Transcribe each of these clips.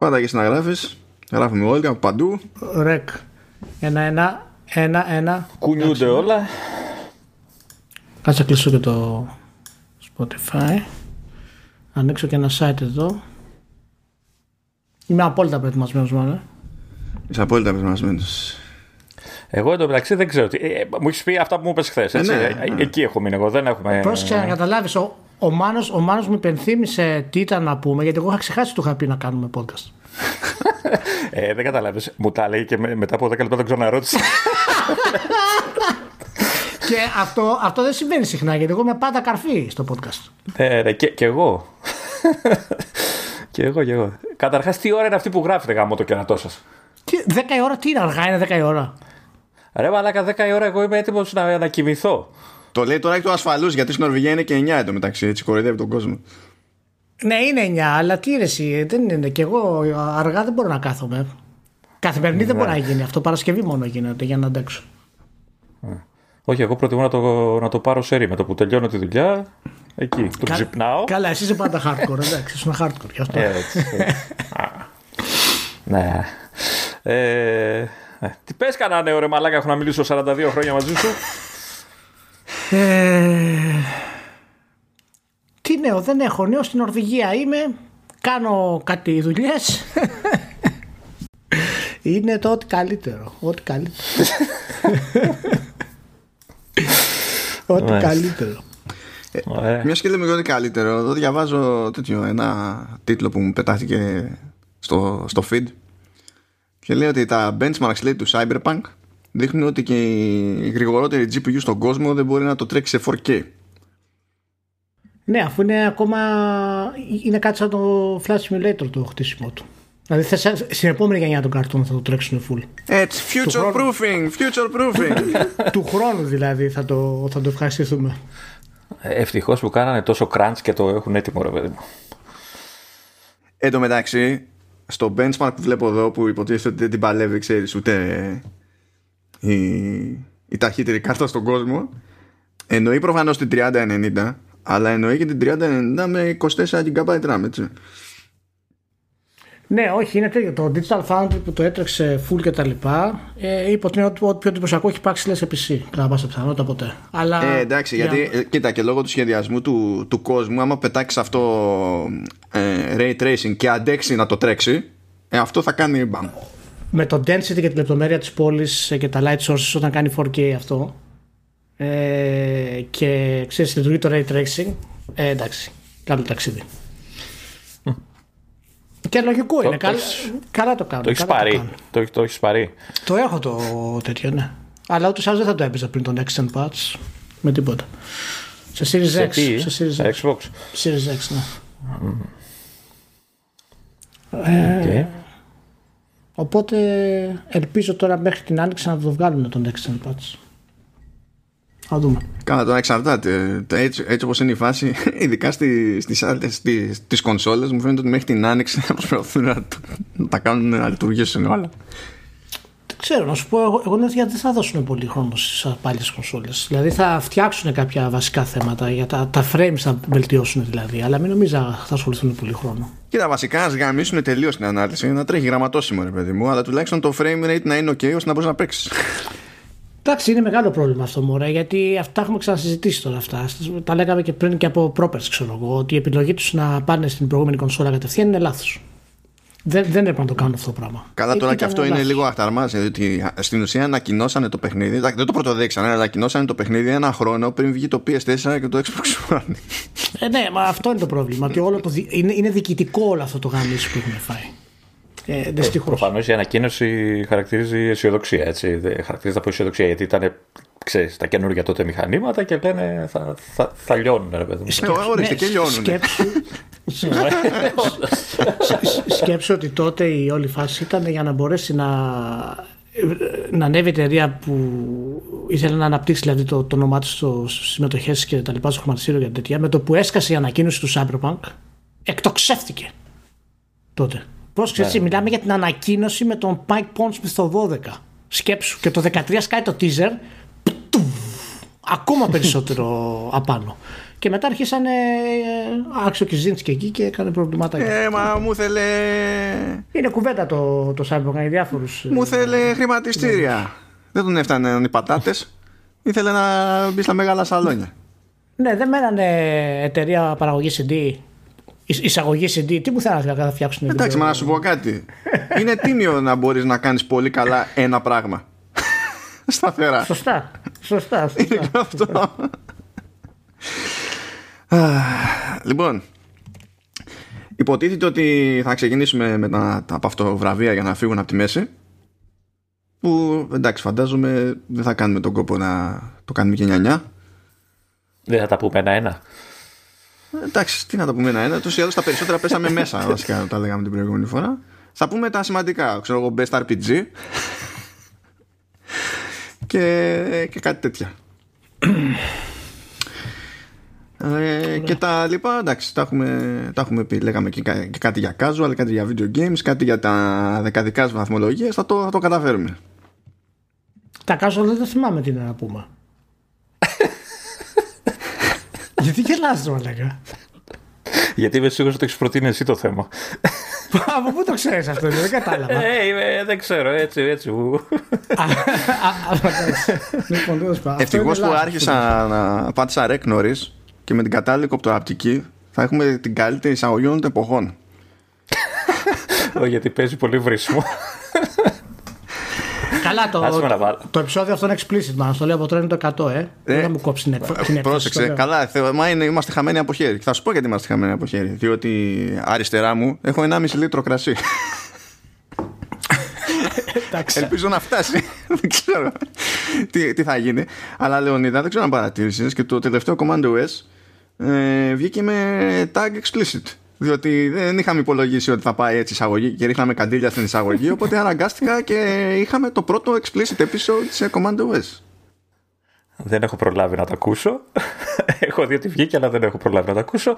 Πάντα και συναγράφει. Γράφουμε όλοι από παντού. Ρεκ. Ένα-ένα. Ένα-ένα. Κουνιούνται όλα. Κάτσε να κλείσω και το Spotify. Ανοίξω και ένα site εδώ. Είμαι απόλυτα προετοιμασμένος μάλλον. Είσαι απόλυτα προετοιμασμένος. Εγώ εντωμεταξύ δεν ξέρω. Τι, ε, μου έχεις πει αυτά που μου είπες χθες. Ε, ναι, ναι. Εκεί έχω μείνει. Εγώ δεν έχουμε. Πρόσεξε να καταλάβεις. Ο, ο, Μάνος, ο Μάνος μου υπενθύμησε τι ήταν να πούμε, γιατί εγώ είχα ξεχάσει του είχα πει να κάνουμε podcast. ε, δεν καταλάβει. Μου τα λέει και με, μετά από 10 λεπτά δεν ξαναρώτησα. και αυτό, αυτό δεν συμβαίνει συχνά, γιατί εγώ είμαι πάντα καρφί στο podcast. Ναι, ναι, και, και εγώ. και εγώ, και εγώ. Καταρχάς, τι ώρα είναι αυτή που γράφετε γάμο το κερατό σας; 10 η ώρα, τι είναι, αργά είναι 10 η ώρα. Ρε μαλάκα 10 η ώρα εγώ είμαι έτοιμος να, να κοιμηθώ. Το λέει τώρα εκ του ασφαλούς γιατί στην Νορβηγία είναι και 9 εντωμεταξύ. Έτσι κοροϊδεύει τον κόσμο. Ναι, είναι 9, αλλά τι είναι εσύ, δεν είναι. Και εγώ αργά δεν μπορώ να κάθομαι. Καθημερινή δεν Ναι. μπορεί να γίνει αυτό. Παρασκευή μόνο γίνεται για να αντέξω. Όχι, εγώ προτιμώ να το, να το πάρω σε με το που τελειώνω τη δουλειά. Εκεί, το Κα- ξυπνάω. Καλά, εσύ είσαι πάντα hardcore, εντάξει, ήσουν hardcore γι' αυτό. Έτσι. Α. ναι. Ε, ε, τι πες κανένα νέο ρε μαλάκα, έχω να μιλήσω 42 χρόνια μαζί σου. Ε, τι νέο, δεν έχω νέο. Στην Νορβηγία είμαι. Κάνω κάτι δουλειές. Είναι το ό,τι καλύτερο. Ό,τι καλύτερο. ό,τι Μάλιστα. καλύτερο. Ωραία. Μια και λέμε ότι καλύτερο, εδώ διαβάζω τέτοιο, ένα τίτλο που μου πετάχτηκε στο, στο feed και λέει ότι τα benchmarks λέει, του Cyberpunk δείχνουν ότι και η γρηγορότερη GPU στον κόσμο δεν μπορεί να το τρέξει σε 4K. Ναι, αφού είναι ακόμα. είναι κάτι σαν το Flash Simulator το χτίσιμο του. Δηλαδή θες, στην επόμενη γενιά των καρτών θα το τρέξουν full. Έτσι, future proofing, future proofing. του χρόνου δηλαδή θα το, θα το ευχαριστηθούμε. Ευτυχώς που κάνανε τόσο crunch και το έχουν έτοιμο, ρε παιδί μου. Εν τω μεταξύ, στο benchmark που βλέπω εδώ που υποτίθεται ότι δεν την παλεύει, ξέρεις, ούτε η, η ταχύτερη κάρτα στον κόσμο, εννοεί προφανώς την 3090, αλλά εννοεί και την 3090 με 24 GB RAM, έτσι. Ναι, όχι, είναι τέτοιο. Το Digital Foundry που το έτρεξε full και τα λοιπά, ε, είπε ότι είναι ό,τι ό,τι πιο εντυπωσιακό έχει υπάρξει λες σε PC. Κατά πάσα πιθανότητα ποτέ. Αλλά, Ε, εντάξει, για- γιατί ε, κοίτα και λόγω του σχεδιασμού του, του κόσμου, άμα πετάξεις αυτό ε, ray tracing και αντέξει να το τρέξει, ε, αυτό θα κάνει μπαμ. Με το density και τη λεπτομέρεια της πόλης και τα light sources όταν κάνει 4K αυτό. Ε, και ξέρεις, λειτουργεί το ray tracing. Ε, εντάξει, καλό ταξίδι. Και λογικό είναι. το Καλά, έχεις- καλά το κάνουν. Το έχεις καλά πάρει. κάνουν. Το, το έχεις πάρει. Το έχω το τέτοιο, ναι. Αλλά ούτως ή άλλως δεν θα το έπαιζα πριν τον X and Patch με τίποτα. Σε Series Σε X. τι, Σε Series σε X. Xbox. Series X, ναι. Okay. Οπότε ελπίζω τώρα μέχρι την άνοιξη να το βγάλουν τον X and Patch. Θα δούμε. Κάνα τώρα εξαρτάται. Ε, Έτσι, έτσι όπως είναι η φάση, ειδικά στι, στις άλλες στις, τις κονσόλες, μου φαίνεται ότι μέχρι την άνοιξη θα προσπαθούν να, το- να τα κάνουν να λειτουργήσουν όλα. Δεν ξέρω, να σου πω, εγώ, εγώ νομίζω ότι δεν θα δώσουν πολύ χρόνο στις παλιέ κονσόλες. Δηλαδή θα φτιάξουν κάποια βασικά θέματα για τα, τα frames θα βελτιώσουν δηλαδή. Αλλά μην νομίζω θα ασχοληθούν πολύ χρόνο. Κοίτα, βασικά να γαμίσουν τελείως την ανάλυση, να τρέχει γραμματόσημο ρε παιδί μου, αλλά τουλάχιστον το frame rate να είναι ok ώστε να μπορείς να παίξεις. Εντάξει, είναι μεγάλο πρόβλημα αυτό μωρέ, γιατί αυτά έχουμε ξανασυζητήσει τώρα αυτά. Τα λέγαμε και πριν και από πρόπερς, ξέρω εγώ, ότι η επιλογή τους να πάνε στην προηγούμενη κονσόλα κατευθείαν είναι λάθος. Δεν, δεν έπρεπε να το κάνουν αυτό το πράγμα. Καλά, τώρα Ήταν και αυτό είναι λάθος. λίγο αχταρμά, διότι στην ουσία ανακοινώσανε το παιχνίδι. εντάξει, Δεν το πρωτοδείξανε, αλλά ανακοινώσανε το παιχνίδι ένα χρόνο πριν βγει το PS4 και το Xbox One. Ε, ναι, μα αυτό είναι το πρόβλημα. Ότι όλο το, δι- είναι, είναι διοικητικό όλο αυτό το γαμίσι που έχουν φάει. Ε, Δυστυχώς. Προφανώς η ανακοίνωση χαρακτηρίζει αισιοδοξία. Έτσι. Δεν χαρακτηρίζεται από αισιοδοξία γιατί ήταν ξέρεις, τα καινούργια τότε μηχανήματα και λένε θα, θα, θα λιώνουν. Ρε, παιδί μου. Τώρα ορίστε και λιώνουνε. Σκέψου, σκέψου ότι τότε η όλη φάση ήταν για να μπορέσει να, να ανέβει η εταιρεία που ήθελε να αναπτύξει δηλαδή, το, το όνομά της στο συμμετοχές και τα λοιπά στο χρηματιστήριο για τέτοια. Με το που έσκασε η ανακοίνωση του Cyberpunk, εκτοξεύτηκε τότε. Πρόσεξε έτσι, μιλάμε για την ανακοίνωση με τον Mike Pondsmith το 12. Σκέψου. Και το 13 σκάει το teaser. Πτουβ. ακόμα περισσότερο απάνω. Και μετά αρχίσανε ε, άξιο και και εκεί και έκανε προβλήματα. Ε, μα μου θέλε. Είναι κουβέντα το, το Cyberpunk για διάφορους. Μου θέλε χρηματιστήρια. Δεν τον έφτανε οι πατάτες. Ήθελε να μπει στα μεγάλα σαλόνια. Ναι, δεν μένανε εταιρεία παραγωγής CD εισαγωγή CD, τι μου θέλανε να φτιάξουν. Εντάξει, μα να σου πω κάτι. Είναι τίμιο να μπορείς να κάνεις πολύ καλά ένα πράγμα. Σταθερά. Σωστά. Σωστά. σωστά. Είναι αυτό. Λοιπόν, υποτίθεται ότι θα ξεκινήσουμε με τα, τα από αυτό βραβεία για να φύγουν από τη μέση. Που εντάξει, φαντάζομαι δεν θα κάνουμε τον κόπο να το κάνουμε και νιανιά. Δεν θα τα πούμε ένα-ένα. Εντάξει, τι να το πούμε ένα-ένα. Τους ή τα περισσότερα πέσαμε μέσα, βασικά, τα λέγαμε την προηγούμενη φορά. Θα πούμε τα σημαντικά. Ξέρω εγώ, Best RPG. και, και κάτι τέτοια. Ε, και τα λοιπά, εντάξει, τα έχουμε, τα έχουμε πει. Λέγαμε και, και, κάτι για casual, κάτι για video games, κάτι για τα δεκαδικά βαθμολογίες. Θα το, θα το καταφέρουμε. Τα casual δεν τα θυμάμαι τι να πούμε. Γιατί γελάς ρε λέγα. Γιατί είμαι σίγουρος ότι έχεις προτείνει εσύ το θέμα. Από πού το ξέρεις αυτό, δεν κατάλαβα. Ε, δεν ξέρω, έτσι, έτσι. Λοιπόν, Ευτυχώς που άρχισα να πάτησα ρεκ νωρίς και με την κατάλληλη κοπτοραπτική θα έχουμε την καλύτερη εισαγωγή των εποχών. γιατί παίζει πολύ βρίσιμο. Καλά, το, το επεισόδιο αυτό είναι explicit, να το λέω από τώρα είναι το 100, ε. ε Δεν θα μου κόψει την έκφραση. Πρόσεξε. Καλά, θέμα είναι είμαστε χαμένοι από χέρι. Θα σου πω γιατί είμαστε χαμένοι από χέρι. Διότι αριστερά μου έχω 1,5 λίτρο κρασί. Ελπίζω να φτάσει. δεν ξέρω τι, τι θα γίνει. Αλλά Λεωνίδα, δεν ξέρω αν παρατήρησες και το τελευταίο Command OS ε, βγήκε με tag explicit. Διότι δεν είχαμε υπολογίσει ότι θα πάει έτσι εισαγωγή και ρίχναμε καντήλια στην εισαγωγή. Οπότε αναγκάστηκα και είχαμε το πρώτο explicit episode σε Command OS. Δεν έχω προλάβει να το ακούσω. έχω δει ότι βγήκε, αλλά δεν έχω προλάβει να το ακούσω.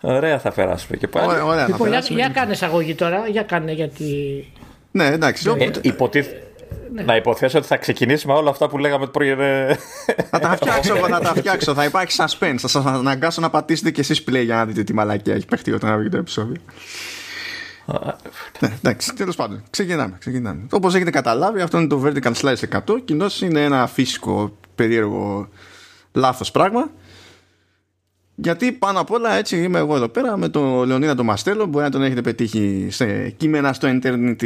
Ωραία, θα περάσουμε και πάλι. Ωραία, ωραία, λοιπόν, για, για κάνε εισαγωγή τώρα, για κάνε γιατί. Ναι, εντάξει. Ε, υποτίθεται ναι. Να υποθέσω ότι θα ξεκινήσει με όλα αυτά που λέγαμε πριν. Θα τα φτιάξω εγώ, θα τα φτιάξω. θα υπάρχει suspense. Θα σας αναγκάσω να πατήσετε κι εσείς play για να δείτε τι μαλακία έχει παιχτεί όταν βγει το επεισόδιο. ναι, εντάξει, τέλος πάντων. Ξεκινάμε. ξεκινάμε. Όπως έχετε καταλάβει, αυτό είναι το Vertical Slice 100. Κοινώς είναι ένα φυσικό περίεργο λάθος πράγμα. Γιατί πάνω απ' όλα έτσι είμαι εγώ εδώ πέρα με τον Λεωνίδα τον Μαστέλο. Μπορεί να τον έχετε πετύχει σε κείμενα στο Ιντερνετ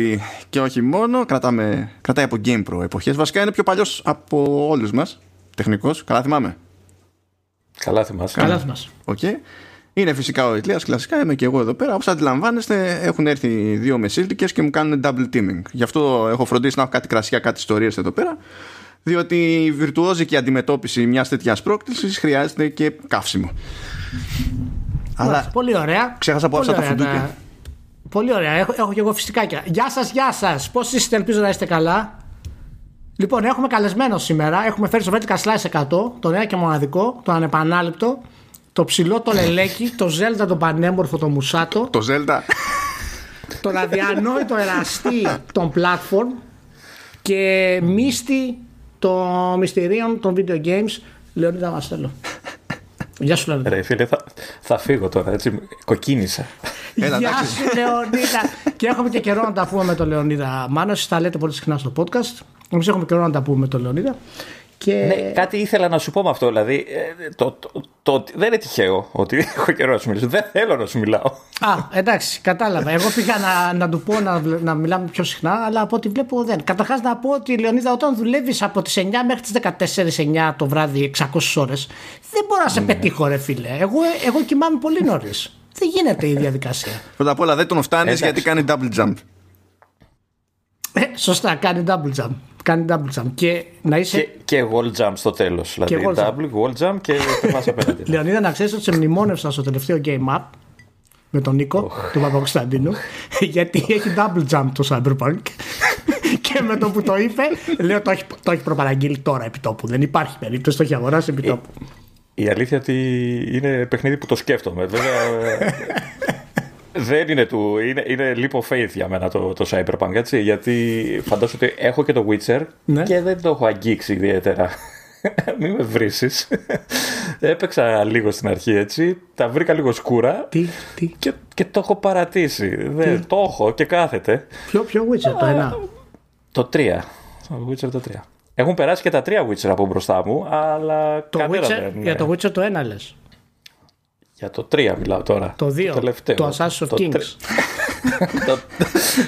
και όχι μόνο. Κρατάμε, κρατάει από GamePro εποχές. Βασικά είναι πιο παλιός από όλους μας. Τεχνικός. Καλά θυμάμαι; Καλά θυμάσαι. Καλά θυμάσαι. Okay. Είναι φυσικά ο Ιτλίας, κλασικά είμαι και εγώ εδώ πέρα. Όπως αντιλαμβάνεστε έχουν έρθει δύο μεσήλικες και μου κάνουν double teaming. Γι' αυτό έχω φροντίσει να έχω κάτι κρασιά, κάτι ιστορίες εδώ πέρα διότι η βιρτουόζικη αντιμετώπιση μιας τέτοιας πρόκλησης χρειάζεται και καύσιμο. Αλλά πολύ ωραία. Ξέχασα από αυτά τα φουντούκια. Πολύ ωραία. Έχω, έχω και εγώ φυσικά. Γεια σας, γεια σας. Πώς είστε, ελπίζω να είστε καλά. Λοιπόν, έχουμε καλεσμένο σήμερα. Έχουμε φέρει στο Vertical Slice 100, το νέο και μοναδικό, το ανεπανάληπτο, το ψηλό, το λελέκι, το Zelda, το πανέμορφο, το μουσάτο. Το Zelda. Τον αδιανόητο εραστή των platform και μίστη των μυστηρίων των video games Λεωνίδα Μαστέλο. Γεια σου Λεωνίδα. Ρε φίλε, θα, θα φύγω τώρα, έτσι, κοκκίνησα. Γεια σου Λεωνίδα. και έχουμε και καιρό να τα πούμε με τον Λεωνίδα Μάνο. Εσείς τα λέτε πολύ συχνά στο podcast. Εμείς έχουμε καιρό να τα πούμε με τον Λεωνίδα. Και... Ναι, κάτι ήθελα να σου πω με αυτό. Δηλαδή, ε, το, το, το, δεν είναι τυχαίο ότι έχω καιρό να σου μιλήσω. Δεν θέλω να σου μιλάω. Α, εντάξει, κατάλαβα. Εγώ πήγα να, να του πω να, να μιλάμε πιο συχνά, αλλά από ό,τι βλέπω δεν. Καταρχάς να πω ότι Λεωνίδα, όταν δουλεύεις από τις 9 μέχρι τις 14 9 το βράδυ 600 ώρες, δεν μπορώ να σε ναι. πετύχω, ρε φίλε. Εγώ, εγώ κοιμάμαι πολύ νωρίς. Δεν γίνεται η διαδικασία. Πρώτα απ' όλα δεν τον φτάνεις γιατί κάνει double jump. Ε, σωστά, κάνει double jump κάνει double jump. Και, να είσαι... και, και wall jump στο τέλος. Δηλαδή wall double, wall jump και πα απέναντι. Λεωνίδα, να ξέρεις ότι σε μνημόνευσα στο τελευταίο game up με τον Νίκο, oh. του Παπακοσταντίνου, γιατί έχει double jump το Cyberpunk. και με το που το είπε, λέω το έχει, το έχει προπαραγγείλει τώρα επί τόπου. Δεν υπάρχει περίπτωση, το έχει αγοράσει επί τόπου. Η, η αλήθεια ότι είναι παιχνίδι που το σκέφτομαι. Βέβαια, δεν είναι του. Είναι, είναι leap of faith για μένα το, το Cyberpunk, έτσι. Γιατί φαντάζομαι ότι έχω και το Witcher ναι. και δεν το έχω αγγίξει ιδιαίτερα. Μην με βρήσεις. Έπαιξα λίγο στην αρχή έτσι. Τα βρήκα λίγο σκούρα. Τι, τι; Και, και το έχω παρατήσει. Δεν, το έχω και κάθεται. Ποιο, ποιο Witcher, το ένα; Το 3. Το Witcher το 3. Έχουν περάσει και τα τρία Witcher από μπροστά μου, αλλά Το κανένα Witcher, δεν. για το Witcher το ένα λες. Για το 3 μιλάω τώρα. Το 2. τελευταίο. Το Assassin's of Το Kings. τρι- το,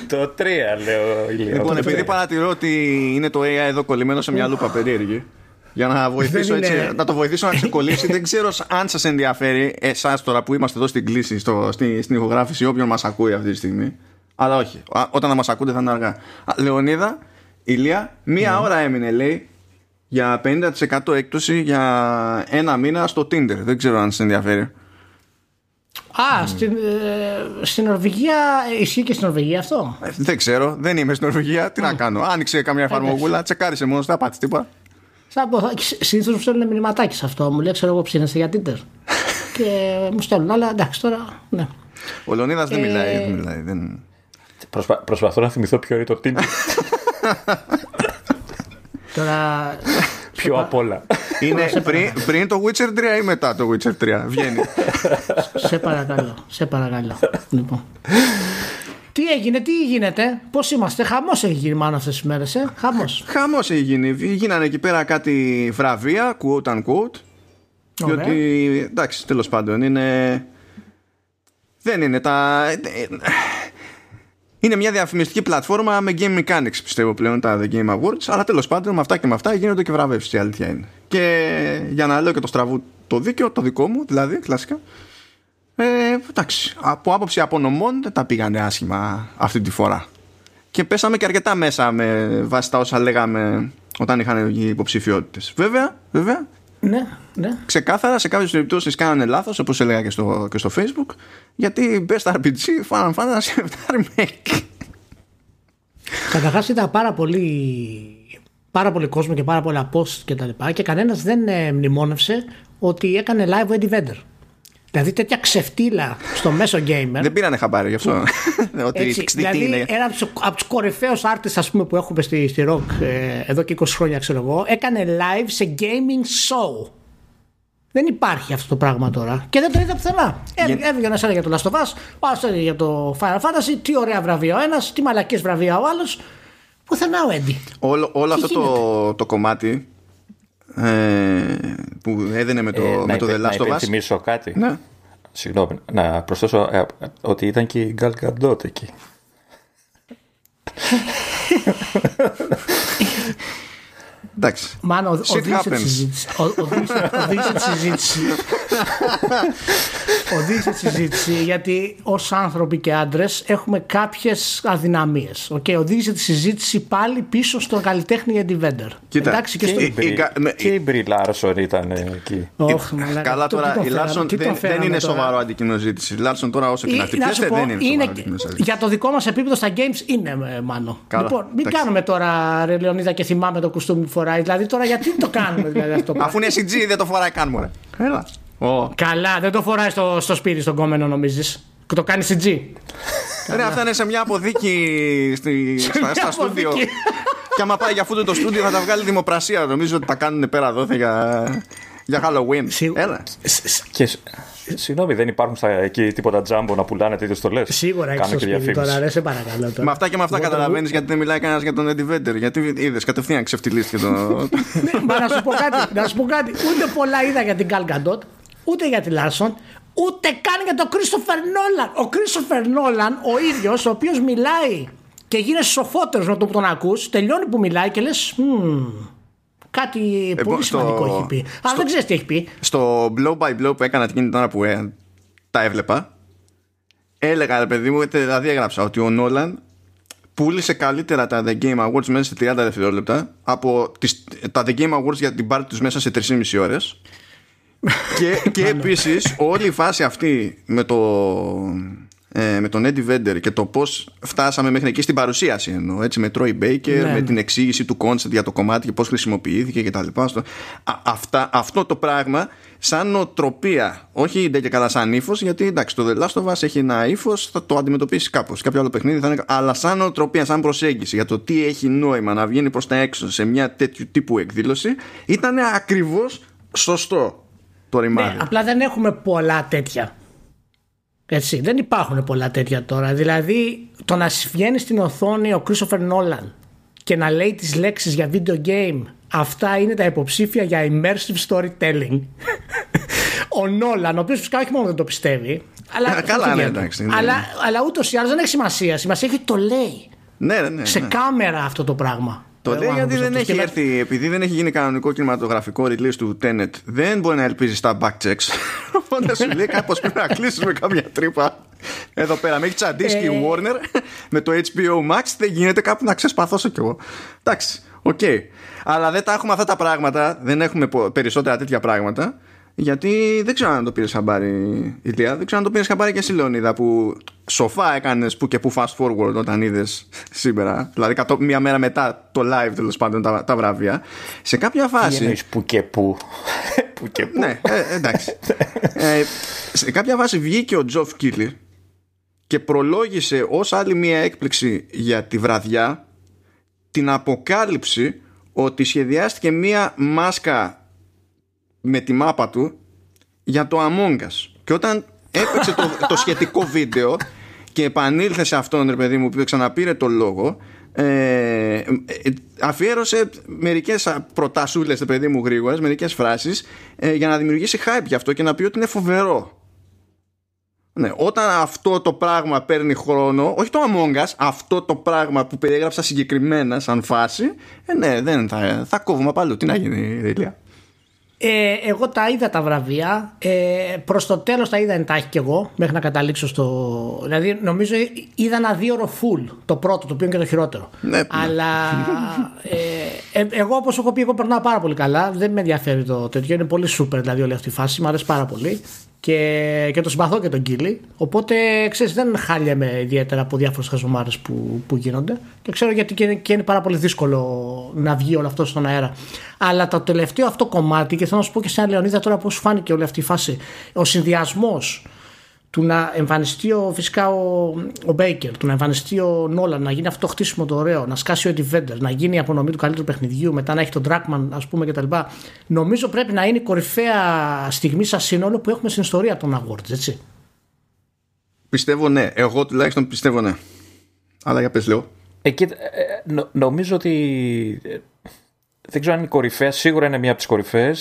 το 3 λέω Ηλία. Λοιπόν, Το επειδή τρία. παρατηρώ ότι είναι το AI εδώ κολλημένο σε μια λούπα περίεργη, για να βοηθήσω Δεν είναι- έτσι, να το βοηθήσω να ξεκολλήσει, δεν ξέρω αν σας ενδιαφέρει εσάς τώρα που είμαστε εδώ στην κλίση, στο, στη, στην ηχογράφηση, όποιον μας ακούει αυτή τη στιγμή. Αλλά όχι. Α, Όταν θα μας ακούτε θα είναι αργά. Α, Λεωνίδα, Ηλία, μία Ναι. ώρα έμεινε, λέει, για 50% έκπτωση για ένα μήνα στο Tinder. Δεν ξέρω αν σας ενδιαφέρει. Α, στην, ε, στην Νορβηγία. ε, Ισχύει και στην Νορβηγία αυτό; Ε, Δεν ξέρω, δεν είμαι στην Νορβηγία. Τι να κάνω. Άνοιξε καμιά εφαρμογούλα, τσεκάρισε μόνος, δεν θα πάτησε τίποτα. Θα πω, συνήθως μου στέλνουν μηνυματάκι σε αυτό. Μου λέει, ξέρω εγώ, ψήνεστε για Tinder. και μου στέλνουν, αλλά εντάξει τώρα. Ναι. Ο Λεωνίδας δεν Ε, μιλάει. Δεν μιλάει δεν... Προσπα- προσπαθώ να θυμηθώ ποιο είναι το Tinder. Τώρα. Πιο απ' όλα. Είναι πριν, πριν το Witcher 3 ή μετά το Witcher 3. Βγαίνει. σε παρακαλώ. Σε παρακαλώ. λοιπόν. Τι έγινε, τι γίνεται, πώς είμαστε, χαμός έχει γίνει μάλλον αυτές τις μέρες, ε; Χαμός. Χαμός έχει γίνει. Γίνανε εκεί πέρα κάτι βραβεία, quote unquote. Ωραία. Διότι εντάξει, τέλος πάντων είναι. Δεν είναι τα. Είναι μια διαφημιστική πλατφόρμα με game mechanics πιστεύω πλέον τα The Game Awards αλλά τέλος πάντων με αυτά και με αυτά γίνονται και βραβεύσεις η αλήθεια είναι. Και για να λέω και το στραβού το δίκαιο το δικό μου δηλαδή κλασικά ε, εντάξει από άποψη απονομών δεν τα πήγανε άσχημα αυτή τη φορά. Και πέσαμε και αρκετά μέσα με βάση τα όσα λέγαμε όταν είχαν οι υποψηφιότητες. Βέβαια, βέβαια Ναι, ναι. ξεκάθαρα σε κάποιες περιπτώσεις κάνανε λάθος όπως έλεγα και στο, και στο facebook γιατί Best RPG Final Fantasy VII Remake Καταρχάς είδα πάρα πολύ, πάρα πολύ κόσμο και πάρα πολλά post και τα λοιπά και κανένας δεν ε, μνημόνευσε ότι έκανε live ο Eddie Vedder. Δηλαδή τέτοια ξεφτύλα στο μέσο gamer. δεν πήρανε χαμπάρι γι' αυτό ότι Έτσι, τι δηλαδή είναι ένα από τους από τους κορυφαίους artists ας πούμε, που έχουμε στη, στη rock ε, εδώ και 20 χρόνια ξέρω εγώ έκανε live σε gaming show δεν υπάρχει αυτό το πράγμα τώρα και δεν το είδα πουθενά Έβγαινε έβγαινε ένας έλεγε για το Last of Us ο άλλος έλεγε για το Final Fantasy τι ωραία βραβεία ο ένας τι μαλακές βραβεία ο άλλος πουθενά ο Έντι όλο, όλο Τι αυτό το, το κομμάτι ε, που έδαινε με το, Ε, με να, το υπε- The να Last of Us υπενθυμίσω κάτι. ναι. Συγγνώμη, να προσθέσω ε, ότι ήταν και η Gal Gadot εκεί. εντάξει Μάλλον ο- Shit οδήγησε τη happens. συζήτηση. Ο- οδήγησε- Οδήγησε τη συζήτηση. Οδήγησε τη συζήτηση γιατί ως άνθρωποι και άντρες έχουμε κάποιες αδυναμίες. Okay, οδήγησε τη συζήτηση πάλι πίσω στον καλλιτέχνη Eddie Vedder. Κοίτα, Εντάξει, και Και στο... η Brie- η Ga- με- και η Μπρι Λάρσον ήταν εκεί. Ωχ, μαλάκα. Καλά Το- τι τώρα τον η φέραμε, Λάρσον τι τον δεν, δεν φέραμε είναι τώρα; σοβαρό αντικείμενο ζήτηση. Η Λάρσον τώρα όσο και Ή, να να σου χτυπιέστε πω, δεν είναι είναι, σοβαρό αντικείμενο ζήτηση. για το δικό μας επίπεδο στα games είναι ε, μάνο. Καλά, Λοιπόν, μην εντάξει. κάνουμε τώρα ρε Λεωνίδα και θυμάμαι το κουστούμι που φοράει. Δηλαδή τώρα γιατί το κάνουμε δηλαδή αυτό. το πράγμα. Αφού είναι SG δεν το φοράει καν μωρέ. Έλα. Ω. Καλά, δεν το φοράει στο, στο σπίτι στον κόμενο νομίζεις; Το κάνει CG. Ρε, αυτά είναι σε μια αποθήκη στη, στα, μια στα στούντιο. αποθήκη. και άμα πάει για αυτό το στούντιο θα τα βγάλει δημοπρασία. Νομίζω ότι τα κάνουν πέρα δόθε για, για Halloween. Σίγου- Έλα. Και σ- συγγνώμη, δεν υπάρχουν στα, εκεί τίποτα τζάμπο να πουλάνε τέτοιες στολές; Σίγουρα έχει Κάνω στο και σπίτι διαφήμιση. τώρα, ρε, σε παρακαλώ. Τώρα. Με αυτά και με αυτά Εγώ το- καταλαβαίνεις γιατί δεν μιλάει κανένας για τον Eddie Vedder. Γιατί είδες κατευθείαν ξεφτυλίστηκε το. Ναι, Μα να σου πω κάτι, να σου πω κάτι. Ούτε πολλά είδα για την Gal Gadot, ούτε για τη Λάρσον, ούτε καν για τον Christopher Nolan. Ο Christopher Nolan, ο ίδιος, ο οποίος μιλάει και γίνεσαι σοφότερος με το που τον ακούς, τελειώνει που μιλάει και λες. Κάτι πολύ στο- σημαντικό έχει πει. Αλλά δεν ξέρεις τι έχει πει. στο blow by blow που έκανα εκείνη την ώρα που ε, τα έβλεπα, έλεγα ρε παιδί μου, δηλαδή έγραψα ότι ο Νόλαν πούλησε καλύτερα τα The Game Awards μέσα σε 30 δευτερόλεπτα από τις, τα The Game Awards για την πάρτι τους μέσα σε 3,5 ώρες και, και επίσης όλη η φάση αυτή με το ε, με τον Eddie Vedder και το πώς φτάσαμε μέχρι εκεί στην παρουσίαση εννοώ, έτσι, με Troy Baker, Ναι, με ναι. την εξήγηση του concept για το κομμάτι και πώς χρησιμοποιήθηκε και τα λοιπά. Στο- Α, αυτά, αυτό το πράγμα σαν νοοτροπία, όχι ντε και καλά σαν ύφος, γιατί εντάξει, το The Last of Us έχει ένα ύφος, θα το αντιμετωπίσει κάπως. Κάποιο άλλο παιχνίδι θα είναι. Αλλά σαν νοοτροπία, σαν προσέγγιση για το τι έχει νόημα να βγαίνει προς τα έξω σε μια τέτοιου τύπου εκδήλωση, ήταν ακριβώς σωστό το ρημάδι. Ναι, απλά δεν έχουμε πολλά τέτοια. Έτσι, δεν υπάρχουν πολλά τέτοια τώρα. Δηλαδή, το να βγαίνει στην οθόνη ο Christopher Nolan και να λέει τις λέξεις για video game, αυτά είναι τα υποψήφια για immersive storytelling. ο Νόλαν, ο οποίος φυσικά όχι μόνο δεν το πιστεύει, αλλά, Α, καλά, όχι ναι, ιδιαίτερα. εντάξει, ναι. αλλά, αλλά ούτως ή άλλως δεν έχει σημασία. Σημασία έχει ότι το λέει ναι, ναι, ναι. σε ναι. κάμερα αυτό το πράγμα. Το Ο λέει γιατί άνθρωπος δεν αυτός. έχει Και με- έρθει, επειδή δεν έχει γίνει κανονικό κινηματογραφικό release του Tenet, δεν μπορεί να ελπίζει στα paychecks. Οπότε σου λέει κάπως πρέπει να κλείσουμε κάποια τρύπα. Εδώ πέρα με έχει τσαντίσει και η Ε. Warner με το HBO Max. Δεν γίνεται κάπου να ξεσπαθώσω κι εγώ. Εντάξει, οκ. Αλλά δεν τα έχουμε αυτά τα πράγματα. Δεν έχουμε πο- περισσότερα τέτοια πράγματα. Γιατί δεν ξέρω αν το πήρε χαμπάρι, Ηλία. Δεν ξέρω αν το πήρες χαμπάρι και εσύ, Λεωνίδα, που σοφά έκανες που και που fast forward όταν είδες σήμερα. Δηλαδή, κατώ- μία μέρα μετά το live τέλος πάντων τα, τα βραβεία. Σε κάποια Τι φάση. εννοείς που και που; που και που. Ναι, ε, εντάξει. ε, σε κάποια βάση βγήκε ο Τζοφ Κίλι και προλόγησε ως άλλη μία έκπληξη για τη βραδιά την αποκάλυψη ότι σχεδιάστηκε μία μάσκα με τη μάπα του για το Among Us. Και όταν έπαιξε το, το σχετικό βίντεο και επανήλθε σε αυτόν, ρε παιδί μου, που ξαναπήρε το λόγο, ε, ε, αφιέρωσε μερικές α, προτασούλες, ρε παιδί μου, γρήγορες, μερικές φράσεις, ε, για να δημιουργήσει hype γι' αυτό και να πει ότι είναι φοβερό. Ναι, όταν αυτό το πράγμα παίρνει χρόνο, όχι το Among Us, αυτό το πράγμα που περιέγραψα συγκεκριμένα σαν φάση, ε, ναι, δεν θα, θα κόβουμε από αλλού. Τι να γίνει, ρε Ηλία. Ε, εγώ τα είδα τα βραβεία. Ε, Προς το τέλος τα είδα εντάχει κι εγώ, μέχρι να καταλήξω στο. Δηλαδή, νομίζω είδα ένα δύο ώρο full το πρώτο, το οποίο είναι και το χειρότερο. Ναι, ναι. Αλλά ε, ε, εγώ, όπως έχω πει, εγώ περνάω πάρα πολύ καλά. Δεν με ενδιαφέρει το τέτοιο. Είναι πολύ super δηλαδή όλη αυτή η φάση. Μου αρέσει πάρα πολύ. Και, και το συμπαθώ και τον Κίλι. Οπότε ξέρεις, δεν χάλιαμε ιδιαίτερα από διάφορες χαζομάρες που, που γίνονται. Και ξέρω γιατί και είναι, και είναι πάρα πολύ δύσκολο να βγει όλο αυτό στον αέρα. Αλλά το τελευταίο αυτό κομμάτι, και θέλω να σου πω και σε ένα Λεωνίδα τώρα πώς σου φάνηκε όλη αυτή η φάση. Ο συνδυασμός του να εμφανιστεί ο, φυσικά ο, ο Μπέικερ, του να εμφανιστεί ο Νόλαν, να γίνει αυτό το χτίσιμο το ωραίο, να σκάσει ο Eddie Vedder, να γίνει η απονομή του καλύτερου παιχνιδιού, μετά να έχει τον Dragman, ας πούμε κτλ. Νομίζω πρέπει να είναι η κορυφαία στιγμή σαν σύνολο που έχουμε στην ιστορία των Awards, έτσι. Πιστεύω ναι. Εγώ τουλάχιστον πιστεύω ναι. Αλλά για πες λέω. Εκεί, ε, ε, νο- νομίζω ότι. Ε, Δεν ξέρω αν είναι η κορυφαία, σίγουρα είναι μία από τις κορυφαίε,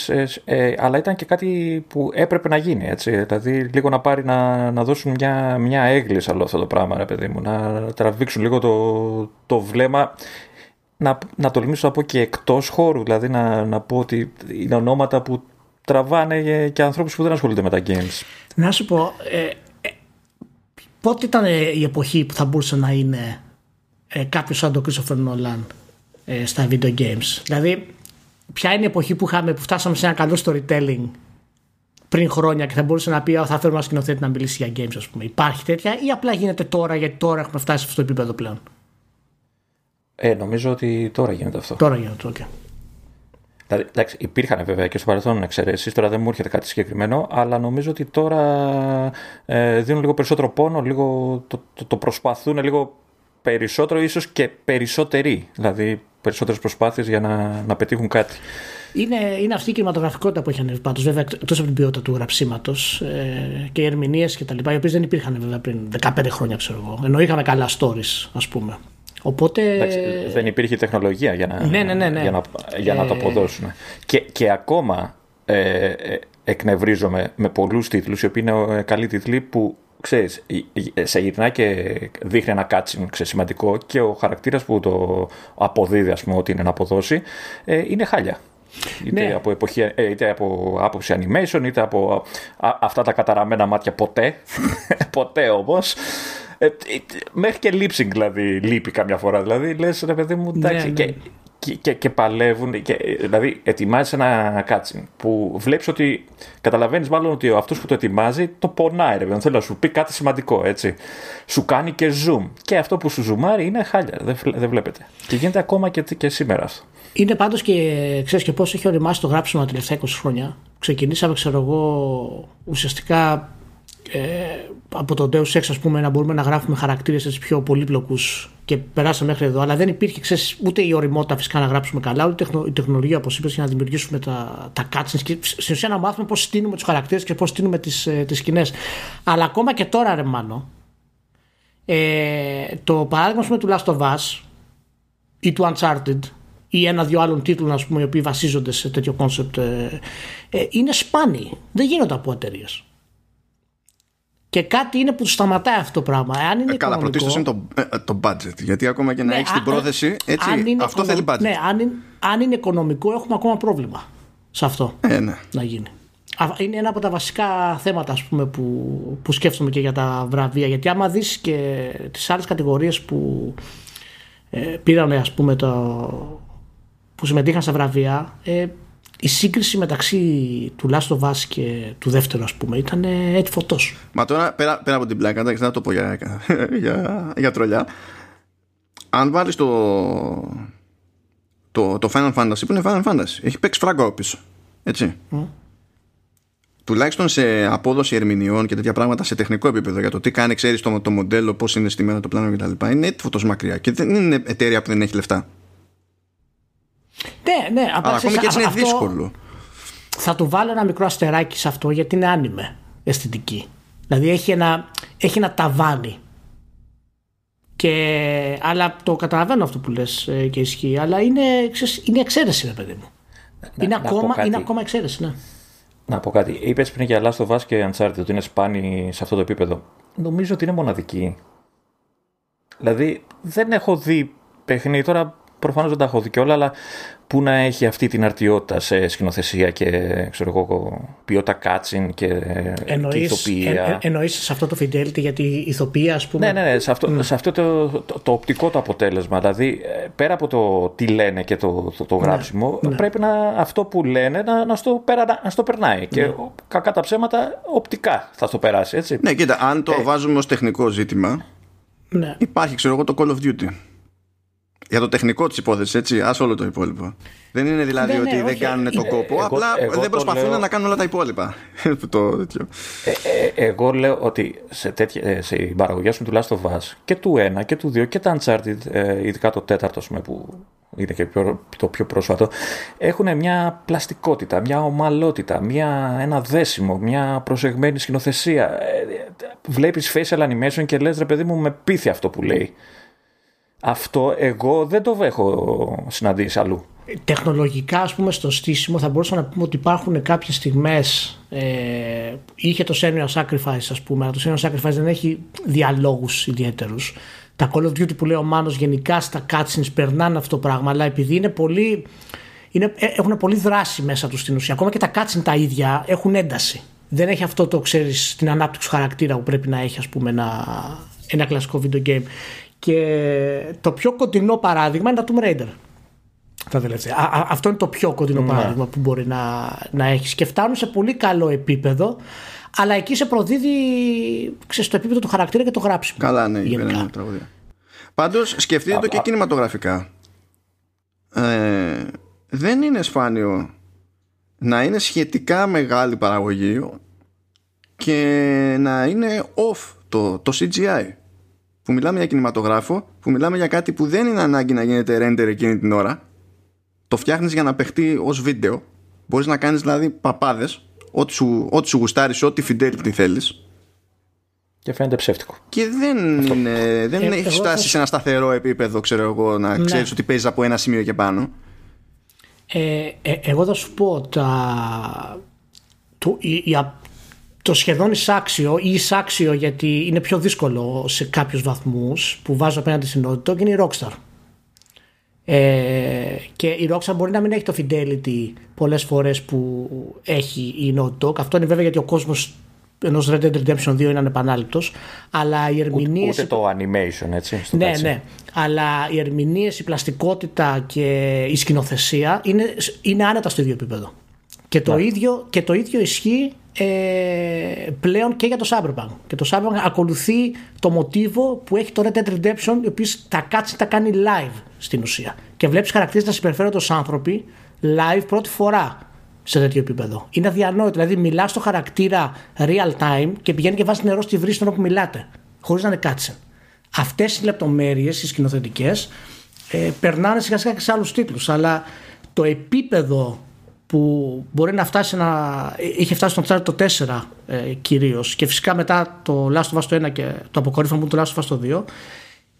αλλά ήταν και κάτι που έπρεπε να γίνει. Έτσι. Δηλαδή, λίγο να πάρει να, να δώσουν μια, μια έγκληση όλο αυτό το πράγμα, ρε παιδί μου. Να τραβήξουν λίγο το, το βλέμμα. Να, να τολμήσω να πω και εκτός χώρου. Δηλαδή, να, να πω ότι είναι ονόματα που τραβάνε και- και ανθρώπους που δεν ασχολούνται με τα games. Να σου πω, ε, ε, πότε ήταν ε, η εποχή που θα μπορούσε να είναι ε, κάποιος σαν τον Christopher Nolan; Ε, στα video games. Δηλαδή, ποια είναι η εποχή που, είχαμε, που φτάσαμε σε ένα καλό storytelling πριν χρόνια και θα μπορούσε να πει «Α, θα θέλουμε ένα σκηνοθέτη να μιλήσει για games, ας πούμε. Υπάρχει τέτοια ή απλά γίνεται τώρα γιατί τώρα έχουμε φτάσει σε αυτό το επίπεδο πλέον; Ε, νομίζω ότι τώρα γίνεται αυτό. Τώρα γίνεται, ok. Δηλαδή, εντάξει, υπήρχαν βέβαια και στο παρελθόν εξαιρέσεις. Τώρα δεν μου έρχεται κάτι συγκεκριμένο, αλλά νομίζω ότι τώρα ε, δίνουν λίγο περισσότερο πόνο, λίγο το, το, το προσπαθούν λίγο περισσότερο, ίσως και περισσότεροι. Δηλαδή, περισσότερες προσπάθειες για να, να πετύχουν κάτι. Είναι, είναι αυτή η κινηματογραφικότητα που έχει ανέβει πάντως, βέβαια, εκτός από την ποιότητα του γραψίματος ε, και οι ερμηνείες κτλ. Οι οποίες δεν υπήρχαν βέβαια πριν 15 χρόνια, ξέρω εγώ. Ενώ είχαμε καλά stories, ας πούμε. Οπότε. Εντάξει, δεν υπήρχε τεχνολογία για να, Ναι, ναι, ναι, ναι. Για να, για να το Ε, αποδώσουν. Και, και ακόμα ε, ε, εκνευρίζομαι με πολλούς τίτλους, οι οποίοι είναι ε, καλοί τίτλοι που ξέρεις, ε, ε, σε γυρνά και δείχνει ένα κάτσιν ξέρεις, σημαντικό και ο χαρακτήρας που το αποδίδει, ας πούμε, ότι είναι να αποδώσει, ε, είναι χάλια. Είτε, Ναι. από εποχή, ε, είτε από άποψη animation, είτε από α, αυτά τα καταραμένα μάτια ποτέ. ποτέ όμως. Ε, ε, μέχρι και lip sync δηλαδή λείπει καμιά φορά. Δηλαδή λες ρε παιδί μου, εντάξει. Ναι, ναι. Και, και, και, και παλεύουν. Και, δηλαδή, ετοιμάζει ένα κάτσιν που βλέπεις ότι. Καταλαβαίνεις μάλλον ότι αυτός που το ετοιμάζει το πονάει, ρε. Θέλω να σου πει κάτι σημαντικό, έτσι. Σου κάνει και zoom. Και αυτό που σου ζουμάρει είναι χάλια. Δεν, δεν βλέπετε. Και γίνεται ακόμα και, και σήμερα αυτό. Είναι πάντως και ξέρεις και πώς έχει οριμάσει το γράψιμο τα τελευταία 20 χρόνια. Ξεκινήσαμε, ξέρω εγώ, ουσιαστικά ε, από το Deus Ex, ας πούμε, να μπορούμε να γράφουμε χαρακτήρες πιο πολύπλοκους και περάσαμε μέχρι εδώ. Αλλά δεν υπήρχε ξέρεις, ούτε η οριμότητα φυσικά να γράψουμε καλά, ούτε η τεχνολογία, όπως είπες, για να δημιουργήσουμε τα, τα cutscenes και στην ουσία να μάθουμε πώς στείλουμε τους χαρακτήρες και πώς στείλουμε τις τις ε, σκηνές. Αλλά ακόμα και τώρα, ρε Μάνο, ε, το παράδειγμα του Last of Us ή του Uncharted ή ένα-δυο άλλων τίτλων ας πούμε, οι οποίοι βασίζονται σε τέτοιο concept ε, ε, είναι σπάνιοι. Δεν γίνονται από εταιρείες. Και κάτι είναι που του σταματάει αυτό το πράγμα. Αν είναι ε, καλά, πρωτίστως είναι το, ε, το budget. Γιατί ακόμα και να ναι, έχεις την πρόθεση, έτσι, αυτό θέλει budget. Ναι, αν είναι, αν είναι οικονομικό, έχουμε ακόμα πρόβλημα σε αυτό ε, ναι. να γίνει. Είναι ένα από τα βασικά θέματα ας πούμε, που, που σκέφτομαι και για τα βραβεία. Γιατί άμα δεις και τις άλλες κατηγορίες που ε, πήραν ας πούμε το, που συμμετείχαν στα βραβεία, ε, η σύγκριση μεταξύ του Last of Us και του δεύτερου, ας πούμε, ήταν έτσι φωτός. Μα τώρα πέρα, πέρα από την πλάκα, δεν θα το πω για, για, για τρολιά. Αν βάλεις το, το, το Final Fantasy, που είναι Final Fantasy, έχει παίξει φράγκο πίσω. Έτσι. Mm. Τουλάχιστον σε απόδοση ερμηνεών και τέτοια πράγματα σε τεχνικό επίπεδο για το τι κάνει, ξέρεις το, το μοντέλο, πώς είναι στημένο το πλάνο κτλ. Είναι έτσι φωτός μακριά. Και δεν είναι εταιρεία που δεν έχει λεφτά. Ναι, ναι. Αλλά ακόμη και έτσι είναι δύσκολο. Θα του βάλω ένα μικρό αστεράκι σε αυτό γιατί είναι άνιμε αισθητική. Δηλαδή έχει ένα, έχει ένα ταβάνι. Και, αλλά το καταλαβαίνω αυτό που λες ε, και ισχύει. Αλλά είναι, είναι εξαίρεση, ρε παιδί μου. Να, είναι, ακόμα, είναι ακόμα εξαίρεση, ναι. Να πω κάτι. Είπες πριν για Last of Us και Uncharted ότι είναι σπάνι σε αυτό το επίπεδο. Νομίζω ότι είναι μοναδική. Δηλαδή δεν έχω δει παιχνίδι. Τώρα προφανώς δεν τα έχω δει κιόλα, αλλά που να έχει αυτή την αρτιότητα σε σκηνοθεσία και ξέρω εγώ, ποιότητα κάτσιν και, εννοείς, και ηθοποιία. Ε, εννοείς σε αυτό το fidelity γιατί η ηθοποιία ας πούμε... Ναι, ναι, ναι σε αυτό, σε αυτό το, το, οπτικό το αποτέλεσμα. Δηλαδή ε, πέρα από το τι λένε και το, το, το ναι, γράψιμο ναι, πρέπει να αυτό που λένε να, να, στο, περα, να στο περνάει ναι. και κακά τα ψέματα οπτικά θα στο περάσει έτσι. Ναι, κοίτα, αν το ε, βάζουμε ως τεχνικό ζήτημα ναι. υπάρχει ξέρω εγώ το Call of Duty για το τεχνικό της υπόθεσης, έτσι, ας όλο το υπόλοιπο. Δεν είναι δηλαδή ναι, ότι δεν κάνουν το κόπο, απλά δεν προσπαθούν να κάνουν όλα τα υπόλοιπα. το, ε, ε, εγώ λέω ότι σε, τέτοια, ε, σε παραγωγές του Last of Us και του 1 και του 2 και τα Uncharted, ε, ειδικά το τέταρτο που είναι και το πιο πρόσφατο, έχουν μια πλαστικότητα, μια ομαλότητα, μια, ένα δέσιμο, μια προσεγμένη σκηνοθεσία. Ε, βλέπεις facial animation και λες ρε παιδί μου με πείθει αυτό που λέει. Αυτό εγώ δεν το έχω συναντήσει αλλού. Τεχνολογικά, ας πούμε, στο στήσιμο θα μπορούσαμε να πούμε ότι υπάρχουν κάποιες στιγμές ε, είχε το Senior Sacrifice, ας πούμε, αλλά το Senior Sacrifice δεν έχει διαλόγους ιδιαίτερους. Τα Call of Duty που λέει ο Μάνος γενικά στα cutscenes περνάνε αυτό το πράγμα, αλλά επειδή είναι πολύ, είναι, ε, έχουν πολύ δράση μέσα τους στην ουσία. Ακόμα και τα cutscenes τα ίδια έχουν ένταση. Δεν έχει αυτό το, ξέρεις, την ανάπτυξη χαρακτήρα που πρέπει να έχει, ας πούμε, ένα, ένα κλασικό video game. Και το πιο κοντινό παράδειγμα είναι τα Tomb Raider. Α, αυτό είναι το πιο κοντινό ναι. παράδειγμα που μπορεί να, να έχεις. Και φτάνουν σε πολύ καλό επίπεδο, αλλά εκεί σε προδίδει ξέρεις, το επίπεδο του χαρακτήρα και το γράψιμο. Καλά, ναι, είναι τραγωδία. Πάντως, σκεφτείτε το και κινηματογραφικά. Ε, δεν είναι σπάνιο να είναι σχετικά μεγάλη παραγωγή και να είναι off το, το CGI που μιλάμε για κινηματογράφο, που μιλάμε για κάτι που δεν είναι ανάγκη να γίνεται render εκείνη την ώρα. Το φτιάχνεις για να παιχτεί ως βίντεο. Μπορείς να κάνεις δηλαδή παπάδες, ό,τι σου, ό,τι σου γουστάρεις, ό,τι fidelity θέλεις. Και φαίνεται ψεύτικο. Και δεν, είναι, δεν ε, έχει φτάσει σε ένα σταθερό επίπεδο, ξέρω εγώ, να ναι. ξέρεις ότι παίζεις από ένα σημείο και πάνω. Ε, ε, εγώ θα σου πω τα, το, η, η, το σχεδόν εισάξιο ή εισάξιο γιατί είναι πιο δύσκολο σε κάποιους βαθμούς που βάζω απέναντι στην Naughty είναι η Rockstar. Ε, και η Rockstar μπορεί να μην έχει το fidelity πολλές φορές που έχει η Naughty Αυτό είναι βέβαια γιατί ο κόσμος ενός Red Dead Redemption 2 είναι ανεπανάληπτος. Αλλά οι ερμηνείες. Ούτε, το animation, έτσι. Στο ναι, ναι. Αλλά οι ερμηνείες, η πλαστικότητα και η σκηνοθεσία είναι, είναι άνετα στο ίδιο επίπεδο. Και το, ναι. ίδιο, και το ίδιο ισχύει ε, πλέον και για το Cyberpunk. Και το Cyberpunk ακολουθεί το μοτίβο που έχει το Red Dead Redemption, ο οποίο τα κάτσει τα κάνει live στην ουσία. Και βλέπεις χαρακτήρες να συμπεριφέρονται ως άνθρωποι live πρώτη φορά σε τέτοιο επίπεδο. Είναι αδιανόητο. Δηλαδή, μιλάς στο χαρακτήρα real time και πηγαίνει και βάζει νερό στη βρύση όταν που μιλάτε, χωρίς να είναι κάτσε. Αυτές οι λεπτομέρειες, οι σκηνοθετικές, ε, περνάνε σιγά σιγά και σε άλλους τίτλους. Αλλά το επίπεδο που μπορεί να φτάσει να. είχε φτάσει στον Uncharted το 4 ε, κυρίως και φυσικά μετά το Last of Us το 1 και το αποκορύφωμα μου το Last of Us το 2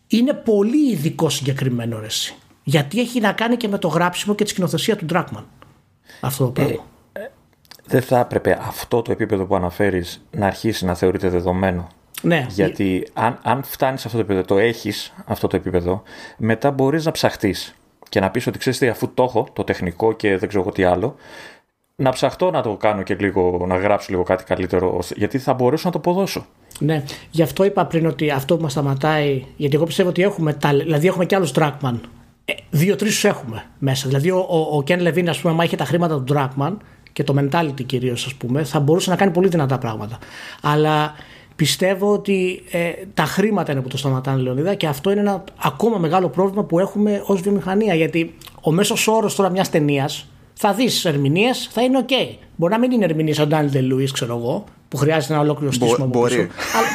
είναι πολύ ειδικό συγκεκριμένο ρεση. Γιατί έχει να κάνει και με το γράψιμο και τη σκηνοθεσία του Dragman. Αυτό το πράγμα. Ε, ε, δεν θα έπρεπε αυτό το επίπεδο που αναφέρεις να αρχίσει να θεωρείται δεδομένο; Ναι. Γιατί αν, αν φτάνεις σε αυτό το επίπεδο, το έχεις αυτό το επίπεδο, μετά μπορείς να ψαχτείς και να πεις ότι ξέρεις τι, αφού το έχω, το τεχνικό και δεν ξέρω εγώ τι άλλο, να ψαχτώ να το κάνω και λίγο, να γράψω λίγο κάτι καλύτερο, γιατί θα μπορέσω να το αποδώσω. Ναι, γι' αυτό είπα πριν ότι αυτό που μας σταματάει, γιατί εγώ πιστεύω ότι έχουμε, τα, δηλαδή έχουμε και άλλους Dragman. Ε, Δύο-τρεις τους έχουμε μέσα. Δηλαδή ο, ο, ο Ken Levine, ας πούμε, άμα είχε τα χρήματα του Dragman και το mentality κυρίως, ας πούμε, θα μπορούσε να κάνει πολύ δυνατά πράγματα. Αλλά Πιστεύω ότι ε, τα χρήματα είναι που το σταματάνε, Λεωνίδα, και αυτό είναι ένα ακόμα μεγάλο πρόβλημα που έχουμε ως βιομηχανία. Γιατί ο μέσος όρος τώρα μιας ταινίας θα δεις ερμηνείες, θα είναι OK. Μπορεί να μην είναι ερμηνείες σαν Ντάνιλ Λουί, ξέρω εγώ, που χρειάζεται ένα ολόκληρο στήσιμο. Μπορεί. Αλλά...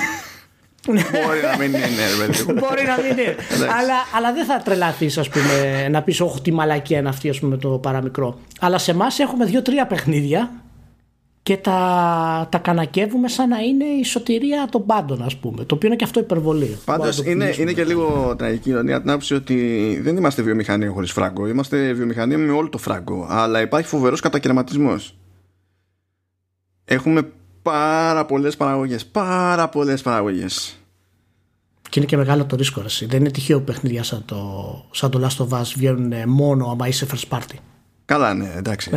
Μπορεί να μην είναι, Μπορεί να μην είναι. αλλά, αλλά δεν θα τρελαθείς, ας πούμε, να πεις: Όχι, τι μαλακία είναι αυτή, ας πούμε, το παραμικρό. Αλλά σε εμάς έχουμε δύο-τρία παιχνίδια και τα, τα κανακεύουμε σαν να είναι η σωτηρία των πάντων, ας πούμε. Το οποίο είναι και αυτό υπερβολή. Πάντως είναι, είναι και λίγο τραγική ηρωνία την άποψη ότι δεν είμαστε βιομηχανία χωρίς φράγκο. Είμαστε βιομηχανία με όλο το φράγκο. Αλλά υπάρχει φοβερός κατακαιρματισμός. Έχουμε πάρα πολλές παραγωγές. Πάρα πολλές παραγωγές. Και είναι και μεγάλο το ρίσκο. Δεν είναι τυχαίο παιχνίδια σαν το, σαν το Last of Us βγαίνουν μόνο άμα είσαι first party. Καλά, ναι, εντάξει.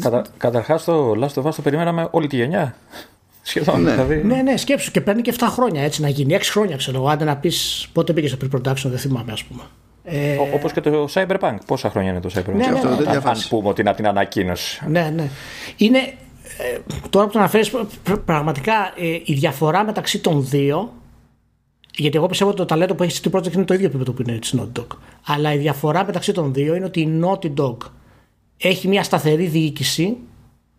Κατα, Καταρχάς το Last of Us το περιμέναμε όλη τη γενιά. Σχεδόν. Ναι. Δηλαδή. ναι, ναι, σκέψου και παίρνει και 7 χρόνια έτσι να γίνει. 6 χρόνια ξέρω εγώ. Άντε να πεις πότε πήγε στο pre-production, δεν θυμάμαι, ας πούμε. Ε... Όπως και το Cyberpunk. Πόσα χρόνια είναι το Cyberpunk; Ναι, ναι, αυτό δεν αν, αν πούμε ότι είναι από την ανακοίνωση. Ναι, ναι. Είναι, ε, τώρα που το αναφέρεις, πραγματικά ε, η διαφορά μεταξύ των δύο. Γιατί εγώ πιστεύω ότι το ταλέντο που έχεις στην Project είναι το ίδιο επίπεδο που είναι τη Naughty Dog. Αλλά η διαφορά μεταξύ των δύο είναι ότι η Naughty Dog έχει μια σταθερή διοίκηση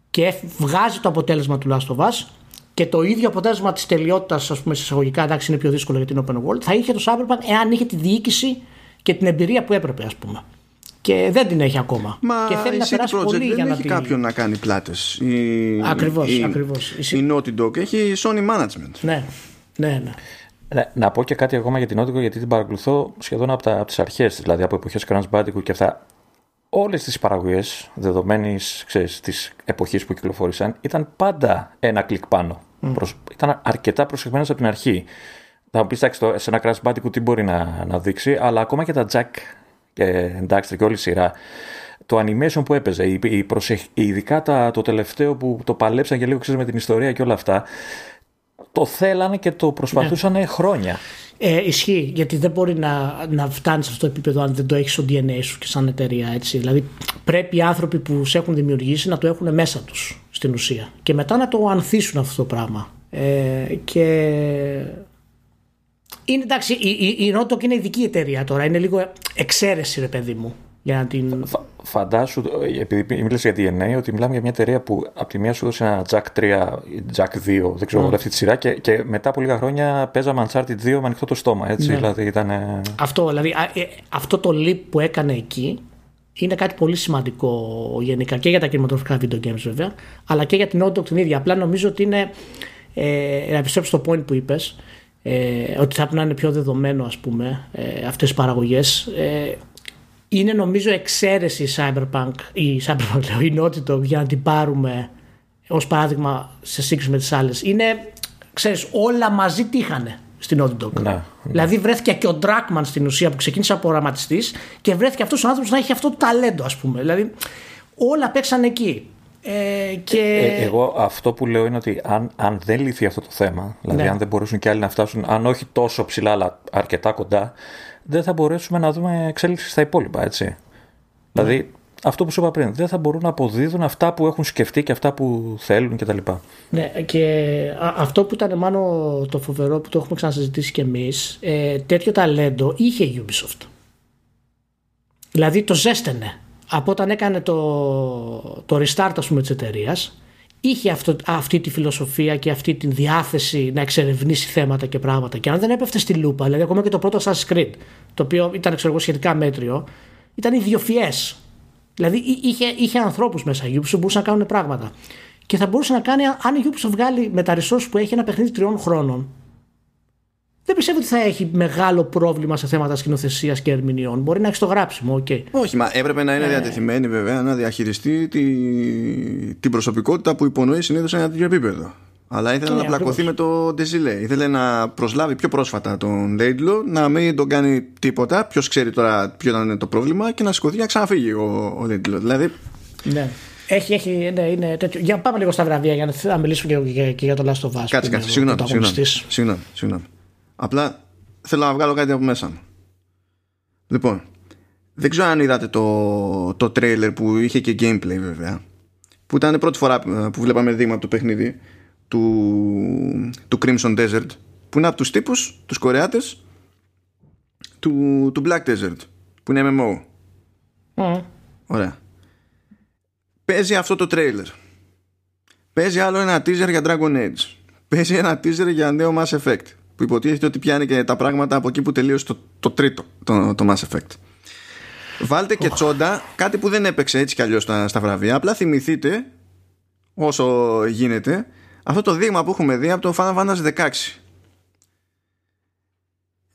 και βγάζει το αποτέλεσμα του Last of Us και το ίδιο αποτέλεσμα της τελειότητας, ας πούμε, εισαγωγικά, εντάξει, είναι πιο δύσκολο για την Open World, θα είχε το Cyberpunk εάν είχε τη διοίκηση και την εμπειρία που έπρεπε, ας πούμε. Και δεν την έχει ακόμα. Μα και θέλει να περάσει πολύ δεν για να έχει τη... κάποιον να κάνει πλάτες. Ακριβώς. Η, ακριβώς. η Naughty Dog έχει Sony Management. Ναι, ναι, ναι. Να, να πω και κάτι ακόμα για την Naughty Dog γιατί την παρακολουθώ σχεδόν από, από τις αρχές, δηλαδή από εποχές Crash Bandicoot και αυτά όλες τις παραγωγές δεδομένης ξέρεις, της εποχής που κυκλοφόρησαν ήταν πάντα ένα κλικ πάνω. ήταν αρκετά προσεγμένες από την αρχή. Θα μου πεις σε ένα Crash Bandicoot τι μπορεί να, να δείξει, αλλά ακόμα και τα Jack και Daxter και όλη η σειρά το animation που έπαιζε, η, η προσεχ... ειδικά τα, το τελευταίο που το παλέψαν και λίγο ξέρεις με την ιστορία και όλα αυτά, το θέλανε και το προσπαθούσαν ναι. χρόνια. Ε, ισχύει, γιατί δεν μπορεί να, να φτάνεις σε αυτό το επίπεδο αν δεν το έχεις στο DNA σου και σαν εταιρεία. Έτσι. Δηλαδή, πρέπει οι άνθρωποι που σε έχουν δημιουργήσει να το έχουν μέσα τους στην ουσία και μετά να το ανθίσουν αυτό το πράγμα. Ε, και είναι εντάξει, η, η, η είναι ειδική εταιρεία τώρα. Είναι λίγο εξαίρεση, ρε παιδί μου. Για να την... φαντάσου, επειδή μίλησες για DNA, ότι μιλάμε για μια εταιρεία που από τη μία σου έδωσε ένα Jack 3, Jack 2, δεν ξέρω mm. αυτή τη σειρά, και, και μετά από λίγα χρόνια παίζαμε Uncharted 2 με ανοιχτό το στόμα. Έτσι, ναι. δηλαδή ήταν... Αυτό, δηλαδή, ε, αυτό το leap που έκανε εκεί είναι κάτι πολύ σημαντικό γενικά και για τα κινηματογραφικά video games βέβαια, αλλά και για την Auto την ίδια. Απλά νομίζω ότι είναι. Ε, να επιστρέψω στο point που είπες, ε, ότι θα πρέπει να είναι πιο δεδομένο, ας πούμε, ε, αυτές οι παραγωγές. Ε, είναι νομίζω εξαίρεση η Cyberpunk, η Cyberpunk λέω, η Naughty Dog για να την πάρουμε ως παράδειγμα σε σύγκριση με τις άλλες. Είναι, ξέρεις, όλα μαζί τι είχαν στην Naughty Dog. Ναι, ναι. Δηλαδή βρέθηκε και ο Dragman στην ουσία που ξεκίνησε από οραματιστής και βρέθηκε αυτός ο άνθρωπος να έχει αυτό το ταλέντο ας πούμε. Δηλαδή όλα παίξαν εκεί. Ε, και... Ε, εγώ αυτό που λέω είναι ότι αν, αν δεν λυθεί αυτό το θέμα, δηλαδή Ναι. αν δεν μπορέσουν και άλλοι να φτάσουν, αν όχι τόσο ψηλά αλλά αρκετά κοντά, δεν θα μπορέσουμε να δούμε εξέλιξη στα υπόλοιπα, έτσι. Δηλαδή, αυτό που σου είπα πριν, δεν θα μπορούν να αποδίδουν αυτά που έχουν σκεφτεί και αυτά που θέλουν κτλ. Ναι, και α- αυτό που ήταν μάλλον το φοβερό που το έχουμε ξανασυζητήσει κι εμείς, ε, τέτοιο ταλέντο είχε η Ubisoft. Δηλαδή το ζέστενε. Από όταν έκανε το, το restart ας πούμε της εταιρείας, είχε αυτό, αυτή τη φιλοσοφία και αυτή τη διάθεση να εξερευνήσει θέματα και πράγματα. Και αν δεν έπεφτε στη λούπα, δηλαδή ακόμα και το πρώτο Assassin's Creed, το οποίο ήταν ξέρω εγώ, σχετικά μέτριο, ήταν ιδιοφυές. Δηλαδή εί- είχε, είχε ανθρώπους μέσα η Ubisoft που μπορούσαν να κάνουν πράγματα. Και θα μπορούσε να κάνει, αν η Ubisoft βγάλει με τα resources που έχει ένα παιχνίδι τριών χρόνων, δεν πιστεύω ότι θα έχει μεγάλο πρόβλημα σε θέματα σκηνοθεσίας και ερμηνεών. Μπορεί να έχει το γράψιμο, οκ. Όχι, μα έπρεπε να είναι διατεθειμένη βέβαια να διαχειριστεί τη, την προσωπικότητα που υπονοεί συνήθως σε ένα τέτοιο επίπεδο. Αλλά ήθελε Ναι, να πλακωθεί ακριβώς. με το Ντεζιλέ. Ήθελε να προσλάβει πιο πρόσφατα τον Λέιντλο, να μην τον κάνει τίποτα. Ποιος ξέρει τώρα ποιο ήταν το πρόβλημα και να σηκωθεί να ξαναφύγει ο, ο Λέιντλο. Δηλαδή, Ναι. Έχει, έχει, ναι, είναι τέτοιο. Για πάμε λίγο στα βραβεία για να, να μιλήσουμε και, και, και για το Last of Us. κάτσε, που είναι κάτσε. ο Συγγνώμη, συγγνώμη, πρωταγωνιστής. συγγνώμη, συγγνώμη. Απλά θέλω να βγάλω κάτι από μέσα μου. Λοιπόν, δεν ξέρω αν είδατε το, το trailer που είχε και gameplay βέβαια. Που ήταν η πρώτη φορά ε, που βλέπαμε δείγμα από το παιχνίδι του, του Crimson Desert. Που είναι από τους τύπους, τους Κορεάτες του, του Black Desert. Που είναι MMO. Μμ. Ωραία. Παίζει αυτό το trailer. Παίζει άλλο ένα teaser για Dragon Age. Παίζει ένα teaser για νέο Mass Effect. Που υποτίθεται ότι πιάνει και τα πράγματα από εκεί που τελείωσε το, το τρίτο, το, το Mass Effect. Βάλτε και τσόντα κάτι που δεν έπαιξε έτσι κι αλλιώς στα, στα βραβεία. Απλά θυμηθείτε όσο γίνεται αυτό το δείγμα που έχουμε δει από το Final Fantasy 16.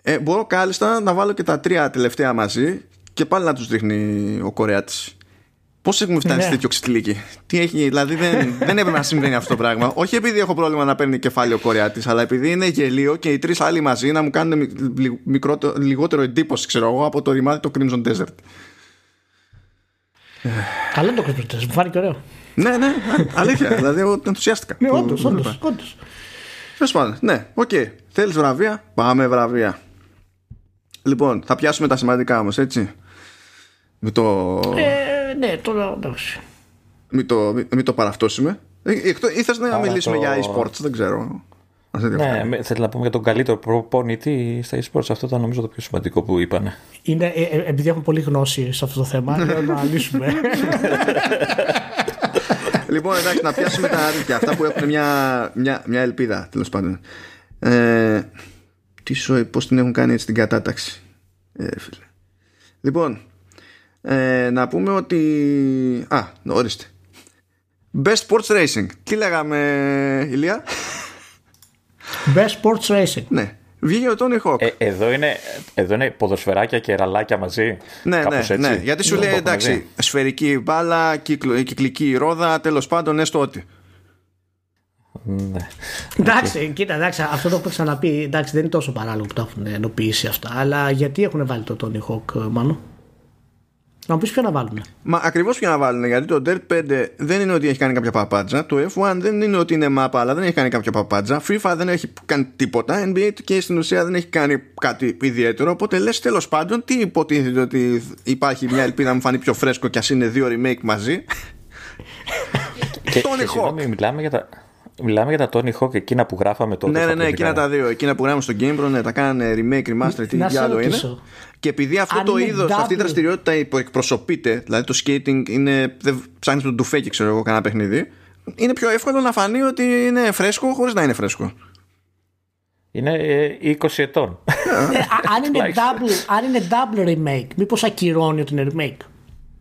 Ε, μπορώ κάλλιστα να βάλω και τα τρία τελευταία μαζί και πάλι να τους δείχνει ο Κορεάτης. Πώς έχουμε φτάσει Ναι. σε τέτοιο ξυλίκι; Τι έχει, δηλαδή δεν, δεν έπρεπε να συμβαίνει αυτό το πράγμα. Όχι επειδή έχω πρόβλημα να παίρνει κεφάλαιο ο Κορεάτη, αλλά επειδή είναι γελίο και οι τρεις άλλοι μαζί να μου κάνουν μικ- λι- μικρότερο- λιγότερο εντύπωση, ξέρω εγώ, από το ρημάδι το Crimson Desert. Καλό το Christmas Test, μου φάνηκε ωραίο. ναι, ναι, α- αλήθεια. δηλαδή, εγώ ενθουσιάστηκα. Ναι, που- όντως, που όντως. βλέπα. Τέλος πάντων, ναι, οκ. Θέλεις βραβεία, πάμε βραβεία. Λοιπόν, θα πιάσουμε τα σημαντικά όμως, έτσι. Μην το, Ε, ναι, τώρα εντάξει. μην το, μην, μην το παραυτώσουμε. Ε, εκτός- Ή θες να Άρα μιλήσουμε το- για e-sports, δεν ξέρω. Ας δεν Ναι, διαφέρει. με- θέλω να πούμε για τον καλύτερο προπονητή στα eSports. Αυτό ήταν νομίζω το πιο σημαντικό που είπανε. Είναι, ε, ε, επειδή έχουμε πολύ γνώση σε αυτό το θέμα, λέω να λύσουμε. Λοιπόν, εντάξει, να πιάσουμε τα αλήθεια. Αυτά που έχουν μια, μια, μια ελπίδα, τέλος πάντων. Ε, τι σου, πώς την έχουν κάνει έτσι την κατάταξη; Ε, φίλε. Λοιπόν, ε, να πούμε ότι... Α, ορίστε. Best Sports Racing. Τι λέγαμε, Ηλία; Best Sports Racing. ναι. Βγήκε ο Tony Hawk. Ε, εδώ, είναι, εδώ είναι ποδοσφαιράκια και ραλάκια μαζί. Ναι, ναι, Κάπως έτσι. ναι. Γιατί σου Το λέει έχουμε εντάξει, δει. σφαιρική μπάλα, κύκλο, κυκλική ρόδα, τέλος πάντων, έστω ότι. Ναι. Εντάξει, κοίτα, εντάξει, αυτό το έχω ξαναπεί. Εντάξει, δεν είναι τόσο παράλογο που τα έχουν ενοποιήσει αυτά. Αλλά γιατί έχουν βάλει το Tony Hawk, ε, μάλλον. Να μου πεις ποιο να βάλουν. Μα ακριβώς ποιο να βάλουν, γιατί το Dirt 5 δεν είναι ότι έχει κάνει κάποια παπάντζα. Το F1 δεν είναι ότι είναι μάπα, αλλά δεν έχει κάνει κάποια παπάντζα. FIFA δεν έχει κάνει τίποτα. NBA και στην ουσία δεν έχει κάνει κάτι ιδιαίτερο. Οπότε λες τέλος πάντων, τι υποτίθεται ότι υπάρχει μια ελπίδα να μου φανεί πιο φρέσκο κι ας είναι δύο remake μαζί; Και, Tony και Hawk. συγγνώμη, μιλάμε για τα, μιλάμε για τα Tony Hawk εκείνα που γράφαμε τότε. ναι, στα ναι, ναι, προηγούμενα. εκείνα τα δύο. Εκείνα που γράφουμε στο Game Pro, ναι, τα κάνανε remake, remaster, τι Να σε άλλο είναι. Ρωτήσω. Και επειδή αυτό Αν το είναι είδος, αυτή η double- δραστηριότητα εκπροσωπείται, δηλαδή το skating είναι. Δεν ψάχνεις τον τουφέκι, ξέρω εγώ, κανένα παιχνίδι. Είναι πιο εύκολο να φανεί ότι είναι φρέσκο χωρίς να είναι φρέσκο. Είναι ε, 20 ετών. Ε, α- αν, είναι Τουλάχιστον. double, αν είναι double remake, μήπως ακυρώνει ότι είναι remake;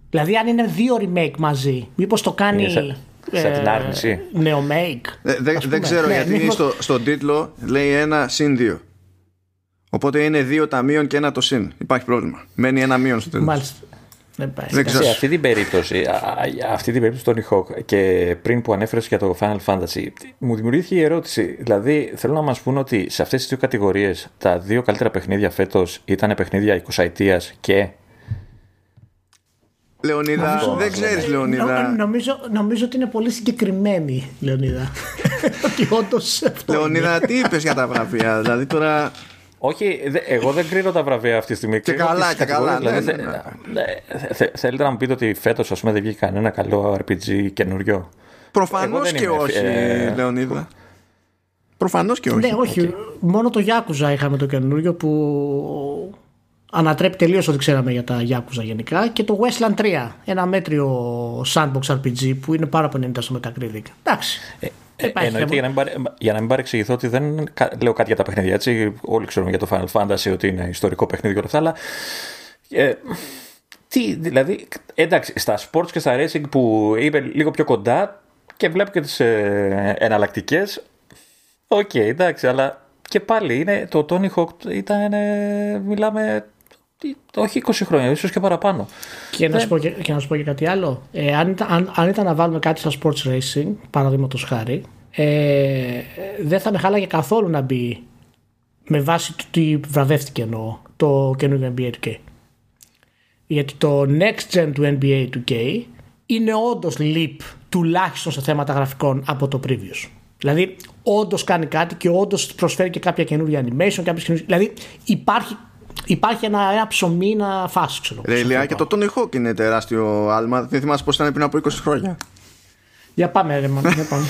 Δηλαδή, αν είναι δύο remake μαζί, μήπως το κάνει. Είναι σαν- σαν την άρνηση. Νέο make. Ε, δεν- ας δεν πούμε. ξέρω Ναι, γιατί μήπως- στο, στον τίτλο λέει ένα συν δύο. Οπότε είναι δύο τα μείον και ένα το συν. Υπάρχει πρόβλημα. Μένει ένα μείον στο τέλος. Μάλιστα. Δεν πάει. Δεν ξέρω. Σε αυτή την περίπτωση, α, α, αυτή την περίπτωση Tony Hawk και πριν που ανέφερες για το Final Fantasy, μου δημιουργήθηκε η ερώτηση. Δηλαδή, θέλω να μας πούνε ότι σε αυτές τις δύο κατηγορίες τα δύο καλύτερα παιχνίδια φέτος ήταν παιχνίδια 20 ετία και. Λεωνίδα, δεν ξέρεις, Λεωνίδα. νομίζω, νομίζω ότι είναι πολύ συγκεκριμένη, Λεωνίδα. ότι όντως. Λεωνίδα, τι είπες για τα βραβεία, δηλαδή τώρα. Όχι, εγώ δεν κρίνω τα βραβεία αυτή τη στιγμή. Και καλά, και καλά. Δηλαδή, ναι, ναι, ναι. θέλετε να μου πείτε ότι φέτος, ας πούμε, δεν βγήκε κανένα καλό RPG καινούριο; Προφανώς και όχι, ε... Λεωνίδα. Προφανώς και όχι. Ναι, όχι. Μόνο το Yakuza είχαμε το καινούριο που ανατρέπει τελείως ό,τι ξέραμε για τα Yakuza γενικά και το Wasteland 3, ένα μέτριο sandbox RPG που είναι πάρα πολύ 90 στο Metacritic. Εντάξει. Ε, ε, εννοείται για να, μην για να μην παρεξηγηθώ ότι δεν λέω κάτι για τα παιχνίδια έτσι. Όλοι ξέρουμε για το Final Fantasy ότι είναι ιστορικό παιχνίδι και όλα αυτά, αλλά. Ε, τι, δηλαδή, εντάξει, στα sports και στα racing που είμαι λίγο πιο κοντά και βλέπω και τις ε, εναλλακτικές. OK, okay, εντάξει, αλλά και πάλι είναι, το Tony Hawk ήταν, ε, μιλάμε όχι 20 χρόνια, ίσως και παραπάνω. Και, να, σου πω και, και να σου πω και κάτι άλλο. Ε, αν, αν, αν, ήταν να βάλουμε κάτι στα sports racing, παραδείγματος χάρη, ε, δεν θα με χάλαγε καθόλου να μπει με βάση το τι βραβεύτηκε εννοώ το καινούργιο NBA 2K. Γιατί το next gen του NBA 2K είναι όντως leap τουλάχιστον σε θέματα γραφικών από το previous. Δηλαδή, όντως κάνει κάτι και όντως προσφέρει και κάποια καινούργια animation. Κάποιες Δηλαδή, υπάρχει υπάρχει ένα, ένα ψωμί να φας, ξέρω. Ρε Ηλία, και το Tony Hawk είναι τεράστιο άλμα. Δεν θυμάσαι πώς ήταν πριν από 20 χρόνια. Για πάμε, ρε μόνο. Για πάμε.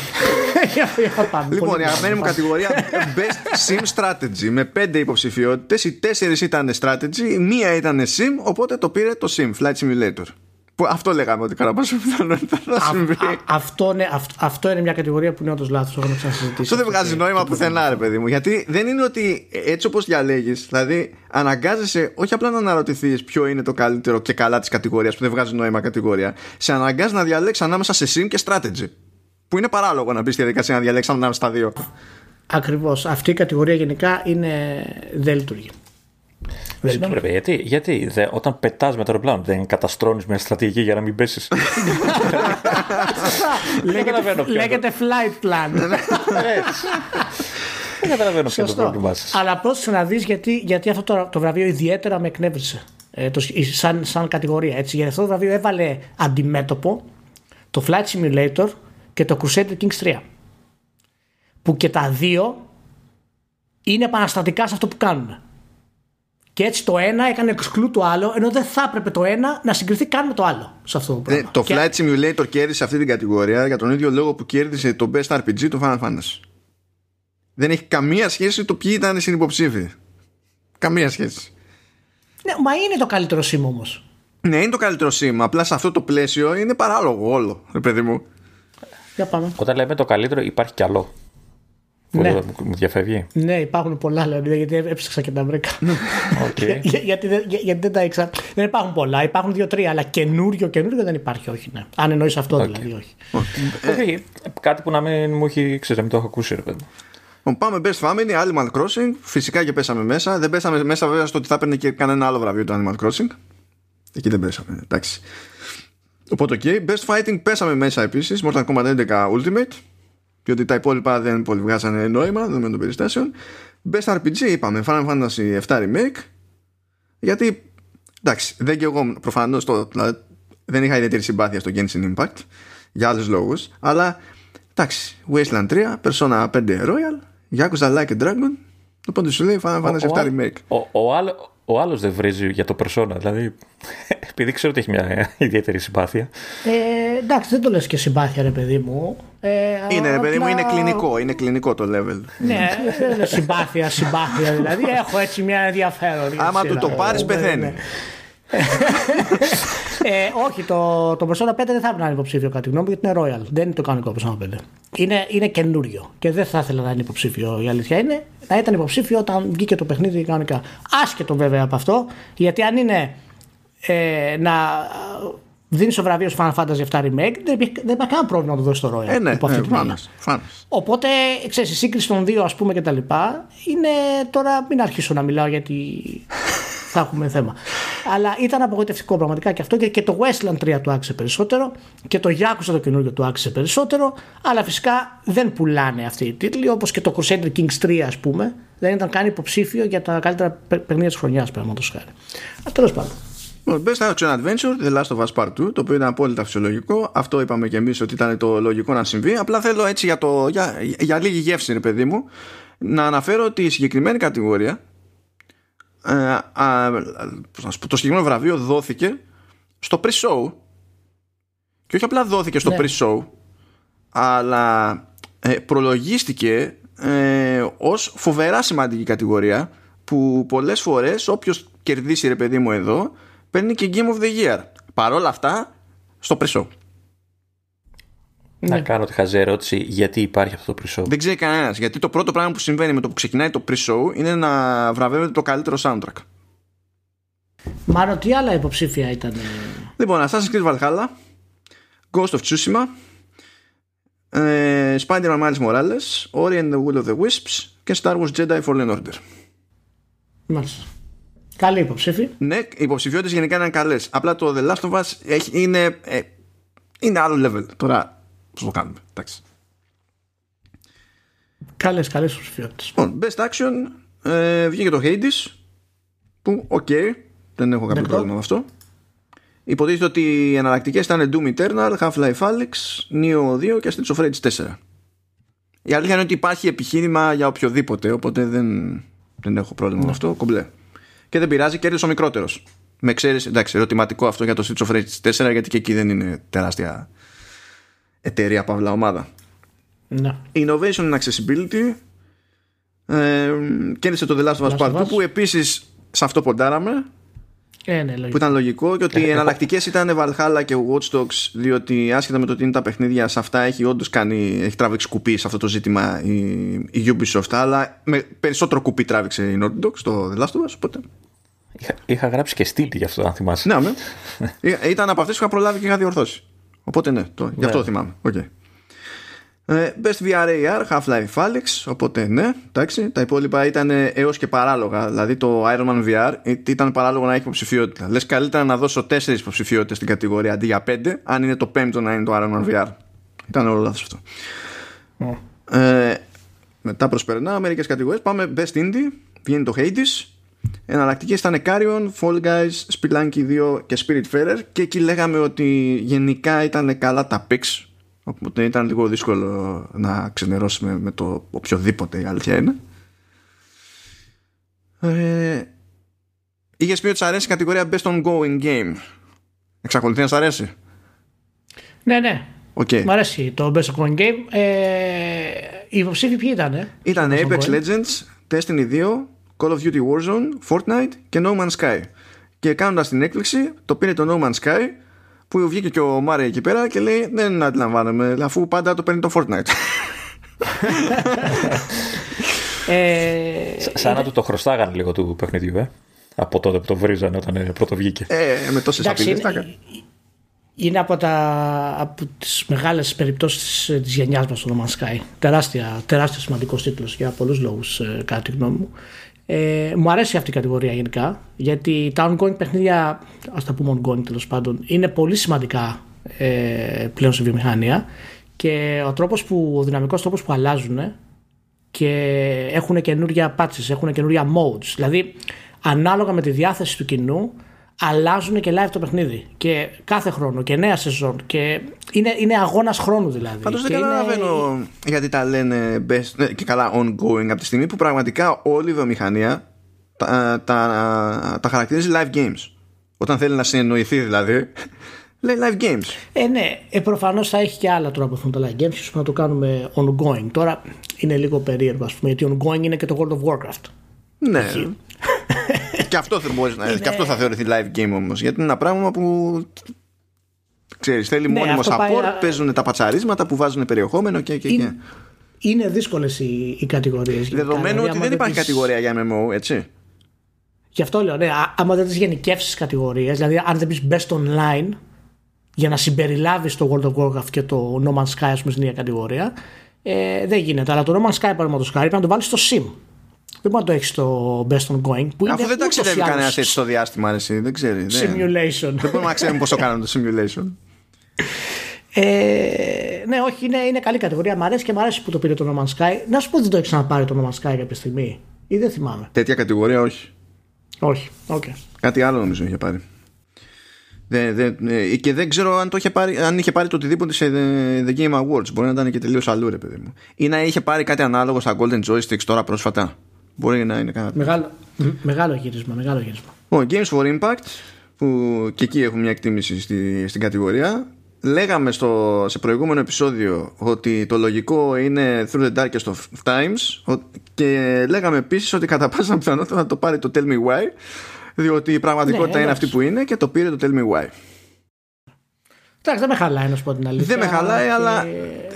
λοιπόν, η αγαπημένη μου κατηγορία Best Sim Strategy. Με πέντε υποψηφιότητες. Οι τέσσερις ήταν strategy, μία ήταν sim, οπότε το πήρε το sim, Flight Simulator. Που αυτό λέγαμε ότι κατά πόσο πιθανότητα θα συμβεί. αυτό, είναι, αυτό είναι μια κατηγορία που είναι όντως λάθος. Έχω ξανασυζητήσει. Αυτό δεν βγάζει νόημα πουθενά, ρε παιδί μου. Γιατί δεν είναι ότι έτσι όπως διαλέγεις, δηλαδή αναγκάζεσαι όχι απλά να αναρωτηθείς ποιο είναι το καλύτερο και καλά της κατηγορίας που δεν βγάζει νόημα κατηγορία. Σε αναγκάζει να διαλέξεις ανάμεσα σε sim και strategy. Που είναι παράλογο να μπεις στη διαδικασία να διαλέξεις ανάμεσα στα δύο. Ακριβώς. Αυτή η κατηγορία γενικά είναι... δεν λειτουργεί. Συγγνώμη, ρε, γιατί, γιατί δε, όταν πετάς με το αεροπλάνο δεν καταστρώνεις μια στρατηγική για να μην πέσεις. λέγεται, λέγεται flight plan. Δεν καταλαβαίνω ποιο είναι το πρόβλημά σας. Αλλά πρόσεξε να δεις γιατί, γιατί αυτό το, το βραβείο ιδιαίτερα με εκνεύρισε. Ε, το, σαν, σαν κατηγορία. Έτσι. Γιατί αυτό το βραβείο έβαλε αντιμέτωπο το Flight Simulator και το Crusader Kings 3. Που και τα δύο είναι επαναστατικά σε αυτό που κάνουν. Και έτσι το ένα έκανε εξκλού το άλλο, ενώ δεν θα έπρεπε το ένα να συγκριθεί καν με το άλλο σε αυτό το πράγμα. Ε, το και... Flight Simulator κέρδισε αυτή την κατηγορία για τον ίδιο λόγο που κέρδισε το Best RPG του Final Fantasy. Δεν έχει καμία σχέση το ποιοι ήταν συνυποψήφοι. Καμία σχέση. Ναι, μα είναι το καλύτερο sim όμως. Ναι, είναι το καλύτερο sim. Απλά σε αυτό το πλαίσιο είναι παράλογο όλο, ρε παιδί μου. Για πάμε. Όταν λέμε το καλύτερο, υπάρχει κι άλλο. Ναι. Μου διαφεύγει. Ναι, υπάρχουν πολλά δηλαδή, γιατί έψαξα και τα βρήκα. Okay. Για, γιατί, για, γιατί δεν τα ήξερα. Δεν υπάρχουν πολλά. Υπάρχουν δύο-τρία, αλλά καινούριο, καινούριο δεν υπάρχει, όχι. Ναι. Αν εννοείς αυτό okay. δηλαδή, όχι. Okay. Ε, κάτι που να μην μου έχει ξέρει, μην το έχω ακούσει, ρε παιδί. Λοιπόν, πάμε Best Family, Animal Crossing. Φυσικά και πέσαμε μέσα. Δεν πέσαμε μέσα βέβαια στο ότι θα έπαιρνε και κανένα άλλο βραβείο το Animal Crossing. Εκεί δεν πέσαμε. Εντάξει. Οπότε, ok. Best Fighting πέσαμε μέσα επίσης. Mortal Kombat 11 Ultimate και τα υπόλοιπα δεν πολύ βγάζανε νόημα δεδομένων των περιστάσεων. Best RPG είπαμε, Final Fantasy 7 Remake. Γιατί, εντάξει, δεν και εγώ προφανώς δηλαδή, δεν είχα ιδιαίτερη συμπάθεια στο Genshin Impact για άλλους λόγους, αλλά εντάξει, Wasteland 3, Persona 5 Royal, Yakuza Like a Dragon, οπότε σου λέει Final Fantasy 7 Remake. Ο, ο, ο, ο άλλος δεν βρίζει για το Persona. Δηλαδή, επειδή ξέρω ότι έχει μια ιδιαίτερη συμπάθεια. Ε, εντάξει, δεν το λες και συμπάθεια, ρε παιδί μου. Ε, είναι, ρε παιδί μου, είναι κλινικό. Είναι κλινικό το level. Ναι, συμπάθεια, συμπάθεια. Δηλαδή, έχω έτσι μια ενδιαφέρον. Άμα του το πάρεις, πεθαίνει. Ναι, ναι ε, όχι, το, το Persona 5 δεν θα έπρεπε να είναι υποψήφιο κάτι γνώμη γιατί είναι Royal. Δεν είναι το κανονικό Persona 5. Είναι, είναι καινούριο και δεν θα ήθελα να είναι υποψήφιο. Η αλήθεια είναι να ήταν υποψήφιο όταν βγήκε το παιχνίδι κανονικά. Άσχετο βέβαια από αυτό, γιατί αν είναι ε, να δίνει το βραβείο στο Final Fantasy 7 Remake, δεν υπάρχει κανένα πρόβλημα να το δώσει στο Royal. Ε, ναι, υπό αυτή ναι, Οπότε, ξέρεις, η σύγκριση των δύο, ας πούμε, και τα λοιπά, είναι τώρα μην αρχίσω να μιλάω γιατί θα έχουμε θέμα. Αλλά ήταν απογοητευτικό πραγματικά και αυτό και το Westland 3 του άξιζε περισσότερο και το Yakuza το καινούργιο του άξιζε περισσότερο. Αλλά φυσικά δεν πουλάνε αυτοί οι τίτλοι όπως και το Crusader Kings 3 ας πούμε δεν ήταν καν υποψήφιο για τα καλύτερα παιχνίδια της χρονιάς, παραδείγματος χάρη. Τέλος πάντων. Best Action Adventure, The Last of Us Part 2, το οποίο ήταν απόλυτα φυσιολογικό. Αυτό είπαμε και εμείς ότι ήταν το λογικό να συμβεί. Απλά θέλω έτσι για, το, για, για λίγη γεύση, ρε παιδί μου, να αναφέρω ότι η συγκεκριμένη κατηγορία, ε, α, το συγκεκριμένο βραβείο δόθηκε στο pre-show. Και όχι απλά δόθηκε στο ναι. pre-show, αλλά ε, προλογίστηκε ε, ως φοβερά σημαντική κατηγορία που πολλές φορές όποιος κερδίσει ρε παιδί μου εδώ παίρνει και Game of the Year. Παρόλα αυτά, στο pre-show. Να ναι. κάνω τη χαζή ερώτηση γιατί υπάρχει αυτό το pre-show. Δεν ξέρει κανένας. Γιατί το πρώτο πράγμα που συμβαίνει με το που ξεκινάει το pre-show είναι να βραβεύεται το καλύτερο soundtrack. Μάλλον τι άλλα υποψήφια ήταν. Λοιπόν, Assassin's Creed Valhalla, Ghost of Tsushima, ε, Spider-Man Miles Morales, Ori and the Will of the Wisps και Star Wars Jedi Fallen Order. Μάλιστα. Καλή υποψήφι. Ναι, οι υποψηφιότητες γενικά είναι καλές. Απλά το The Last of Us έχει, είναι, ε, είναι άλλο level. Τώρα πώς το κάνουμε. Εντάξει. Καλές, καλές υποψηφιότητες. Λοιπόν, Best Action ε, βγήκε το Hades. Που, OK, okay, δεν έχω κάποιο πρόβλημα με αυτό. Υποτίθεται ότι οι εναλλακτικές ήταν Doom Eternal, Half-Life Alyx, Nioh 2 και Streets of Rage 4. Η αλήθεια είναι ότι υπάρχει επιχείρημα για οποιοδήποτε, οπότε δεν, δεν έχω πρόβλημα με ναι. αυτό. Κομπλέ. Και δεν πειράζει, κέρδισε ο μικρότερος. Με ξέρεις, εντάξει, ερωτηματικό αυτό για το Streets of Rage 4, γιατί και εκεί δεν είναι τεράστια εταιρεία παύλα ομάδα. Ναι. Innovation and Accessibility. Ε, κέρδισε το The Last of Us Part 2 που επίσης σε αυτό ποντάραμε ε, ναι, που ήταν λογικό και ότι οι εναλλακτικές ήταν Valhalla και Watch Dogs, διότι άσχετα με το ότι είναι τα παιχνίδια, σε αυτά έχει όντως κάνει, έχει τράβηξει κουπί σε αυτό το ζήτημα η, η Ubisoft, αλλά με περισσότερο κουπί τράβηξε η Naughty Dog στο The Last of Us, οπότε. Είχα, είχα γράψει και στήλη γι' αυτό, αν θυμάσαι. Ναι, ναι. ήταν από αυτές που είχα προλάβει και είχα διορθώσει. Οπότε ναι, το, γι' αυτό ναι. θυμάμαι. Okay. Ε, Best VR AR, Half-Life Alyx, οπότε ναι, εντάξει. Τα υπόλοιπα ήταν έως και παράλογα. Δηλαδή το Iron Man VR ήταν παράλογο να έχει υποψηφιότητα. Λες καλύτερα να δώσω τέσσερις υποψηφιότητες στην κατηγορία αντί για πέντε, αν είναι το πέμπτο να είναι το Iron Man VR. Ήταν όλο λάθος αυτό. Mm. Ε, μετά προσπερνάω μερικές κατηγορίες. Πάμε Best Indie, βγαίνει το Hades. Εναλλακτικές ήταν Carrion, Fall Guys, Spelunky 2 και Spiritfarer. Και εκεί λέγαμε ότι γενικά ήταν καλά τα picks Οπότε ήταν λίγο δύσκολο να ξενερώσουμε με το οποιοδήποτε η αλήθεια είναι. Ε, Είχε πει ότι σ' αρέσει η κατηγορία Best Ongoing Game. Εξακολουθεί να σ' αρέσει; Ναι, ναι. Okay. Μ' αρέσει το Best Ongoing Game. Ε, οι υποψήφοι ποιοι ήταν, ε; Ήταν Apex Legends, Destiny 2, Call of Duty Warzone, Fortnite και No Man's Sky. Και κάνοντας την έκπληξη, το πήρε το No Man's Sky που βγήκε και ο Μάρε εκεί πέρα και λέει δεν αντιλαμβάνομαι αφού πάντα το παίρνει το Fortnite ε, Σαν να του το χρωστάγανε λίγο του παιχνιδιού ε; από τότε που το βρίζανε όταν ε, πρώτο βγήκε. Ε, με τόσες απειλές είναι από, τα, από τις μεγάλες περιπτώσεις της γενιάς μας το No Man's Sky. Τεράστια, τεράστια σημαντικός τίτλος για πολλούς λόγους κατά τη γνώμη μου ε, μου αρέσει αυτή η κατηγορία γενικά γιατί τα ongoing παιχνίδια, ας τα πούμε ongoing τέλος πάντων, είναι πολύ σημαντικά ε, πλέον στη βιομηχανία και ο τρόπος που, ο δυναμικός τρόπος που αλλάζουν και έχουν καινούργια patches, έχουν καινούργια modes. Δηλαδή, ανάλογα με τη διάθεση του κοινού, αλλάζουν και live το παιχνίδι. Και κάθε χρόνο και νέα σεζόν. Και είναι, είναι αγώνας χρόνου δηλαδή. Πάντως δεν καταλαβαίνω γιατί τα λένε best ναι, και καλά ongoing από τη στιγμή που πραγματικά όλη η βιομηχανία τα, τα, τα χαρακτηρίζει live games. Όταν θέλει να συνεννοηθεί δηλαδή. Λέει live games. Ε, ναι, ε, προφανώς θα έχει και άλλα τώρα που έχουν τα live games, ίσω να το κάνουμε ongoing. Τώρα είναι λίγο περίεργο, ας πούμε, γιατί ongoing είναι και το World of Warcraft. Ναι και, αυτό θα μπορείς να, και αυτό θα θεωρηθεί live game όμως. Γιατί είναι ένα πράγμα που ξέρεις, θέλει ναι, μόνιμος support, πάει... παίζουν τα πατσαρίσματα που βάζουν περιεχόμενο και. και, είναι, είναι δύσκολες οι, οι κατηγορίες. Δεδομένου ότι δεν υπάρχει κατηγορία για MMO, έτσι. Γι' αυτό λέω, ναι, άμα δεν τις γενικεύσεις κατηγορίες, δηλαδή αν δεν πεις best online για να συμπεριλάβεις το World of Warcraft και το No Man's Sky, ας πούμε, στην ίδια κατηγορία, ε, δεν γίνεται. Αλλά το No Man's Sky, παραδείγματος χάρη, πρέπει να το βάλεις στο Sim. Δεν μπορεί να το έχεις στο Best Ongoing. Που Αφού δεν ταξιδεύει κανένας έτσι στο διάστημα, αρέσει, δεν ξέρει. Simulation. Δεν μπορούμε να ξέρουμε πώ το κάνουν το simulation. Ε, ναι, όχι, είναι, είναι καλή κατηγορία. Μ' αρέσει και μ' αρέσει που το πήρε το No Man's Sky. Να σου πω ότι δεν το έχεις ξαναπάρει το No Man's Sky κάποια στιγμή. Ή δεν θυμάμαι. Τέτοια κατηγορία όχι. Όχι, okay. Κάτι άλλο νομίζω είχε πάρει. Δεν, δεν, ε, και δεν ξέρω αν, το είχε πάρει, αν είχε πάρει το οτιδήποτε σε The, The Game Awards. Μπορεί να ήταν και τελείως αλλού, ρε παιδί μου. Ή να είχε πάρει κάτι ανάλογο στα Golden Joysticks τώρα πρόσφατα. Μπορεί να είναι κάτι. Μεγάλο, μεγάλο γύρισμα, μεγάλο γύρισμα. Ο Games for Impact, που και εκεί έχουμε μια εκτίμηση στη, στην κατηγορία. Λέγαμε στο, σε προηγούμενο επεισόδιο ότι το λογικό είναι Through the Darkest of Times και λέγαμε επίσης ότι κατά πάσα πιθανότητα θα το πάρει το Tell Me Why διότι η πραγματικότητα ναι, είναι αυτή που είναι και το πήρε το Tell Me Why. Εντάξει, δεν με χαλάει να σου πω την αλήθεια. Δεν με χαλάει, και... αλλά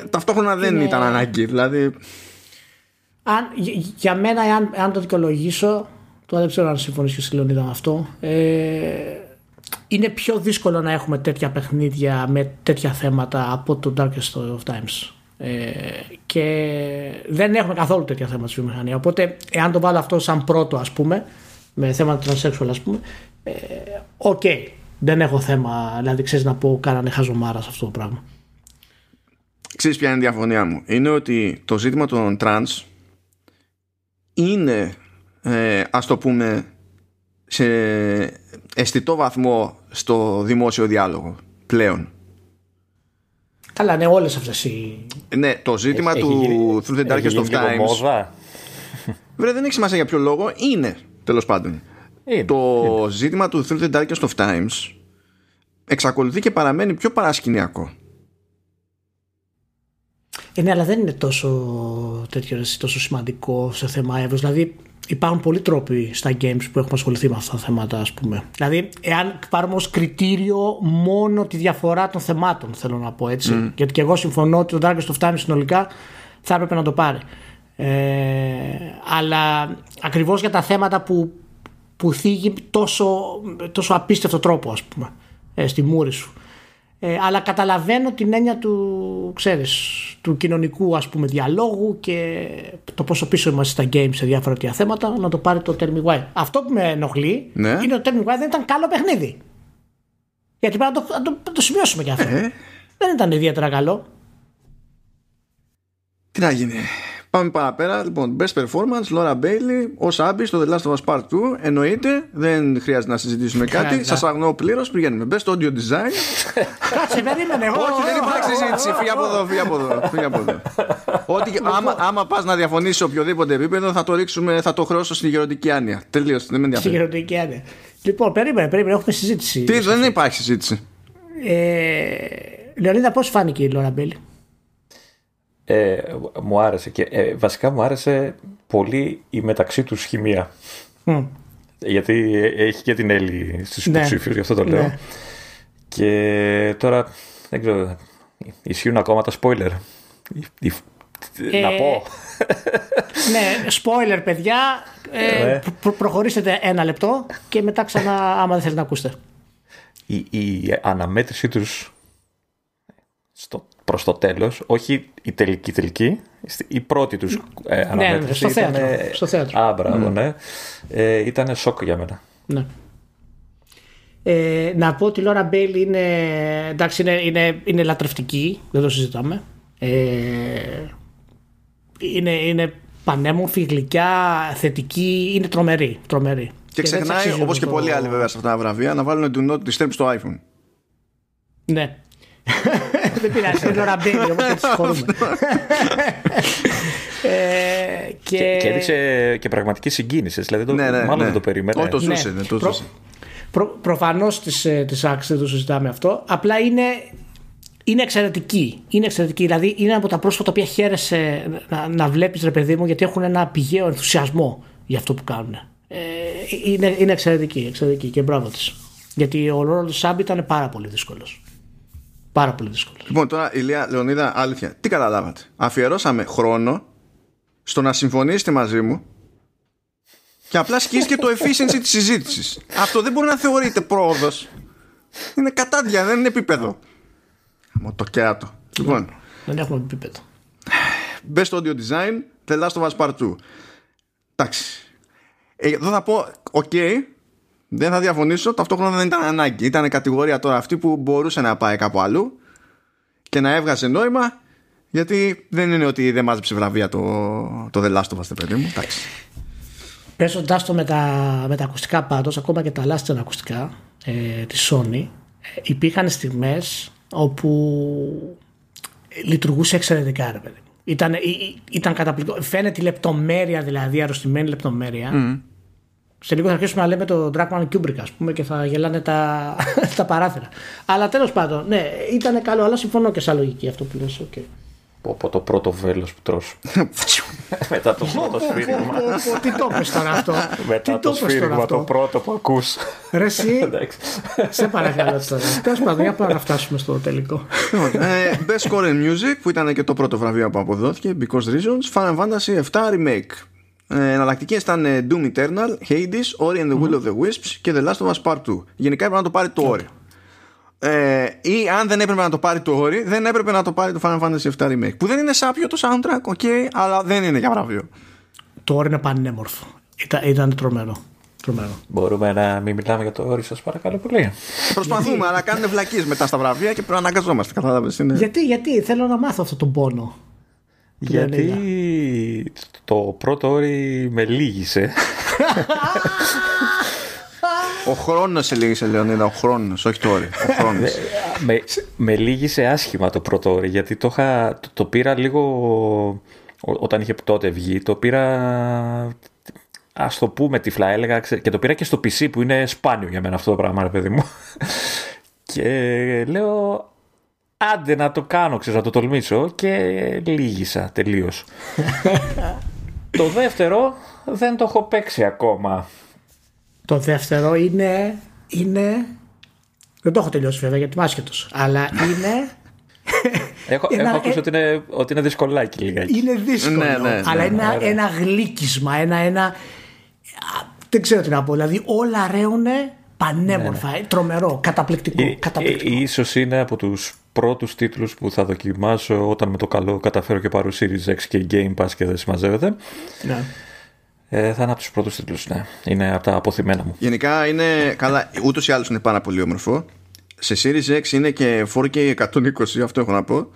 ταυτόχρονα δεν είναι... ήταν ανάγκη. Δηλαδή... Αν, για μένα, αν, αν το δικαιολογήσω, τώρα δεν ξέρω αν συμφωνήσει και ο Λεωνίδα με αυτό, ε, είναι πιο δύσκολο να έχουμε τέτοια παιχνίδια με τέτοια θέματα από το Darkest of Times. Ε, και δεν έχουμε καθόλου τέτοια θέματα στη βιομηχανία. Οπότε, εάν το βάλω αυτό σαν πρώτο, ας πούμε, με θέματα transsexual, ας πούμε, ε, OK. okay, δεν έχω θέμα, δηλαδή ξέρεις να πω κάνανε χαζομάρα σε αυτό το πράγμα. Ξέρεις ποια είναι η διαφωνία μου; Είναι ότι το ζήτημα των trans είναι, ε, ας το πούμε, σε αισθητό βαθμό στο δημόσιο διάλογο πλέον. Καλά, ναι, όλες αυτές οι... Ναι, το ζήτημα του Through the Darkest of Times... Βέβαια δεν έχει σημασία για ποιο λόγο, είναι τέλος πάντων. το ζήτημα του Through the Darkest of Times εξακολουθεί και παραμένει πιο παρασκηνιακό. Ε, ναι, αλλά δεν είναι τόσο, τέτοιο, τόσο σημαντικό σε θέμα εύρος. Δηλαδή, υπάρχουν πολλοί τρόποι στα games που έχουμε ασχοληθεί με αυτά τα θέματα, ας πούμε. Δηλαδή, εάν πάρουμε ως κριτήριο μόνο τη διαφορά των θεμάτων, θέλω να πω έτσι. Mm. Γιατί και εγώ συμφωνώ ότι το Darkest of Time συνολικά θα έπρεπε να το πάρει. Ε, αλλά ακριβώς για τα θέματα που, που θίγει τόσο, τόσο απίστευτο τρόπο, ας πούμε, ε, στη μούρη σου. Ε, αλλά καταλαβαίνω την έννοια του, ξέρεις, του κοινωνικού ας πούμε διαλόγου και το πόσο πίσω είμαστε στα games σε διάφορα τέτοια θέματα να το πάρει το Tell Me Why. Αυτό που με ενοχλεί ναι. είναι ότι το Tell Me Why δεν ήταν καλό παιχνίδι. Γιατί πρέπει να το, το, το σημειώσουμε κι αυτό. Ε. Δεν ήταν ιδιαίτερα καλό. Τι να γίνει. Πάμε παραπέρα. Λοιπόν, best performance, Laura Bailey, ως Άμπη στο The Last of Us Part 2. Εννοείται, δεν χρειάζεται να συζητήσουμε κάτι. Σας αγνοώ πλήρως. Πηγαίνουμε. Best audio design. Κάτσε, περίμενε. Εγώ Όχι, δεν υπάρχει συζήτηση. Φύγει από εδώ, φύγει από εδώ. Φύγει από εδώ. Ότι άμα, άμα πας να διαφωνήσεις σε οποιοδήποτε επίπεδο, θα το ρίξουμε, θα το χρώσω στη γεροντική άνοια. Τελείως. Δεν με ενδιαφέρει. Στη γεροντική άνοια. Λοιπόν, περίμενε, περίμενε. Έχουμε συζήτηση. Τι, δεν υπάρχει συζήτηση. Ε, Λεωνίδα, πώς φάνηκε η Laura Bailey; Ε, μου άρεσε και ε, βασικά μου άρεσε πολύ η μεταξύ τους χημεία. Γιατί έχει και την Έλλη στους ναι. υποψήφιους, γι' αυτό το λέω. Ναι. Και τώρα, δεν ξέρω, ισχύουν ακόμα τα spoiler. Ε, να πω. ναι, spoiler παιδιά. Ε, ναι. προχωρήσετε ένα λεπτό και μετά ξανά άμα δεν θέλετε να ακούσετε. Η, η αναμέτρησή τους στο προς το τέλος, όχι η τελική τελική, η πρώτη τους ε, ναι, αναμέτρηση. Ναι, στο, ήταν, θέατρο, στο θέατρο. Α, μπράβο, mm. ναι. Ε, ήταν σοκ για μένα. Ναι. Ε, να πω ότι η Λόρα Μπέιλ είναι, εντάξει, είναι, είναι, είναι λατρευτική, δεν το συζητάμε. Ε, είναι, είναι πανέμορφη, γλυκιά, θετική, είναι τρομερή. τρομερή. Και, και ξεχνάει, όπως και πολλοί άλλοι βέβαια σε αυτά τα βραβεία, να βάλουν do not disturb στο iPhone. Ναι, δεν πειράζει, είναι ώρα μπαίνει, οπότε συγχωρούμε. ε, και... και... έδειξε και πραγματική συγκίνηση. Δηλαδή, το, ναι, ναι, μάλλον ναι. δεν το περίμενε. Όχι, το ζούσε. Ναι. Το ζούσε. Προ, Προ, Προφανώς τη ε, δεν το συζητάμε αυτό. Απλά είναι, είναι εξαιρετική. Είναι εξαιρετική. Δηλαδή, είναι από τα πρόσωπα τα οποία χαίρεσαι να, να βλέπεις, ρε παιδί μου, γιατί έχουν ένα πηγαίο ενθουσιασμό για αυτό που κάνουν. Ε, είναι, είναι εξαιρετική, εξαιρετική και μπράβο της. Γιατί ο ρόλο του Σάμπ ήταν πάρα πολύ δύσκολος. Πάρα πολύ δύσκολο. Λοιπόν, τώρα Ηλία Λεωνίδα, αλήθεια, τι καταλάβατε; Αφιερώσαμε χρόνο στο να συμφωνήσετε μαζί μου και απλά σκίστηκε το efficiency της συζήτησης. Αυτό δεν μπορεί να θεωρείται πρόοδος. Είναι κατάδια, δεν είναι επίπεδο. Μου το κέατο. Λοιπόν. Δεν έχουμε επίπεδο. Best audio design, The Last of Us Part 2. Εντάξει. Ε, εδώ θα πω, οκ, δεν θα διαφωνήσω, ταυτόχρονα δεν ήταν ανάγκη. Ήταν κατηγορία τώρα αυτή που μπορούσε να πάει κάπου αλλού και να έβγαζε νόημα γιατί δεν είναι ότι δεν μάζεψε βραβεία το, το The Last of Us, παιδί μου. Εντάξει. Παίζοντάς το με τα, με τα ακουστικά πάντως, ακόμα και τα last ακουστικά ε, της Sony, υπήρχαν στιγμές όπου λειτουργούσε εξαιρετικά ρε παιδί. Ήταν, ήταν καταπληκτικό. Φαίνεται η λεπτομέρεια δηλαδή, η αρρωστημένη λεπτομέρεια. Mm. Σε λίγο θα αρχίσουμε να λέμε το Dragman Kubrick, ας πούμε, και θα γελάνε τα, τα παράθυρα. Αλλά τέλος πάντων, ναι, ήταν καλό, αλλά συμφωνώ και σαν λογική αυτό που λες. Okay. Από το πρώτο βέλος που τρως. Μετά το πρώτο σφύριγμα. Τι το πες τώρα αυτό; Μετά το σφύριγμα, το πρώτο που ακούς. Ρε εσύ, σε παρακαλώ τώρα. Τέλος πάντων, για πάμε να φτάσουμε στο τελικό. Ε, Best Score in Music, που ήταν και το πρώτο βραβείο που αποδόθηκε, Because Reasons, Final Fantasy 7 Remake. Ε, Εναλλακτικές ήταν ε, Doom Eternal, Hades, Ori and the Will of the Wisps και The Last of Us Part 2. Γενικά έπρεπε να το πάρει το Ori. Ε, ή αν δεν έπρεπε να το πάρει το Ori, δεν έπρεπε να το πάρει το Final Fantasy VII Remake. Που δεν είναι σάπιο το soundtrack, ok, αλλά δεν είναι για βραβείο. Το Ori είναι πανέμορφο. Ήταν, ήταν τρομερό. τρομερό. Μπορούμε να μην μιλάμε για το Ori, σας παρακαλώ πολύ. Προσπαθούμε, αλλά κάνουν βλακίες μετά στα βραβεία και πρέπει να αναγκαζόμαστε. Κατάλαβες. Είναι... Γιατί, γιατί, θέλω να μάθω αυτό τον πόνο. Γιατί το πρώτο Ori με λύγησε. Ο χρόνος σε λύγησε, Λεωνίδα. Ο χρόνος, όχι το όριο. Ο χρόνος. με, με λύγησε άσχημα το πρώτο όριο, γιατί το, είχα, το, πήρα λίγο. Όταν είχε τότε βγει, το πήρα. Α το πούμε τυφλά, έλεγα. Και το πήρα και στο PC που είναι σπάνιο για μένα αυτό το πράγμα, ρε παιδί μου. Και λέω, άντε να το κάνω, ξέρω, να το τολμήσω και λύγησα τελείως. το δεύτερο δεν το έχω παίξει ακόμα. Το δεύτερο είναι, είναι δεν το έχω τελειώσει βέβαια γιατί είμαι άσχετος. Αλλά είναι. έχω, ένα, έχω ακούσει ότι, είναι, ότι είναι δυσκολάκι λιγάκι. Είναι δύσκολο. Ναι, ναι, ναι, αλλά είναι ένα, ένα γλύκισμα. Ένα, ένα, δεν ξέρω τι να πω. Δηλαδή όλα ρέουν πανέμορφα. Ναι, ναι. Τρομερό. Καταπληκτικό. Ε, καταπληκτικό. Ε, ίσως είναι από τους πρώτους τίτλους που θα δοκιμάσω όταν με το καλό καταφέρω και πάρω Series X και Game Pass και δεν συμμαζεύεται. Ναι. Ε, θα είναι από τους πρώτους τίτλους, ναι. Είναι από τα αποθυμένα μου. Γενικά είναι. Καλά, ούτως ή άλλως είναι πάρα πολύ όμορφο. Σε Series X είναι και 4K 120, αυτό έχω να πω.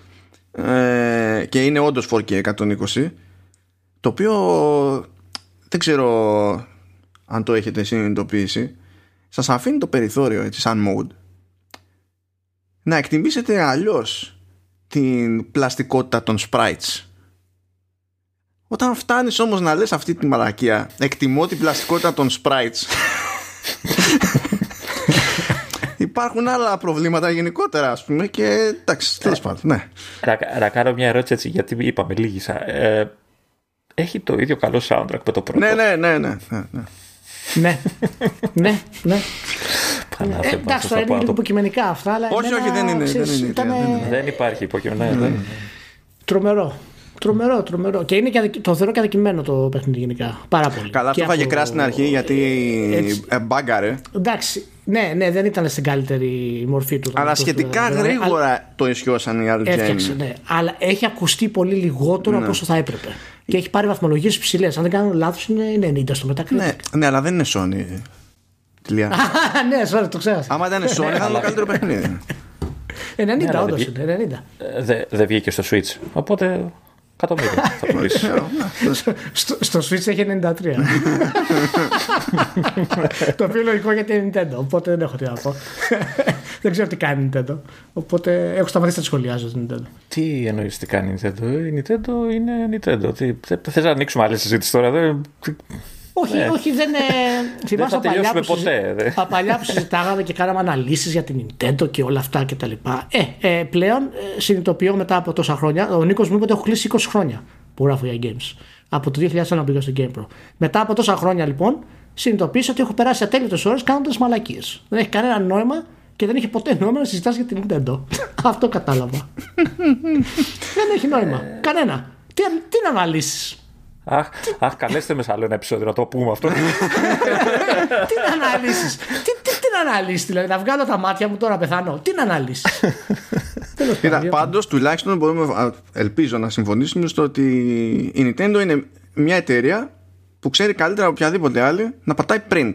Ε, και είναι όντως 4K 120. Το οποίο δεν ξέρω αν το έχετε συνειδητοποιήσει. Σας αφήνει το περιθώριο έτσι, σαν mode να εκτιμήσετε αλλιώς την πλαστικότητα των sprites όταν φτάνεις όμως να λες αυτή τη μαλακία εκτιμώ την πλαστικότητα των sprites υπάρχουν άλλα προβλήματα γενικότερα ας πούμε και εντάξει τέλος πάντων ναι. να, κάνω μια ερώτηση έτσι γιατί είπαμε λίγησα ε, έχει το ίδιο καλό soundtrack με το πρώτο; Ναι ναι ναι ναι, ναι, ναι. ναι, ναι, ναι. Ε, εντάξει, τώρα είναι λίγο υποκειμενικά αυτά. Αλλά όχι, όχι, δεν είναι. Δεν υπάρχει υποκειμενικά. Τρομερό. Τρομερό, τρομερό. Και είναι και το θεωρώ και αδικημένο το παιχνίδι γενικά. Πάρα πολύ. Καλά, αυτό φάγε κράση στην αρχή γιατί ε, μπάγκαρε. Εντάξει. Ναι, ναι, δεν ήταν στην καλύτερη μορφή του. Αλλά σχετικά γρήγορα το ισιώσαν οι άλλοι Έφτιαξε, ναι. Αλλά έχει ακουστεί πολύ λιγότερο από όσο θα έπρεπε. Και έχει πάρει βαθμολογίες υψηλέ. Αν δεν κάνω λάθος, είναι 90 στο Metacritic. Ναι, ναι, αλλά δεν είναι Sony. Ναι, sorry, το ξέρω. Άμα ήταν Sony, θα ήταν το καλύτερο παιχνίδι. 90, ναι, όντως είναι. Δεν βγήκε στο Switch. Οπότε Εκατομμύρια θα πουλήσει. στο, στο Switch έχει 93. το οποίο λογικό γιατί είναι Nintendo. Οπότε δεν έχω τι να πω. δεν ξέρω τι κάνει Nintendo. Οπότε έχω σταματήσει να τη σχολιάζω την Nintendo. Τι εννοείς τι κάνει Nintendo; Η Nintendo είναι Nintendo. Θε να ανοίξουμε άλλη συζήτηση τώρα. Όχι, ναι. όχι, δεν. δεν θα τελειώσουμε ποτέ. Τα παλιά που συζητάγαμε και κάναμε αναλύσεις για την Nintendo και όλα αυτά κτλ. Ε, ε, πλέον ε, συνειδητοποιώ μετά από τόσα χρόνια. Ο Νίκος μου είπε ότι έχω κλείσει 20 χρόνια που γράφω για games. Από το 2001 πήγα στο Game Pro. Μετά από τόσα χρόνια λοιπόν συνειδητοποίησα ότι έχω περάσει ατέλειωτες ώρες κάνοντας μαλακίες. Δεν έχει κανένα νόημα και δεν έχει ποτέ νόημα να συζητάς για την Nintendo. Αυτό κατάλαβα. δεν έχει νόημα. Κανένα. Τι, τι να αναλύσεις; Αχ, αχ, καλέστε με σε άλλο ένα επεισόδιο να το πούμε αυτό. τι να αναλύσεις; Τι, τι, τι να αναλύσεις, δηλαδή να βγάλω τα μάτια μου τώρα πεθάνω; Τι να αναλύσεις; Κοίτα, πάντως τουλάχιστον μπορούμε, ελπίζω να συμφωνήσουμε στο ότι η Nintendo είναι μια εταιρεία που ξέρει καλύτερα από οποιαδήποτε άλλη να πατάει print.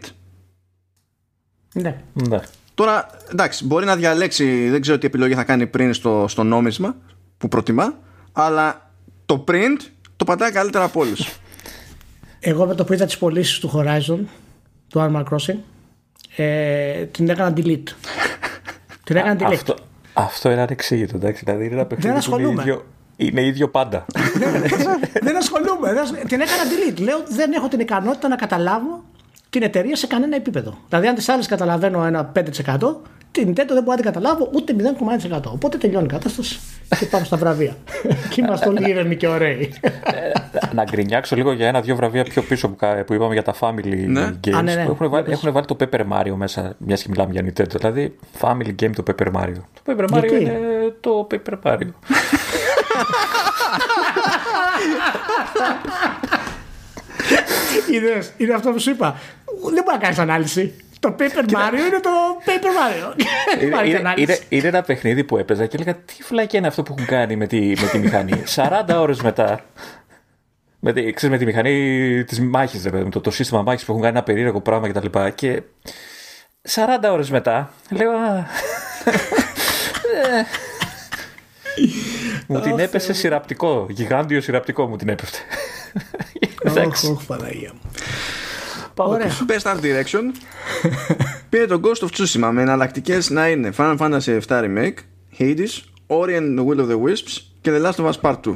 Ναι. ναι. Τώρα, εντάξει, μπορεί να διαλέξει, δεν ξέρω τι επιλογή θα κάνει πριν στο, στο νόμισμα που προτιμά, αλλά το print το πατάει καλύτερα από όλους. Εγώ με το που είδα τις πωλήσεις του Horizon, του Armor Crossing, ε, την έκανα delete. Την έκανε delete. Αυτό, αυτό είναι ανεξήγητο, εντάξει. Δηλαδή είναι ένα παιχνίδι που είναι ασχολούμαι. ίδιο, είναι ίδιο πάντα. δεν ασχολούμαι. δεν ασχολούμαι. Την έκανα delete. Λέω δεν έχω την ικανότητα να καταλάβω την εταιρεία σε κανένα επίπεδο. Δηλαδή, αν τις άλλες καταλαβαίνω ένα 5%, την Nintendo δεν μπορώ να την καταλάβω ούτε 0,1%. Οπότε τελειώνει η κατάσταση και πάμε στα βραβεία. και είμαστε όλοι ήρεμοι και ωραίοι. να γκρινιάξω λίγο για ένα-δύο βραβεία πιο πίσω που, κα- που είπαμε για τα Family Ναι. Games. Α, ναι, ναι. Που έχουν, βάλει, Πες. έχουν βάλει το Paper Mario μέσα, μια και μιλάμε για Nintendo. Δηλαδή, Family Game το Paper Mario. Το Paper Mario Γιατί; είναι το Paper Mario. Είδες, είναι αυτό που σου είπα. Δεν μπορεί να κάνεις ανάλυση. Το Paper Mario είναι το Paper Mario. Δεν είναι, υπάρχει είναι, ανάλυση. είναι, είναι ένα παιχνίδι που έπαιζα και έλεγα τι φλάκια είναι αυτό που έχουν κάνει με τη, με τη μηχανή. 40 ώρες μετά. Με τη, ξέρεις, με τη μηχανή της μάχης, με το, το σύστημα μάχης που έχουν κάνει ένα περίεργο πράγμα κτλ. Και, και 40 ώρες μετά λέω. «Α, ε». μου την έπεσε σειραπτικό. Γιγάντιο σειραπτικό μου την έπεφτε. Εντάξει. Ωχ, ωχ, Παναγία μου. Πάμε Ωραία. πίσω. Best Art Direction πήρε το Ghost of Tsushima με εναλλακτικές να είναι Final Fantasy VII Remake, Hades, Ori and the Will of the Wisps και The Last of Us Part 2.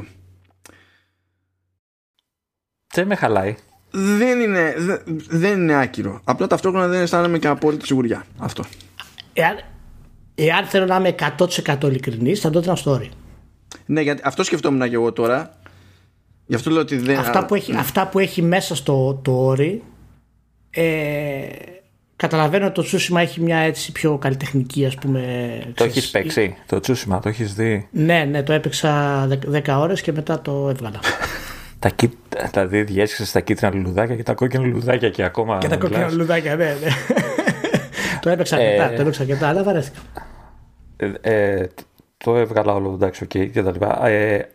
Δεν με χαλάει. Δεν είναι, δε- δεν είναι άκυρο. Απλά ταυτόχρονα δεν αισθάνομαι και απόλυτη σιγουριά. Αυτό. Εάν, εάν θέλω να είμαι 100% ειλικρινής, θα το έδινα στο Ori. Ναι, γιατί αυτό σκεφτόμουν και εγώ τώρα. Γι' αυτό λέω ότι δεν. Αυτά που έχει, αυτά που έχει μέσα στο το Ori ε, καταλαβαίνω ότι το Tsushima έχει μια έτσι πιο καλλιτεχνική ας πούμε Το ξέρεις, έχεις παίξει. Το τσούσιμα, το έχεις δει; Ναι, ναι, το έπαιξα 10 ώρες και μετά το έβγαλα. Τα, κύ... Δηλαδή διέσχισε τα κίτρινα λουλουδάκια και τα κόκκινα λουλουδάκια και ακόμα. και τα κοκκίνα μιλάς. λουδάκια, ναι, ναι. το έπαιξα Ε, αρκετά, το έπαιξα αρκετά, αλλά βαρέθηκα. Ε, ε, το έβγαλα όλο εντάξει, οκ και τα λοιπά. Ε,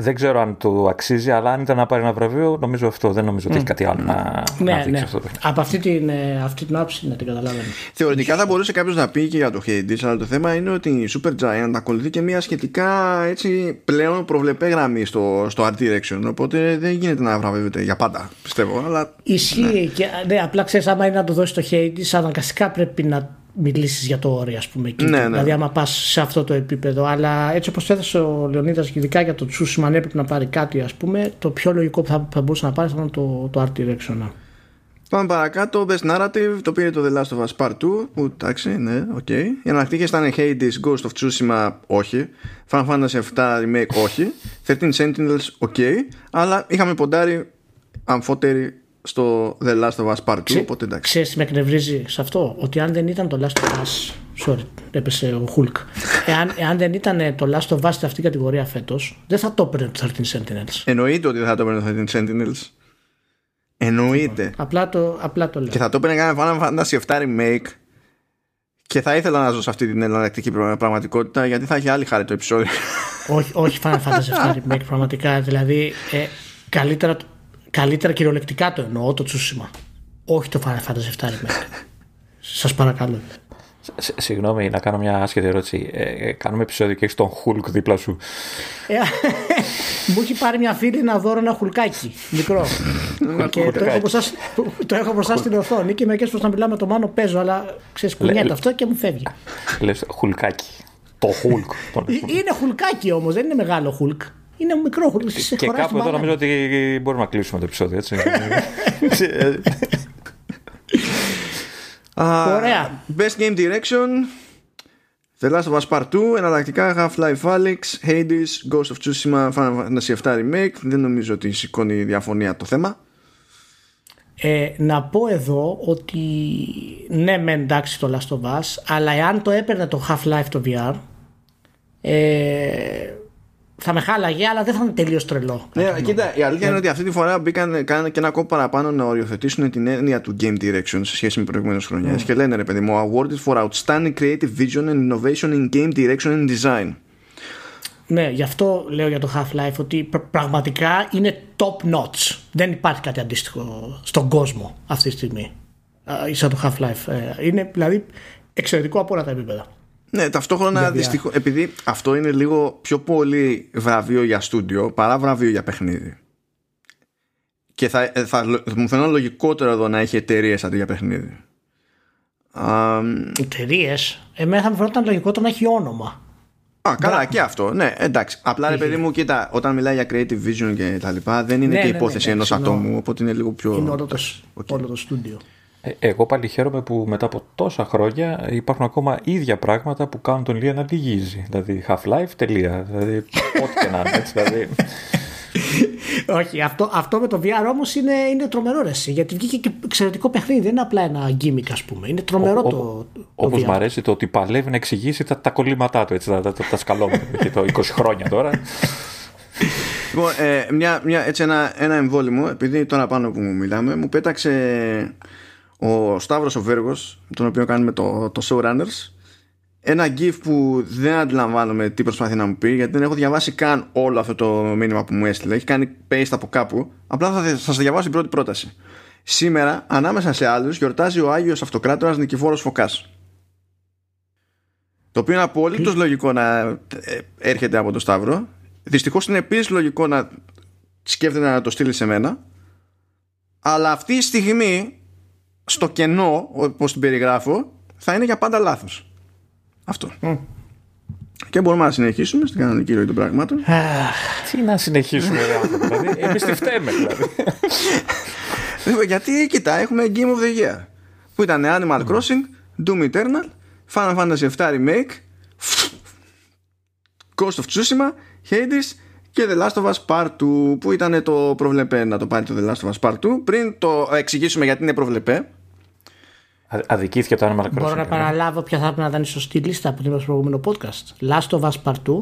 δεν ξέρω αν το αξίζει, αλλά αν ήταν να πάρει ένα βραβείο, νομίζω αυτό. Δεν νομίζω ότι έχει κάτι άλλο να, να Ναι, δείξει ναι. αυτό το παιχνίδι. Από αυτή την, ε, αυτή την άποψη να την καταλάβαινε. Θεωρητικά θα μπορούσε κάποιος να πει και για το Hades, αλλά το θέμα είναι ότι η Super Giant ακολουθεί και μια σχετικά έτσι πλέον προβλεπέ γραμμή στο, στο Art Direction. Οπότε δεν γίνεται να βραβεύεται για πάντα, πιστεύω. Αλλά Ισχύει και ναι, απλά ξέρεις, άμα είναι να το δώσει το Hades, αναγκαστικά πρέπει να μιλήσεις για το Ori, ας πούμε. Εκεί. Ναι, ναι. Δηλαδή, άμα πας σε αυτό το επίπεδο. Αλλά έτσι όπως έθεσε ο Λεωνίδας, ειδικά για το Tsushima, αν έπρεπε να πάρει κάτι, ας πούμε, το πιο λογικό που θα, θα μπορούσε να πάρει θα ήταν το, το Art Direction. ναι. πάμε παρακάτω. Best Narrative το πήρε το The Last of Us Part 2. Που εντάξει, ναι, οκ. Οι εναλλακτικές ήταν Hades, Ghost of Tsushima, όχι. Final Fantasy VII Remake, όχι. 13 Sentinels, OK. Αλλά είχαμε ποντάρει αμφότεροι στο The Last of Us Part 2. Ξέ- Οπότε εντάξει. Ξέρεις τι με εκνευρίζει σε αυτό, ότι αν δεν ήταν το Last of Us. Sorry, έπεσε ο Hulk. Εάν, εάν δεν ήταν το Last of Us σε αυτήν την κατηγορία φέτος, δεν θα το έπαιρνε το 13 Sentinels. Εννοείται ότι δεν θα το έπαιρνε το 13 Sentinels. Εννοείται. Απλά το, απλά το λέω. Και θα το έπαιρνε κανένα Final Fantasy VII Remake. Και θα ήθελα να ζω σε αυτή την εναλλακτική πραγμα- πραγματικότητα γιατί θα έχει άλλη χάρη το επεισόδιο. όχι, όχι Final Fantasy VII Remake, πραγματικά. Δηλαδή, ε, καλύτερα, καλύτερα κυριολεκτικά το εννοώ το Tsushima. Όχι το Final Fantasy VII Remake. Σας παρακαλώ. Σ- Συγγνώμη, να κάνω μια άσχετη ερώτηση. Ε, ε, κάνουμε επεισόδιο και έχει τον Hulk δίπλα σου. Ε, μου έχει πάρει μια φίλη να δω ένα χουλκάκι μικρό. και το έχω, μπροστά, σ- το έχω μπροστά στην οθόνη και μερικέ φορέ να μιλάμε με το μάνο παίζω, αλλά ξέρεις, κουνιέται Λε- αυτό και μου φεύγει. Λες Χουλκάκι. Το Hulk. τον Ε, Είναι χουλκάκι όμως, δεν είναι μεγάλο χουλκ. Είναι μικρό χουλκ. σε Και χωράει κάπου στη εδώ μάνα. νομίζω ότι μπορούμε να κλείσουμε το επεισόδιο, έτσι. Α, Ωραία. Best Game Direction. The Last of Us Part 2. Εναλλακτικά Half-Life Alyx, Hades, Ghost of Tsushima, Final Fantasy VII Remake. Δεν νομίζω ότι σηκώνει διαφωνία το θέμα. Ε, να πω εδώ ότι ναι, με εντάξει το Last of Us, αλλά εάν το έπαιρνε το Half-Life το VR, ε, θα με χάλαγε, αλλά δεν θα ήταν τελείως τρελό. Ναι, κοίτα, η αλήθεια είναι ότι αυτή τη φορά μπήκαν κάνανε και ένα κόπο παραπάνω να οριοθετήσουν την έννοια του Game Direction σε σχέση με προηγούμενες χρονιές. Και λένε ρε παιδί μου, awarded for outstanding creative vision and innovation in game direction and design. Ναι, γι' αυτό λέω για το Half-Life ότι πρα- πραγματικά είναι top notch. Δεν υπάρχει κάτι αντίστοιχο στον κόσμο αυτή τη στιγμή. Α, Σαν το Half-Life. Ε, Είναι δηλαδή εξαιρετικό από όλα τα επίπεδα. Ναι, ταυτόχρονα Για VR. δυστυχώς, επειδή αυτό είναι λίγο πιο πολύ βραβείο για στούντιο παρά βραβείο για παιχνίδι. Και θα, ε, θα, μου φαίνεται λογικότερο εδώ να έχει εταιρείες αντί για παιχνίδι. Εταιρείες. Εμένα θα μου φαίνονταν λογικό το να έχει όνομα. Α, καλά, και αυτό. Ναι, εντάξει. Απλά ρε παιδί μου, κοίτα, όταν μιλάει για creative vision και τα λοιπά, δεν είναι Ναι, και ναι, υπόθεση ναι, ενός ναι, ατόμου, οπότε είναι λίγο πιο. Είναι όλο το, Οκ. όλο το στούντιο. Ε, Εγώ πάλι χαίρομαι που μετά από τόσα χρόνια υπάρχουν ακόμα ίδια πράγματα που κάνουν τον Ηλία να λυγίζει. Δηλαδή Half-Life, τελεία. Δηλαδή, ό,τι και να είναι έτσι. Δηλαδή, Όχι, αυτό, αυτό με το VR όμως είναι, είναι τρομερό ρε, εσύ, Γιατί βγήκε και εξαιρετικό παιχνίδι. Δεν είναι απλά ένα gimmick, ας πούμε. Είναι τρομερό το, το Όπως VR. μου αρέσει το ότι παλεύει να εξηγήσει τα, τα κολλήματά του, έτσι, τα, τα, τα, τα σκαλώματα. και το 20 χρόνια τώρα. Λοιπόν, ε, μια, μια, έτσι ένα, ένα εμβόλυμο, επειδή τώρα πάνω που μιλάμε, μου πέταξε ο Σταύρος ο Βέργος, τον οποίο κάνουμε το, το Showrunners, ένα gif που δεν αντιλαμβάνομαι τι προσπαθεί να μου πει, γιατί δεν έχω διαβάσει καν όλο αυτό το μήνυμα που μου έστειλε. Έχει κάνει paste από κάπου. Απλά θα, θα σας διαβάσω την πρώτη πρόταση. Σήμερα, ανάμεσα σε άλλους, γιορτάζει ο Άγιος Αυτοκράτορας Νικηφόρος Φωκάς. Το οποίο είναι απολύτως λογικό να ε, έρχεται από το Σταύρο. Δυστυχώς είναι επίσης λογικό να σκέφτεται να το στείλει σε μένα. Αλλά αυτή η στιγμή, στο κενό, όπως την περιγράφω, θα είναι για πάντα λάθος. Αυτό. Και μπορούμε να συνεχίσουμε στην κανονική ροή των πραγμάτων. Τι να συνεχίσουμε, ρε άνθρωποι. Δηλαδή, εμεί τι φταίμε, δηλαδή. Λοιπόν, Γιατί, κοίτα, έχουμε Game of the Year. Που ήταν Animal Crossing, Doom Eternal, Final Fantasy VII Remake, Ghost of Tsushima, Hades και The Last of Us Part 2 που ήταν το προβλεπέ να το πάρει το The Last of Us Part 2 πριν το εξηγήσουμε γιατί είναι προβλεπέ Α- Αδικήθηκε το Animal Crossing. Μπορώ να ε. παραλάβω ποια θα πρέπει να ήταν η σωστή λίστα που είπα στο προηγούμενο podcast. Last of Us Part 2,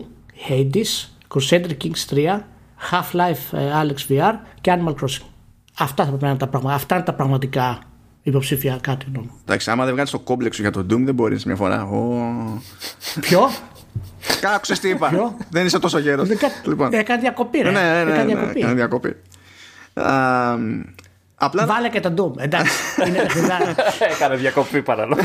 Hades, Crusader Kings 3, Half-Life ε, Alex VR και Animal Crossing. Αυτά θα πρέπει να είναι τα πράγματα. Αυτά είναι τα πραγματικά υποψήφια κάτι. νομίζω. Εντάξει, άμα δεν βγάλεις το κόμπλεξο για το Doom, δεν μπορείς μια φορά. Ω. Ποιο; Κάκουσε τι είπα. Ποιο; δεν είσαι τόσο γέρος. Δεν κα- λοιπόν. Έκανε διακοπή, ρε. ναι, ναι, ναι, Έκανε ναι, διακοπή. έκανε διακοπή. Α, απλά Βάλε και το Doom. Εντάξει. Είναι παιχνιδάρα. Έκανε διακοπή παραλόγω.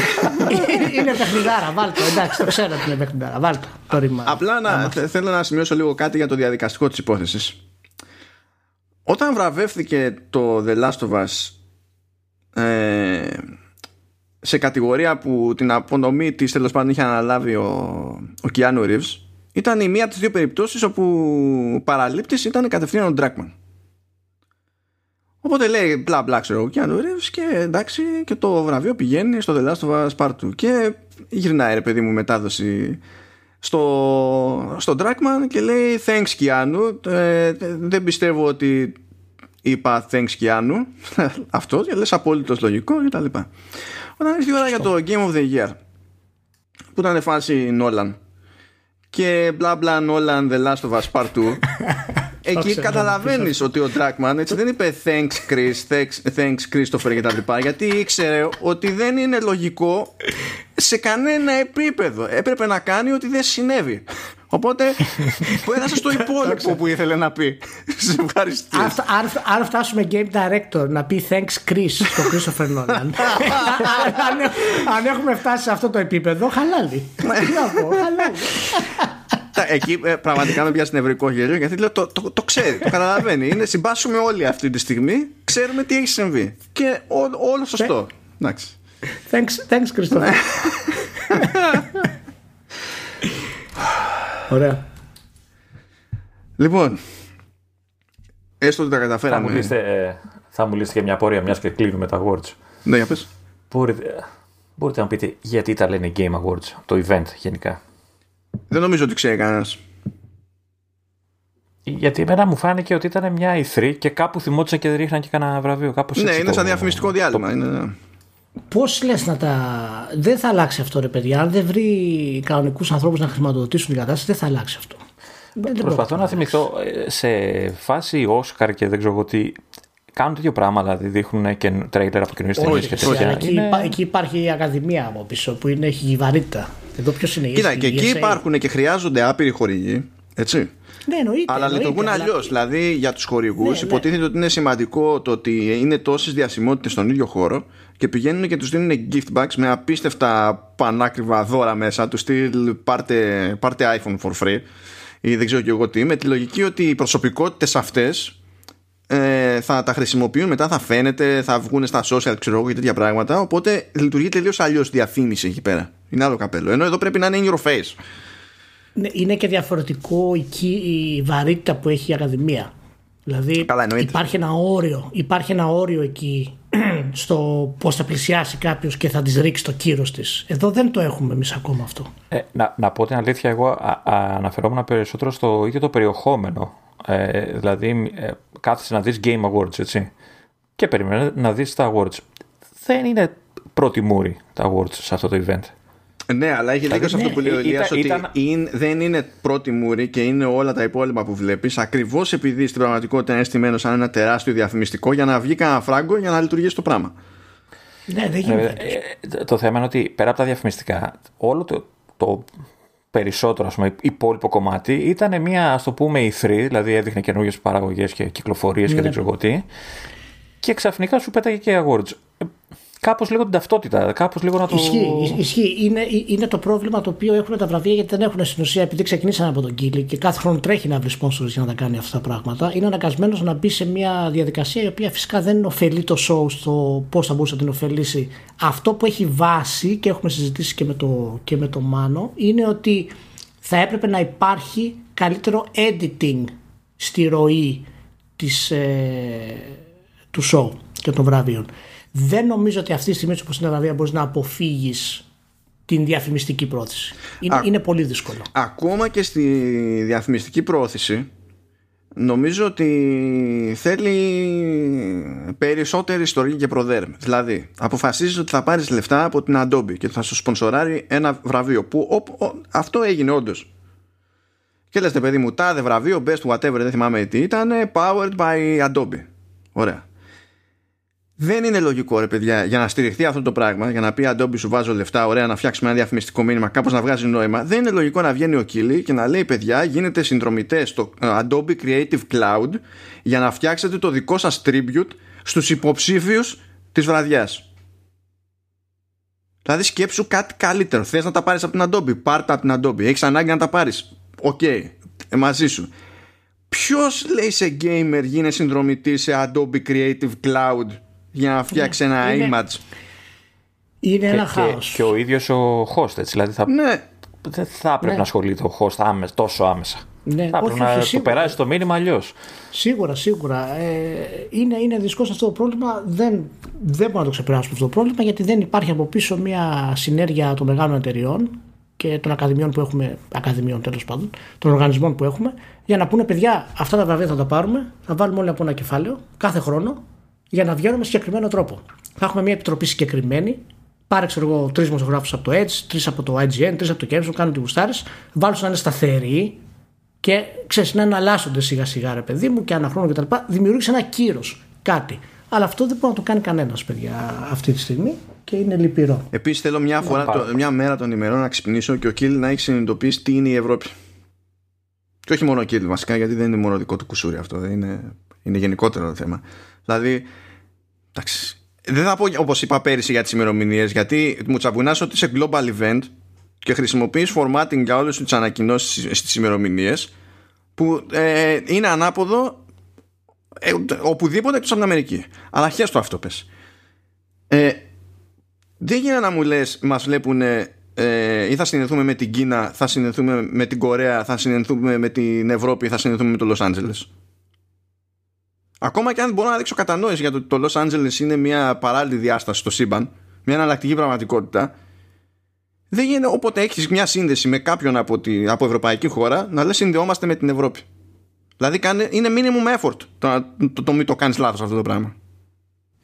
είναι παιχνιδάρα. Βάλτε το. Εντάξει, το ξέρω ότι είναι παιχνιδάρα. Βάλτε το. το ρήμα. Απλά να, θε- θέλω να σημειώσω λίγο κάτι για το διαδικαστικό της υπόθεσης. Όταν βραβεύθηκε το The Last of Us ε, σε κατηγορία που την απονομή της τέλος πάντων είχε αναλάβει ο, ο Keanu Reeves ήταν η μία από τις δύο περιπτώσεις όπου παραλήπτης ήταν κατευθείαν ο Dragman. Οπότε λέει μπλα μπλα ξέρω ο Keanu Reeves και εντάξει και το βραβείο πηγαίνει στο The Last of Us Part 2 και γυρνάει ρε παιδί μου μετάδοση στο, στο Dragman και λέει thanks Keanu ε, δεν πιστεύω ότι είπα thanks Keanu αυτό και λες απόλυτος λογικό και τα λοιπά όταν ήρθε η ώρα για το Game of the Year που ήταν φάση Nolan και μπλα μπλα Nolan The Last of Us Part 2 Εκεί ξέρω, καταλαβαίνεις ότι ο Dragman έτσι δεν είπε thanks Chris, thanks, thanks Christopher και τα λοιπά γιατί ήξερε ότι δεν είναι λογικό σε κανένα επίπεδο. Έπρεπε να κάνει ότι δεν συνέβη. Οπότε πέρασε στο υπόλοιπο που ήθελε να πει. Σε ευχαριστώ. Αν, φτα- αν, φτα- αν φτάσουμε game director να πει thanks Chris στο Christopher Nolan αν, αν- αν έχουμε φτάσει σε αυτό το επίπεδο χαλάλι Τι να πω, χαλάλι Τα- Εκεί ε, πραγματικά με πιάσει νευρικό γέλιο γιατί λέω το, το, το ξέρει, το καταλαβαίνει. Είναι συμπάσχουμε όλοι αυτή τη στιγμή, ξέρουμε τι έχει συμβεί. Και ό- όλο σωστό. Εντάξει. thanks, thanks Christopher Ωραία Λοιπόν, έστω ότι τα θα, μου καταφέραμε. λύσετε, ε, θα μου λύσετε και μια πορεία μιας και κλείνουμε τα awards. Ναι, για πες. Μπορείτε, μπορείτε να πείτε γιατί τα λένε Game Awards, το event γενικά. Δεν νομίζω ότι ξέρει κανένας. Γιατί εμένα μου φάνηκε ότι ήταν μια E3 και κάπου θυμόντουσαν και ρίχναν και κανένα βραβείο. Κάπως Ναι, έτσι είναι το- σαν διαφημιστικό διάλειμμα. το- Είναι, ναι. Πώς λες να τα. Δεν θα αλλάξει αυτό, ρε παιδιά. Αν δεν βρει κανονικούς ανθρώπους να χρηματοδοτήσουν την κατάσταση, δεν θα αλλάξει αυτό. Δεν- δεν Προσπαθώ να θυμηθώ ε, σε φάση Oscar και δεν ξέρω εγώ τι. Κάνουν τέτοιο πράγμα, δηλαδή δείχνουν και τρέιλερ από καινούριε ταινίες Όχι, και όχι, πρόκειται. τέτοια. Αλλά Εκεί, Είναι- υπά- εκεί υπάρχει η Ακαδημία από πίσω που είναι, έχει βαρύτητα. Εδώ ποιος είναι η Κοίτα, η και εκεί ESA. υπάρχουν και χρειάζονται άπειροι χορηγοί. Έτσι. Ναι, εννοείται. Αλλά εννοείται, λειτουργούν αλλά- αλλιώς. Δηλαδή για τους χορηγούς Ναι, ναι. υποτίθεται ότι είναι σημαντικό το ότι είναι τόσε διασημότητες στον ίδιο χώρο και πηγαίνουν και τους δίνουν gift bags με απίστευτα πανάκριβα δώρα μέσα τους στυλ πάρτε, πάρτε iPhone for free. Ή δεν ξέρω και εγώ τι με τη λογική ότι οι προσωπικότητες αυτές ε, θα τα χρησιμοποιούν μετά θα φαίνεται θα βγουν στα social ξέρω εγώ και τέτοια πράγματα. Οπότε λειτουργεί τελείως αλλιώς διαφήμιση εκεί πέρα. Είναι άλλο καπέλο. Ενώ εδώ πρέπει να είναι in your face. Ναι, είναι και διαφορετικό εκεί η βαρύτητα που έχει η Ακαδημία δηλαδή Καλά, υπάρχει ένα όριο υπάρχει ένα όριο εκεί στο πώς θα πλησιάσει κάποιος και θα της ρίξει το κύρος της. Εδώ δεν το έχουμε εμείς ακόμα αυτό. Ε, να, να πω την αλήθεια, εγώ α, α, αναφερόμουν περισσότερο στο ίδιο το περιεχόμενο. Ε, δηλαδή, ε, κάθεσαι να δεις Game Awards, έτσι. Και περιμένεις να δεις τα Awards. Δεν είναι πρώτη μούρη τα Awards σε αυτό το event. Ναι, αλλά έχει δίκιο σε αυτό που λέει ο Ηλίας ότι είναι, δεν είναι πρώτη μούρη και είναι όλα τα υπόλοιπα που βλέπεις ακριβώς επειδή στην πραγματικότητα είναι στημένο σαν ένα τεράστιο διαφημιστικό για να βγει κανένα φράγκο για να λειτουργήσει το πράγμα. Ναι, δεν γίνεται. Ε, το θέμα είναι ότι πέρα από τα διαφημιστικά, όλο το, το περισσότερο ας πούμε, υπόλοιπο κομμάτι ήταν μια, ας το πούμε, E3, δηλαδή έδειχνε καινούργιες παραγωγές και κυκλοφορίες και ναι. δεν ξέρω τι. Και ξαφνικά σου πέταγε και awards κάπως λίγο την ταυτότητα, κάπως λίγο να το... Ισχύει, ισχύει. Είναι, είναι το πρόβλημα το οποίο έχουν τα βραβεία γιατί δεν έχουν στην ουσία επειδή ξεκινήσαν από τον Κίλι και κάθε χρόνο τρέχει να βρει sponsors για να τα κάνει αυτά τα πράγματα. Είναι αναγκασμένος να μπει σε μια διαδικασία η οποία φυσικά δεν ωφελεί το show στο πώς θα μπορούσε να την ωφελήσει. Αυτό που έχει βάση και έχουμε συζητήσει και με το, και με το Μάνο είναι ότι θα έπρεπε να υπάρχει καλύτερο editing στη ροή της, ε, του show και των βραβείων. Δεν νομίζω ότι αυτή τη στιγμή όπω είναι η βραβεία μπορείς να αποφύγεις την διαφημιστική πρόθεση. Είναι, είναι πολύ δύσκολο. Ακόμα και στη διαφημιστική πρόθεση νομίζω ότι θέλει περισσότερη ιστορία και προδέρμ. Δηλαδή, αποφασίζεις ότι θα πάρεις λεφτά από την Adobe και θα σου σπονσοράρει ένα βραβείο που αυτό έγινε όντως. Και λες παιδί μου, τάδε βραβείο, best whatever, δεν θυμάμαι τι ήταν, powered by Adobe. Ωραία. Δεν είναι λογικό, ρε παιδιά, για να στηριχθεί αυτό το πράγμα, για να πει Adobe σου βάζω λεφτά, ωραία, να φτιάξουμε ένα διαφημιστικό μήνυμα, κάπως να βγάζει νόημα. Δεν είναι λογικό να βγαίνει ο Κίλι και να λέει, παιδιά, γίνετε συνδρομητές στο ε, Adobe Creative Cloud για να φτιάξετε το δικό σας tribute στους υποψήφιους της βραδιάς. Δηλαδή, σκέψου κάτι καλύτερο. Θες να τα πάρεις από την Adobe, πάρτα από την Adobe. Έχεις ανάγκη να τα πάρεις; OK, okay, ε, μαζί σου. Ποιος λέει σε gamer γίνει συνδρομητής σε Adobe Creative Cloud; Για να φτιάξει ένα είναι, image. Είναι ένα χάος. Και, και, ο ίδιος ο host, έτσι. Δηλαδή θα, ναι. δεν θα έπρεπε ναι. να ασχολείται ο host άμεσα, τόσο άμεσα. Ναι, θα έπρεπε να του περάσει το μήνυμα αλλιώς. Σίγουρα, σίγουρα. Ε, είναι, είναι δύσκολο αυτό το πρόβλημα. Δεν, δεν μπορούμε να το ξεπεράσουμε αυτό το πρόβλημα γιατί δεν υπάρχει από πίσω μια συνέργεια των μεγάλων εταιριών και των ακαδημιών που έχουμε, ακαδημιών τέλος πάντων, των οργανισμών που έχουμε, για να πούνε παιδιά, αυτά τα βραβεία θα τα πάρουμε, θα βάλουμε όλοι από ένα κεφάλαιο κάθε χρόνο για να βγαίνουμε με συγκεκριμένο τρόπο. Θα έχουμε μια επιτροπή συγκεκριμένη. Πάρε, ξέρω εγώ, τρεις δημοσιογράφους από το Edge, τρεις από το IGN, τρεις από το Kempson, κάνουν τη γουστάρε, βάλουν να είναι σταθεροί και ξέρεις να εναλλάσσονται σιγά σιγά, ρε παιδί μου, και αναχρόνο κτλ. Δημιουργήσει ένα κύρος, κάτι. Αλλά αυτό δεν μπορεί να το κάνει κανένας, παιδιά, αυτή τη στιγμή και είναι λυπηρό. Επίσης, θέλω μια, φορά, το, μια μέρα των ημερών να ξυπνήσω και ο Κίλ να έχει συνειδητοποιήσει τι είναι η Ευρώπη. Και όχι μόνο ο Κίλ, βασικά, γιατί δεν είναι μόνο δικό του κουσούρι αυτό. Είναι, είναι γενικότερο το θέμα. Δηλαδή, εντάξει, δεν θα πω όπως είπα πέρυσι για τις ημερομηνίες, γιατί μου τσαμπουνάς ότι είσαι global event και χρησιμοποιείς formatting για όλες τις ανακοινώσεις στις ημερομηνίες που ε, είναι ανάποδο ε, οπουδήποτε εκτός από την Αμερική. Αλλά το αυτό πες. Ε, δεν γίνεται να μου λες μας βλέπουν ε, ή θα συνενθούμε με την Κίνα, θα συνενθούμε με την Κορέα, θα συνενθούμε με την Ευρώπη, θα συνενθούμε με το Λος Άντζελες. Ακόμα και αν μπορώ να δείξω κατανόηση για το ότι το Los Angeles είναι μια παράλληλη διάσταση στο σύμπαν, μια εναλλακτική πραγματικότητα, δεν γίνεται όποτε έχεις μια σύνδεση με κάποιον από, τη, από ευρωπαϊκή χώρα να λες συνδεόμαστε με την Ευρώπη. Δηλαδή είναι minimum effort το, το, το, το μην το κάνεις λάθος αυτό το πράγμα.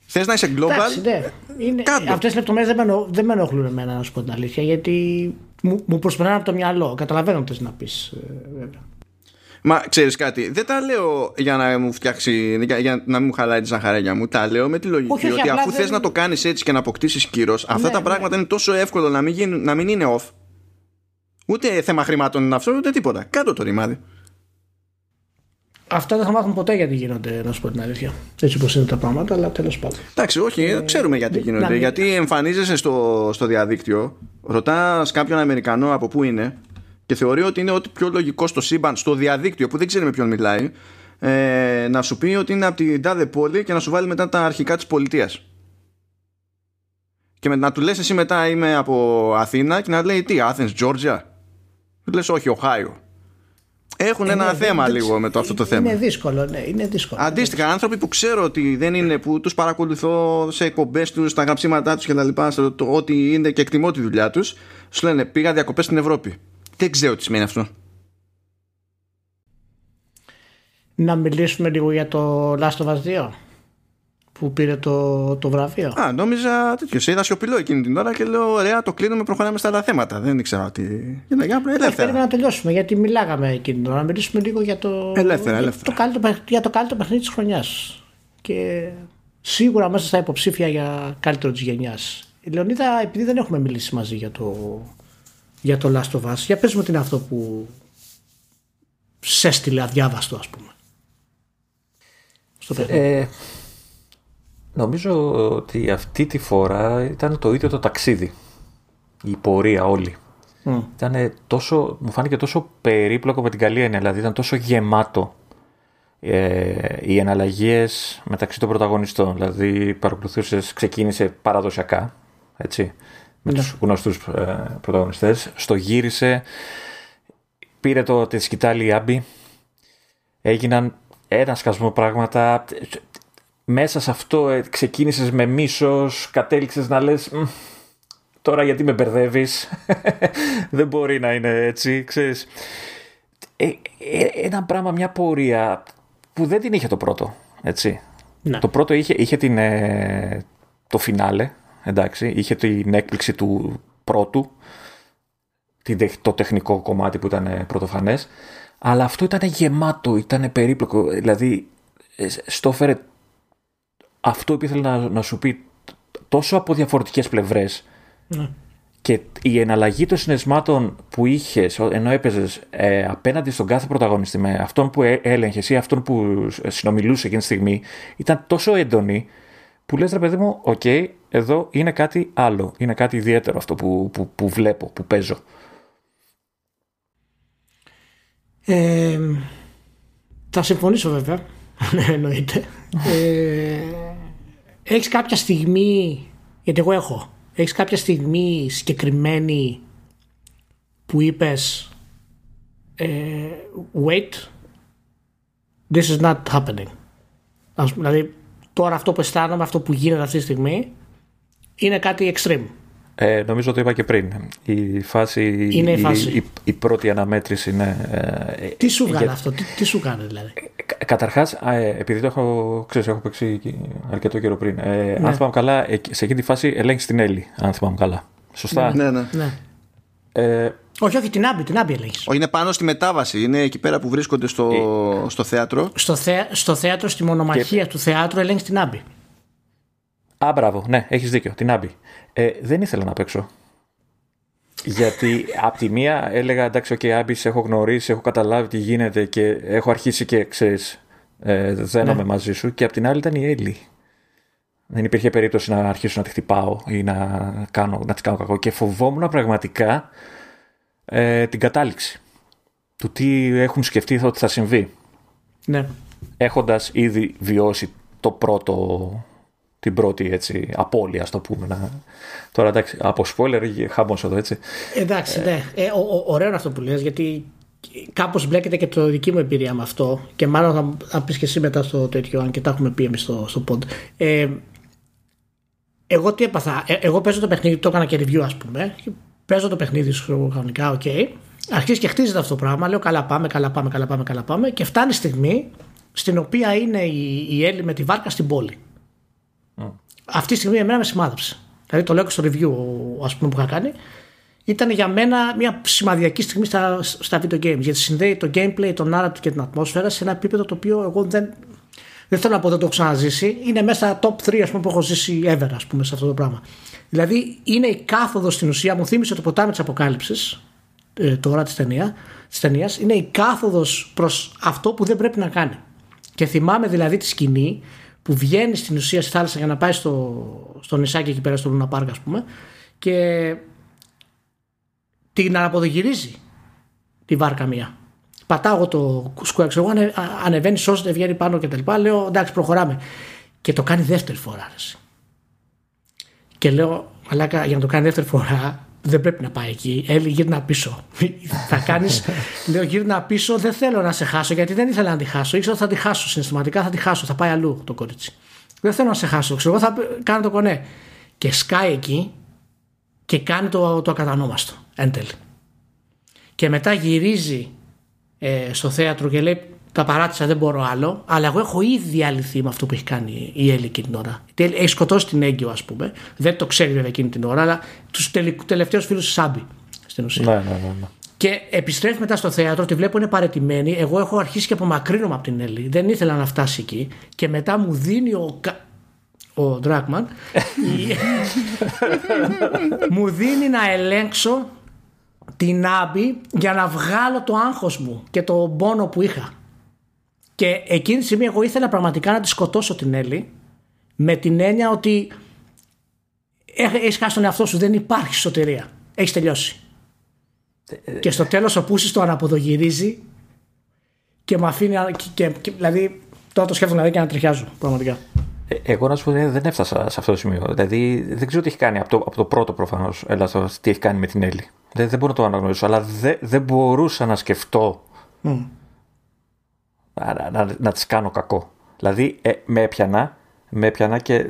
Θες να είσαι global; Εντάξει, ναι. είναι, αυτές οι λεπτομέρειες δεν, με, δεν με ενοχλούν εμένα, να σου πω την αλήθεια, γιατί μου, μου προσπερνάνε από το μυαλό. Καταλαβαίνω τι να πεις, ε, βέβαια. Μα ξέρεις κάτι, δεν τα λέω για να μου φτιάξει, για, για να μην μου χαλάει τη ζαχαρένια μου. Τα λέω με τη λογική όχι, ότι αφού δεν... θες να το κάνεις έτσι και να αποκτήσεις κύρος, αυτά ναι, τα ναι. πράγματα είναι τόσο εύκολο να μην, γίνουν, να μην είναι off. Ούτε θέμα χρημάτων είναι αυτό, ούτε τίποτα. Κάτω το ρημάδι. Αυτά δεν θα μάθουν ποτέ γιατί γίνονται, να σου πω την αλήθεια. Έτσι όπως είναι τα πράγματα, αλλά τέλος πάντων. Εντάξει, όχι, ε, ξέρουμε γιατί γίνονται. Γιατί εμφανίζεσαι στο, στο διαδίκτυο, ρωτάς κάποιον Αμερικανό από πού είναι και θεωρεί ότι είναι ό,τι πιο λογικό στο σύμπαν, στο διαδίκτυο που δεν ξέρει με ποιον μιλάει, ε, να σου πει ότι είναι από την τάδε πόλη και να σου βάλει μετά τα αρχικά της πολιτείας και να του λες εσύ μετά είμαι από Αθήνα και να λέει τι Athens, Georgia; Του λες όχι Ohio έχουν ένα θέμα λίγο με το αυτό το θέμα. Είναι δύσκολο, ναι, είναι δύσκολο. Αντίστοιχα, άνθρωποι που ξέρω ότι δεν είναι, που τους παρακολουθώ σε εκπομπές τους, στα γραψίματά τους κτλ. Ότι είναι και εκτιμώ τη δουλειά τους, σου λένε πήγα διακοπές στην Ευρώπη. Δεν ξέρω τι σημαίνει αυτό. Να μιλήσουμε λίγο για το Last of Us 2 που πήρε το, το βραβείο. Α, νόμιζα τέτοιος. Σε είδα σιωπηλό εκείνη την ώρα και λέω: Ωραία, το κλείνουμε, προχωράμε στα άλλα θέματα. Δεν ήξερα ότι. Για να γίνει ελεύθερα. Πρέπει να τελειώσουμε γιατί μιλάγαμε εκείνη την ώρα. Να μιλήσουμε λίγο για το, ελεύθερα, ελεύθερα. Το καλύτερο, για το καλύτερο παιχνίδι της χρονιάς. Και σίγουρα μέσα στα υποψήφια για καλύτερο της γενιάς. Η Λεωνίδα, επειδή δεν έχουμε μιλήσει μαζί για το, για το Last of Us, για πες μου τι είναι αυτό που σε έστειλε αδιάβαστο, ας πούμε. Στο ε, Νομίζω ότι αυτή τη φορά ήταν το ίδιο το ταξίδι. Η πορεία όλη. Mm. Ήταν τόσο, μου φάνηκε τόσο περίπλοκο με την καλή έννοια. Δηλαδή ήταν τόσο γεμάτο ε, οι εναλλαγές μεταξύ των πρωταγωνιστών. Δηλαδή παρακολουθούσες, ξεκίνησε παραδοσιακά. Έτσι, με mm. τους γνωστούς ε, πρωταγωνιστές. Στο γύρισε, πήρε το, τη σκητάλη η Άμπη. Έγιναν ένα σκασμό πράγματα μέσα σε αυτό ε, ξεκίνησες με μίσος, κατέληξες να λες τώρα γιατί με μπερδεύεις; δεν μπορεί να είναι έτσι, ξέρεις. Ε, ε, ένα πράγμα, μια πορεία που δεν την είχε το πρώτο, έτσι. Ναι. Το πρώτο είχε, είχε την, το φινάλε, εντάξει, είχε την έκπληξη του πρώτου, το τεχνικό κομμάτι που ήταν πρωτοφανές, αλλά αυτό ήταν γεμάτο, ήταν περίπλοκο, δηλαδή στο έφερε αυτό που ήθελα να, να σου πει τόσο από διαφορετικές πλευρές. Ναι. και η εναλλαγή των συναισθημάτων που είχες ενώ έπαιζες ε, απέναντι στον κάθε πρωταγωνιστή με αυτόν που ε, έλεγχε ή αυτόν που συνομιλούσε εκείνη τη στιγμή ήταν τόσο έντονη που λες ρε παιδί μου, οκ, εδώ είναι κάτι άλλο, είναι κάτι ιδιαίτερο αυτό που, που, που βλέπω, που παίζω. Ε, θα συμφωνήσω βέβαια, ναι, εννοείται. ε, έχεις κάποια στιγμή, γιατί εγώ έχω, έχεις κάποια στιγμή συγκεκριμένη που είπες ε, wait, this is not happening. δηλαδή τώρα αυτό που αισθάνομαι, αυτό που γίνεται αυτή τη στιγμή είναι κάτι extreme. Ε, νομίζω το είπα και πριν. Η φάση, είναι η, φάση. η, η, πρώτη αναμέτρυση είναι. Ε, τι σου κάνει αυτό, τι, τι, σου κάνει δηλαδή; Ε, Καταρχάς, ε, επειδή το έχω, ξέρεις, έχω παίξει αρκετό καιρό πριν, ε, ναι. αν θυμάμαι καλά, σε εκείνη τη φάση ελέγχεις την Έλλη, αν θυμάμαι καλά. Σωστά; Ναι, ναι. ναι. Ε, όχι, όχι, την Άμπη, την Άμπη ελέγχεις. Όχι, είναι πάνω στη μετάβαση. Είναι εκεί πέρα που βρίσκονται στο, ε, στο θέατρο. Στο, θέα, στο θέατρο, στη μονομαχία και... του θεάτρου, ελέγχεις την Άμπη. Α, μπράβο, ναι, έχεις δίκιο, την Άμπη. Ε, δεν ήθελα να παίξω. Γιατί από τη μία έλεγα εντάξει, okay, Άμπη, έχω γνωρίσει, έχω καταλάβει τι γίνεται και έχω αρχίσει και ξέρεις, ε, δένομαι ναι. μαζί σου. Και από την άλλη ήταν η Έλλη. Δεν υπήρχε περίπτωση να αρχίσω να τη χτυπάω ή να, κάνω, να της κάνω κακό. Και φοβόμουν πραγματικά ε, την κατάληξη του τι έχουν σκεφτεί ότι θα συμβεί. Ναι. Έχοντας ήδη βιώσει το πρώτο την πρώτη έτσι, απώλεια, το πούμε. Να... Τώρα εντάξει, από spoiler χαμός εδώ, έτσι. Εντάξει, ναι. Ε, ο, ο, ωραίο αυτό που λες, γιατί κάπως μπλέκεται και το δική μου εμπειρία με αυτό και μάλλον θα, θα πεις και εσύ μετά στο τέτοιο, αν και τα έχουμε πει εμείς στο, στο pod. Ε, εγώ τι έπαθα, ε, εγώ παίζω το παιχνίδι, το έκανα και review ας πούμε, παίζω το παιχνίδι σου κανονικά, OK, okay. αρχίζει και χτίζεται αυτό το πράγμα, λέω καλά πάμε, καλά πάμε, καλά πάμε, καλά πάμε και φτάνει στιγμή στην οποία είναι η, η Ellie με τη βάρκα στην πόλη. Αυτή τη στιγμή εμένα με σημάδεψε. Δηλαδή το λέω και στο review ας πούμε, που είχα κάνει. Ήταν για μένα μια σημαδιακή στιγμή στα, στα video games. Γιατί συνδέει το gameplay, το narrative και την ατμόσφαιρα σε ένα επίπεδο το οποίο εγώ δεν, δεν θέλω να πω δεν το έχω ξαναζήσει. Είναι μέσα στα top 3 ας πούμε, που έχω ζήσει ever ας πούμε, σε αυτό το πράγμα. Δηλαδή είναι η κάθοδος στην ουσία, μου θύμισε το ποτάμι της Αποκάλυψης, ε, τώρα της ταινία, ταινίας, είναι η κάθοδος προς αυτό που δεν πρέπει να κάνει. Και θυμάμαι δηλαδή τη σκηνή που βγαίνει στην ουσία στη θάλασσα για να πάει στο, στο νησάκι εκεί πέρα στο Λούνα Πάρκ ας πούμε και την αναποδογυρίζει τη βάρκα μία Πατάω το square, ξέρω εγώ, ανε, ανεβαίνει, σώζεται, βγαίνει πάνω κτλ. Λέω εντάξει, προχωράμε. Και το κάνει δεύτερη φορά. Αρέσει. Και λέω, Μαλάκα, για να το κάνει δεύτερη φορά, δεν πρέπει να πάει εκεί. Έλλη, γύρνα πίσω. θα κάνεις. λέω, γύρνα πίσω, δεν θέλω να σε χάσω, γιατί δεν ήθελα να τη χάσω. ήξερα ότι θα τη χάσω. Συναισθηματικά θα τη χάσω. Θα πάει αλλού το κορίτσι. Δεν θέλω να σε χάσω. Ξέρω, εγώ θα κάνω το κονέ. Και σκάει εκεί και κάνει το, το ακατανόμαστο. Εν τέλει. Και μετά γυρίζει ε, στο θέατρο και λέει τα παράτησα, δεν μπορώ άλλο. Αλλά εγώ έχω ήδη αληθεί με αυτό που έχει κάνει η Έλλη εκείνη την ώρα. Έχει σκοτώσει την έγκυο, ας πούμε. Δεν το ξέρει βέβαια εκείνη την ώρα, αλλά τους τελευταίους φίλους της Σάμπη στην ουσία. Ναι, ναι, ναι, ναι. Και επιστρέφει μετά στο θέατρο, τη βλέπω είναι παρετημένη. Εγώ έχω αρχίσει και απομακρύνομαι από την Έλλη. Δεν ήθελα να φτάσει εκεί. Και μετά μου δίνει ο, ο Ντράκμαν μου δίνει να ελέγξω την Άμπη για να βγάλω το άγχος μου και το πόνο που είχα. Και εκείνη τη στιγμή εγώ ήθελα πραγματικά να τη σκοτώσω την Έλλη με την έννοια ότι έχεις χάσει τον εαυτό σου, δεν υπάρχει σωτηρία. Έχεις τελειώσει. και στο τέλος ο Πούσης το αναποδογυρίζει και με αφήνει. Και, και, δηλαδή τώρα το σκέφτομαι δηλαδή και να τριχιάζω πραγματικά. Ε, εγώ να σου πω δεν έφτασα σε αυτό το σημείο. Δηλαδή δεν ξέρω τι έχει κάνει από το, από το πρώτο προφανώς. Τι έχει κάνει με την Έλλη. Δεν, δεν μπορώ να το αναγνωρίσω. Αλλά δεν, δεν μπορούσα να σκεφτώ mm να, να, να τις κάνω κακό. Δηλαδή ε, με έπιανα, με έπιανα και ε,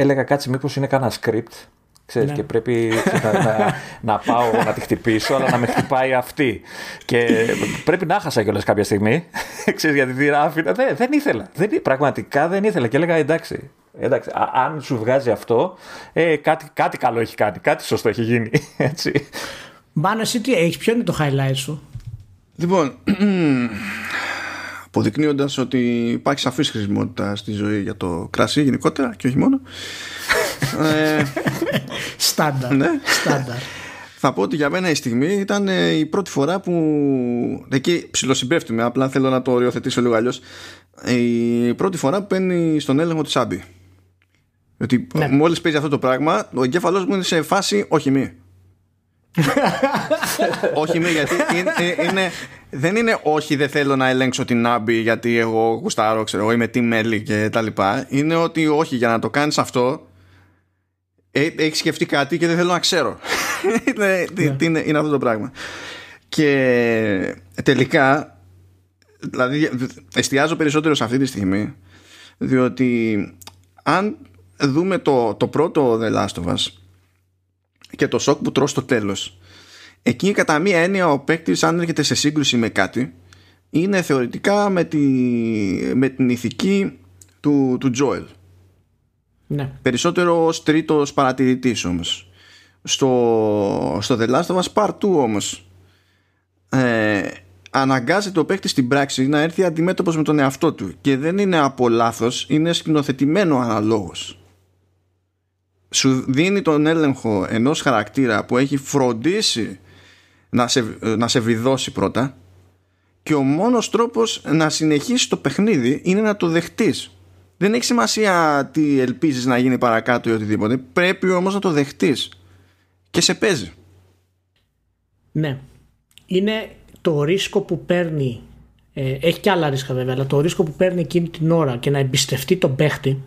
έλεγα κάτσε μήπως είναι κανένα script Ξέρεις, ναι. και πρέπει να, να, να, πάω να τη χτυπήσω, αλλά να με χτυπάει αυτή. Και πρέπει να χάσα κιόλας κάποια στιγμή. Ξέρεις, γιατί τη άφηνα. Δεν, δεν ήθελα. Δεν, πραγματικά δεν ήθελα. Και έλεγα εντάξει. εντάξει αν σου βγάζει αυτό, ε, κάτι, κάτι καλό έχει κάνει. Κάτι σωστό έχει γίνει. Έτσι. Μπάνε, εσύ τι έχεις, ποιο είναι το highlight σου; Λοιπόν, αποδεικνύοντας ότι υπάρχει σαφής χρησιμότητα στη ζωή για το κρασί γενικότερα και όχι μόνο. Ε, Στάνταρ. Ναι. Στάνταρ. Θα πω ότι για μένα η στιγμή ήταν ε, η πρώτη φορά που. Εκεί ψιλοσυμπέφτουμε, απλά θέλω να το οριοθετήσω λίγο αλλιώς. Η πρώτη φορά που παίρνει στον έλεγχο τη Άμπη. Ότι ναι. μόλις παίζει αυτό το πράγμα, ο εγκέφαλός μου είναι σε φάση όχι μη. όχι μη, γιατί είναι, είναι, δεν είναι όχι δεν θέλω να ελέγξω την άμπη γιατί εγώ γουστάρω, ξέρω εγώ είμαι τι μέλη και τα λοιπά. Είναι ότι όχι για να το κάνεις αυτό ε, έχεις σκεφτεί κάτι και δεν θέλω να ξέρω. είναι, yeah. Ναι. είναι, είναι αυτό το πράγμα. Και τελικά δηλαδή εστιάζω περισσότερο σε αυτή τη στιγμή διότι αν δούμε το, το πρώτο The Last of Us και το σοκ που τρως στο τέλος εκεί κατά μία έννοια ο παίκτης αν έρχεται σε σύγκρουση με κάτι είναι θεωρητικά με, τη, με την ηθική του, του Joel ναι. περισσότερο ως τρίτος παρατηρητής όμως. Στο, στο The Last of Us Part 2 όμως ε, αναγκάζεται ο παίκτης στην πράξη να έρθει αντιμέτωπος με τον εαυτό του και δεν είναι από λάθος, είναι σκηνοθετημένο αναλόγως. Σου δίνει τον έλεγχο ενός χαρακτήρα που έχει φροντίσει να σε, να σε βιδώσει πρώτα και ο μόνος τρόπος να συνεχίσεις το παιχνίδι είναι να το δεχτείς. Δεν έχει σημασία τι ελπίζεις να γίνει παρακάτω ή οτιδήποτε πρέπει όμως να το δεχτείς και σε παίζει. Ναι. Είναι το ρίσκο που παίρνει ε, έχει και άλλα ρίσκα βέβαια αλλά το ρίσκο που παίρνει εκείνη την ώρα και να εμπιστευτεί τον παίχτη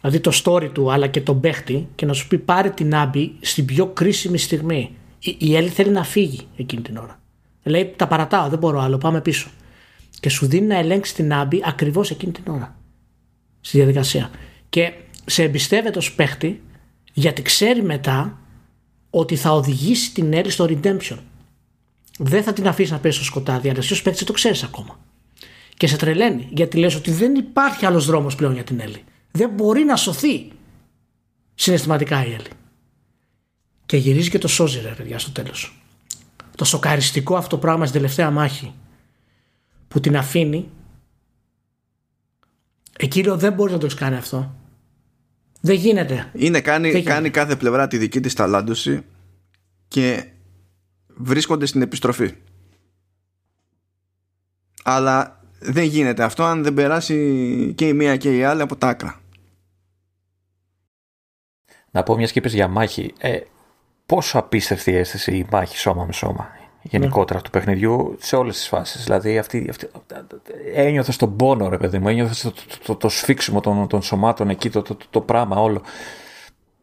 δηλαδή το story του αλλά και τον παίχτη και να σου πει πάρε την άμπη στην πιο κρίσιμη στιγμή η Έλλη θέλει να φύγει εκείνη την ώρα. Λέει τα παρατάω, δεν μπορώ άλλο, πάμε πίσω. Και σου δίνει να ελέγξει την άμπη ακριβώς εκείνη την ώρα. Στη διαδικασία. Και σε εμπιστεύεται ως παίχτη γιατί ξέρει μετά ότι θα οδηγήσει την Έλλη στο redemption. Δεν θα την αφήσει να πέσει στο σκοτάδι, αλλά εσύ ως παίχτης το ξέρεις ακόμα. Και σε τρελαίνει γιατί λες ότι δεν υπάρχει άλλος δρόμος πλέον για την Έλλη. Δεν μπορεί να σωθεί συναισθηματικά η Έλλη. Και γυρίζει και το σώζει ρε παιδιά στο τέλος. Το σοκαριστικό αυτό πράγμα στην τελευταία μάχη που την αφήνει εκείνο δεν μπορείς να το έχεις κάνει αυτό. Δεν γίνεται. Είναι, κάνει, κάνει κάθε πλευρά τη δική της ταλάντωση και βρίσκονται στην επιστροφή. Αλλά δεν γίνεται αυτό αν δεν περάσει και η μία και η άλλη από τα άκρα. Να πω μια σκήπες για μάχη. Ε, πόσο απίστευτη αίσθηση η μάχη σώμα με σώμα. γενικότερα του παιχνιδιού σε όλες τις φάσεις. Δηλαδή αυτή, αυτή, ένιωθε τον πόνο ρε παιδί μου, ένιωθε το, το, το, το σφίξιμο των, των σωμάτων εκεί, το, το, το, πράγμα όλο.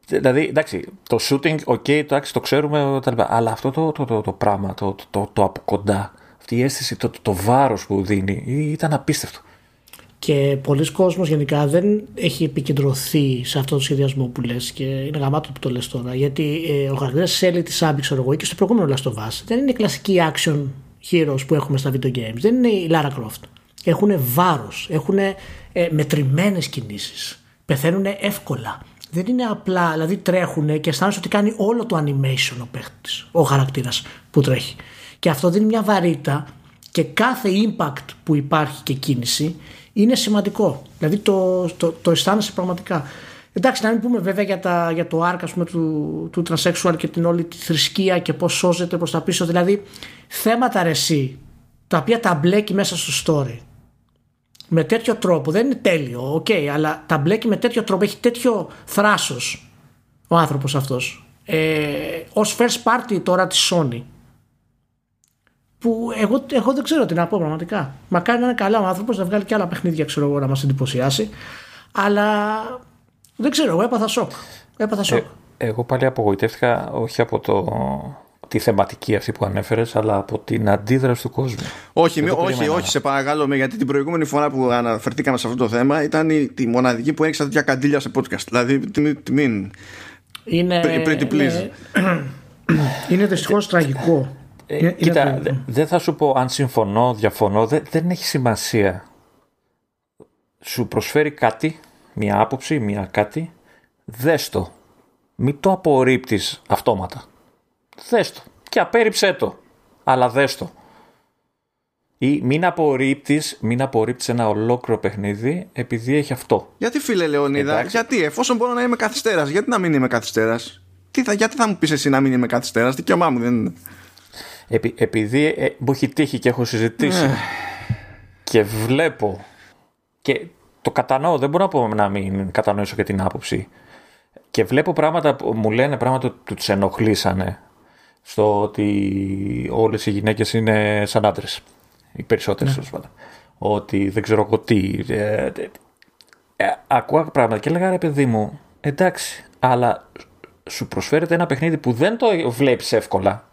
Δηλαδή, εντάξει, το shooting, ok, το, το ξέρουμε, αλλά αυτό το, το, το, το πράγμα, το, το, το, από κοντά, αυτή η αίσθηση, το, το, το βάρος που δίνει, ήταν απίστευτο. Και πολλοί κόσμος γενικά δεν έχει επικεντρωθεί σε αυτό το σχεδιασμό που λες και είναι γαμάτο που το λες τώρα. Γιατί ε, ο χαρακτήρας Σέλη της Άμπη ξέρω εγώ και στο προηγούμενο Last of Us δεν είναι η κλασική action heroes που έχουμε στα video games. Δεν είναι η Lara Croft. Έχουν βάρος, έχουν ε, μετρημένες κινήσεις. Πεθαίνουν εύκολα. Δεν είναι απλά, δηλαδή τρέχουν και αισθάνεσαι ότι κάνει όλο το animation ο παίχτης, ο χαρακτήρας που τρέχει. Και αυτό δίνει μια βαρύτητα και κάθε impact που υπάρχει και κίνηση είναι σημαντικό. Δηλαδή το, το, το αισθάνεσαι πραγματικά. Εντάξει, να μην πούμε βέβαια για, τα, για το άρκα πούμε, του, του transsexual και την όλη τη θρησκεία και πώς σώζεται προς τα πίσω. Δηλαδή θέματα ρε συ τα οποία τα μπλέκει μέσα στο story με τέτοιο τρόπο. Δεν είναι τέλειο, OK, okay, αλλά τα μπλέκει με τέτοιο τρόπο. Έχει τέτοιο θράσος ο άνθρωπος αυτός. Ε, Ω first party τώρα της Sony που εγώ, εγώ δεν ξέρω τι να πω πραγματικά. Μακάρι να είναι καλά ο άνθρωπος να βγάλει και άλλα παιχνίδια ξέρω εγώ, να μας εντυπωσιάσει. Αλλά δεν ξέρω, εγώ έπαθα σοκ. Έπαθα σοκ. Ε, εγώ πάλι απογοητεύτηκα όχι από το, τη θεματική αυτή που ανέφερες, αλλά από την αντίδραση του κόσμου. Όχι, όχι, όχι, σε παρακαλώ, γιατί την προηγούμενη φορά που αναφερθήκαμε σε αυτό το θέμα ήταν η, τη μοναδική που έριξα τέτοια καντήλια σε podcast. Δηλαδή, μην. Είναι. Pretty please. Είναι δυστυχώς τραγικό ε, κοίτα, δεν θα σου πω αν συμφωνώ, διαφωνώ, δεν έχει σημασία. Σου προσφέρει κάτι, μια άποψη, μια κάτι, δες το. Μην το απορρίπτεις αυτόματα. Δες το. Και απέρριψέ το. Αλλά δες το. Ή μην απορρίπτεις, μην απορρίπτεις ένα ολόκληρο παιχνίδι επειδή έχει αυτό. Γιατί φίλε Λεωνίδα, γιατί εφόσον μπορώ να είμαι καθυστέρας, γιατί να μην είμαι καθυστέρας; Τι θα, γιατί θα μου πεις εσύ να μην είμαι καθυστέρας, δικαίωμά μου δεν είναι. Επει, επειδή ε, μου έχει τύχει και έχω συζητήσει ναι. και βλέπω και το κατανοώ, δεν μπορώ να πω να μην κατανοήσω και την άποψη και βλέπω πράγματα που μου λένε πράγματα που τους ενοχλήσανε στο ότι όλες οι γυναίκες είναι σαν άντρες οι περισσότερες ναι. ότι δεν ξέρω εγώ τι ε, ε, ε, ακούω πράγματα και έλεγα ρε παιδί μου εντάξει αλλά σου προσφέρεται ένα παιχνίδι που δεν το βλέπεις εύκολα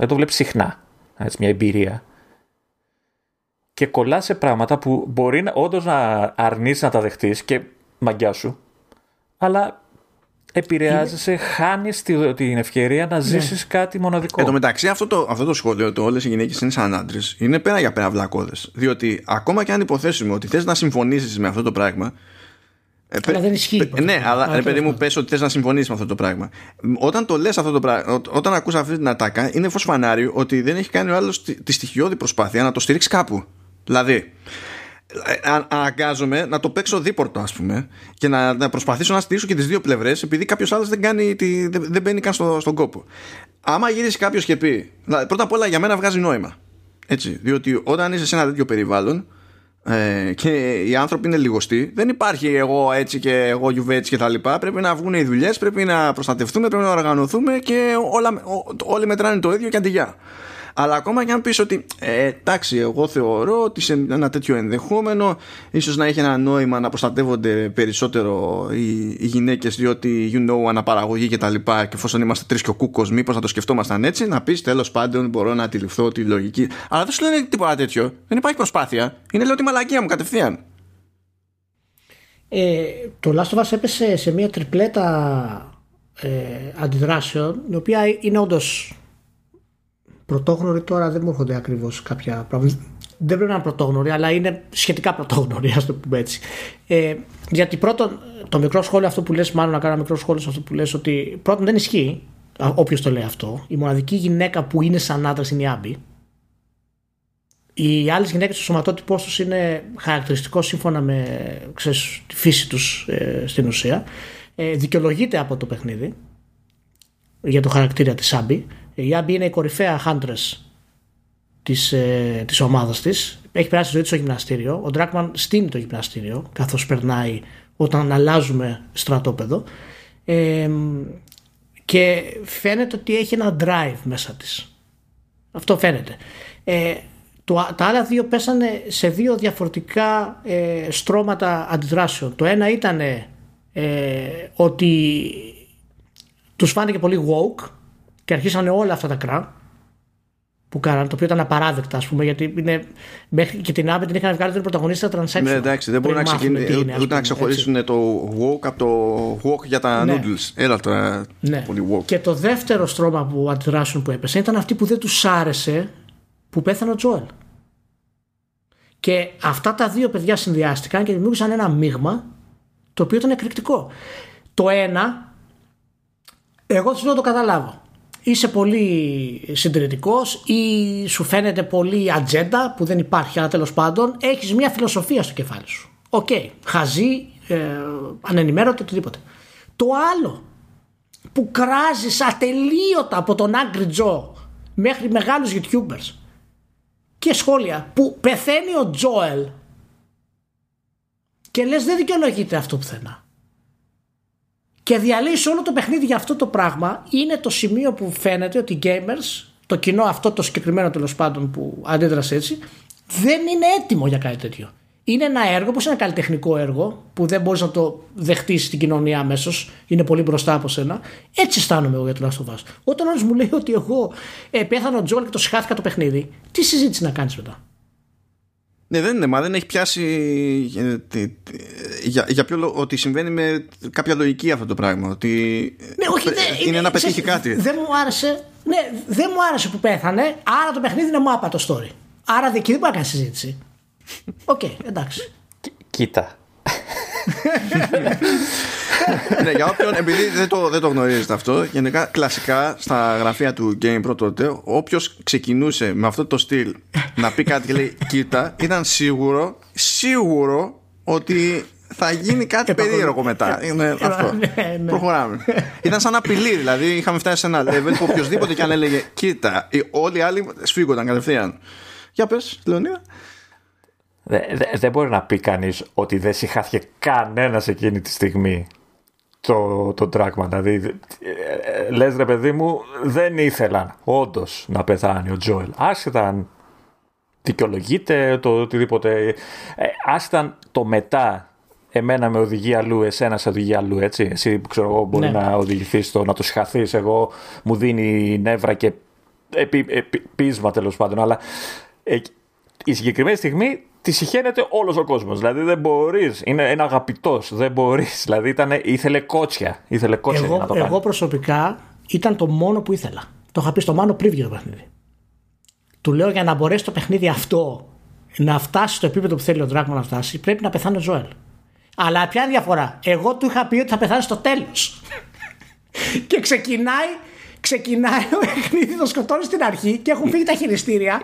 δεν το βλέπεις συχνά. Έτσι, μια εμπειρία. Και κολλά σε πράγματα που μπορεί όντως να αρνείς να τα δεχτείς και μαγκιά σου, αλλά επηρεάζεσαι, είναι... χάνεις την ευκαιρία να ζήσεις ναι. κάτι μοναδικό. Εν τω μεταξύ, αυτό το, αυτό το σχόλιο, το όλες οι γυναίκες είναι σαν άντρες, είναι πέρα για πέρα βλακώδες. Διότι ακόμα και αν υποθέσουμε ότι θες να συμφωνήσεις με αυτό το πράγμα, ε, αλλά δεν ισχύει. ναι, αλλά ρε παιδί μου, πες ότι θες να συμφωνήσεις με αυτό το πράγμα. Όταν το λες αυτό το πράγμα, όταν ακούς αυτή την ατάκα, είναι φως φανάριο ότι δεν έχει κάνει ο άλλος τη στοιχειώδη προσπάθεια να το στηρίξει κάπου. Δηλαδή, ε, αναγκάζομαι να το παίξω δίπορτο, ας πούμε, και να, να προσπαθήσω να στηρίξω και τις δύο πλευρές, επειδή κάποιος άλλος δεν, κάνει δεν, δεν μπαίνει καν στο, στον κόπο. Άμα γυρίσει κάποιος και πει. Πρώτα απ' όλα για μένα βγάζει νόημα. Έτσι, διότι όταν είσαι σε ένα τέτοιο περιβάλλον, ε, και οι άνθρωποι είναι λιγοστοί. Δεν υπάρχει εγώ έτσι και εγώ γιουβέτσι και τα λοιπά. Πρέπει να βγουν οι δουλειές, πρέπει να προστατευτούμε, πρέπει να οργανωθούμε και όλα, όλοι μετράνε το ίδιο και αντιγεια. Αλλά ακόμα και αν πεις ότι ε, εντάξει εγώ θεωρώ ότι σε ένα τέτοιο ενδεχόμενο ίσως να έχει ένα νόημα να προστατεύονται περισσότερο οι, οι γυναίκες διότι you know αναπαραγωγή και τα λοιπά και εφόσον είμαστε τρεις και ο κούκος μήπως να το σκεφτόμασταν έτσι να πεις τέλος πάντων μπορώ να αντιληφθώ τη λογική. Αλλά δεν σου λένε τίποτα τέτοιο. Δεν υπάρχει προσπάθεια. Είναι λέω τη μαλακία μου κατευθείαν. Ε, το Last of Us έπεσε σε μια τριπλέτα ε, αντιδράσεων η οποία είναι όντως Πρωτόγνωρη τώρα δεν μου έρχονται ακριβώς κάποια πράγματα. Δεν πρέπει να είναι πρωτόγνωρη, αλλά είναι σχετικά πρωτόγνωρη, ας το πούμε έτσι. Ε, γιατί πρώτον, το μικρό σχόλιο αυτό που λες, μάλλον να κάνω ένα μικρό σχόλιο σε αυτό που λες, ότι πρώτον δεν ισχύει, όποιος το λέει αυτό. Η μοναδική γυναίκα που είναι σαν άντρας είναι η Άμπη. Οι άλλες γυναίκες στο σωματότυπό τους είναι χαρακτηριστικό σύμφωνα με ξέρεις, τη φύση τους ε, στην ουσία. Ε, δικαιολογείται από το παιχνίδι για το χαρακτήρα της Άμπη. Η Άμπη είναι η κορυφαία Huntress της, ε, της ομάδας της. Έχει περάσει τη ζωή της στο γυμναστήριο. Ο Ντράκμαν στείνει το γυμναστήριο καθώς περνάει όταν αλλάζουμε στρατόπεδο. Ε, και φαίνεται ότι έχει ένα drive μέσα της. Αυτό φαίνεται. Ε, το, τα άλλα δύο πέσανε σε δύο διαφορετικά ε, στρώματα αντιδράσεων. Το ένα ήταν ε, ότι τους φάνηκε πολύ woke και αρχίσανε όλα αυτά τα κρά που κάναν, το οποίο ήταν απαράδεκτα, ας πούμε, γιατί είναι, μέχρι και την Abbott την είχαν βγάλει τον πρωταγωνίστα transaction. Ναι, εντάξει, δεν μπορούν να, ξεκινήσουν, ούτε να ξεχωρίσουν έτσι. το woke από το woke για τα ναι. noodles. Έλα τώρα. Ναι. Πολύ woke. Και το δεύτερο στρώμα που αντιδράσουν που έπεσε ήταν αυτοί που δεν τους άρεσε που πέθανε ο Τζόελ. Και αυτά τα δύο παιδιά συνδυάστηκαν και δημιούργησαν ένα μείγμα το οποίο ήταν εκρηκτικό. Το ένα, εγώ δεν το καταλαβαίνω είσαι πολύ συντηρητικός ή σου φαίνεται πολύ ατζέντα που δεν υπάρχει, αλλά τέλος πάντων έχεις μια φιλοσοφία στο κεφάλι σου. OK, okay, χαζή, ε, ανενημέρωτο, οτιδήποτε. Το άλλο που κράζεις ατελείωτα από τον Angry Joe μέχρι μεγάλους YouTubers και σχόλια που πεθαίνει ο Τζόελ και λες δεν δικαιολογείται αυτό πουθενά και διαλύσει όλο το παιχνίδι για αυτό το πράγμα είναι το σημείο που φαίνεται ότι οι gamers, το κοινό αυτό το συγκεκριμένο τέλος πάντων που αντίδρασε έτσι, δεν είναι έτοιμο για κάτι τέτοιο. Είναι ένα έργο, πώς είναι ένα καλλιτεχνικό έργο, που δεν μπορείς να το δεχτείς στην κοινωνία αμέσως, είναι πολύ μπροστά από σένα. Έτσι αισθάνομαι εγώ για το Last of Us. Όταν άλλος μου λέει ότι εγώ ε, πέθανε ο Τζόελ και το σιχάθηκα το παιχνίδι, τι συζήτηση να κάνεις μετά; Ναι, δεν είναι, μα δεν έχει πιάσει ε, για, για ποιο λόγο ότι συμβαίνει με κάποια λογική αυτό το πράγμα. Ότι ναι, όχι, είναι, είναι να πετύχει κάτι. Δεν μου άρεσε. Ναι, δεν μου άρεσε που πέθανε, άρα το παιχνίδι είναι μάπα το story. Άρα εκεί δεν μπορεί να κάνει συζήτηση. OK, okay, εντάξει. Κοίτα. ναι, για όποιον, επειδή δεν το, δεν το γνωρίζετε αυτό, γενικά κλασικά στα γραφεία του Game Pro τότε, όποιος ξεκινούσε με αυτό το στυλ να πει κάτι και λέει Κοίτα, ήταν σίγουρο, σίγουρο ότι θα γίνει κάτι περίεργο μετά. Είναι αυτό. Ναι, ναι. Προχωράμε. Ήταν σαν απειλή, δηλαδή είχαμε φτάσει σε ένα level που οποιοδήποτε και αν έλεγε Κοίτα, όλοι οι άλλοι σφίγγονταν κατευθείαν. Για πες, Λεωνίδα. Δεν δε, μπορεί να πει κανείς ότι δεν συχάθηκε κανένας εκείνη τη στιγμή το, το Dragman. Δηλαδή, ε, λες ρε παιδί μου, δεν ήθελαν όντως να πεθάνει ο Τζόελ. Άσχετα αν δικαιολογείται το οτιδήποτε. Ε, άσχετα το μετά εμένα με οδηγεί αλλού, εσένα σε οδηγεί αλλού, έτσι. Εσύ που ξέρω εγώ μπορεί ναι. να οδηγηθείς στο να το συχαθεί. Εγώ μου δίνει νεύρα και επί, επί, πείσμα τέλος πάντων. Αλλά ε, η συγκεκριμένη στιγμή τη συχαίνεται όλος ο κόσμος. Δηλαδή δεν μπορείς. Είναι ένα αγαπητός. Δεν μπορείς. Δηλαδή ήταν, ήθελε κότσια. Ήθελε κότσια εγώ, να το κάνει. Εγώ προσωπικά ήταν το μόνο που ήθελα. Το είχα πει στο Μάνο πριν βγει το παιχνίδι. Του λέω για να μπορέσει το παιχνίδι αυτό να φτάσει στο επίπεδο που θέλει ο Δράκμα να φτάσει, πρέπει να πεθάνει ο Ζωέλ. Αλλά ποια είναι η διαφορά; Εγώ του είχα πει ότι θα πεθάνει στο τέλος. και ξεκινάει ξεκινάει ο παιχνίδι, το σκοτώνει στην αρχή και έχουν φύγει τα χειριστήρια.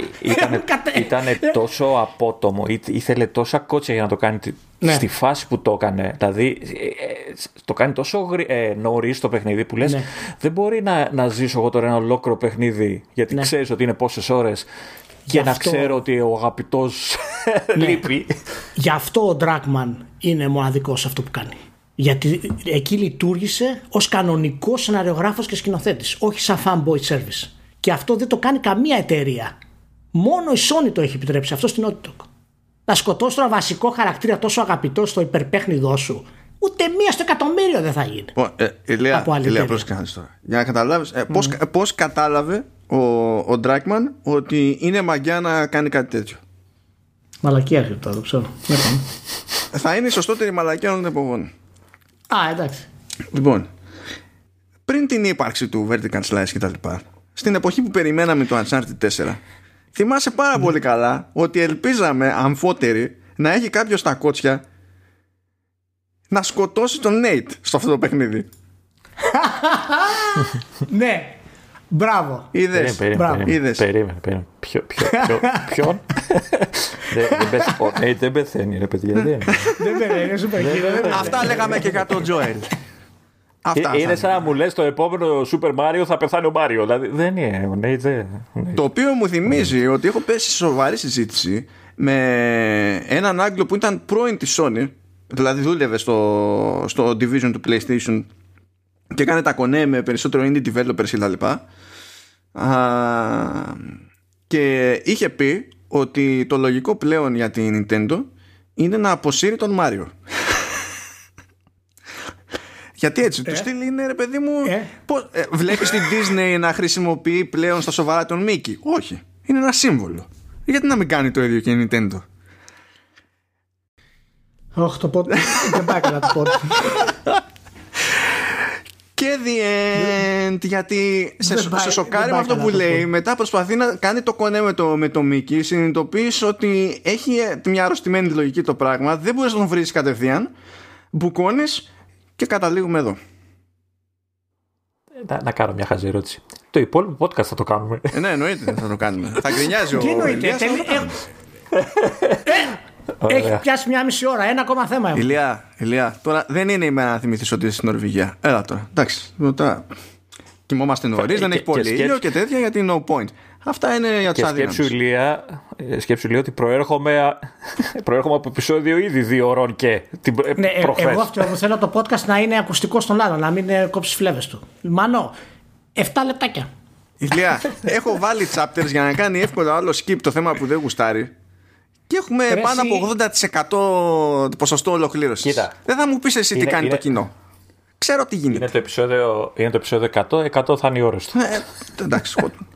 Ήταν τόσο απότομο, ήθελε τόσα κότσια για να το κάνει ναι. στη φάση που το έκανε. Δηλαδή, ε, ε, το κάνει τόσο ε, νωρίς το παιχνίδι που λες: ναι. Δεν μπορεί να, να ζήσω εγώ τώρα ένα ολόκληρο παιχνίδι, γιατί ναι. ξέρεις ότι είναι πόσες ώρες και να ξέρω ότι ο αγαπητός ναι. λείπει. Γι' αυτό ο Ντράκμαν είναι μοναδικός σε αυτό που κάνει. Γιατί εκεί λειτουργήσε ως κανονικός σεναριογράφος και σκηνοθέτης, όχι σαν fanboy service. Και αυτό δεν το κάνει καμία εταιρεία. Μόνο η Sony το έχει επιτρέψει αυτό στην Naughty Dog. Να σκοτώσει τον βασικό χαρακτήρα τόσο αγαπητό στο υπερπέχνιδό σου. Ούτε μία στο εκατομμύριο δεν θα γίνει. Ε, Ηλία, Ηλία τώρα. Για να καταλάβεις, ε, mm. πώς κατάλαβε ο, ο Ντράκμαν ότι είναι μαγιά να κάνει κάτι τέτοιο. Μαλακία αυτό, το ξέρω. θα είναι η σωστότερη μαλακία των εποχών. Α, εντάξει. Λοιπόν, πριν την ύπαρξη του Vertical Slice και τα λοιπά, στην εποχή που περιμέναμε το Uncharted 4, θυμάσαι πάρα πολύ καλά ότι ελπίζαμε αμφότεροι να έχει κάποιος στα κότσια να σκοτώσει τον Nate στο αυτό το παιχνίδι. ναι, Μπράβο. Είδες. Περίμενε. Περίμενε. Ποιον; Δεν πεθαίνει, ρε παιδιά. Δεν πεθαίνει, Αυτά λέγαμε και για τον Τζοέλ. Ε, είναι σαν να μου λες το επόμενο Super Mario θα πεθάνει ο Μάριο. Δηλαδή δεν είναι. Το οποίο μου θυμίζει ότι έχω πέσει σοβαρή συζήτηση με έναν Άγγλο που ήταν πρώην της Sony. Δηλαδή δούλευε στο, στο division του PlayStation και έκανε τα κονέ με περισσότερο indie developers και τα λοιπά και είχε πει ότι το λογικό πλέον για την Nintendo είναι να αποσύρει τον Μάριο. Γιατί έτσι, ε. του στυλ είναι ρε παιδί μου. Ε. Πώς, ε, βλέπεις την Disney να χρησιμοποιεί πλέον στα σοβαρά τον Μίκη. Όχι. Είναι ένα σύμβολο. Γιατί να μην κάνει το ίδιο και η Nintendo; Όχι, το πότε. Δεν πάει καλά το πότε. Και the end, γιατί σε, σε σοκάρει με αυτό που λέει. Μετά προσπαθεί να κάνει το κονέ με το, με το Μίκη. Συνειδητοποιείς ότι έχει μια αρρωστημένη λογική το πράγμα. Δεν μπορείς να τον βρεις κατευθείαν. Μπουκώνεις και καταλήγουμε εδώ. Να, να κάνω μια χαζή ερώτηση. Το υπόλοιπο podcast θα το κάνουμε. Ε, ναι, εννοείται θα το κάνουμε. θα γκρινιάζει ο Τι εννοείται. Έχει πιάσει μια μισή ώρα. Ένα ακόμα θέμα έχω. Ηλία, Ηλία, τώρα δεν είναι η μέρα να θυμηθείς ότι είσαι στην Νορβηγία. Έλα τώρα. Εντάξει. Τώρα... Κοιμόμαστε νωρίς, δεν έχει πολύ ήλιο και τέτοια γιατί no point. Αυτά είναι για τους αδύναμους. Σκέψου, Ηλία, ε, σκέψου Ηλία ότι προέρχομαι, προέρχομαι από επεισόδιο ήδη δύο ώρων και την ναι, ε, προχθές. Εγώ αυτό θέλω το podcast να είναι ακουστικό στον άλλο, να μην κόψεις φλέβες του. Μάνο, 7 λεπτάκια. Ηλία, έχω βάλει chapters για να κάνει εύκολα άλλο skip το θέμα που δεν γουστάρει. Και έχουμε πάνω από 80% ποσοστό ολοκλήρωσης. Δεν θα μου πεις εσύ τι κάνει το κοινό. Ξέρω τι γίνεται. Είναι το επεισόδιο, είναι το επεισόδιο 100, 100 θα είναι οι ώρες του. Ε, εντάξει,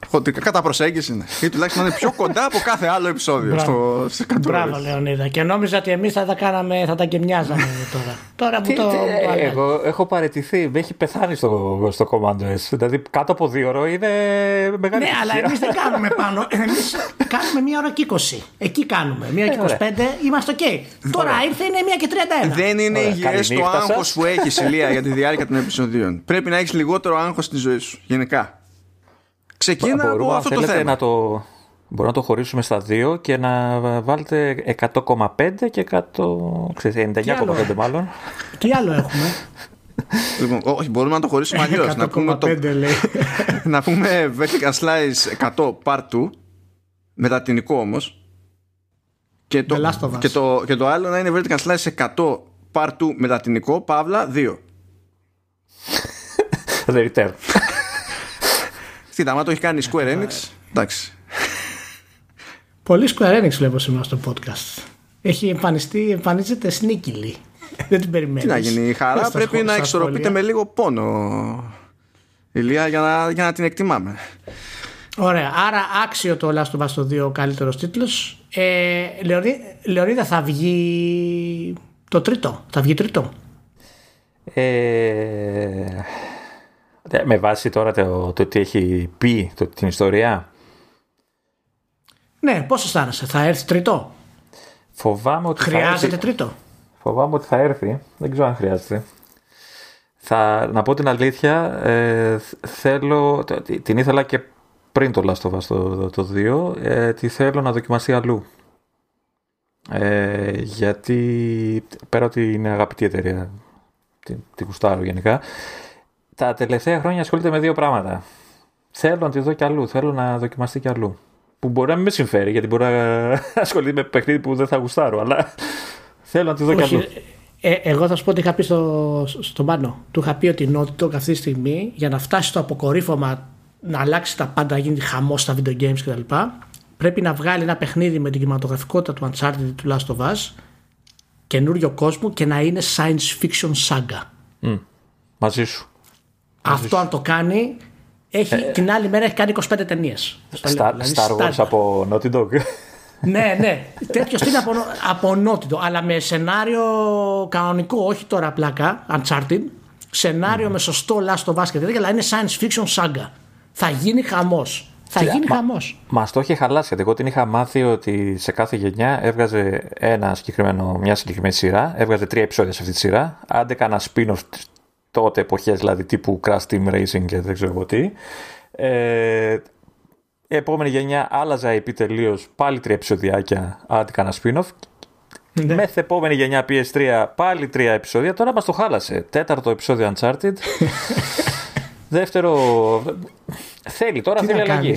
χοντρικά κατά προσέγγιση είναι. Ή τουλάχιστον είναι πιο κοντά από κάθε άλλο επεισόδιο. στο, στο Μπράβο, Λεωνίδα. Και νόμιζα ότι εμείς θα τα κάναμε, θα τα γκεμιάζαμε τώρα. τώρα που το. Ε, εγώ έχω παραιτηθεί. Με έχει πεθάνει στο, στο Command S. Δηλαδή κάτω από δύο ώρε είναι μεγάλη Ναι, αλλά εμείς δεν κάνουμε πάνω. Εμείς κάνουμε μία ώρα και 20. Εκεί κάνουμε. Μία και 25 ε, είμαστε οκ. Τώρα ήρθε είναι μία και 31. Δεν είναι υγιές το άγχος που έχει, Ηλία, για τη διάρκεια των επεισοδίων. Πρέπει να έχεις λιγότερο άγχος στη ζωή σου. Γενικά. Ξεκίνα από αυτό το θέμα. Να το, μπορούμε να το χωρίσουμε στα δύο και να βάλετε 100,5 και 99,5 μάλλον. Τι άλλο έχουμε; Λοιπόν, όχι, μπορούμε να το χωρίσουμε αλλιώς. να πούμε, το, να πούμε vertical slice 100 part 2 μετατινικό όμως. Και το, και, το, και το άλλο να είναι vertical slice 100 part 2 μετατινικό, παύλα 2. The return. Κοίτα, άμα το έχει κάνει Square Enix, εντάξει. Πολύ Square Enix βλέπω σήμερα στο podcast. Έχει εμφανιστεί, εμφανίζεται σνίκυλη. Δεν την περιμένεις. Τι να γίνει, η χαρά πρέπει να εξορροπείται με λίγο πόνο. Ηλία για να, για να την εκτιμάμε. Ωραία, άρα άξιο το Last of Us 2 ο καλύτερος τίτλος. Ε, Λεωρίδα θα βγει το τρίτο, θα βγει τρίτο. Ε, με βάση τώρα το, το τι έχει πει το, την ιστορία. Ναι, πώς αισθάνεσαι, θα έρθει τρίτο; Φοβάμαι ότι Χρειάζεται θα έρθει. τρίτο; Φοβάμαι ότι θα έρθει. Δεν ξέρω αν χρειάζεται. Θα, να πω την αλήθεια, ε, θέλω, την ήθελα και πριν το Last of Us το, το 2, ε, τη θέλω να δοκιμαστεί αλλού. Ε, γιατί πέρα ότι είναι αγαπητή εταιρεία, την, την κουστάρω γενικά, τα τελευταία χρόνια ασχολείται με δύο πράγματα. Θέλω να τη δω κι αλλού, θέλω να δοκιμαστεί κι αλλού. Που μπορεί να μην με συμφέρει, γιατί μπορεί να ασχολείται με παιχνίδι που δεν θα γουστάρω, αλλά θέλω να τη δω κι αλλού. Ε, εγώ θα σου πω ότι είχα πει στο, στον πάνω. Του είχα πει ότι η Naughty αυτή τη στιγμή για να φτάσει στο αποκορύφωμα να αλλάξει τα πάντα, να γίνει χαμός στα video games κτλ. Πρέπει να βγάλει ένα παιχνίδι με την κινηματογραφικότητα του Uncharted του Last of Us, καινούριο κόσμο και να είναι science fiction saga. Mm, μαζί σου. Αυτό αν το κάνει, έχει, ε, την άλλη μέρα έχει κάνει 25 ταινίες. Star, δηλαδή, Star Wars από Naughty Dog. ναι, ναι. Τέτοιος είναι από, από Naughty Dog. Αλλά με σενάριο κανονικό, όχι τώρα πλάκα, Uncharted. Σενάριο mm. με σωστό Last of Us και τέτοια, αλλά είναι science fiction saga. Θα γίνει χαμός. Θα γίνει μα, χαμός. Μας το είχε χαλάσει. Γιατί εγώ την είχα μάθει ότι σε κάθε γενιά έβγαζε ένα συγκεκριμένο, μια συγκεκριμένη σειρά. Έβγαζε τρία επεισόδια σε αυτή τη σειρά. Άντε κανένα spin-off τότε εποχές δηλαδή τύπου Crash Team Racing και δεν ξέρω τι. Ε, η επόμενη γενιά άλλαζα IP τελείως πάλι τρία επεισοδιάκια, άντε κανένα spin-off. Ναι. Μεθ επόμενη γενιά PS3 πάλι τρία επεισόδια. Τώρα μας το χάλασε. Τέταρτο επεισόδιο Uncharted. Δεύτερο. Θέλει, τώρα θέλει αλλαγή.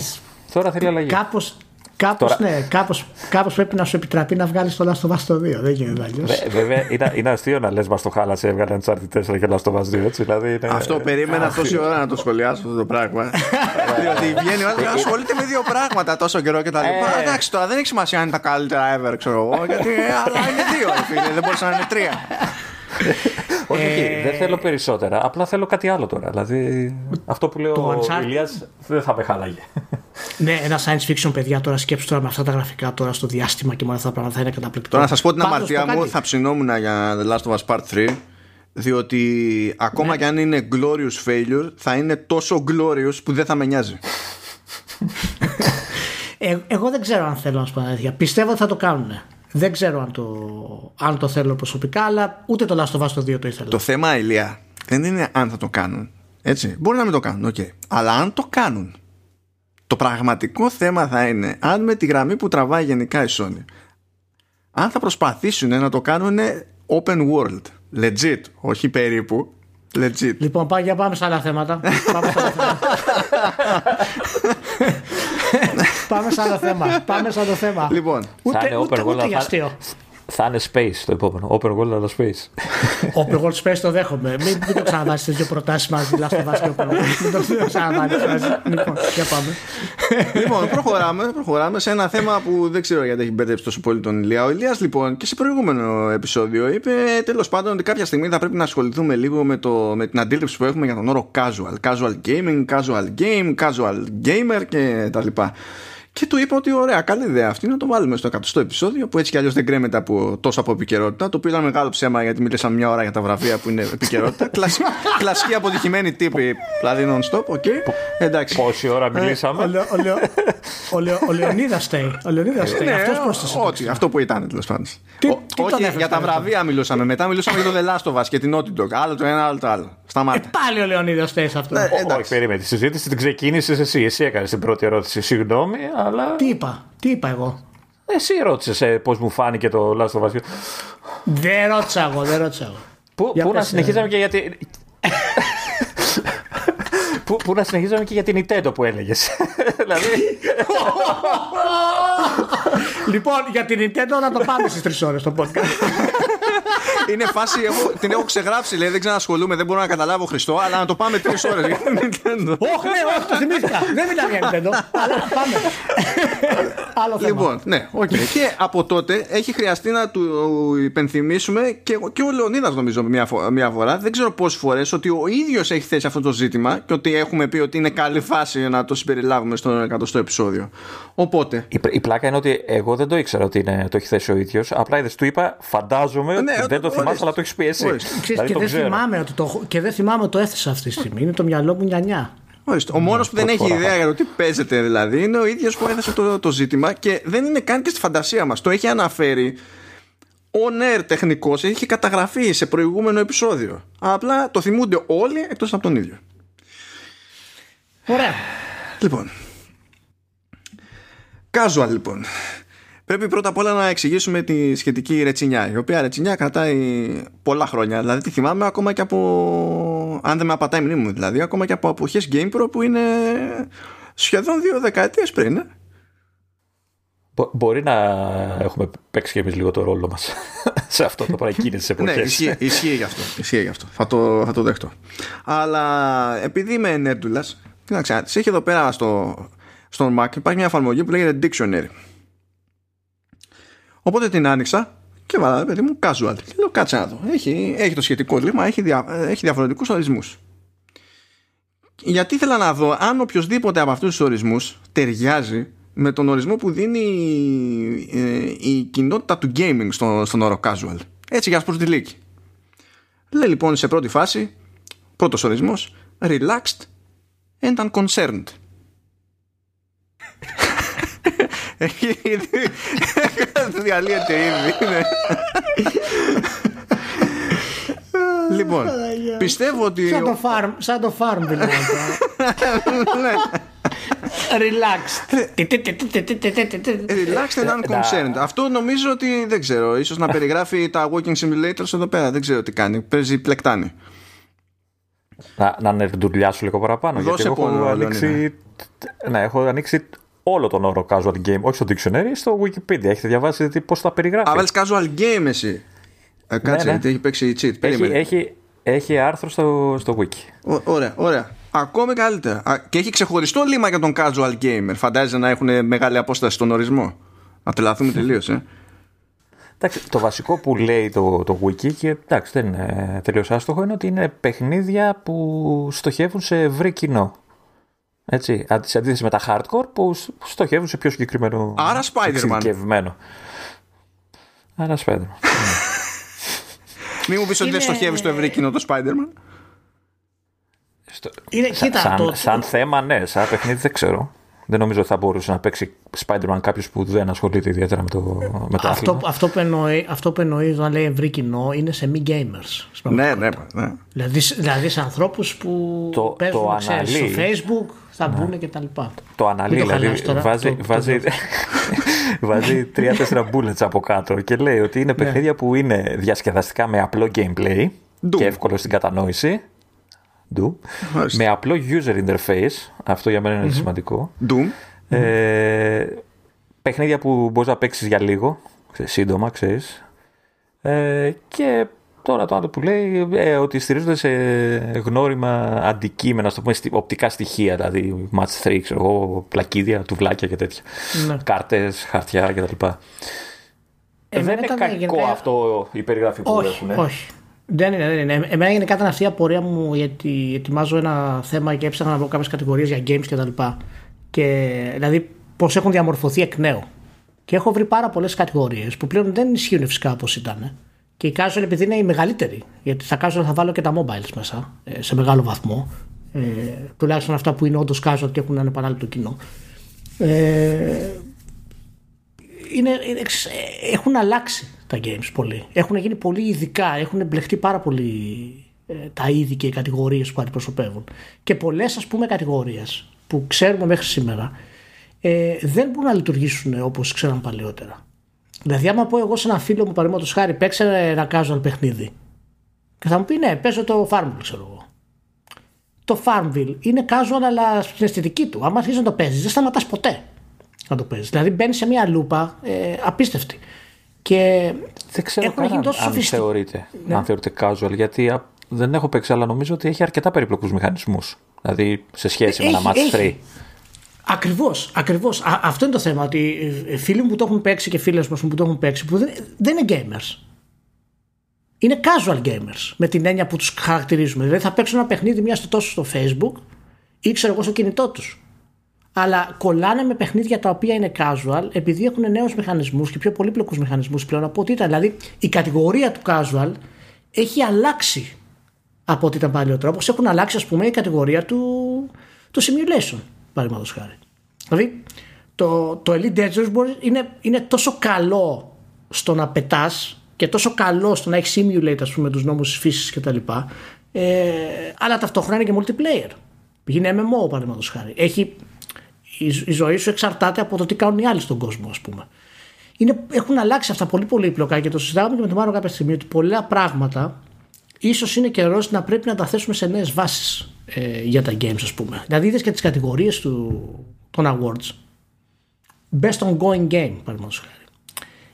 Τώρα θέλει αλλαγή. Κάπως, Κάπως Τώρα- ναι, κάπως, κάπως πρέπει να σου επιτραπεί να βγάλεις το Last of Us το 2. Δεν γίνεται αλλιώς. Βε- Βέβαια, είναι, είναι αστείο να λες μας το χάλασε, έβγαλε Uncharted 4 και Last of Us 2. Έτσι, δηλαδή είναι... Αυτό περίμενα τόση ώρα να το σχολιάσω αυτό το πράγμα. Διότι βγαίνει ο άλλο ασχολείται με δύο πράγματα τόσο καιρό και τα λοιπά. Ε. Εντάξει, τώρα δεν έχει σημασία αν είναι τα καλύτερα ever, ξέρω εγώ. Γιατί ε, αλλά είναι δύο, ρε φίλε, δεν μπορούσε να είναι τρία. Όχι, όχι, Ε, δεν θέλω περισσότερα. Απλά θέλω κάτι άλλο τώρα. Δηλαδή, αυτό που λέω Το ο Uncharted- Ηλίας δεν θα με χάλαγε. Ναι, ένα science fiction, παιδιά, τώρα σκέψου τώρα με αυτά τα γραφικά τώρα στο διάστημα και με όλα αυτά τα πράγματα θα είναι καταπληκτικό. Τώρα να σας πω την Πάντως, αμαρτία το μου, κάτι- θα ψηνόμουν για The Last of Us Part 3. Διότι ακόμα Ναι. και αν είναι glorious failure, θα είναι τόσο glorious που δεν θα με νοιάζει. Ε, εγώ δεν ξέρω αν θέλω να σου πω την αλήθεια. Πιστεύω ότι θα το κάνουν. Δεν ξέρω αν το, αν το θέλω προσωπικά, αλλά ούτε το Last of Us το 2 το ήθελα. Το θέμα, Ηλία, δεν είναι αν θα το κάνουν. Έτσι. Μπορεί να μην το κάνουν, οκ. Αλλά αν το κάνουν, το πραγματικό θέμα θα είναι αν με τη γραμμή που τραβάει γενικά η Sony, αν θα προσπαθήσουν να το κάνουν open world. Legit, όχι περίπου. Legit. Λοιπόν, πάμε, για πάμε σε άλλα θέματα. πάμε σε άλλα θέματα. πάμε σε άλλο θέμα. Πάμε σε άλλο θέμα. Λοιπόν, θα ούτε, είναι ούτε, open world, ούτε αλλά για θα- αστείο. Θα είναι space το επόμενο. Open world, αλλά space. Open World Space το δέχομαι. Μην, μην το ξαναβάλει τις δύο προτάσεις μαζί, Last of Us και Open World. Μην το ξαναβάλει μαζί. Λοιπόν, για πάμε. λοιπόν, προχωράμε, προχωράμε σε ένα θέμα που δεν ξέρω γιατί έχει μπερδέψει τόσο πολύ τον Ηλία. Ο Ηλίας λοιπόν και σε προηγούμενο επεισόδιο είπε τέλος πάντων ότι κάποια στιγμή θα πρέπει να ασχοληθούμε λίγο με, το, με την αντίληψη που έχουμε για τον όρο casual. Casual gaming, casual game, casual gamer και τα λοιπά. Και του είπα ότι ωραία, καλή ιδέα αυτή να το βάλουμε στο 100 επεισόδιο που έτσι κι αλλιώς δεν κρέμεται από, τόσο από επικαιρότητα. Το οποίο ήταν μεγάλο ψέμα γιατί μιλήσαμε μια ώρα για τα βραβεία που είναι επικαιρότητα. Κλασ- Κλασική αποτυχημένη τύπη, δηλαδή non-stop, OK. Εντάξει. Πόση ώρα Ο, μιλήσαμε; Λεω- ο, Λεω- ο, Λεω- ο Λεωνίδας φταίει. Ο Λεωνίδας φταίει. Ναι, Αυτός πρόσθεσε. Ό,τι, αυτό που ήταν τέλος πάντων. Τι- Ο- τι τον όχι, έφερε για τα τώρα αυτό; βραβεία μιλούσαμε. Μετά μιλούσαμε για το The Last of Us και την Naughty Dog. Άλλο το ένα, άλλο το άλλο. Ε, Σταμάτα. πάλι ο Λεωνίδας φταίει σε αυτό. Ναι. Ω, εντάξει. Όχι, περίμενε. Τη συζήτηση την ξεκίνησες εσύ. Εσύ έκανες την πρώτη ερώτηση. Συγγνώμη, αλλά. Τι είπα, τι είπα εγώ; Εσύ ρώτησες πώς μου φάνηκε το Last of Us. Δεν ρώτησα εγώ, δεν ρώτησα εγώ. Πού, Για πού να πες, συνεχίζαμε και γιατί. πού, πού να συνεχίζαμε και για την Nintendo που έλεγες. δηλαδή. λοιπόν, για την Nintendo να το πάμε στις 3 ώρες το podcast. Είναι φάση, έχω, την έχω ξεγράψει. Λέει, δεν ξανασχολούμαι, δεν μπορώ να καταλάβω Χριστό, αλλά να το πάμε τρεις ώρες για την Nintendo. Όχι, ναι, όχι, το θυμήθηκα. Δεν μιλάμε για Nintendo. Αλλά πάμε. Άλλο θέμα. Λοιπόν, ναι, οκ. και από τότε έχει χρειαστεί να του υπενθυμίσουμε και, και ο Λεωνίδας, νομίζω, μια, φο- μια φορά. Δεν ξέρω πόσες φορές ότι ο ίδιος έχει θέσει αυτό το ζήτημα και ότι έχουμε πει ότι είναι καλή φάση να το συμπεριλάβουμε στο 100 επεισόδιο. Οπότε. Η, η πλάκα είναι ότι εγώ δεν το ήξερα ότι είναι, το έχει θέσει ο ίδιος. Απλά είδες, του είπα, φαντάζομαι. Ναι, δεν το ορίστε. Θυμάσαι, αλλά το έχεις πει εσύ. Ορίστε. Ξέρεις, Δηλαδή και, το δεν ξέρω. θυμάμαι ότι το, έχω- και δεν θυμάμαι ότι το έθεσα αυτή τη στιγμή. Είναι το μυαλό μου νιανιά. Ορίστε. Ο μόνος που δεν πρώτη έχει φορά ιδέα θα- για το τι παίζεται δηλαδή είναι ο ίδιος που έθεσε το, το ζήτημα και δεν είναι καν και στη φαντασία μας. Το έχει αναφέρει on air τεχνικός, έχει καταγραφεί σε προηγούμενο επεισόδιο. Απλά το θυμούνται όλοι εκτός από τον ίδιο. Ωραία. Λοιπόν. Casual λοιπόν. Πρέπει πρώτα απ' όλα να εξηγήσουμε τη σχετική ρετσινιά. Η οποία ρετσινιά κρατάει πολλά χρόνια. Δηλαδή τη θυμάμαι ακόμα και από. Αν δεν με απατάει η μνήμη μου, δηλαδή, ακόμα και από εποχές GamePro που είναι σχεδόν δύο δεκαετίες πριν. ε. Μπο- μπορεί να έχουμε παίξει και εμείς λίγο το ρόλο μας σε αυτό το πράγμα εκείνες τις Ναι, εποχές. ισχύει, ισχύει γι' αυτό. Ισχύει γι' αυτό. Θα το, θα το δεχτώ. Αλλά επειδή είμαι νέρντουλα, κοίταξε, τη έχει εδώ πέρα στο, στον Mac υπάρχει μια εφαρμογή που λέγεται Dictionary. Οπότε την άνοιξα και βάλα, παιδί μου, casual. Και λέω, κάτσε να δω. Έχει, έχει το σχετικό λίμα, έχει, δια, έχει διαφορετικούς ορισμούς. Γιατί ήθελα να δω αν οποιοδήποτε από αυτούς τους ορισμούς ταιριάζει με τον ορισμό που δίνει ε, η κοινότητα του gaming στο, στον όρο casual. Έτσι για προς τη λύκη. Λέει λοιπόν σε πρώτη φάση, πρώτος ορισμός, relaxed and unconcerned. Έχει ήδη διαλύεται ήδη. ναι. Λοιπόν, πιστεύω ότι Σαν το farm, σαν το farm δηλαδή. Relaxed. Relaxed and unconcerned. Αυτό νομίζω ότι δεν ξέρω. Ίσως να περιγράφει τα walking simulators εδώ πέρα. Δεν ξέρω τι κάνει. Παίζει πλεκτάνη. Να, να νερντουλιάσω λίγο παραπάνω. Δώσε γιατί εγώ έχω πόνο, ανοίξει. Ναι, έχω ανοίξει όλο τον όρο casual game, όχι στο dictionary, στο Wikipedia. Έχετε διαβάσει πώς τα περιγράφει. Α, casual game εσύ. Ε, κάτσε, ναι, ναι. γιατί έχει παίξει cheat. Έχει, έχει, έχει, άρθρο στο, στο wiki. Ω, ωραία, ωραία. Ακόμη καλύτερα. Και έχει ξεχωριστό λίμα για τον casual gamer. Φαντάζεσαι να έχουν μεγάλη απόσταση στον ορισμό. Να τελαθούμε τελείως, ε. Εντάξει, το βασικό που λέει το, το wiki και εντάξει δεν είναι τελείως άστοχο είναι ότι είναι παιχνίδια που στοχεύουν σε ευρύ κοινό. Έτσι, σε αντίθεση με τα hardcore που στοχεύουν σε πιο συγκεκριμένο Άρα Spider-Man. Άρα Spider-Man. Μην μου πεις ότι δεν στοχεύεις στο ευρύ κοινό το Spider-Man. Στο... Είναι, κοίτα, σαν, το... σαν θέμα ναι, σαν παιχνίδι δεν ξέρω. Δεν νομίζω ότι θα μπορούσε να παίξει Spider-Man κάποιος που δεν ασχολείται ιδιαίτερα με το, με το αυτό, αυτό, που εννοεί, αυτό που εννοεί όταν λέει ευρύ κοινό είναι σε μη gamers. Ναι, ναι, ναι. Δηλαδή, δηλαδή σε ανθρώπους που το, παίζουν το ξέρεις, στο Facebook θα ναι. μπουν και τα λοιπά. Το αναλύει, δηλαδή τώρα, βάζει, το, βάζει, βάζει τρία-τέσσερα bullets από κάτω και λέει ότι είναι ναι. παιχνίδια που είναι διασκεδαστικά με απλό gameplay και εύκολο στην κατανόηση Do, με απλό user interface. Αυτό για μένα είναι mm-hmm. σημαντικό. Doom. Ε, παιχνίδια που μπορείς να παίξεις για λίγο, σύντομα, ξέρεις. Ε, και τώρα το άλλο που λέει ε, ότι στηρίζονται σε γνώριμα αντικείμενα, στο πούμε, οπτικά στοιχεία, δηλαδή match 3, ξέρω εγώ, πλακίδια, τουβλάκια και τέτοια. Ναι. Κάρτες, χαρτιά κτλ. Ε, δεν είναι κακό γενικά... αυτό η περιγραφή που όχι, έχουν. Όχι, δεν είναι, δεν είναι. Εμένα γενικά ήταν αυτή η απορία μου γιατί ετοιμάζω ένα θέμα και έψαχνα να βρω κάποιες κατηγορίες για games κτλ. Και, και, δηλαδή πώς έχουν διαμορφωθεί εκ νέου. Και έχω βρει πάρα πολλές κατηγορίες που πλέον δεν ισχύουν φυσικά όπως ήταν. Και η casual επειδή είναι η μεγαλύτερη, γιατί στα casual θα βάλω και τα mobiles μέσα ε, σε μεγάλο βαθμό. Ε, τουλάχιστον αυτά που είναι όντως casual και έχουν έναν επανάληπτο κοινό. Ε, είναι, είναι, έχουν αλλάξει τα games πολύ. Έχουν γίνει πολύ ειδικά, έχουν μπλεχτεί πάρα πολύ ε, τα είδη και οι κατηγορίες που αντιπροσωπεύουν. Και πολλές ας πούμε κατηγορίες που ξέρουμε μέχρι σήμερα ε, δεν μπορούν να λειτουργήσουν όπως ξέραμε παλαιότερα. Δηλαδή άμα πω εγώ σε ένα φίλο μου παραδείγματος χάρη παίξε ένα casual παιχνίδι και θα μου πει ναι παίζω το Farmville ξέρω εγώ. Το Farmville είναι casual αλλά στην αισθητική του. Άμα αρχίσει να το παίζεις, δεν σταματάς ποτέ να το παίζεις. Δηλαδή μπαίνεις σε μια λούπα ε, απίστευτη. Και δεν ξέρω καν αν, αν θεωρείται, ναι. αν θεωρείται casual, γιατί δεν έχω παίξει, αλλά νομίζω ότι έχει αρκετά περιπλοκούς μηχανισμούς. Δηλαδή σε σχέση με ένα match 3. Ακριβώς, ακριβώς. Αυτό είναι το θέμα. Ότι ε, φίλοι μου που το έχουν παίξει και φίλες μου που το έχουν παίξει, που δεν, δεν είναι gamers. Είναι casual gamers με την έννοια που τους χαρακτηρίζουμε. Δηλαδή θα παίξουν ένα παιχνίδι μία στο τόσο στο Facebook ή ξέρω εγώ στο κινητό τους αλλά κολλάνε με παιχνίδια τα οποία είναι casual επειδή έχουν νέους μηχανισμούς και πιο πολύπλοκους μηχανισμούς πλέον από ό,τι ήταν. Δηλαδή η κατηγορία του casual έχει αλλάξει από ό,τι ήταν παλιότερα. Όπως έχουν αλλάξει, ας πούμε, η κατηγορία του, του simulation, παραδείγματος χάρη. Δηλαδή το, το Elite Dangerous είναι, είναι τόσο καλό στο να πετάς και τόσο καλό στο να έχεις simulate, ας πούμε, τους νόμους της φύσης κτλ. Ε, αλλά ταυτόχρονα είναι και multiplayer. Πηγαίνει MMO, παραδείγματος χάρη. Έχει η, ζωή σου εξαρτάται από το τι κάνουν οι άλλοι στον κόσμο, ας πούμε. Είναι, έχουν αλλάξει αυτά πολύ πολύ πλοκά και το συζητάμε και με τον Μάρο κάποια στιγμή ότι πολλά πράγματα ίσως είναι καιρός να πρέπει να τα θέσουμε σε νέες βάσεις ε, για τα games, ας πούμε. Δηλαδή, είδες και τις κατηγορίες των awards. Best ongoing game, παραδείγματος χάρη.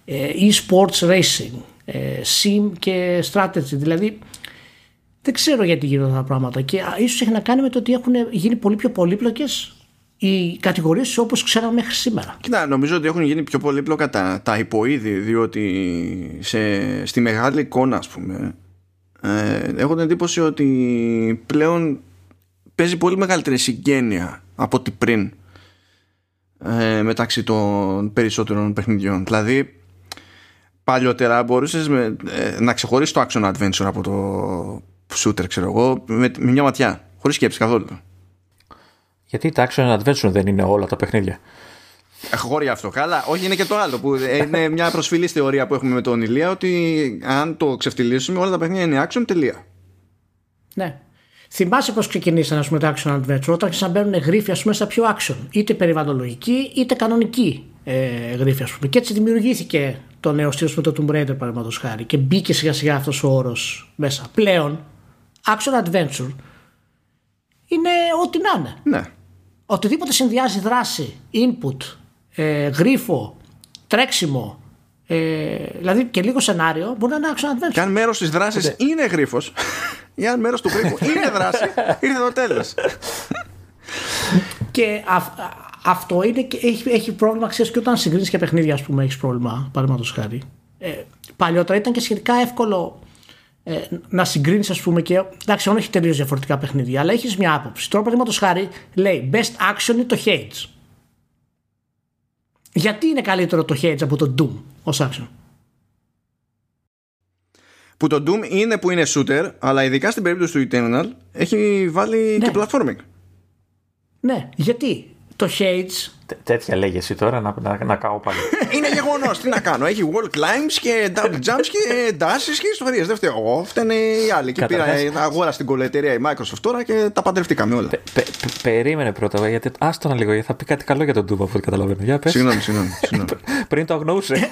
Ε, e-sports racing, ε, sim και strategy. Δηλαδή, δεν ξέρω γιατί γίνονται αυτά τα πράγματα και ίσως έχει να κάνει με το ότι έχουν γίνει πολύ πιο πολύπλοκες οι κατηγορίες όπως ξέραμε μέχρι σήμερα. Κοίτα, νομίζω ότι έχουν γίνει πιο πολύπλοκα τα, τα υποείδη, διότι σε, στη μεγάλη εικόνα, ας πούμε, ε, έχω την εντύπωση ότι πλέον παίζει πολύ μεγαλύτερη συγγένεια από ό,τι πριν ε, μεταξύ των περισσότερων παιχνιδιών. Δηλαδή, παλιότερα μπορούσες ε, να ξεχωρίσεις το action adventure από το shooter, ξέρω εγώ, με, με μια ματιά, χωρίς σκέψη καθόλου. Γιατί τα action adventure δεν είναι όλα τα παιχνίδια; Χώρια αυτό. Καλά. Όχι, είναι και το άλλο. Που είναι μια προσφυλής θεωρία που έχουμε με τον Ηλία ότι αν το ξεφτυλίσουμε, όλα τα παιχνίδια είναι action. Τελεία. Ναι. Θυμάσαι πώς ξεκινήσαν πούμε, τα action adventure όταν άρχισαν να μπαίνουν γρήφια πούμε, στα πιο action. Είτε περιβαλλοντολογική είτε κανονική ε, γρήφια. Πούμε. Και έτσι δημιουργήθηκε το νέο στήλο με το Tomb Raider παραδείγματος χάρη. Και μπήκε σιγά σιγά αυτός ο όρος μέσα. Πλέον, action adventure είναι ό,τι να είναι. Ναι. οτιδήποτε συνδυάζει δράση, input, ε, γρίφο, τρέξιμο, ε, δηλαδή και λίγο σενάριο μπορεί να είναι action adventure. Και αν μέρος της δράσης είναι γρίφος, ή αν μέρος του γρίφου είναι δράση, ήρθε το τέλος. και α, αυτό είναι, έχει, έχει πρόβλημα, ξέρεις, και όταν συγκρίνεις και παιχνίδια, ας πούμε, έχεις πρόβλημα, παραδείγματος χάρη. Ε, παλιότερα ήταν και σχετικά εύκολο ε, να συγκρίνεις, ας πούμε, και. Εντάξει, όχι τελείως διαφορετικά παιχνίδια, αλλά έχεις μια άποψη. Τώρα, παραδείγματος χάρη, λέει Best action είναι το Hades. Γιατί είναι καλύτερο το Hades από το Doom ω action. Που το Doom είναι που είναι shooter, αλλά ειδικά στην περίπτωση του Eternal έχει βάλει ναι. και platforming. Ναι, γιατί; Το Hades. τέτοια λέγε εσύ τώρα να, να, να κάνω πάλι. Είναι γεγονός. Τι να κάνω. Έχει wall climbs και double jumps και dashes και ιστορίες. Δεν φταίω εγώ. Φταίνε οι άλλοι. Και πήρα αγόρα στην κολεταιρία η Microsoft τώρα και τα παντρευτήκαμε όλα. περίμενε πρώτα. Γιατί άστο να λίγο. Γιατί θα πει κάτι καλό για τον Doom αφού καταλαβαίνω. Για πες. Συγγνώμη, συγγνώμη. Πριν το αγνοούσε.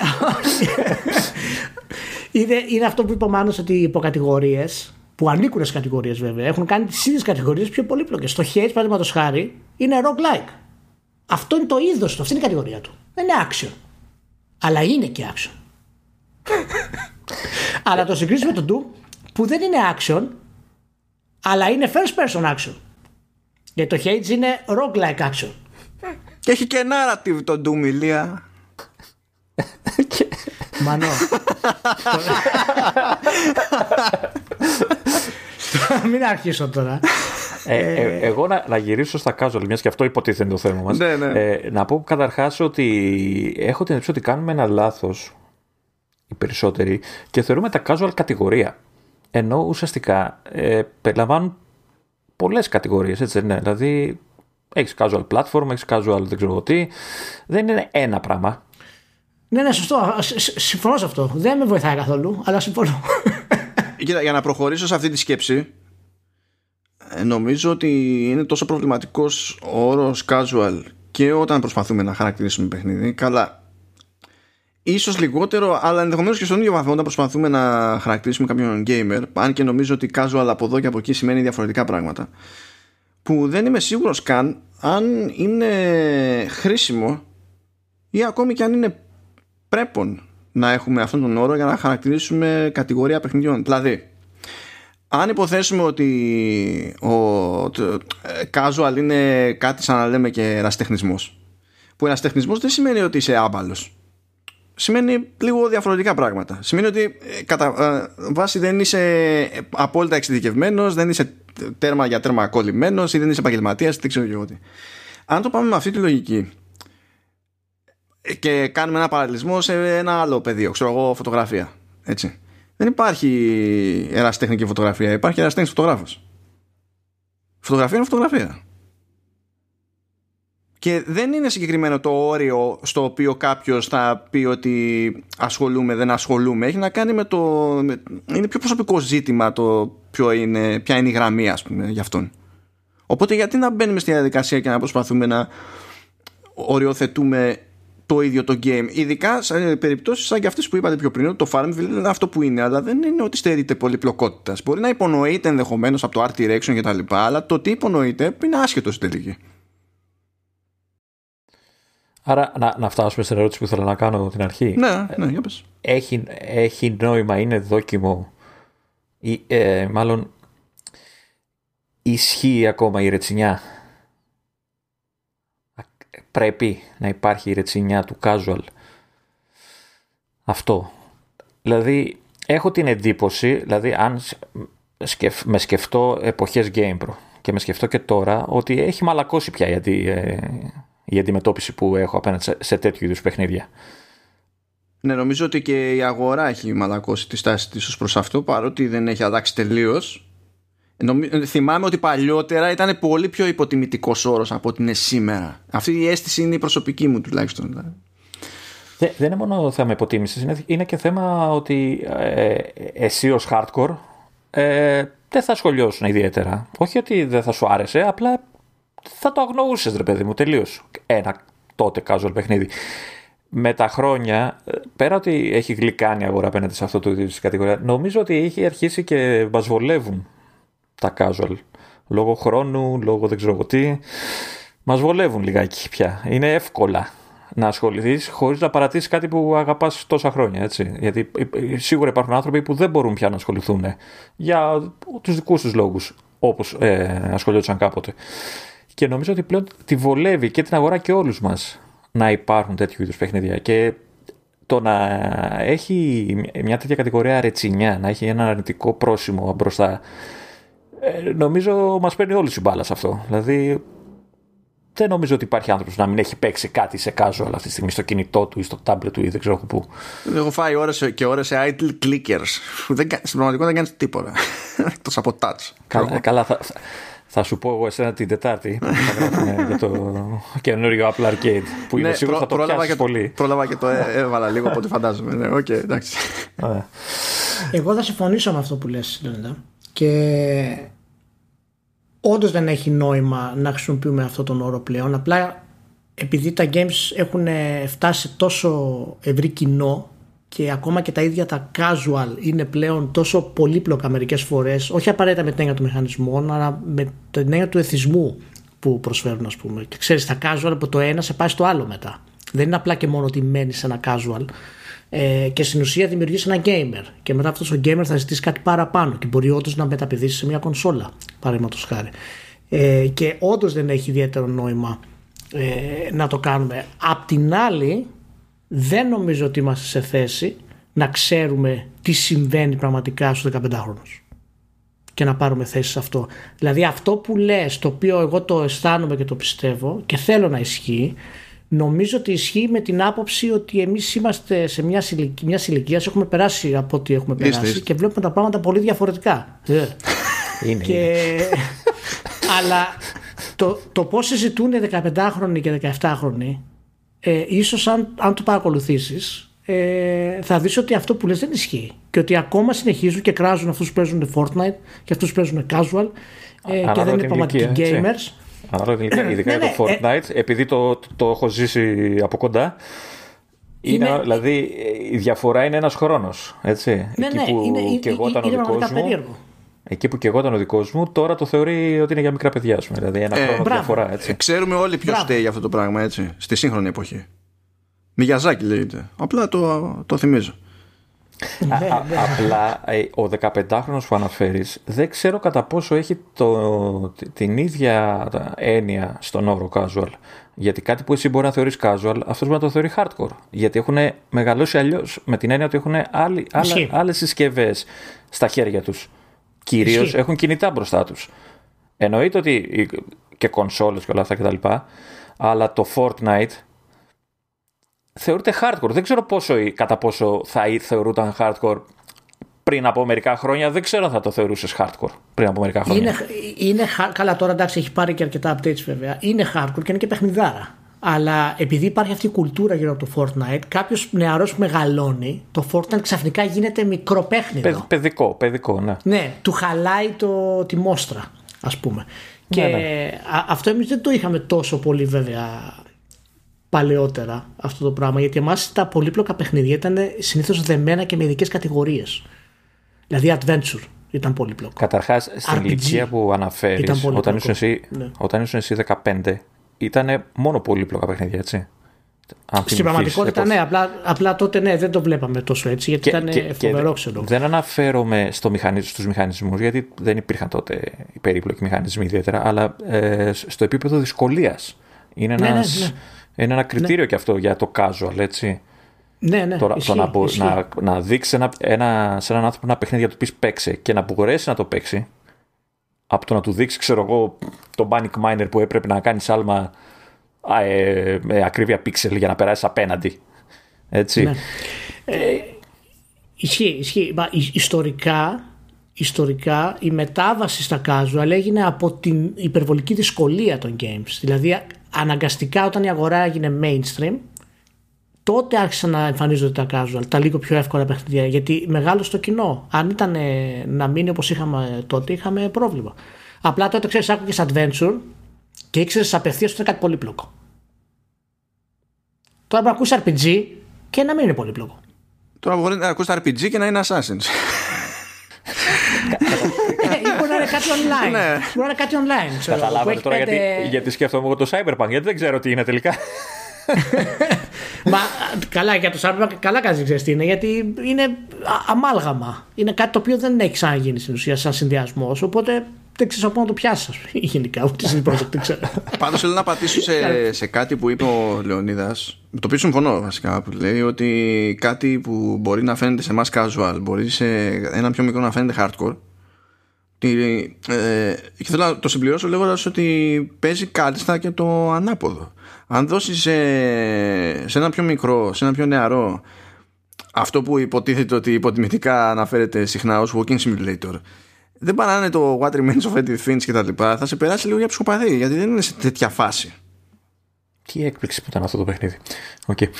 είναι, είναι αυτό που είπε ο Μάνος ότι οι υποκατηγορίες που ανήκουν στι κατηγορίες βέβαια έχουν κάνει τις ίδιες κατηγορίες πιο πολύπλοκες. Το Hades, παραδείγματος χάρη, είναι roguelike. Αυτό είναι το είδος του, αυτή είναι η κατηγορία του. Δεν είναι action. Αλλά είναι και action. αλλά το συγκρίσουμε με τον Doom που δεν είναι action, αλλά είναι first person action. Γιατί το Hades είναι roguelike action. Και έχει και narrative το Doom, ηλία. Μανώ. Μην αρχίσω τώρα. Ε, ε, εγώ να, να, γυρίσω στα casual, μιας και αυτό υποτίθεται είναι το θέμα μας. Ναι, ναι. ε, να πω καταρχάς ότι έχω την εντύπωση ότι κάνουμε ένα λάθος οι περισσότεροι και θεωρούμε τα casual κατηγορία. Ενώ ουσιαστικά ε, περιλαμβάνουν πολλές κατηγορίες, έτσι δεν είναι. Δηλαδή, έχεις casual platform, έχεις casual δεν ξέρω τι. Δεν είναι ένα πράγμα. Ναι, ναι, σωστό. Συμφωνώ σε αυτό. Δεν με βοηθάει καθόλου, αλλά συμφωνώ. Κοίτα, για να προχωρήσω σε αυτή τη σκέψη, ε, νομίζω ότι είναι τόσο προβληματικός ο όρος casual και όταν προσπαθούμε να χαρακτηρίσουμε παιχνίδι. Καλά, ίσως λιγότερο, αλλά ενδεχομένως και στον ίδιο βαθμό όταν προσπαθούμε να χαρακτηρίσουμε κάποιον gamer, αν και νομίζω ότι casual από εδώ και από εκεί σημαίνει διαφορετικά πράγματα, που δεν είμαι σίγουρος καν αν είναι χρήσιμο ή ακόμη και αν είναι πρέπον να έχουμε αυτόν τον όρο για να χαρακτηρίσουμε κατηγορία παιχνιδιών. Δηλαδή, αν υποθέσουμε ότι ο ε, casual είναι κάτι σαν να λέμε και εραστεχνισμός που εραστεχνισμός δεν σημαίνει ότι είσαι άμπαλος. Σημαίνει λίγο διαφορετικά πράγματα. Σημαίνει ότι ε, κατά ε, βάση δεν είσαι απόλυτα εξειδικευμένος δεν είσαι τέρμα για τέρμα κολλημένος ή δεν είσαι επαγγελματίας, δεν ξέρω εγώ τι. Αν το πάμε με αυτή τη λογική και κάνουμε ένα παραλληλισμό σε ένα άλλο πεδίο ξέρω εγώ φωτογραφία έτσι δεν υπάρχει ερασιτέχνη και φωτογραφία, υπάρχει ερασιτέχνης φωτογράφος. Φωτογραφία είναι φωτογραφία. Και δεν είναι συγκεκριμένο το όριο στο οποίο κάποιος θα πει ότι ασχολούμαι, δεν ασχολούμαι. Έχει να κάνει με το. Είναι πιο προσωπικό ζήτημα το ποιο είναι, ποια είναι η γραμμή, ας πούμε, για αυτόν. Οπότε γιατί να μπαίνουμε στη διαδικασία και να προσπαθούμε να οριοθετούμε το ίδιο το game. Ειδικά σε περιπτώσεις σαν και αυτές που είπατε πιο πριν, το Farmville είναι αυτό που είναι, αλλά δεν είναι ότι στερείται πολυπλοκότητας. Μπορεί να υπονοείται ενδεχομένως από το art direction κτλ. Αλλά το τι υπονοείται είναι άσχετο στην τελική. Άρα να, να φτάσουμε στην ερώτηση που ήθελα να κάνω την αρχή. Ναι, ναι, για πες. Έχει, έχει νόημα, είναι δόκιμο ή ε, μάλλον ισχύει ακόμα η ρετσινιά; Πρέπει να υπάρχει η ρετσινιά του casual. Αυτό. Δηλαδή, έχω την εντύπωση, δηλαδή αν με σκεφτώ εποχές GamePro και με σκεφτώ και τώρα ότι έχει μαλακώσει πια η, ε, η αντιμετώπιση που έχω απέναντι σε, σε τέτοιου είδους παιχνίδια. Ναι, νομίζω ότι και η αγορά έχει μαλακώσει τη στάση της ως προς αυτό παρότι δεν έχει αλλάξει τελείως Θυμάμαι ότι παλιότερα ήταν πολύ πιο υποτιμητικός όρος από ότι είναι σήμερα. Αυτή η αίσθηση είναι η προσωπική μου τουλάχιστον. Δηλαδή. Δεν, είναι μόνο θέμα υποτίμησης, είναι, είναι και θέμα ότι ε, εσύ ως hardcore ε, δεν θα σχολιώσουν ιδιαίτερα. Όχι ότι δεν θα σου άρεσε, απλά θα το αγνοούσες, ρε παιδί μου, τελείως. Ένα τότε casual παιχνίδι. Με τα χρόνια, πέρα ότι έχει γλυκάνει η αγορά απέναντι σε αυτό το είδος της κατηγορία, νομίζω ότι έχει αρχίσει και βασβολεύουν τα casual. Λόγω χρόνου, λόγω δεν ξέρω τι. μας βολεύουν λιγάκι πια. Είναι εύκολα να ασχοληθείς χωρίς να παρατήσεις κάτι που αγαπάς τόσα χρόνια. Έτσι. Γιατί σίγουρα υπάρχουν άνθρωποι που δεν μπορούν πια να ασχοληθούν για τους δικούς τους λόγους όπως ε, ασχολιόντουσαν κάποτε. Και νομίζω ότι πλέον τη βολεύει και την αγορά και όλους μας να υπάρχουν τέτοιου είδους παιχνίδια. Και το να έχει μια τέτοια κατηγορία ρετσινιά, να έχει ένα αρνητικό πρόσημο μπροστά, ε, νομίζω μας παίρνει όλη η μπάλα σε αυτό. Δηλαδή, δεν νομίζω ότι υπάρχει άνθρωπος να μην έχει παίξει κάτι σε casual αυτή τη στιγμή στο κινητό του ή στο tablet του ή δεν ξέρω πού. Έχω φάει ώρες και ώρες σε idle clickers. Δεν, στην πραγματικότητα δεν κάνεις τίποτα. Εκτός από touch. Καλά, καλά θα, θα σου πω εγώ εσένα την Τετάρτη για το καινούριο Apple Arcade που είναι ναι, σίγουρος θα το πιάσεις πολύ. Πρόλαβα και το έβαλα λίγο από ό,τι φαντάζομαι. Ναι, okay, εντάξει. Εγώ θα συμφωνήσω με αυτό που λες Λέντα. Και όντως δεν έχει νόημα να χρησιμοποιούμε αυτό τον όρο πλέον. Απλά επειδή τα games έχουν φτάσει τόσο ευρύ κοινό και ακόμα και τα ίδια τα casual είναι πλέον τόσο πολύπλοκα μερικές φορές όχι απαραίτητα με την έννοια των μηχανισμών αλλά με την έννοια του εθισμού που προσφέρουν ας πούμε. Και ξέρεις τα casual από το ένα σε πάει στο άλλο μετά. Δεν είναι απλά και μόνο ότι μένεις σε ένα casual ε, και στην ουσία δημιουργείς ένα gamer. Και μετά αυτός ο gamer θα ζητήσει κάτι παραπάνω και μπορεί όντως να μεταπηδήσεις σε μια κονσόλα παραδείγματος χάρη. Ε, και όντως δεν έχει ιδιαίτερο νόημα ε, να το κάνουμε. Απ' την άλλη δεν νομίζω ότι είμαστε σε θέση να ξέρουμε τι συμβαίνει πραγματικά στους 15χρονους και να πάρουμε θέση σε αυτό. Δηλαδή αυτό που λες, το οποίο εγώ το αισθάνομαι και το πιστεύω και θέλω να ισχύει, νομίζω ότι ισχύει με την άποψη ότι εμείς είμαστε σε μια, μιας ηλικίας, έχουμε περάσει από ό,τι έχουμε περάσει και βλέπουμε τα πράγματα πολύ διαφορετικά. Ε. Είναι, και... Αλλά το, το πώς συζητούν 15χρονοι και 17χρονοι ε, ίσως αν, αν το παρακολουθήσεις ε, θα δεις ότι αυτό που λες δεν ισχύει. Και ότι ακόμα συνεχίζουν και κράζουν αυτούς που παίζουν Fortnite και αυτούς που παίζουν casual ε, και δεν είναι πραγματικοί gamers Ανάλογα ειδικά, ειδικά ναι, για το ναι, ε, Fortnite επειδή το, το έχω ζήσει από κοντά είναι, είναι, δηλαδή η διαφορά είναι ένας χρόνος έτσι ναι, εκεί ναι, που είναι, και εγώ ήταν ο δικός μου Εκεί που και εγώ ήταν ο δικός μου, τώρα το θεωρεί ότι είναι για μικρά παιδιά, πούμε. Δηλαδή ένα ε, χρόνο μπράβο. διαφορά. Έτσι. Ε, ξέρουμε όλοι ποιος φταίει για αυτό το πράγμα, έτσι. Στη σύγχρονη εποχή. Μιγιαζάκι λέγεται. Απλά το, το θυμίζω. Α, α, απλά ε, ο 15χρονος που αναφέρεις δεν ξέρω κατά πόσο έχει το, την ίδια έννοια στον όρο casual γιατί κάτι που εσύ μπορεί να θεωρείς casual αυτός μπορεί να το θεωρεί hardcore γιατί έχουν μεγαλώσει αλλιώς με την έννοια ότι έχουν άλλε άλλες συσκευές στα χέρια τους κυρίως έχουν κινητά μπροστά τους. Εννοείται ότι και κονσόλες και όλα αυτά κτλ. Αλλά το Fortnite θεωρείται hardcore. Δεν ξέρω πόσο, κατά πόσο θα θεωρούταν hardcore πριν από μερικά χρόνια. Δεν ξέρω αν θα το θεωρούσες hardcore πριν από μερικά χρόνια. Είναι, είναι, καλά, τώρα εντάξει, έχει πάρει και αρκετά updates βέβαια. Είναι hardcore και είναι και παιχνιδάρα. Αλλά επειδή υπάρχει αυτή η κουλτούρα γύρω από το Fortnite, κάποιος νεαρός που μεγαλώνει, το Fortnite ξαφνικά γίνεται μικρό παιχνίδι. παιδικό, παιδικό, ναι. Ναι, του χαλάει το, τη μόστρα, ας πούμε. Ναι, και ναι. αυτό εμείς δεν το είχαμε τόσο πολύ βέβαια παλαιότερα αυτό το πράγμα. Γιατί εμάς τα πολύπλοκα παιχνίδια ήταν συνήθως δεμένα και με ειδικές κατηγορίες. Δηλαδή adventure ήταν πολύπλοκο. Καταρχάς, στην ηλικία που αναφέρεις, όταν, ήσουν εσύ, ναι. όταν ήσουν εσύ 15, ήταν μόνο πολύπλοκα παιχνίδια, έτσι; Στην πραγματικότητα, ναι, απλά, απλά τότε ναι, δεν το βλέπαμε τόσο έτσι, γιατί και, ήταν και, φοβερό, ξέρω. Δεν αναφέρομαι στο μηχανισ... στους μηχανισμούς, γιατί δεν υπήρχαν τότε οι περίπλοκοι μηχανισμοί ιδιαίτερα, αλλά ε, στο επίπεδο δυσκολίας. Είναι, ναι, ένας, ναι, ναι. Είναι ένα κριτήριο και αυτό για το casual, έτσι. Ναι, ναι, Τώρα, ισχύει, το να, να, να δείξει ένα, ένα, σε έναν άνθρωπο ένα παιχνίδι για το πεις παίξε και να μπορέσει να το παίξει, από το να του δείξει, ξέρω εγώ, το Panic Miner που έπρεπε να κάνει άλμα ε, με ακρίβεια πίξελ για να περάσεις απέναντι. Έτσι. Ναι. Ε, ισχύει, ισχύει. Μα, ιστορικά, ιστορικά η μετάβαση στα casual έγινε από την υπερβολική δυσκολία των games. Δηλαδή αναγκαστικά όταν η αγορά έγινε mainstream τότε άρχισαν να εμφανίζονται τα casual, τα λίγο πιο εύκολα παιχνίδια. Γιατί μεγάλο στο κοινό. Αν ήταν να μείνει όπως είχαμε τότε, είχαμε πρόβλημα. Απλά τότε ξέρεις, άκουγες adventure και ήξερες απευθείας ότι είναι κάτι πολύπλοκο. Τώρα μπορεί να ακούσει RPG και να μην είναι πολύπλοκο. Τώρα μπορεί να ακούσει RPG και να είναι Assassin's. Ε, ή μπορεί να είναι κάτι online. Ναι. Μπορεί να είναι κάτι online. ξέρω, που Καταλάβατε έχει τώρα πέντε- γιατί, γιατί σκέφτομαι εγώ το Cyberpunk, γιατί δεν ξέρω τι είναι τελικά. Μα καλά, για το Cyberpunk καλά κάνει ξέρει τι είναι, γιατί είναι α- αμάλγαμα. Είναι κάτι το οποίο δεν έχει ξαναγίνει στην ουσία σαν συνδυασμός. Οπότε δεν ξέρω από πού να το πιάσεις, γενικά. Ούτε στην project δεν ξέρω. Πάντως θέλω να πατήσω σε, σε κάτι που είπε ο Λεωνίδας, με το οποίο συμφωνώ βασικά, που λέει ότι κάτι που μπορεί να φαίνεται σε εμάς casual, μπορεί σε ένα πιο μικρό να φαίνεται hardcore. Τι, ε, και θέλω να το συμπληρώσω λέγοντας ότι παίζει κάλλιστα και το ανάποδο. Αν δώσεις σε, σε ένα πιο μικρό, σε ένα πιο νεαρό, αυτό που υποτίθεται ότι υποτιμητικά αναφέρεται συχνά ως walking simulator δεν παράνε το What Remains of Edith Finch και τα λοιπά θα σε περάσει λίγο για ψυχοπαθή γιατί δεν είναι σε τέτοια φάση Τι έκπληξη που ήταν αυτό το παιχνίδι. Οκ. ε,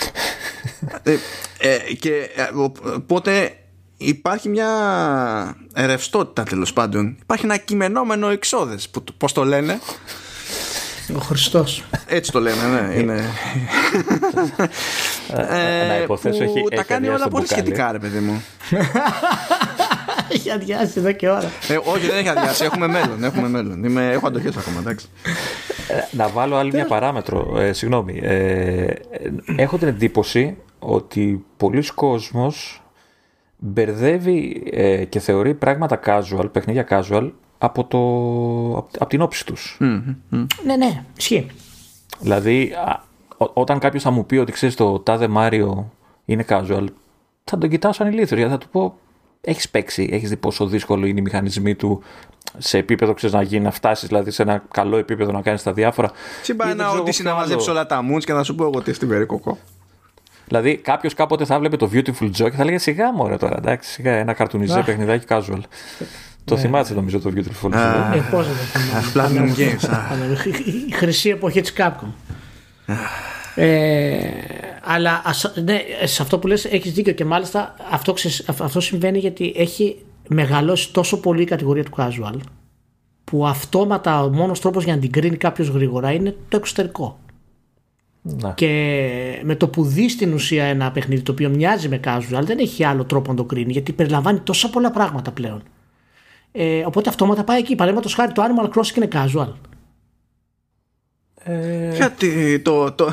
ε, και ε, ο- οπότε υπάρχει μια ρευστότητα τέλος πάντων υπάρχει ένα κειμενόμενο εξόδες που, πώς το λένε Ο Χριστός. έτσι το λένε ναι, είναι, να υποθέσω που έχει- τα έχει κάνει αδειάσει όλα το πολύ μπουκάλι. σχετικά ρε παιδί μου Έχει αδειάσει εδώ και ώρα. ε, όχι δεν έχει αδειάσει έχουμε μέλλον, έχουμε μέλλον. Είμαι, έχω αντοχές ακόμα εντάξει Να βάλω άλλη μια παράμετρο. Ε, συγγνώμη. Ε, ε, έχω την εντύπωση ότι πολλοί κόσμος μπερδεύει ε, και θεωρεί πράγματα casual, παιχνίδια casual, από, το, από, από την όψη τους. ναι, ναι, ισχύει. Δηλαδή, α, ό- όταν κάποιος θα μου πει ότι ξέρεις το τάδε Μάριο είναι casual, θα τον κοιτάω σαν ηλίθιο. Γιατί θα του πω, έχεις παίξει, έχεις δει πόσο δύσκολο είναι οι μηχανισμοί του σε επίπεδο, ξέρεις να γίνει, να φτάσεις δηλαδή σε ένα καλό επίπεδο να κάνεις τα διάφορα. Συμπά Ή δεν ένα ξέρω ότι εγώ ποιο να μαζέψω άλλο. όλα τα moons και να σου πω εγώ τι στην περικοκό Δηλαδή, κάποιος κάποτε θα βλέπει το Beautiful Joe και θα λέγε σιγά μωρέ τώρα, εντάξει, σιγά ένα καρτουνιζέ Αχ. παιχνιδάκι casual. Το θυμάστε νομίζω το Beautiful Joe. Ε, πώς δεν το θυμάμαι. Platinum Games α. Η χρυσή εποχή της Capcom. Ε, αλλά ας- ναι, σε αυτό που λες έχεις δίκιο και μάλιστα αυτό, ξεσ- αυ- αυτό συμβαίνει γιατί έχει μεγαλώσει τόσο πολύ η κατηγορία του casual που αυτόματα ο μόνος τρόπος για να την κρίνει κάποιος γρήγορα είναι το εξωτερικό. Να. Και με το που δεις στην ουσία ένα παιχνίδι το οποίο μοιάζει με casual, δεν έχει άλλο τρόπο να το κρίνει γιατί περιλαμβάνει τόσα πολλά πράγματα πλέον. Ε, οπότε αυτόματα πάει εκεί. Παραδείγματος χάρη το Animal Crossing είναι casual. Γιατί το. το...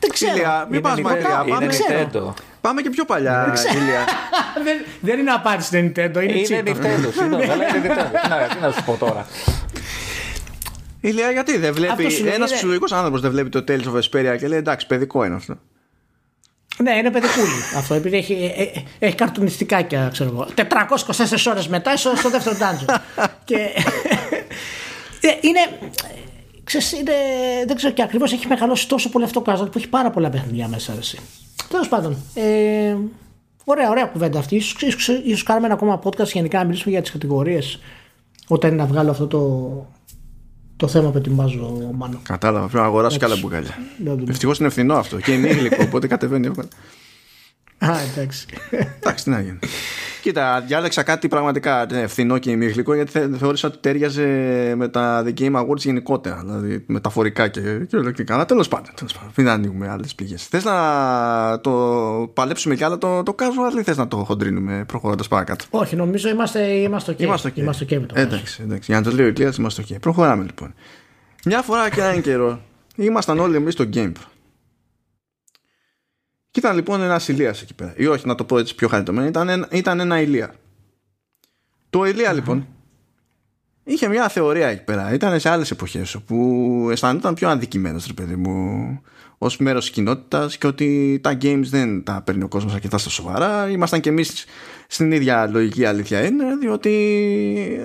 Δεν ξέρω. Ηλία, μην πας Είναι μακριά. Nintendo. Πάμε, Είναι ξέρω. Nintendo. πάμε και πιο παλιά, Ηλία. δεν, δεν είναι απάντηση στην Nintendo, είναι Είναι cheap. Nintendo, συγγνώμη, αλλά είναι Nintendo. Τι να- Τι να σου πω τώρα. Ηλία, γιατί δεν βλέπει. Αυτό σου λέει, Ένας είναι- ψυχολογικός άνθρωπος δεν βλέπει το Tales of Vesperia και λέει εντάξει, παιδικό είναι αυτό. Ναι, είναι παιδικούλη αυτό, επειδή έχει, ε, ε, έχει καρτουνιστικάκια, ξέρω εγώ. 424 ώρες μετά είσαι στο δεύτερο dungeon. και ε, είναι, ξέρεις, είναι, δεν ξέρω και ακριβώς έχει μεγαλώσει τόσο πολύ αυτό το casual που έχει πάρα πολλά παιχνίδια μέσα. Εσύ. Τέλος πάντων, ε, ωραία, ωραία κουβέντα αυτή. Ίσως, ίσως, ίσως κάνουμε ένα ακόμα podcast γενικά να μιλήσουμε για τις κατηγορίες όταν είναι να βγάλω αυτό το, το θέμα που ετοιμάζω, Μάνο. Κατάλαβα, πρέπει να αγοράσω και άλλα μπουκάλια. Να δούμε. Ευτυχώς είναι φθηνό αυτό και είναι ήλικο, οπότε κατεβαίνει εύκολα. Α, εντάξει. Εντάξει, τι να γίνει. Κοίτα, διάλεξα κάτι πραγματικά ε, φθηνό και ημίχλικο γιατί θε- θεώρησα ότι τέριαζε με τα The Game Awards γενικότερα. Δηλαδή μεταφορικά και κυριολεκτικά. Αλλά τέλος πάντων, τέλος πάντων, μην ανοίγουμε άλλες πηγέ. Θες να το παλέψουμε κι άλλο το, το casual ή θες να το χοντρίνουμε προχωρώντας παρακάτω; Όχι, νομίζω είμαστε, είμαστε ok. Είμαστε ok. Είμαστε ok με το εντάξει, εντάξει. Για να το λέει ο Ηλίας, είμαστε ok. Προχωράμε λοιπόν. Μια φορά και έναν καιρό ήμασταν όλοι εμείς στο Game Pro. Και ήταν λοιπόν ένας Ηλίας εκεί πέρα. Ή όχι, να το πω έτσι πιο χαριτωμένο, ήταν, ένα- ήταν ένα Ηλία. Το Ηλία λοιπόν είχε μια θεωρία εκεί πέρα. Ήταν σε άλλες εποχές όπου αισθανόταν πιο αδικημένο, ρε παιδί μου, ως μέρος της κοινότητας και ότι τα games δεν τα παίρνει ο κόσμος αρκετά στα σοβαρά. Ήμασταν κι εμείς στην ίδια λογική αλήθεια είναι, διότι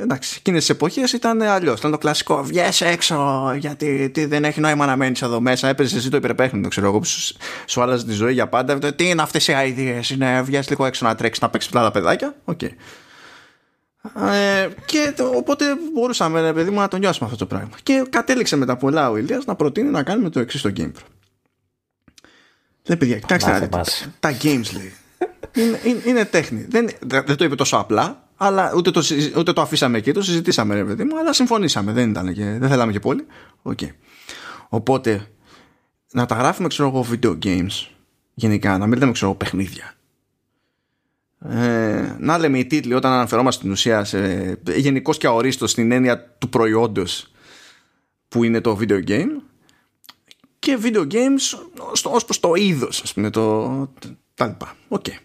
εντάξει, εκείνες τις εποχές ήταν αλλιώς. Ήταν το κλασικό. Βγες έξω, γιατί τι, δεν έχει νόημα να μένεις εδώ μέσα. Έπαιζες εσύ το υπερπέχνητο, ξέρω εγώ, που σου, σου άλλαζε τη ζωή για πάντα. Τι είναι αυτές οι ideas, είναι βγες λίγο έξω να τρέξεις, να παίξεις πλάτα τα παιδάκια. Οκ. Ε, και το- οπότε μπορούσαμε, ρε παιδί μου, να το νιώσουμε αυτό το πράγμα. Και κατέληξε μετά πολλά ο Ηλίας να προτείνει να κάνουμε το εξής στο Game Pro. Λέει παιδιά, κοιτάξτε να Μάθε δείτε. μας. Τα games λέει. Είναι, είναι, είναι τέχνη. Δεν, δεν δεν το είπε τόσο απλά, αλλά ούτε το, συζη- ούτε το αφήσαμε εκεί, το συζητήσαμε ρε παιδί μου, αλλά συμφωνήσαμε. Δεν, ήταν και, δεν θέλαμε και πολύ. Οκ. Οπότε, να τα γράφουμε, ξέρω εγώ, video games, γενικά, να μην λέμε, ξέρω εγώ, παιχνίδια. ε, να λέμε οι τίτλοι όταν αναφερόμαστε στην ουσία σε, γενικώς και αορίστως στην έννοια του προϊόντος που είναι το video game και video games ως προς το είδος ας πούμε το, τα λοιπά okay.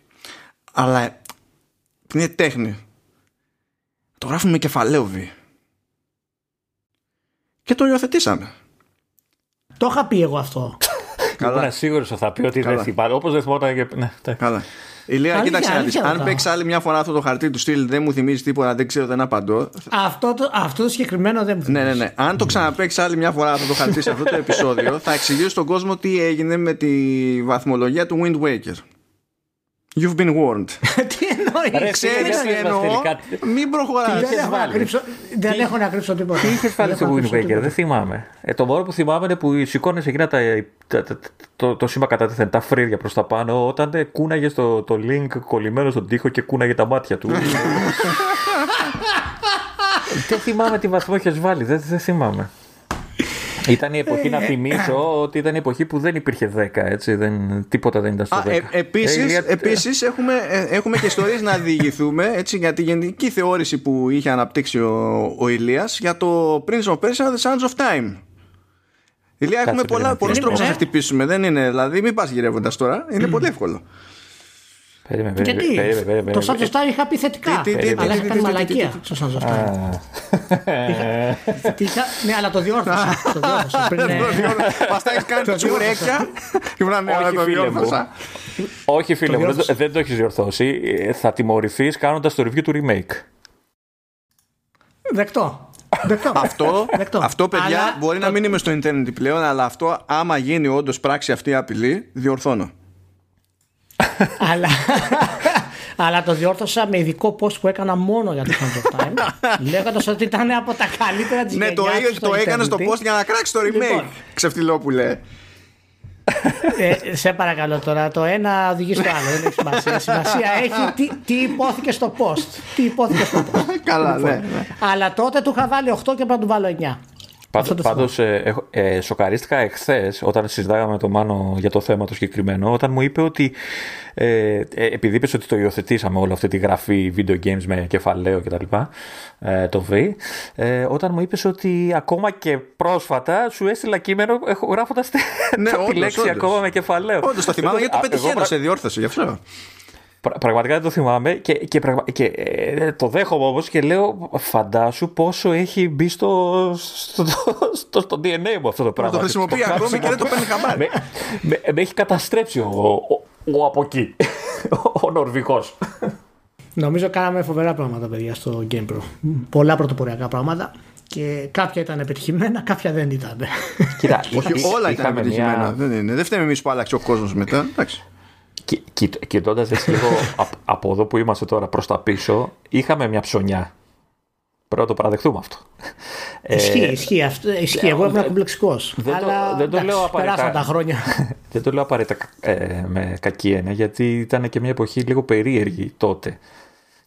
αλλά είναι τέχνη το γράφουμε με κεφαλαίο β και το υιοθετήσαμε το είχα πει εγώ αυτό Καλά. Ήμουν σίγουρος ότι θα πει ότι Καλά. δεν θυμάται. Όπως δεν θυμόταν και. Ναι, Καλά. Ηλία, κοίταξε να Αν παίξει άλλη μια φορά αυτό το χαρτί του στυλ, δεν μου θυμίζει τίποτα, δεν ξέρω, δεν απαντώ. Αυτό το, αυτό το συγκεκριμένο δεν μου θυμίζει. Ναι, ναι, ναι. Αν το ξαναπέξει άλλη μια φορά αυτό το χαρτί σε αυτό το επεισόδιο, θα εξηγήσω στον κόσμο τι έγινε με τη βαθμολογία του Wind Waker. You've been warned. τι εννοείς, ξέρεις τι εννοώ. Μην προχωράει. Δεν έχω να κρύψω τίποτα. Τι είχε βάλει στο Wind Waker, δεν θυμάμαι. Ε, το μόνο που θυμάμαι είναι που σηκώνε εκείνα τα, το, το σήμα κατά τα φρύδια προς τα πάνω, όταν κούναγες το, το link κολλημένο στον τοίχο και κούναγε τα μάτια του. δεν θυμάμαι τι βαθμό είχε βάλει, δεν, δεν θυμάμαι. Ήταν η εποχή να θυμίσω ότι ήταν η εποχή που δεν υπήρχε 10, έτσι, δεν, τίποτα δεν ήταν στο 10. Ε, επίσης, ε, επίσης έχουμε, ε, έχουμε και ιστορίες να διηγηθούμε έτσι, για τη γενική θεώρηση που είχε αναπτύξει ο, ο Ηλίας για το Prince of Persia The Sands of Time. Ηλία, έχουμε πολλά, πολλούς τρόπους να σε χτυπήσουμε. Δεν είναι, δηλαδή, μην πας γυρεύοντας τώρα. Είναι πολύ εύκολο. Περίμενε, Γιατί περίμενε, το Sands of Time είχα πει θετικά. Αλλά είχα κάνει μαλακία στο Sands of Time. Ναι, αλλά το διόρθωσα. Μας τα έχεις κάνει τσουρέκια. Όχι φίλε μου, δεν το έχεις διορθώσει. Θα τιμωρηθείς κάνοντας το review του remake. Δεκτό. αυτό, αυτό, παιδιά, μπορεί να μην είμαι στο Ιντερνετ πλέον, αλλά αυτό, άμα γίνει όντως πράξη αυτή η απειλή, διορθώνω αλλά, αλλά το διόρθωσα με ειδικό post που έκανα μόνο για το Sands of Time. Λέγοντας ότι ήταν από τα καλύτερα της Ναι, το, το έκανες στο post για να κράξεις το remake. Λοιπόν, Ξεφτυλόπουλε. ε, σε παρακαλώ τώρα, το ένα οδηγεί στο άλλο. Δεν έχει σημασία. Σημασία έχει τι, τι υπόθηκε στο post. Τι υπόθηκε στο post. Καλά, ναι, ναι. Αλλά τότε του είχα βάλει 8 και πρέπει να του βάλω 9. Πάντως, ε, ε, σοκαρίστηκα εχθές όταν συζητάγαμε το Μάνο για το θέμα το συγκεκριμένο, όταν μου είπε ότι. Ε, ε επειδή είπες ότι το υιοθετήσαμε όλη αυτή τη γραφή video games με κεφαλαίο κτλ. Ε, το V, ε, όταν μου είπες ότι ακόμα και πρόσφατα σου έστειλα κείμενο γράφοντας ναι, τη λέξη ακόμα με κεφαλαίο. Όντως το θυμάμαι γιατί το πετυχαίνω σε διόρθωση γι' αυτό. Πραγματικά δεν το θυμάμαι και, και, και ε, το δέχομαι όμως και λέω φαντάσου πόσο έχει μπει στο, στο, στο, στο DNA μου αυτό το πράγμα. Το χρησιμοποιεί ακόμη και δεν το παίρνει χαμπάρι. με, με, με, έχει καταστρέψει ο, ο, ο από εκεί, ο Νορβηγός. Νομίζω κάναμε φοβερά πράγματα παιδιά στο GamePro. Πολλά πρωτοποριακά πράγματα. Και κάποια ήταν επιτυχημένα, κάποια δεν ήταν. Κοίτα, Όχι, όλα ήταν επιτυχημένα. Μια... Δεν, είναι. δεν φταίμε εμείς που άλλαξε ο κόσμος μετά. Εντάξει. Κοιτώντας έτσι λίγο από εδώ που είμαστε τώρα προς τα πίσω, είχαμε μια ψωνιά. Πρέπει να το παραδεχτούμε αυτό. Ισχύει, ε, ισχύει. Αυτό, ισχύει. Εγώ ήμουν κομπλεξικός. Δεν, αλλά, δεν το λέω απαραίτητα. τα χρόνια. δεν το λέω απαραίτητα ε, με κακή έννοια, γιατί ήταν και μια εποχή λίγο περίεργη τότε.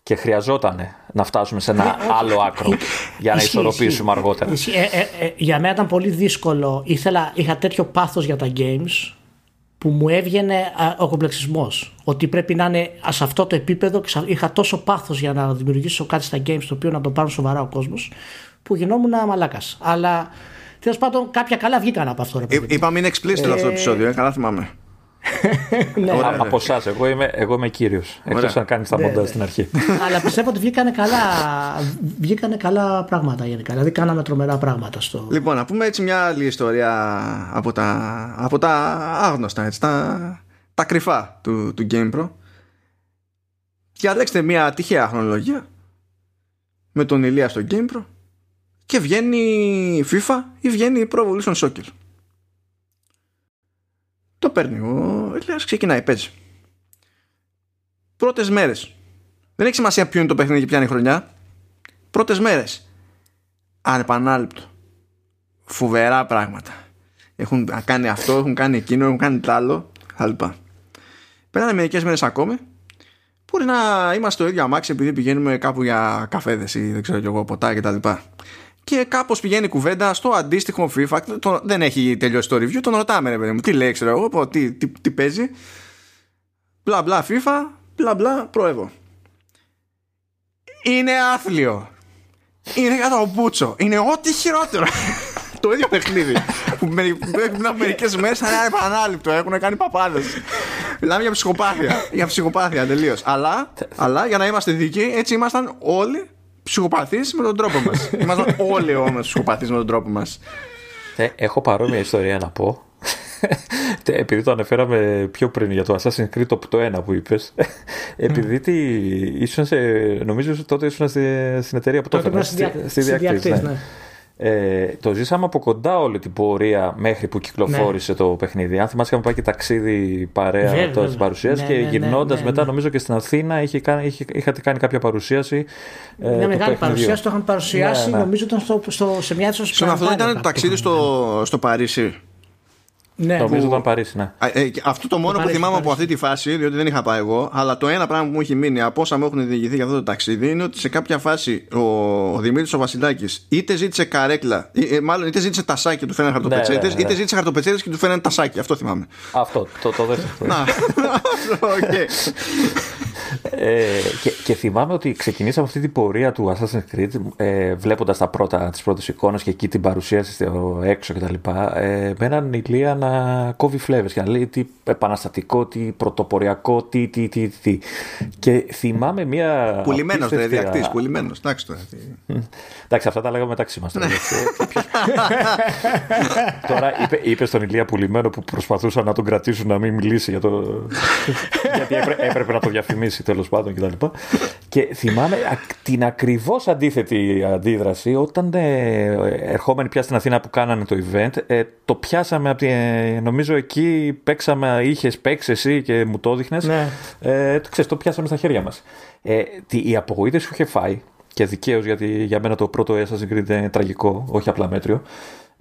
Και χρειαζόταν να φτάσουμε σε ένα ναι, άλλο άκρο για να ισορροπήσουμε αργότερα. Ε, για μένα ήταν πολύ δύσκολο. Ήθελα, είχα τέτοιο πάθος για τα games που μου έβγαινε ο κομπλεξισμός. Ότι πρέπει να είναι σε αυτό το επίπεδο και είχα τόσο πάθος για να δημιουργήσω κάτι στα games το οποίο να το πάρουν σοβαρά ο κόσμος, που γινόμουν μαλάκας. Αλλά τέλος πάντων κάποια καλά βγήκαν από αυτό. Ρε, Είπαμε είναι explicit ε... αυτό το επεισόδιο, ε, καλά θυμάμαι. ναι. από εσάς, εγώ είμαι, εγώ είμαι κύριος. Εκτός αν κάνεις τα μοντάζ στην αρχή. Αλλά πιστεύω ότι βγήκανε καλά, βγήκανε καλά πράγματα γενικά. Δηλαδή, κάναμε τρομερά πράγματα στο. Λοιπόν, να πούμε έτσι μια άλλη ιστορία από τα, από τα άγνωστα, έτσι, τα, τα κρυφά του, του GamePro. Διαλέξτε μια τυχαία χρονολογία με τον Ηλία στο GamePro και βγαίνει FIFA ή βγαίνει Pro Evolution Soccer. Το παίρνει ο Ηλίας, ξεκινάει, παίζει. Πρώτες μέρες. Δεν έχει σημασία ποιο είναι το παιχνίδι και ποια είναι η χρονιά. Πρώτες μέρες. Ανεπανάληπτο. Φοβερά πράγματα. Έχουν κάνει αυτό, έχουν κάνει εκείνο, έχουν κάνει τ' άλλο. Χαλπά. Πέρανε μερικές μέρες ακόμη. Μπορεί να είμαστε στο ίδιο αμάξι επειδή πηγαίνουμε κάπου για καφέδες ή δεν ξέρω κι εγώ ποτά κτλ και κάπως πηγαίνει η κουβέντα στο αντίστοιχο FIFA. Το, δεν έχει τελειώσει το review. Τον ρωτάμε, ρε παιδί μου, τι λέει, ξέρω εγώ, τι, τι, τι παίζει. Μπλα μπλα FIFA, μπλα μπλα προεύω. είναι άθλιο. Είναι για το μπούτσο. Είναι ό,τι χειρότερο. το ίδιο παιχνίδι. που πριν από μερικές μέρες θα είναι επανάληπτο. Έχουν κάνει παπάδες. Μιλάμε για ψυχοπάθεια. για ψυχοπάθεια τελείως. Αλλά, αλλά για να είμαστε δίκαιοι, έτσι ήμασταν όλοι ψυχοπαθείς με τον τρόπο μας. ήμασταν όλοι όμως ψυχοπαθείς με τον τρόπο μας. Ε, έχω παρόμοια ιστορία να πω. Επειδή το αναφέραμε πιο πριν για το Assassin's Creed το 1 που είπες. Επειδή τι, ήσουν σε, νομίζω τότε ήσουν στην εταιρεία που το έφερες. Στη, στη, ναι. Ε, το ζήσαμε από κοντά όλη την πορεία μέχρι που κυκλοφόρησε ναι. το παιχνίδι. Αν θυμάσαι, είχαμε πάει και ταξίδι παρέα βέβαια, τότε στην παρουσίαση ναι, και ναι, ναι γυρνώντας ναι, μετά, νομίζω και στην Αθήνα, είχε, είχε, είχατε κάνει κάποια παρουσίαση. Ε, Μια μεγάλη παρουσίαση, το είχαν παρουσιάσει, νομίζω ήταν στο, στο, σε μια αίθουσα Στον αυτό ήταν το ταξίδι στο, στο Παρίσι. Ναι, Νομίζω που... ήταν Παρίσι, ναι. Ε, αυτό το μόνο το που Παρίσι, θυμάμαι Παρίσι. από αυτή τη φάση, διότι δεν είχα πάει εγώ, αλλά το ένα πράγμα που μου έχει μείνει από όσα μου έχουν διηγηθεί για αυτό το ταξίδι είναι ότι σε κάποια φάση ο, ο Δημήτρης ο Βασιλάκης είτε ζήτησε καρέκλα, ή, ε, μάλλον είτε ζήτησε τασάκι και του φαίνανε χαρτοπετσέτες, ναι, ναι, ναι. είτε ζήτησε χαρτοπετσέτες και του φαίνανε τασάκι. Αυτό θυμάμαι. Αυτό, το, το δεύτερο. Να, okay. Ε, και, και θυμάμαι ότι ξεκινήσαμε αυτή την πορεία του Assassin's Creed ε, βλέποντας τα πρώτα, τις πρώτες εικόνες και εκεί την παρουσίαση στο έξω κτλ. Ε, με έναν ηλία να κόβει φλέβες και να λέει τι επαναστατικό, τι πρωτοποριακό, τι, τι, τι, τι. Και θυμάμαι μια. Πουλημένος, δηλαδή διακτή, πουλημένος. Εντάξει τώρα. Εντάξει, αυτά τα λέγαμε μεταξύ μας. τώρα είπε, είπε στον Ηλία πουλημένο που προσπαθούσαν να τον κρατήσουν να μην μιλήσει για το. γιατί έπρεπε να το διαφημίσει τέλος πάντων κτλ. Και θυμάμαι την ακριβώς αντίθετη αντίδραση όταν ε, ερχόμενοι πια στην Αθήνα που κάνανε το event, ε, το πιάσαμε από την νομίζω εκεί παίξαμε, είχες παίξεις εσύ και μου το έδειχνες. Ναι. Ε, το, ξέρεις, το πιάσαμε στα χέρια μας. Ε, η απογοήτευση που είχε φάει και δικαίως γιατί για μένα το πρώτο Assassin's Creed είναι τραγικό, όχι απλά μέτριο.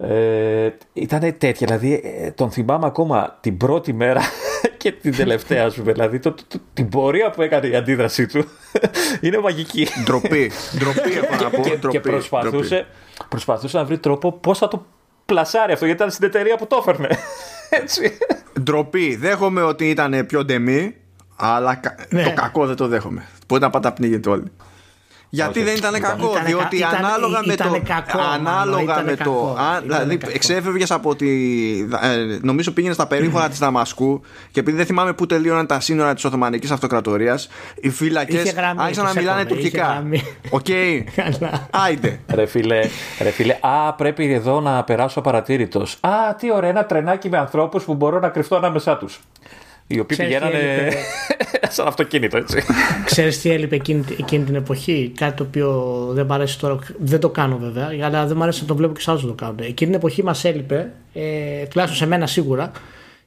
Ε, ήταν τέτοια, δηλαδή ε, τον θυμάμαι ακόμα την πρώτη μέρα και την τελευταία, α πούμε. Δηλαδή το, το, την πορεία που έκανε η αντίδρασή του είναι μαγική. Ντροπή. Ντροπή, έχω να πω. Και, και προσπαθούσε, προσπαθούσε να βρει τρόπο πώς θα το πλασάρει αυτό, γιατί ήταν στην εταιρεία που το έφερνε. Έτσι. Ντροπή. Δέχομαι ότι ήταν πιο ντεμή, αλλά ναι. το κακό δεν το δέχομαι. Μπορεί να πάτε πνίγετε όλοι. Γιατί δεν ήταν κακό, διότι ήταν, ανάλογα με το. Κακό, ανάλογα με το. δηλαδή, εξέφευγε από τη. Ε, νομίζω πήγαινες στα περίχωρα της Δαμασκού και επειδή δεν θυμάμαι πού τελείωναν τα σύνορα της Οθωμανικής Αυτοκρατορίας, οι φύλακες άρχισαν να μιλάνε τουρκικά. Οκ. Άιντε. Ρε φίλε, ρε φίλε, α, πρέπει εδώ να περάσω απαρατήρητος. Α, τι ωραία, ένα τρενάκι με ανθρώπους που μπορώ να κρυφτώ ανάμεσά τους οι οποίοι Ξέρεις πηγαίνανε σαν αυτοκίνητο, έτσι. Ξέρεις τι έλειπε εκείνη, εκείνη, την εποχή, κάτι το οποίο δεν μ' αρέσει τώρα, δεν το κάνω βέβαια, αλλά δεν μ' αρέσει να το βλέπω και σε άλλους να το κάνουν. Εκείνη την εποχή μας έλειπε, ε, τουλάχιστον σε μένα σίγουρα,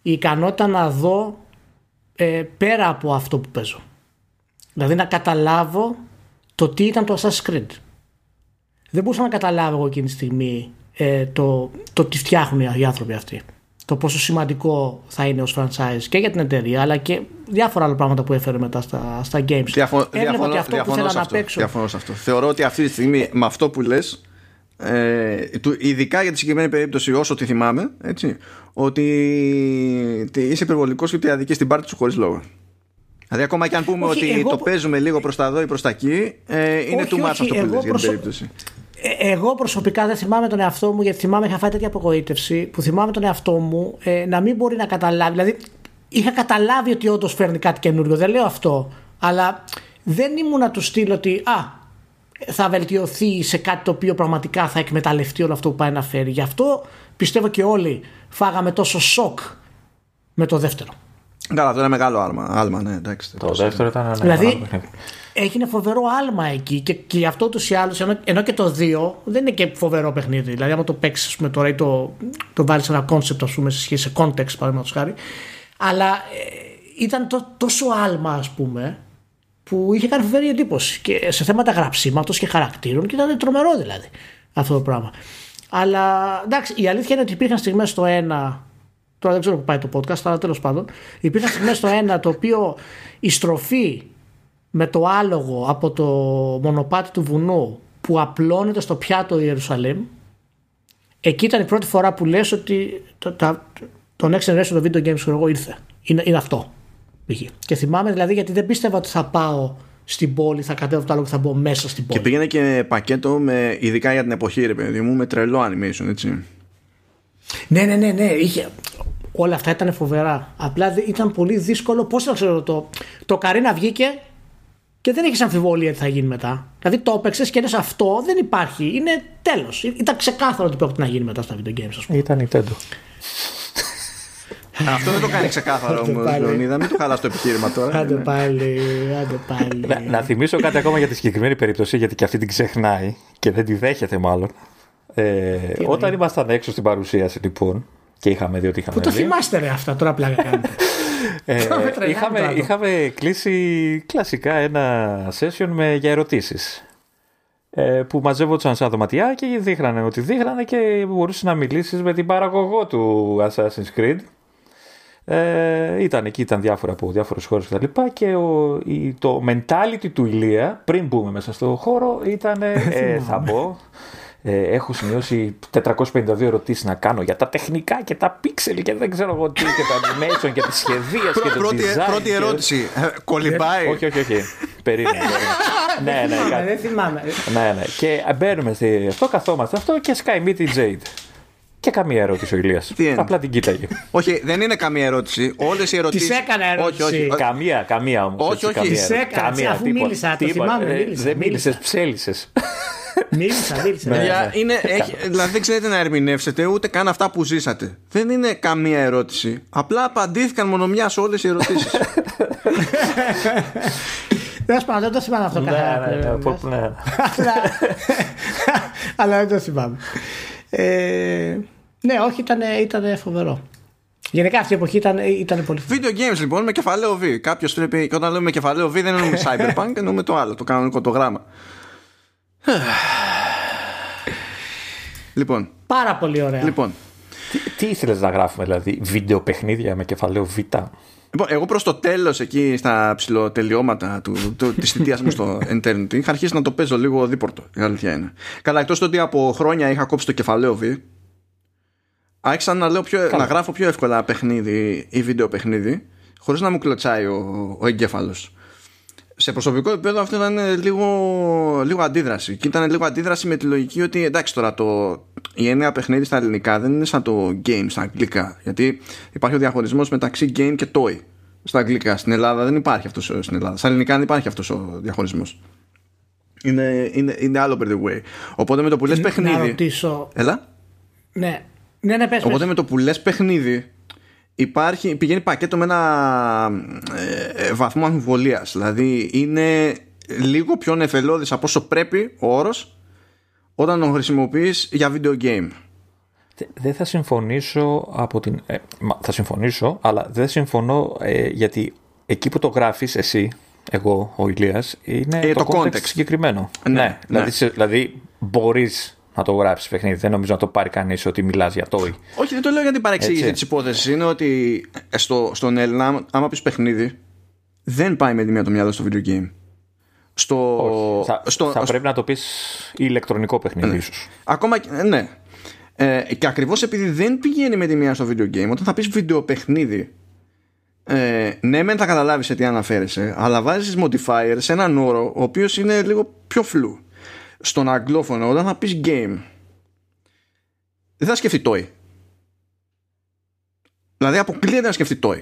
η ικανότητα να δω ε, πέρα από αυτό που παίζω. Δηλαδή να καταλάβω το τι ήταν το Assassin's Creed. Δεν μπορούσα να καταλάβω εγώ εκείνη τη στιγμή ε, το, το τι φτιάχνουν οι άνθρωποι αυτοί το πόσο σημαντικό θα είναι ως franchise και για την εταιρεία αλλά και διάφορα άλλα πράγματα που έφερε μετά στα, στα games. Διαφο- διαφωνώ, ότι αυτό που θέλω να παίξω. Διαφωνώ σε αυτό. Θεωρώ ότι αυτή τη στιγμή με αυτό που λες ε, ειδικά για τη συγκεκριμένη περίπτωση όσο τη θυμάμαι έτσι, ότι είσαι υπερβολικός και ότι αδικείς την πάρτι σου χωρίς λόγο. Δηλαδή ακόμα και αν πούμε όχι, ότι εγώ... το παίζουμε λίγο προς τα εδώ ή προς τα εκεί ε, είναι too much αυτό που λες για την περίπτωση. Ε, εγώ προσωπικά δεν θυμάμαι τον εαυτό μου γιατί θυμάμαι είχα φάει τέτοια απογοήτευση που θυμάμαι τον εαυτό μου ε, να μην μπορεί να καταλάβει. Δηλαδή είχα καταλάβει ότι όντως φέρνει κάτι καινούριο. Δεν λέω αυτό. Αλλά δεν ήμουν να του στείλω ότι α, θα βελτιωθεί σε κάτι το οποίο πραγματικά θα εκμεταλλευτεί όλο αυτό που πάει να φέρει. Γι' αυτό πιστεύω και όλοι φάγαμε τόσο σοκ με το δεύτερο. Καλά, αυτό είναι μεγάλο άλμα. άλμα ναι, εντάξει, το δεύτερο ήταν ένα δηλαδή, έγινε φοβερό άλμα εκεί και, και γι' αυτό ούτως ή άλλως, ενώ, ενώ, και το 2 δεν είναι και φοβερό παιχνίδι. Δηλαδή, άμα το παίξεις πούμε, τώρα ή το, το βάλεις ένα concept, ας πούμε, σε σχέση σε context, παραδείγματος χάρη. Αλλά ε, ήταν το, τόσο άλμα, ας πούμε, που είχε κάνει φοβερή εντύπωση και σε θέματα γραψίματος και χαρακτήρων και ήταν τρομερό δηλαδή αυτό το πράγμα. Αλλά εντάξει, η αλήθεια είναι ότι υπήρχαν στιγμές στο 1 Τώρα δεν ξέρω που πάει το podcast, αλλά τέλος πάντων. Υπήρχαν στιγμέ στο ένα το οποίο η στροφή με το άλογο από το μονοπάτι του βουνού που απλώνεται στο πιάτο Ιερουσαλήμ εκεί ήταν η πρώτη φορά που λες ότι το, το, το next generation των video games εγώ ήρθε. Είναι, είναι αυτό. Και θυμάμαι δηλαδή γιατί δεν πίστευα ότι θα πάω στην πόλη, θα κατέβω το άλλο και θα μπω μέσα στην πόλη. Και πήγαινε και πακέτο με, ειδικά για την εποχή, ρε παιδί μου, με τρελό animation, έτσι. Ναι, ναι, ναι, ναι. Είχε... Όλα αυτά ήταν φοβερά. Απλά ήταν πολύ δύσκολο. Πώς να ξέρω το. Το Καρίνα βγήκε και δεν έχεις αμφιβολία τι θα γίνει μετά. Δηλαδή το έπαιξες και λες αυτό δεν υπάρχει. Είναι τέλος. Ήταν ξεκάθαρο τι πρόκειται να γίνει μετά στα video games, ας πούμε. Ήταν η Nintendo. Αυτό δεν το κάνει ξεκάθαρο όμως, Λεωνίδα. Μην το χαλάς το επιχείρημα τώρα. Άντε πάλι, άντε πάλι. Να, να θυμίσω κάτι ακόμα για τη συγκεκριμένη περίπτωση, γιατί και αυτή την ξεχνάει και δεν τη δέχεται μάλλον. Ε, όταν ήμασταν έξω στην παρουσίαση λοιπόν και είχαμε δει ότι είχαμε. Πού το δει, θυμάστε ρε αυτά, τώρα πλάκα κάνετε. ε, Τώρα με τρελάνει το είχαμε, άλλο. είχαμε κλείσει κλασικά ένα session με, για ερωτήσεις. Ε, που μαζεύονταν σαν δωματιά και δείχνανε ότι δείχνανε και μπορούσες να μιλήσεις με την παραγωγό του Assassin's Creed. Ε, ήταν εκεί, ήταν διάφορα από διάφορες χώρες και τα λοιπά και ο, η, το mentality του Ηλία πριν μπούμε μέσα στο χώρο ήταν ε, θα μπω ε, έχω σημειώσει 452 ερωτήσεις να κάνω για τα τεχνικά και τα pixel και δεν ξέρω εγώ τι και τα animation και τη σχεδία και το Πρώτη, design πρώτη και- ερώτηση. Ε, Κολυμπάει. όχι, όχι, όχι. Περίμενε. περίμενε. ναι, ναι, κάτι. Δεν θυμάμαι. ναι, ναι. Και μπαίνουμε σε αυτό, καθόμαστε αυτό και Sky Meet η Jade. Και καμία ερώτηση ο Ηλίας. Τι είναι; Απλά την κοίταγε. Όχι, δεν είναι καμία ερώτηση. Όλες οι ερωτήσει. Της έκανα ερώτηση. Όχι, όχι. όχι. Καμία, καμία όμως. Όχι, όχι, τις έκανα, αφού μίλησα, το θυμάμαι, μίλησα, Δεν μίλησες, μίλησα. ψέλισε. Μίλησα, μίλησα. Ναι. Παιδιά, είναι, έχει, δηλαδή δεν ξέρετε να ερμηνεύσετε ούτε καν αυτά που ζήσατε. Δεν είναι καμία ερώτηση. Απλά απαντήθηκαν μόνο μια σε όλες οι ερωτήσεις. Δεν σου δεν το θυμάμαι αυτό καθαρά. Ναι, ναι, ναι, Ε, πω- ναι. Αλλά- Αλλά δεν το θυμάμαι. Ε, ναι, όχι, ήταν, ήταν φοβερό. Γενικά αυτή η εποχή ήταν, ήταν πολύ φοβερή. Video games λοιπόν με κεφαλαίο V. Κάποιος πρέπει. Και όταν λέμε κεφαλαίο V δεν εννοούμε Cyberpunk, εννοούμε το άλλο, το κανονικό το γράμμα. λοιπόν, Πάρα πολύ ωραία. λοιπόν, Τι, τι ήθελες να γράφουμε, δηλαδή, βίντεο παιχνίδια με κεφαλαίο Β; Λοιπόν, εγώ προς το τέλος εκεί στα ψηλοτελειώματα του, του, της θητείας μου στο Eternity είχα αρχίσει να το παίζω λίγο δίπορτο, η αλήθεια είναι. Καλά, εκτός το ότι από χρόνια είχα κόψει το κεφαλαίο V, άρχισα να, λέω πιο, να γράφω πιο εύκολα παιχνίδι ή βίντεο παιχνίδι, χωρίς να μου κλωτσάει ο, ο εγκέφαλος. Σε προσωπικό επίπεδο αυτό ήταν λίγο, λίγο αντίδραση. Και ήταν λίγο αντίδραση με τη λογική ότι εντάξει τώρα το, η έννοια παιχνίδι στα ελληνικά δεν είναι σαν το game στα αγγλικά. Γιατί υπάρχει ο διαχωρισμός μεταξύ game και toy στα αγγλικά. Στην Ελλάδα δεν υπάρχει αυτός ο- στην Ελλάδα. Στα ελληνικά δεν υπάρχει αυτός ο διαχωρισμός. Είναι, είναι, είναι άλλο by the way. Οπότε με το που λες Να παιχνίδι. ρωτήσω. Έλα. Ναι, ναι, ναι, πες, Οπότε πες. με το που λες παιχνίδι υπάρχει, πηγαίνει πακέτο με ένα ε, ε, βαθμό αμφιβολίας. Δηλαδή είναι λίγο πιο νεφελώδης από όσο πρέπει ο όρος όταν τον χρησιμοποιείς για video game. Δεν θα συμφωνήσω από την. ε, μα, θα συμφωνήσω, αλλά δεν συμφωνώ ε, γιατί εκεί που το γράφεις εσύ, εγώ, ο Ηλίας, είναι Ε, το, το context, context. συγκεκριμένο. Ναι, Ναι, ναι. Δηλαδή, σε- δηλαδή μπορείς να το γράψει παιχνίδι. Δεν νομίζω να το πάρει κανείς ότι μιλάς για toy. Όχι, δεν το λέω για την παρεξήγηση Έτσι. της υπόθεσης. Είναι ότι ε, στο, στον Έλληνα, άμα- άμα πεις παιχνίδι, δεν πάει με τη μία το μυαλό στο video game. Στο, Όχι. Θα, στο, θα πρέπει να το πεις ηλεκτρονικό παιχνίδι, ίσως. Ακόμα και. ε, Ναι. Ε, και ακριβώς επειδή δεν πηγαίνει με τη μία στο video game, όταν θα πεις βιντεοπαιχνίδι, ε, ναι, μεν θα καταλάβεις σε τι αναφέρεσαι, αλλά βάζεις modifier σε έναν όρο ο οποίος είναι λίγο πιο φλου. Στον αγγλόφωνο, όταν θα πεις game, δεν θα σκεφτεί toy. Δηλαδή αποκλείεται να σκεφτεί toy.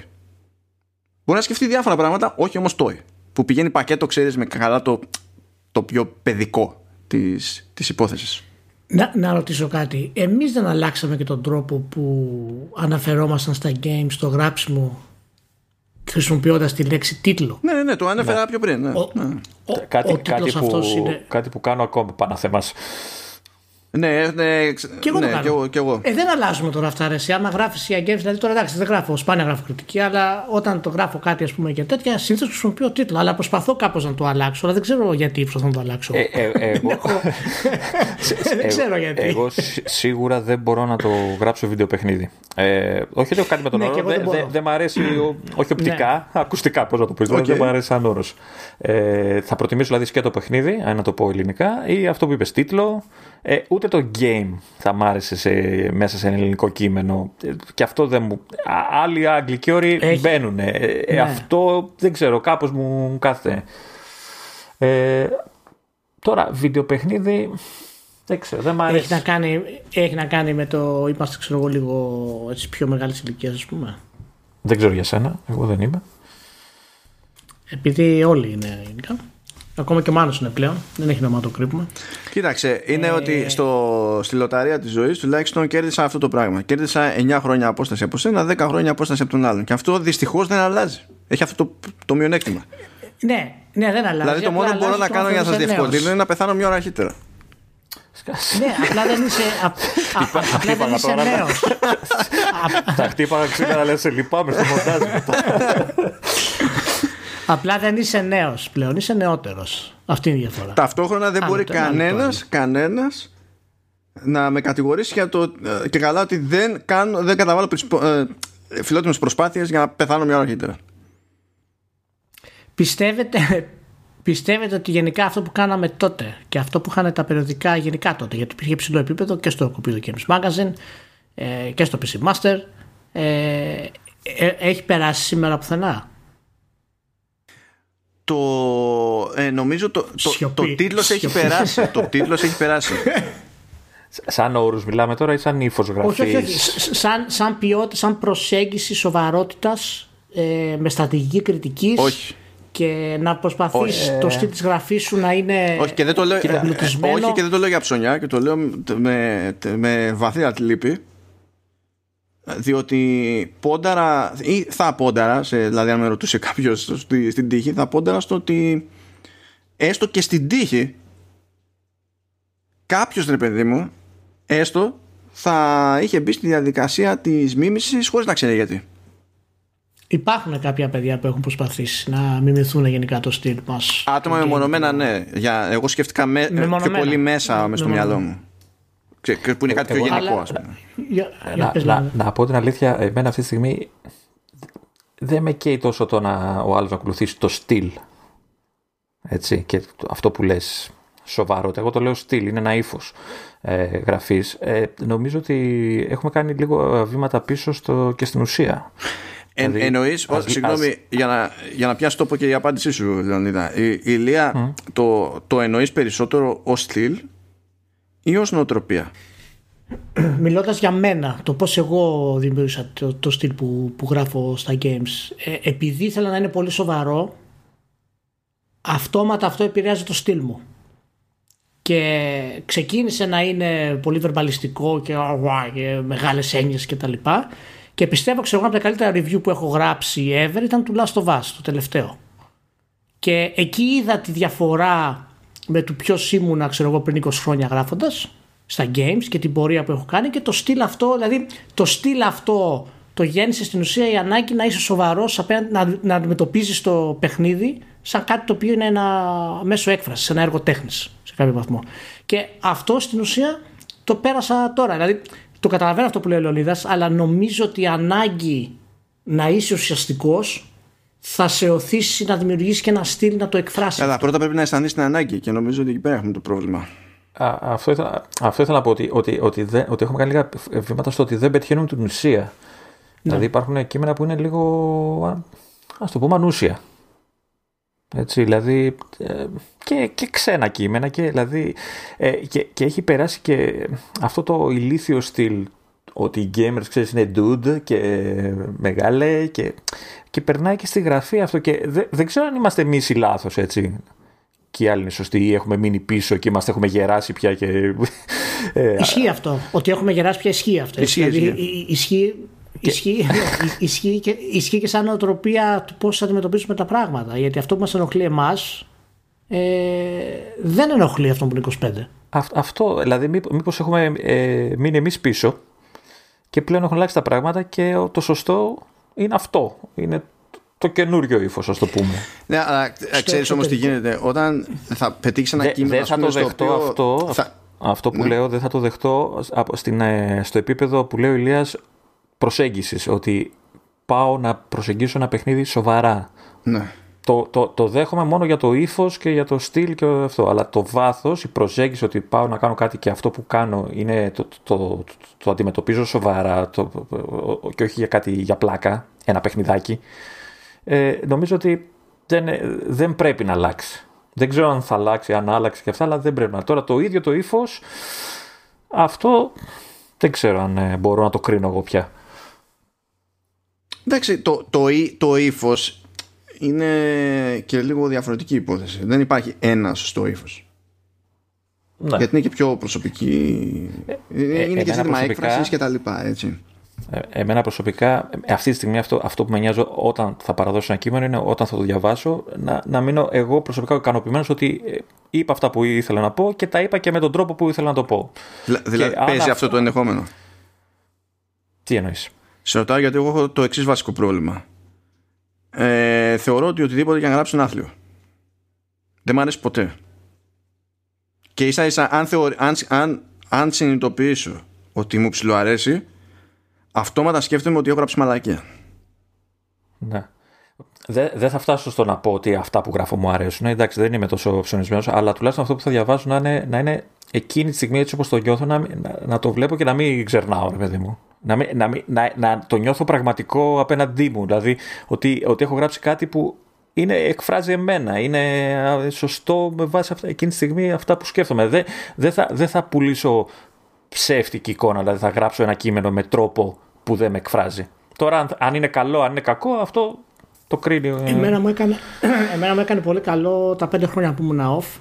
Μπορεί να σκεφτεί διάφορα πράγματα, όχι όμως toy. Που πηγαίνει πακέτο, ξέρεις, με καλά το, το πιο παιδικό της, της υπόθεσης. Να, να ρωτήσω κάτι. Εμείς δεν αλλάξαμε και τον τρόπο που αναφερόμασταν στα games στο γράψιμο; Χρησιμοποιώντας τη λέξη τίτλο. Ναι, ναι, ναι, το ανέφερα πιο πριν. Ναι. Ο, ναι. ο, Κάτι, ο κάτι, τίτλος που, αυτός είναι... κάτι που κάνω ακόμα πάνω θέμα. Ναι, ναι, ξε- Και εγώ το ναι, κάνω. κι εγώ, κι εγώ. Ε, δεν αλλάζουμε τώρα αυτά. Ρε. Εσύ, άμα γράφεις για games, δηλαδή τώρα εντάξει, δεν γράφω, σπάνια γράφω κριτική, αλλά όταν το γράφω κάτι ας πούμε και τέτοια, συνήθως χρησιμοποιώ τίτλο. Αλλά προσπαθώ κάπως να το αλλάξω, αλλά δεν ξέρω γιατί προσπαθώ να το αλλάξω. Ε, ε, εγώ, δεν ξέρω γιατί. Εγώ σι- σίγουρα δεν μπορώ να το γράψω βιντεοπαιχνίδι. Ε, όχι ότι έχω κάτι με τον Ναι, όρο, και εγώ δεν δεν μπορώ. δε, δε μ' αρέσει, ο- όχι οπτικά, ακουστικά πώς να το πεις, Οκ. δεν μ' αρέσει σαν όρος. Ε, θα προτιμήσω δηλαδή σκέτο παιχνίδι, αν να το πω ελληνικά, ή αυτό που είπες τίτλο, ε, ούτε το game θα μ' άρεσε σε, μέσα σε ένα ελληνικό κείμενο. Ε, και αυτό δεν μου... Α, άλλοι αγγλικοί όροι Έχει. μπαίνουν. Ε, ε, Ναι. Αυτό δεν ξέρω, κάπως μου κάθεται. Ε, τώρα, βιντεοπαιχνίδι. Δεν ξέρω, δεν μ' αρέσει. Έχει να κάνει, έχει να κάνει με το. Είμαστε, ξέρω εγώ, λίγο έτσι, πιο μεγάλη ηλικία, ας πούμε. Δεν ξέρω για σένα, εγώ δεν είμαι. Επειδή όλοι είναι γενικά. Ακόμα και ο Μάνος είναι πλέον. Δεν έχει νόημα να το κρύβουμε. Κοίταξε, είναι ε... ότι στο, στη λοταρία της ζωής τουλάχιστον κέρδισα αυτό το πράγμα. Κέρδισα 9 χρόνια απόσταση από σένα, 10 χρόνια απόσταση από τον άλλον. Και αυτό δυστυχώς δεν αλλάζει. Έχει αυτό το, το μειονέκτημα. Ναι, ναι, δεν αλλάζει. Δηλαδή το μόνο που μπορώ να κάνω για να σας διευκολύνω είναι να πεθάνω μια ώρα αρχίτερα. ναι, απλά δεν είσαι, απλά δεν είσαι νέος. Τα χτύπαγα ξύλα, λες, σε λυπάμαι στο μοντάζ. Απλά δεν είσαι νέος πλέον, είσαι νεότερος. Αυτή είναι η διαφορά. Ταυτόχρονα δεν μπορεί κανένας, κανένας να με κατηγορήσει για το ε, και καλά ότι δεν, κάνω, δεν καταβάλω ε, φιλότιμες προσπάθειες για να πεθάνω μια ώρα αρχίτερα. Πιστεύετε, πιστεύετε ότι γενικά αυτό που κάναμε τότε και αυτό που είχαν τα περιοδικά γενικά τότε, γιατί υπήρχε ψηλό επίπεδο και στο Computer Games Magazine ε, και στο PC Master, ε, ε, έχει περάσει σήμερα πουθενά; Το, ε, νομίζω το, το, το, τίτλος έχει περάσει. το τίτλος έχει περάσει. Σαν όρους μιλάμε τώρα ή σαν ύφος γραφής; Όχι, όχι, Σαν, σαν ποιότητα, σαν προσέγγιση σοβαρότητας ε, με στρατηγική κριτικής. Όχι και να προσπαθείς το στυλ της γραφής σου να είναι όχι και δεν το λέω, όχι και δεν το λέω για ψωνιά και το λέω με, με βαθύ λύπη διότι πόνταρα ή θα πόνταρα σε, δηλαδή αν με ρωτούσε κάποιος στην τύχη θα πόνταρα στο ότι έστω και στην τύχη κάποιος ρε παιδί μου έστω θα είχε μπει στη διαδικασία της μίμησης χωρίς να ξέρει γιατί Υπάρχουν κάποια παιδιά που έχουν προσπαθήσει να μιμηθούν γενικά το στυλ μας. Άτομα μεμονωμένα, ναι. Για, εγώ σκέφτηκα με, πιο πολύ μέσα μες στο μυαλό μου. Που είναι κάτι πιο γενικό, ας πούμε. Να, να, πω την αλήθεια, εμένα αυτή τη στιγμή δεν με καίει τόσο το να ο άλλος να ακολουθήσει το στυλ. Έτσι, και αυτό που λες σοβαρό. Εγώ το λέω στυλ, είναι ένα ύφος ε, γραφής. Ε, νομίζω ότι έχουμε κάνει λίγο βήματα πίσω στο, και στην ουσία. Εν, δηλαδή, Εννοεί, συγγνώμη, για, να, για να πιάσει τόπο και η απάντησή σου, Λεωνίδα. Η, η Λία, το, το εννοείς περισσότερο ως στυλ ή ως νοοτροπία; Μιλώντας για μένα, το πώς εγώ δημιούργησα το, το στυλ που, που γράφω στα games, ε, επειδή ήθελα να είναι πολύ σοβαρό, αυτόματα αυτό επηρεάζει το στυλ μου. Και ξεκίνησε να είναι πολύ βερμπαλιστικό και, και μεγάλες έννοιες και τα λοιπά. Και πιστεύω, ξέρω από τα καλύτερα review που έχω γράψει ever ήταν του Last of Us, το τελευταίο. Και εκεί είδα τη διαφορά με το ποιος ήμουνα, ξέρω εγώ, πριν 20 χρόνια γράφοντας στα games και την πορεία που έχω κάνει και το στυλ αυτό, δηλαδή το στυλ αυτό το γέννησε στην ουσία η ανάγκη να είσαι σοβαρός, να, να αντιμετωπίζεις το παιχνίδι σαν κάτι το οποίο είναι ένα μέσο έκφρασης, ένα έργο τέχνης σε κάποιο βαθμό. Και αυτό στην ουσία το πέρασα τώρα. Δηλαδή το καταλαβαίνω αυτό που λέει ο Λεωνίδας, αλλά νομίζω ότι η ανάγκη να είσαι ουσιαστικός θα σε οθήσει να δημιουργήσεις και ένα στυλ να το εκφράσεις. Αλλά πρώτα πρέπει να αισθανθεί την ανάγκη και νομίζω ότι εκεί πέρα έχουμε το πρόβλημα. Α, αυτό, ήθελα, αυτό ήθελα να πω ότι, ότι, ότι, δεν, ότι έχουμε κάνει λίγα βήματα στο ότι δεν πετυχαίνουμε την ουσία. Ναι. Δηλαδή υπάρχουν κείμενα που είναι λίγο, ας το πούμε, ανούσια. Έτσι, δηλαδή ε, και, και ξένα κείμενα και, δηλαδή, ε, και, και έχει περάσει και αυτό το ηλίθιο στυλ ότι οι gamers ξέρεις είναι dude και μεγάλε και, και περνάει και στη γραφή αυτό και δεν, δεν ξέρω αν είμαστε εμείς οι λάθος έτσι και οι άλλοι είναι σωστοί ή έχουμε μείνει πίσω και είμαστε, έχουμε γεράσει πια και... Ε, ισχύει αυτό, ότι έχουμε γεράσει πια ισχύει αυτό. Ισχύει, δηλαδή, ισχύει Ισχύει, ισχύει, και, ισχύει και σαν νοοτροπία του πώς αντιμετωπίζουμε τα πράγματα. Γιατί αυτό που μας ενοχλεί εμάς ε, δεν ενοχλεί αυτόν που είναι 25. αυτό, δηλαδή, μήπως έχουμε ε, μείνει εμείς πίσω και πλέον έχουν αλλάξει τα πράγματα και το σωστό είναι αυτό. Είναι το καινούριο ύφος, ας το πούμε. Ναι, αλλά ξέρεις όμως τι γίνεται. Όταν θα πετύχεις ένα κείμενο. Δεν θα το δεχτώ αυτό. Αυτό που ναι. λέω δεν θα το δεχτώ στην, ε, στο επίπεδο που λέει ο Ηλίας προσέγγισης, ότι πάω να προσεγγίσω ένα παιχνίδι σοβαρά. Ναι. Το, το, το δέχομαι μόνο για το ύφο και για το στυλ και αυτό. Αλλά το βάθος, η προσέγγιση ότι πάω να κάνω κάτι και αυτό που κάνω είναι το, το, το, το αντιμετωπίζω σοβαρά το, και όχι για κάτι για πλάκα, ένα παιχνιδάκι. Ε, νομίζω ότι δεν, δεν πρέπει να αλλάξει. Δεν ξέρω αν θα αλλάξει, αν άλλαξε και αυτά, αλλά δεν πρέπει να. Τώρα το ίδιο το ύφος, αυτό δεν ξέρω αν ε, μπορώ να το κρίνω εγώ πια. Εντάξει, το, το, το ύφος είναι και λίγο διαφορετική υπόθεση. Δεν υπάρχει ένα σωστό ύφος. Ναι. Γιατί είναι και πιο προσωπική. Ε, είναι ε, και ζήτημα έκφρασης και τα λοιπά, έτσι. Ε, εμένα προσωπικά, αυτή τη στιγμή αυτό, αυτό που με νοιάζει όταν θα παραδώσω ένα κείμενο είναι όταν θα το διαβάσω να, να μείνω εγώ προσωπικά ικανοποιημένος ότι ε, είπα αυτά που ήθελα να πω και τα είπα και με τον τρόπο που ήθελα να το πω. Δηλαδή, παίζει αυτό το ενδεχόμενο; Τι εννοείς; Σε ρωτάω γιατί εγώ έχω το εξής βασικό πρόβλημα. Ε, θεωρώ ότι οτιδήποτε για να γράψει ένα άθλιο. Δεν μου αρέσει ποτέ. Και ίσα ίσα αν, αν, αν, αν συνειδητοποιήσω ότι μου ψιλοαρέσει αυτόματα σκέφτομαι ότι έχω γράψει μαλακία. Ναι. Δεν δε θα φτάσω στο να πω ότι αυτά που γράφω μου αρέσουν. Εντάξει, δεν είμαι τόσο ψωνισμένος, αλλά τουλάχιστον αυτό που θα διαβάζω να είναι, να είναι εκείνη τη στιγμή έτσι όπως το νιώθω, να, να, το βλέπω και να μην ξερνάω, ρε παιδί μου. Να, να, να, να το νιώθω πραγματικό απέναντί μου. Δηλαδή ότι, ότι έχω γράψει κάτι που είναι, εκφράζει εμένα, είναι σωστό με βάση αυτά, εκείνη τη στιγμή αυτά που σκέφτομαι. Δεν δε θα, δε θα πουλήσω ψεύτικη εικόνα, δηλαδή θα γράψω ένα κείμενο με τρόπο που δεν με εκφράζει. Τώρα αν είναι καλό, αν είναι κακό, αυτό το κρίνει. Ε, εμένα μου έκανε, εμένα μου έκανε πολύ καλό τα πέντε χρόνια που ήμουν off.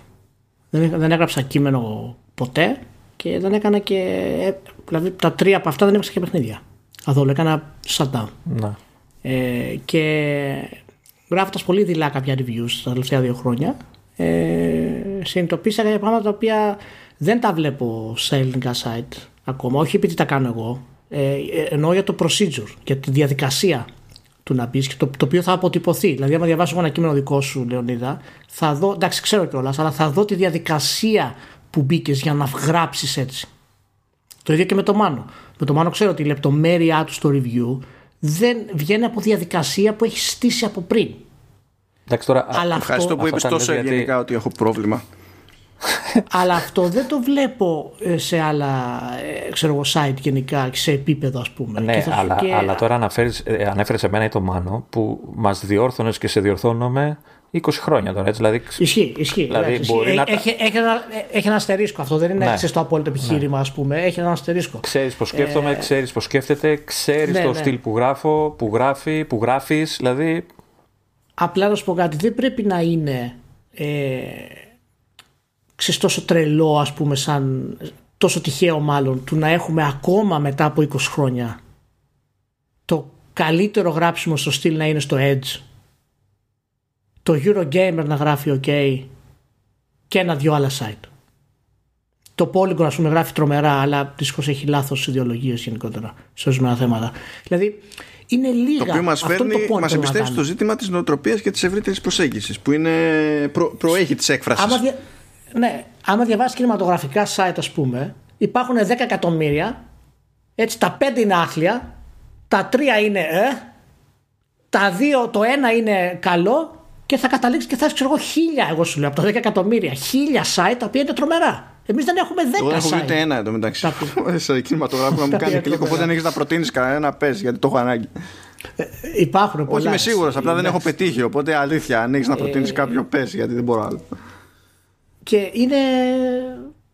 Δεν, δεν έγραψα κείμενο ποτέ και δεν έκανα και. Ε, δηλαδή τα τρία από αυτά δεν έπαιξα και παιχνίδια. Καθόλου έκανα shutdown. Να. Ε, και γράφοντας πολύ δειλά κάποια reviews τα τελευταία δύο χρόνια, ε, συνειδητοποίησα κάποια πράγματα τα οποία δεν τα βλέπω σε ελληνικά site ακόμα, όχι επειδή τα κάνω εγώ. Ε, εννοώ για το procedure, για τη διαδικασία του να μπεις και το, το οποίο θα αποτυπωθεί. Δηλαδή, άμα διαβάσω ένα κείμενο δικό σου, Λεωνίδα, θα δω, εντάξει, ξέρω κιόλας, αλλά θα δω τη διαδικασία που μπήκες για να γράψεις έτσι. Το ίδιο και με το Μάνο. Με το Μάνο ξέρω ότι η λεπτομέρειά του στο review δεν βγαίνει από διαδικασία που έχει στήσει από πριν. Εντάξει, τώρα, αλλά Ευχαριστώ αυτό, που είπες τόσο ευγενικά ότι έχω πρόβλημα. Αλλά αυτό δεν το βλέπω ε, σε άλλα ε, ξέρω εγώ, site γενικά, σε επίπεδο ας πούμε. Ναι, αλλά, και... αλλά τώρα αναφέρεις, ε, ανέφερες εμένα ή το Μάνο που μας διόρθωνες και σε διορθώνομαι 20 χρόνια τώρα. Έτσι, δηλαδή, ισχύει, ισχύει. Δηλαδή, μπορεί να... έχει, έχει, ένα, έχει ένα αστερίσκο αυτό. Δεν είναι ναι. το απόλυτο επιχείρημα, ναι. ας πούμε. Έχει ένα αστερίσκο. Ξέρεις πώ σκέφτομαι, ε... ξέρεις πώ σκέφτεται, ξέρεις ναι, το ναι. στυλ που γράφω, που γράφει, που γράφεις. Δηλαδή. Απλά να σου πω κάτι. Δεν πρέπει να είναι. Ε, ξέρεις, τόσο τρελό ας πούμε σαν τόσο τυχαίο μάλλον του να έχουμε ακόμα μετά από 20 χρόνια το καλύτερο γράψιμο στο στυλ να είναι στο Edge το Eurogamer να γράφει ok και ένα-δυο άλλα site το Polygon ας πούμε γράφει τρομερά αλλά δυστυχώς έχει λάθος ιδεολογίες γενικότερα σε ορισμένα θέματα δηλαδή είναι λίγα. Το οποίο μας φέρνει, μας εμπιστεύει στο ζήτημα της νοοτροπίας και της ευρύτερης προσέγγισης που είναι, προ, προέχει της έκφρασης ναι, άμα διαβάσεις κινηματογραφικά site, ας πούμε, υπάρχουν 10 εκατομμύρια. Έτσι, τα 5 είναι άθλια, τα 3 είναι ε, τα 2, το 1 είναι καλό και θα καταλήξεις και θα έχεις, ξέρω εγώ, χίλια, εγώ σου λέω, από τα 10 εκατομμύρια, χίλια site τα οποία είναι τρομερά. Εμείς δεν έχουμε 10 Εγώ έχω ούτε ένα εδώ μεταξύ. Σε κινηματογράφο να μου κάνει κλικ, οπότε δεν έχεις να προτείνεις κανένα πες γιατί το έχω ανάγκη. Ε, υπάρχουν πολλά. Όχι, είμαι σίγουρος, απλά δεν έχω πετύχει. Οπότε αλήθεια, αν έχεις να προτείνεις ε, κάποιο πες, γιατί δεν μπορώ άλλο. Και είναι.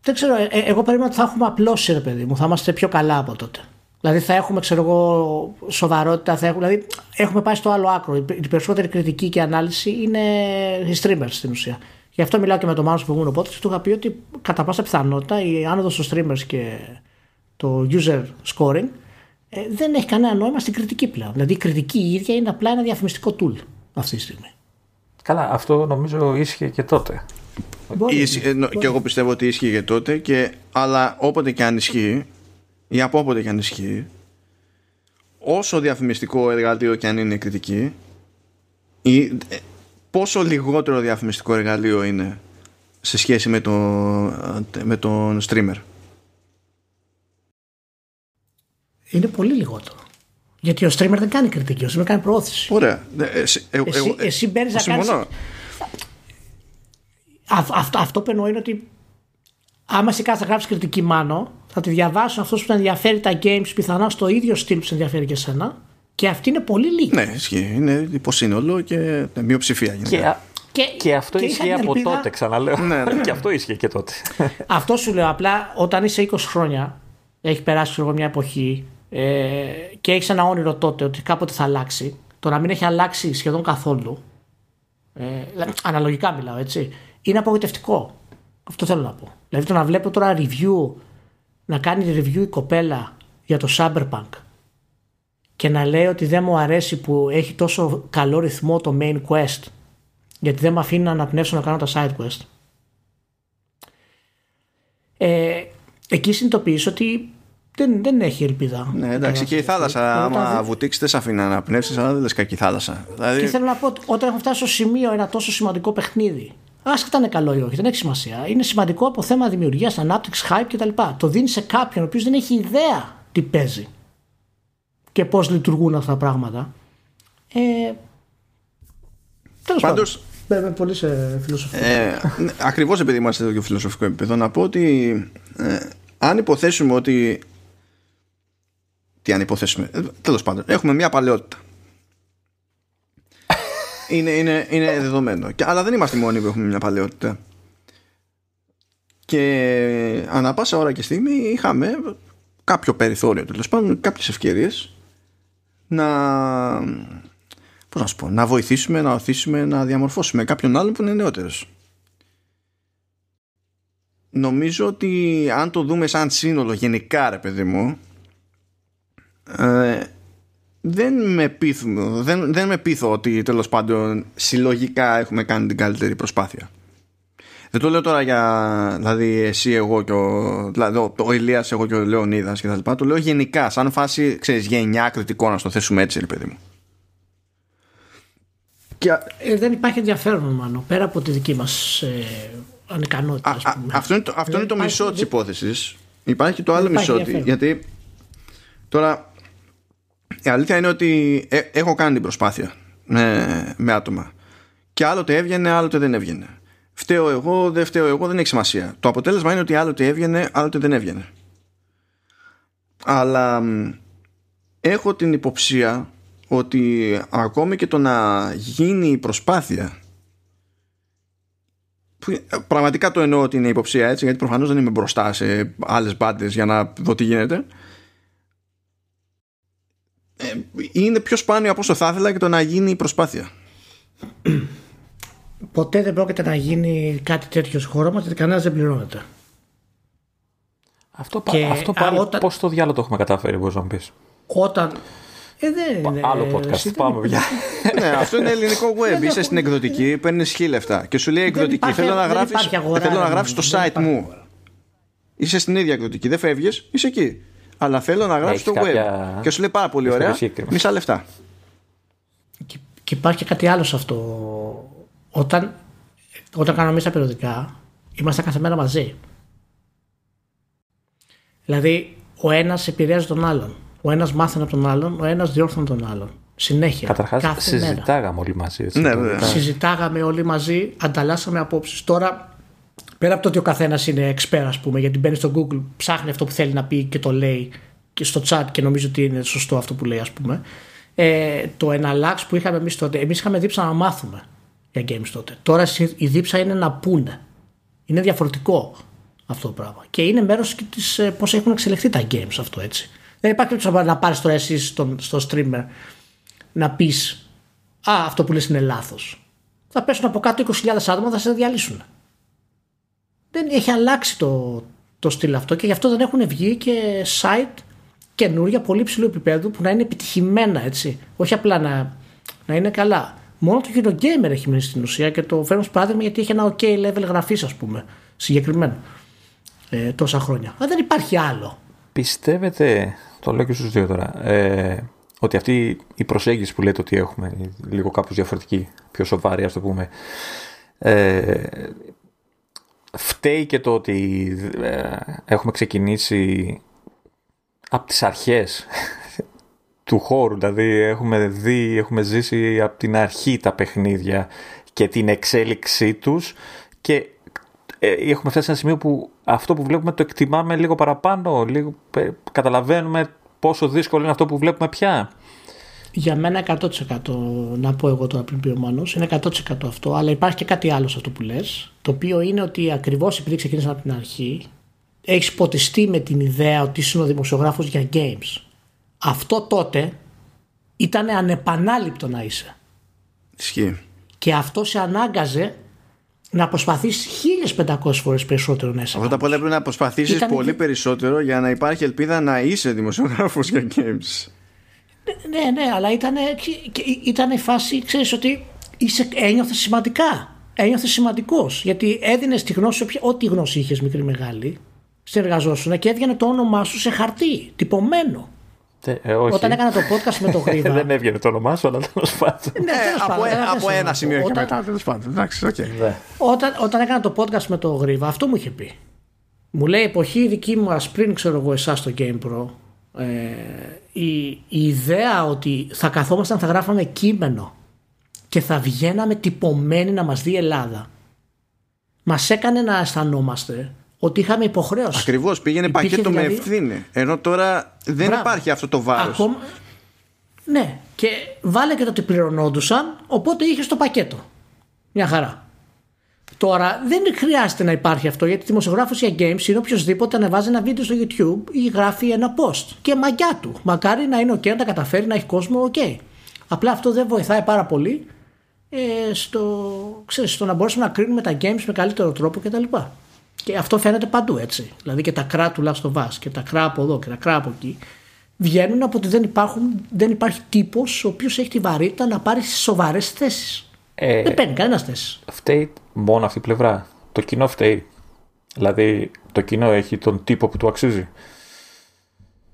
Δεν ξέρω, ε, εγώ περίμενα ότι θα έχουμε απλώσει, ρε παιδί μου. Θα είμαστε πιο καλά από τότε. Δηλαδή θα έχουμε, ξέρω εγώ, σοβαρότητα. Θα έχουμε, δηλαδή έχουμε πάει στο άλλο άκρο. Η περισσότερη κριτική και ανάλυση είναι οι streamers στην ουσία. Γι' αυτό μιλάω και με τον Μάνος στο προηγούμενο podcast και του είχα πει ότι κατά πάσα πιθανότητα η άνοδος των streamers και το user scoring ε, δεν έχει κανένα νόημα στην κριτική πλέον. Δηλαδή η κριτική η ίδια είναι απλά ένα διαφημιστικό tool αυτή τη στιγμή. Καλά, αυτό νομίζω ίσχυε και τότε. Μπορεί, ε, Και εγώ πιστεύω ότι ίσχυε και τότε και, αλλά όποτε και αν ισχύει ή από όποτε και αν ισχύει όσο διαφημιστικό εργαλείο και αν είναι η κριτική ή ε, πόσο λιγότερο διαφημιστικό εργαλείο είναι σε σχέση με, το, με τον streamer είναι πολύ λιγότερο γιατί ο streamer δεν κάνει κριτική, ο streamer κάνει προώθηση. Ωραία. Ε, εσύ, εσύ, εσύ μπαίνεις να κάνει αυτό, αυτό που εννοώ είναι ότι άμα σε κάθε θα γράψεις κριτική μάνο, θα τη διαβάσουν αυτός που θα ενδιαφέρει τα games πιθανά στο ίδιο στυλ που σε ενδιαφέρει και εσένα. Και αυτή είναι πολύ λίγη. Ναι, ισχύει. Είναι υποσύνολο και ναι, μειοψηφία γίνεται. Και, και, και αυτό ισχύει από ελπίδα... τότε, ξαναλέω. ναι, ναι. και αυτό ισχύει και τότε. αυτό σου λέω. Απλά όταν είσαι 20 χρόνια, έχει περάσει εγώ, μια εποχή ε, και έχεις ένα όνειρο τότε ότι κάποτε θα αλλάξει. Το να μην έχει αλλάξει σχεδόν καθόλου. Ε, αναλογικά μιλάω, έτσι. Είναι απογοητευτικό. Αυτό θέλω να πω. Δηλαδή το να βλέπω τώρα review, να κάνει review η κοπέλα για το Cyberpunk και να λέει ότι δεν μου αρέσει που έχει τόσο καλό ρυθμό το main quest γιατί δεν με αφήνει να αναπνεύσω να κάνω τα side quest. Ε, εκεί συνειδητοποιείς ότι δεν, δεν έχει ελπίδα. Ναι, εντάξει, και η θάλασσα, άμα βουτήξει, δεν σε αφήνει να αναπνεύσεις, αλλά δεν λες κακή θάλασσα. Δηλαδή... Και θέλω να πω, όταν έχω φτάσει στο σημείο ένα τόσο σημαντικό παιχνίδι, άσχετα είναι καλό ή όχι, δεν έχει σημασία. Είναι σημαντικό από θέμα δημιουργίας, ανάπτυξης, hype κτλ. Το δίνεις σε κάποιον ο οποίος δεν έχει ιδέα τι παίζει και πώς λειτουργούν αυτά τα πράγματα. Ε, Τέλος πάντων. Μπαίνουμε πολύ σε φιλοσοφικό. Ε, Ακριβώς επειδή είμαστε στο φιλοσοφικό επίπεδο, να πω ότι ε, αν υποθέσουμε ότι. Τι αν υποθέσουμε. Ε, Τέλος πάντων, έχουμε μια παλαιότητα. Είναι, είναι, είναι δεδομένο. Και, αλλά δεν είμαστε οι μόνοι που έχουμε μια παλαιότητα. Και ανά πάσα ώρα και στιγμή είχαμε κάποιο περιθώριο τέλος πάντων, κάποιες ευκαιρίες να πώς να, σου πω, να βοηθήσουμε, να οθήσουμε, να διαμορφώσουμε κάποιον άλλον που είναι νεότερος. Νομίζω ότι αν το δούμε σαν σύνολο γενικά ρε παιδί μου ε, δεν με πείθουμε, δεν, δεν με πείθω ότι τέλος πάντων συλλογικά έχουμε κάνει την καλύτερη προσπάθεια. Δεν το λέω τώρα για δηλαδή εσύ, εγώ και ο, δηλαδή, ο, ο Ηλίας, εγώ και ο Λεωνίδας και τα λοιπά. Το λέω γενικά, σαν φάση, ξέρεις, γενιά κριτικό να στο θέσουμε έτσι, ρε παιδί μου. Και... Ε, δεν υπάρχει ενδιαφέρον μάλλον πέρα από τη δική μας ε, ανικανότητα. Α, αυτό είναι το, αυτό είναι το μισό της υπόθεσης. Υπάρχει το άλλο μισό. Γιατί τώρα η αλήθεια είναι ότι ε, έχω κάνει την προσπάθεια με, με άτομα. Και άλλοτε έβγαινε, άλλοτε δεν έβγαινε. Φταίω εγώ, δεν φταίω εγώ, δεν έχει σημασία. Το αποτέλεσμα είναι ότι άλλοτε έβγαινε, άλλοτε δεν έβγαινε. Αλλά έχω την υποψία ότι ακόμη και το να γίνει η προσπάθεια που πραγματικά το εννοώ ότι είναι υποψία έτσι γιατί προφανώς δεν είμαι μπροστά σε άλλες μπάντες για να δω τι γίνεται ε, είναι πιο σπάνιο από όσο θα ήθελα και το να γίνει η προσπάθεια ποτέ δεν πρόκειται να γίνει κάτι τέτοιο στη χώρα μας γιατί κανένας δεν πληρώνεται. Αυτό, και αυτό πάλι όταν... πώς το διάλογο το έχουμε καταφέρει μπορείς να πεις; Όταν... Ε, δεν είναι. Άλλο podcast. Πάμε πια. ναι, αυτό είναι ελληνικό web. Είσαι στην εκδοτική, παίρνεις χίλια λεφτά και σου λέει εκδοτική. Θέλω να γράφει θέλω να γράψεις το site μου. Είσαι στην ίδια εκδοτική. Δεν φεύγεις, είσαι εκεί. Αλλά θέλω να γράψει το web. Και σου λέει πάρα πολύ ωραία. Μισά λεφτά. Και υπάρχει και κάτι άλλο σε αυτό όταν, όταν κάναμε εμεί τα περιοδικά, ήμασταν κάθε μέρα μαζί. Δηλαδή, ο ένας επηρέαζε τον άλλον. Ο ένας μάθαινε από τον άλλον, ο ένας διόρθωνε τον άλλον. Συνέχεια. Καταρχάς, συζητάγαμε όλοι μαζί. Έτσι, ναι, ναι. Συζητάγαμε όλοι μαζί, ανταλλάσσαμε απόψεις. Τώρα, πέρα από το ότι ο καθένας είναι expert, ας πούμε, γιατί μπαίνει στο Google, ψάχνει αυτό που θέλει να πει και το λέει και στο chat και νομίζω ότι είναι σωστό αυτό που λέει, ας πούμε. Ε, το εναλλάξ που είχαμε εμείς τότε, εμείς είχαμε δείψει να μάθουμε για games τότε. Τώρα η δίψα είναι να πούνε. Είναι διαφορετικό αυτό το πράγμα. Και είναι μέρος της ε, πώς έχουν εξελιχθεί τα games αυτό έτσι. Δεν υπάρχει περίπτωση να πάρεις τώρα εσύ στο streamer να πεις Α, αυτό που λες είναι λάθος. Θα πέσουν από κάτω 20.000 άτομα, θα σε διαλύσουν. Δεν έχει αλλάξει το, το στυλ αυτό και γι' αυτό δεν έχουν βγει και site καινούρια πολύ ψηλού επίπεδου που να είναι επιτυχημένα έτσι. Όχι απλά να, να είναι καλά. Μόνο το Eurogamer έχει μείνει στην ουσία και το φέρνω παράδειγμα γιατί έχει ένα OK level γραφής, ας πούμε, συγκεκριμένο ε, τόσα χρόνια. Αλλά δεν υπάρχει άλλο. Πιστεύετε, το λέω και στους δύο τώρα, ε, ότι αυτή η προσέγγιση που λέτε ότι έχουμε, λίγο κάπως διαφορετική, πιο σοβαρή ας το πούμε, ε, φταίει και το ότι ε, έχουμε ξεκινήσει από τις αρχές του χώρου. Δηλαδή έχουμε δει, έχουμε ζήσει από την αρχή τα παιχνίδια και την εξέλιξή τους και ε, έχουμε φτάσει σε ένα σημείο που αυτό που βλέπουμε το εκτιμάμε λίγο παραπάνω, λίγο, καταλαβαίνουμε πόσο δύσκολο είναι αυτό που βλέπουμε πια. Για μένα 100% να πω εγώ τώρα πριν πει ο Μάνος, είναι 100% αυτό, αλλά υπάρχει και κάτι άλλο σε αυτό που λες, το οποίο είναι ότι ακριβώς επειδή ξεκίνησα από την αρχή, έχεις ποτιστεί με την ιδέα ότι είσαι ο δημοσιογράφος για games. Αυτό τότε ήταν ανεπανάληπτο να είσαι. Ισχύει. Και αυτό σε ανάγκαζε να προσπαθήσεις 1500 φορές περισσότερο να είσαι. Αυτό απ' όλα πρέπει να προσπαθήσεις Ήταν- πολύ περισσότερο για να υπάρχει ελπίδα να είσαι δημοσιογράφος για games. Ναι, ναι, αλλά ήταν, ήταν η φάση, ξέρεις ότι είσαι, ένιωθες σημαντικά. Ένιωθες σημαντικός. Γιατί έδινες τη γνώση, όποια- ό,τι γνώση είχες μικρή μεγάλη, συνεργαζόσουν και έβγαινε το όνομά σου σε χαρτί, τυπωμένο. Τε- ε, όχι. Όταν έκανα το podcast με το Γρήβα. Δεν έβγαινε το όνομά σου, αλλά τέλος πάντων. Ναι, τέλος από, πάντων, ε- δεν από σημαίνει ένα αυτό. σημείο και Όταν- μετά. Τέλος πάντων. Εντάξει, οκ. Ναι. Όταν, όταν έκανα το podcast με το Γρήβα, αυτό μου είχε πει. Μου λέει εποχή δική μου πριν ξέρω εγώ εσάς στο Game Pro ε, η, η ιδέα ότι θα καθόμασταν θα γράφαμε κείμενο και θα βγαίναμε τυπωμένοι να μας δει η Ελλάδα μας έκανε να αισθανόμαστε ότι είχαμε υποχρέωση. Ακριβώς πήγαινε Υπήρχε πακέτο με δηλαδή- ευθύνη. Ενώ τώρα δεν Μπράβο. υπάρχει αυτό το βάρος. Ακόμα... Ναι, και βάλε και το ότι πληρωνόντουσαν, οπότε είχες το πακέτο. Μια χαρά. Τώρα δεν χρειάζεται να υπάρχει αυτό γιατί δημοσιογράφος για games είναι οποιοδήποτε ανεβάζει ένα βίντεο στο YouTube ή γράφει ένα post. Και μαγιά του. Μακάρι να είναι OK, να τα καταφέρει, να έχει κόσμο OK. Απλά αυτό δεν βοηθάει πάρα πολύ ε, στο, ξέρεις, στο να μπορέσουμε να κρίνουμε τα games με καλύτερο τρόπο κτλ. Και αυτό φαίνεται παντού έτσι. Δηλαδή και τα κρά του Last of Us και τα κρά από εδώ και τα κρά από εκεί βγαίνουν από ότι δεν, υπάρχουν, δεν υπάρχει τύπος ο οποίος έχει τη βαρύτητα να πάρει σοβαρές θέσεις. Ε, δεν παίρνει κανένας θέση. φταίει μόνο αυτή η πλευρά. Το κοινό φταίει. Δηλαδή, το κοινό έχει τον τύπο που του αξίζει.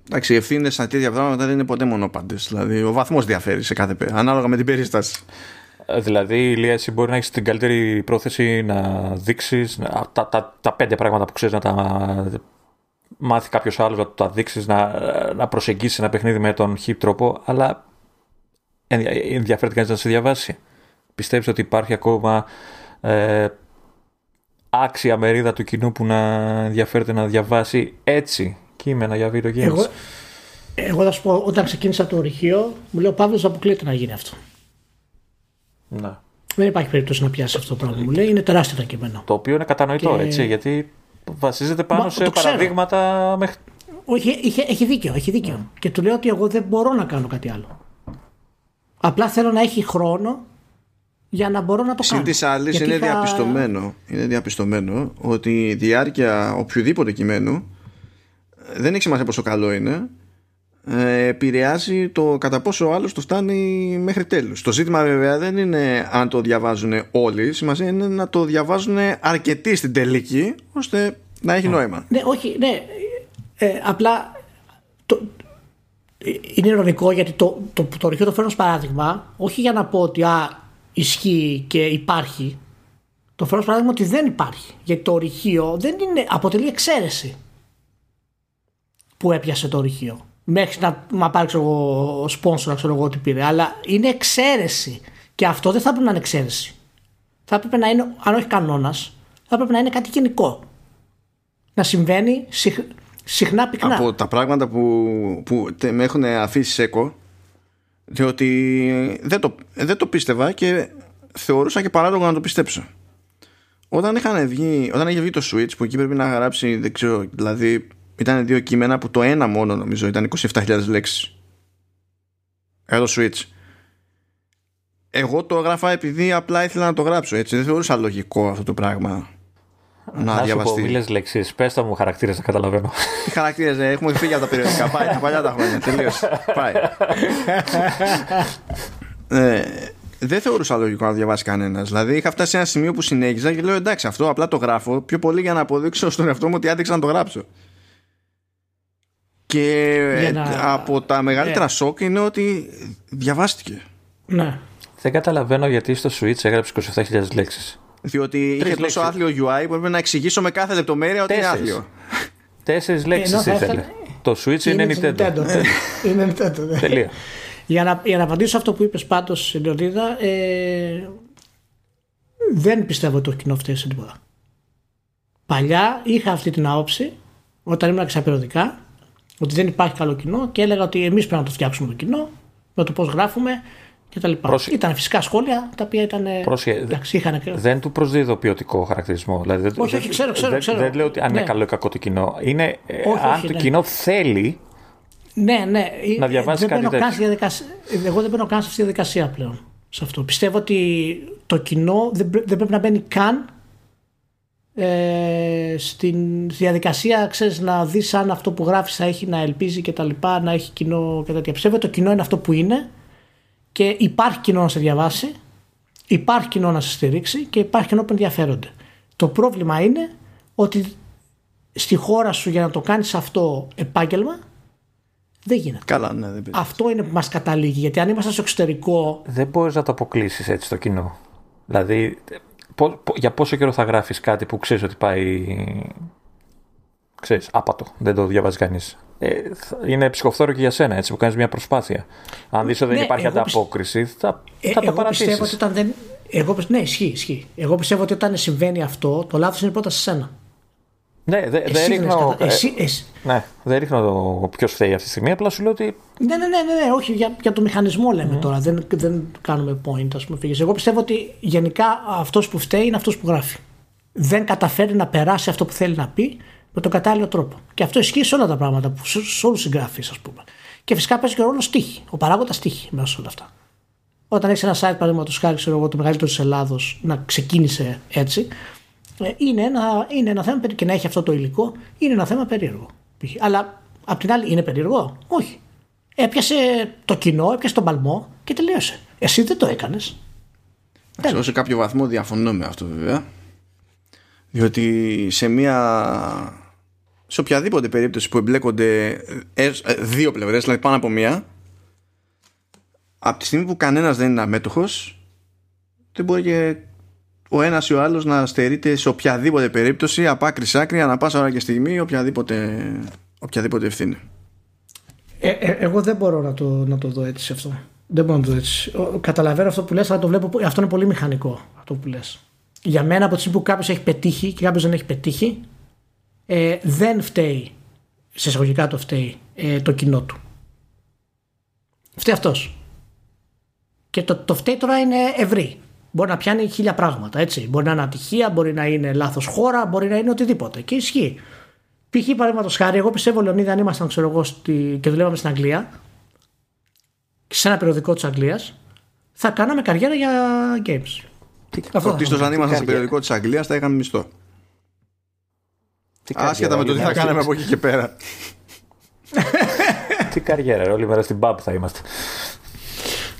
Εντάξει, οι ευθύνες σε τέτοια πράγματα δεν είναι ποτέ μονόπαντε. Δηλαδή, ο βαθμός διαφέρει σε κάθε πέρα, ανάλογα με την περίσταση. Ε, Δηλαδή, Ηλία, εσύ μπορεί να έχεις την καλύτερη πρόθεση να δείξεις τα, τα, τα πέντε πράγματα που ξέρεις να τα μάθει κάποιος άλλος, να τα δείξεις, να, να προσεγγίσεις ένα παιχνίδι με τον χι τρόπο, αλλά ενδια- ενδιαφέρεται κανείς να σε διαβάσει. Πιστεύεις ότι υπάρχει ακόμα ε, άξια μερίδα του κοινού που να ενδιαφέρεται να διαβάσει έτσι κείμενα για video games; Εγώ, εγώ θα σου πω, όταν ξεκίνησα το ορυχείο, μου λέει ο Παύλος αποκλείεται να γίνει αυτό. Ναι. Δεν υπάρχει περίπτωση να πιάσει αυτό το πράγμα. Μου λέει είναι τεράστιο το κείμενο. Το οποίο είναι κατανοητό, Και- έτσι, γιατί βασίζεται πάνω Μα, σε το ξέρω. παραδείγματα μέχρι Όχι, είχε, έχει δίκιο, έχει δίκιο. Και του λέω ότι εγώ δεν μπορώ να κάνω κάτι άλλο. Απλά θέλω να έχει χρόνο για να μπορώ να το Συν κάνω. της άλλης, Γιατί είναι, είχα- διαπιστωμένο, είναι διαπιστωμένο ότι η διάρκεια οποιοδήποτε κειμένου ε, δεν έχει σημασία πόσο καλό είναι. ε, επηρεάζει το κατά πόσο ο άλλος το φτάνει μέχρι τέλους. Το ζήτημα βέβαια δεν είναι αν το διαβάζουν όλοι, σημασία είναι να το διαβάζουν αρκετοί στην τελική ώστε να έχει νόημα. Ναι, όχι, ναι. Ε, απλά το, ε, είναι ειρωνικό γιατί το, το, το, ορυχείο το φέρνω ως παράδειγμα όχι για να πω ότι α, ισχύει και υπάρχει. Το φέρνω ως παράδειγμα ότι δεν υπάρχει. Γιατί το ορυχείο δεν είναι, αποτελεί εξαίρεση που έπιασε το ορυχείο. Μέχρι να μα πάρει ξέρω εγώ, σπόνσορα, ξέρω εγώ τι πήρε. Αλλά είναι εξαίρεση. Και αυτό δεν θα πρέπει να είναι εξαίρεση. Θα έπρεπε να είναι, αν όχι κανόνας, θα έπρεπε να είναι κάτι γενικό να συμβαίνει συχ, συχνά πυκνά. Από τα πράγματα που, που τε- με έχουν αφήσει σέκο διότι δεν το, δεν το πίστευα και θεωρούσα και παράλογο να το πιστέψω. Όταν, είχαν βγει, όταν είχε βγει το Switch που εκεί πρέπει να γράψει δεν ξέρω, δηλαδή ήταν δύο κείμενα που το ένα μόνο νομίζω ήταν 27.000 λέξεις. Για το Switch. Εγώ το έγραφα επειδή απλά ήθελα να το γράψω έτσι. Δεν θεωρούσα λογικό αυτό το πράγμα να, Να σου πω, διαβαστεί μη λες λέξεις. Πες τα μου χαρακτήρες να καταλαβαίνω. τι χαρακτήρες ε, έχουμε φύγει από τα περιοδικά. Πάει τα παλιά τα χρόνια. Τελείως. Πάει. ε, δεν θεωρούσα λογικό να διαβάσει κανένας. Δηλαδή είχα φτάσει σε ένα σημείο που συνέχιζα και λέω εντάξει, αυτό απλά το γράφω πιο πολύ για να αποδείξω στον εαυτό μου ότι άντεξα να το γράψω. Και Για ε, να- από τα μεγαλύτερα Ε. σοκ είναι ότι διαβάστηκε. Ναι. Δεν καταλαβαίνω γιατί στο Switch έγραψες 27.000 λέξεις. Διότι είχε τόσο λέξεις. άθλιο UI που έπρεπε να εξηγήσω με κάθε λεπτομέρεια ότι είναι Τέσσερις. άθλιο. Τέσσερις λέξεις Ενώ θα ήθελε. ήθελα- Το Switch είναι, Nintendo. ναι. είναι Nintendo, ναι. Τελεία. Για να, για να απαντήσω αυτό που είπες πάντως Λεωνίδα ε, δεν πιστεύω ότι το κοινό φταίει σε τίποτα. Παλιά είχα αυτή την άποψη όταν ήμουν στα περιοδικά ότι δεν υπάρχει καλό κοινό και έλεγα ότι εμείς πρέπει να το φτιάξουμε το κοινό με το πώς γράφουμε κτλ. Πρόσεχε. Ήταν φυσικά σχόλια τα οποία ήταν. Πρόσεχε, εντάξει, είχαν... Δεν του προσδίδω ποιοτικό χαρακτηρισμό. Δηλαδή, δεν- Όχι, όχι, ξέρω, ξέρω, δεν, ξέρω. δεν λέω ότι αν είναι Ναι. καλό ή κακό το κοινό. Είναι ε, Όχι, αν όχι, το ναι. κοινό θέλει. Ναι, ναι. Να διαβάσει δεν κάτι μπαίνω καν τέτοιο. στη διαδικασία. Εγώ δεν μπαίνω καν σε αυτή τη διαδικασία πλέον. Σε αυτό. Πιστεύω ότι το κοινό δεν, πρέ- δεν πρέπει να μπαίνει καν ε, στην διαδικασία ξέρεις, να δεις αν αυτό που γράφεις θα έχει να ελπίζει και τα λοιπά, να έχει κοινό και τέτοια. Πιστεύω ότι το κοινό είναι αυτό που είναι και υπάρχει κοινό να σε διαβάσει, υπάρχει κοινό να σε στηρίξει και υπάρχει κοινό που ενδιαφέρονται. Το πρόβλημα είναι ότι στη χώρα σου για να το κάνεις αυτό επάγγελμα δεν γίνεται. Καλά, ναι, δεν πειράζει. Αυτό είναι που μας καταλήγει. Γιατί αν ήμασταν στο εξωτερικό, Δεν μπορείς να το αποκλείσεις έτσι το κοινό. Δηλαδή, πο- πο- για πόσο καιρό θα γράφεις κάτι που ξέρεις ότι πάει. ξέρεις, άπατο. Δεν το διαβάζει κανείς. Ε, θα- είναι ψυχοφθόρο και για σένα, έτσι που κάνεις μια προσπάθεια. Αν δεις ότι δεν Ναι, υπάρχει εγώ πιστεύ- ανταπόκριση, θα, ε, θα τα εγώ πιστεύω ότι παρατήσει. όταν δεν. Εγώ, πιστε- ναι, ισχύει, ισχύει. Εγώ πιστεύω ότι όταν συμβαίνει αυτό, το λάθος είναι πρώτα σε σένα. Ναι, δε- δεν Εσύ δεν ρίχνω. έχεις κατα- ε, εσύ- εσύ- ναι, δεν ρίχνω το ποιος φταίει αυτή τη στιγμή. Απλά σου λέω ότι Ναι, ναι, ναι, ναι, ναι, όχι για, για το μηχανισμό λέμε τώρα. Δεν, δεν κάνουμε point, ας πούμε. φύγες. Εγώ πιστεύω ότι γενικά αυτός που φταίει είναι αυτός που γράφει. Δεν καταφέρει να περάσει αυτό που θέλει να πει με τον κατάλληλο τρόπο. Και αυτό ισχύει σε όλα τα πράγματα, που, σε, σε όλους του συγγραφεί, ας πούμε. Και φυσικά παίζει και ρόλο στίχη. Ο παράγοντας στίχη μέσα σε όλα αυτά. Όταν έχεις ένα site, παραδείγματος χάρη, ξέρω εγώ, το μεγαλύτερος της Ελλάδος να ξεκίνησε έτσι, ε, είναι ένα, είναι ένα θέμα περί- και να έχει αυτό το υλικό, είναι ένα θέμα περίεργο. π.χ. Αλλά απ' την άλλη, είναι περίεργο; Όχι. Έπιασε το κοινό, έπιασε τον παλμό και τελείωσε. Εσύ δεν το έκανες. Εντάξει, σε κάποιο βαθμό διαφωνώ με αυτό βέβαια. Διότι σε μια. Σε οποιαδήποτε περίπτωση που εμπλέκονται ε, ε, δύο πλευρές, δηλαδή πάνω από μία, από τη στιγμή που κανένας δεν είναι αμέτωχος, δεν μπορεί και ο ένας ή ο άλλος να στερείται σε οποιαδήποτε περίπτωση, από άκρη σ' άκρη, ανά πάσα ώρα και στιγμή, οποιαδήποτε, οποιαδήποτε ευθύνη. Ε, ε, εγώ δεν μπορώ να το, να το δω έτσι αυτό. Δεν μπορώ να το δω έτσι. Ο- Καταλαβαίνω αυτό που λες, αλλά το βλέπω. Αυτό είναι πολύ μηχανικό αυτό που λες. Για μένα, από τη στιγμή που κάποιος έχει πετύχει και κάποιος δεν έχει πετύχει, ε, δεν φταίει, σε εισαγωγικά το φταίει, ε, το κοινό του. Φταίει αυτός. Και το, το φταίει τώρα είναι ευρύ. Μπορεί να πιάνει χίλια πράγματα, έτσι. Μπορεί να είναι ατυχία, μπορεί να είναι λάθος χώρα, μπορεί να είναι οτιδήποτε. Και ισχύει. Π.χ. παραδείγματος χάρη, εγώ πιστεύω, Λεωνίδα, αν ήμασταν ξέρω εγώ, στη... και δουλεύαμε στην Αγγλία, σε ένα περιοδικό της Αγγλίας, θα κάναμε καριέρα για games. Αυτό θα Πρωτίστως κάναμε. αν ήμασταν στο καριέρα. περιοδικό της Αγγλίας θα είχαμε μισθό. Τι Άσχετα με το τι θα καριέρα, κάναμε από εκεί και πέρα. Τι καριέρα, ρε, όλη μέρα στην pub θα είμαστε.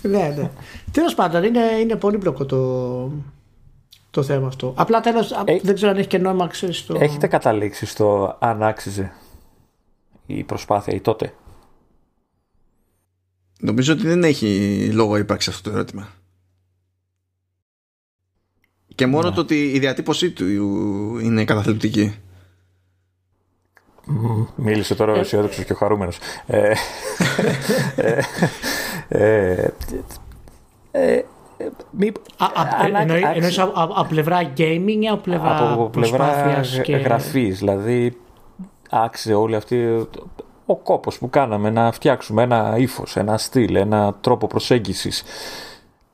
ναι, ναι. Τέλος πάντων, είναι, είναι πολύπλοκο το, το θέμα αυτό. Απλά τέλος, Ε- δεν ξέρω αν έχει και νόημα, ξέρεις, το... Έχετε καταλήξει στο αν άξιζε η προσπάθεια ή τότε; Νομίζω ότι δεν έχει λόγο ύπαρξη αυτό το ερώτημα. Και μόνο Ναι. το ότι η διατύπωσή του είναι καταθλιπτική. Μμμ, Μίλησε τώρα ο αισιόδοξος και ο χαρούμενος. Ε, ε, ε, ε, μη- Α, α, αν εννοεί- άξι- εννοείς από, από, από πλευρά gaming ή από πλευρά από πλευρά προσπάθειας και... γραφής δηλαδή άξιζε όλη αυτή ο κόπος που κάναμε να φτιάξουμε ένα ύφος, ένα στυλ, ένα τρόπο προσέγγισης.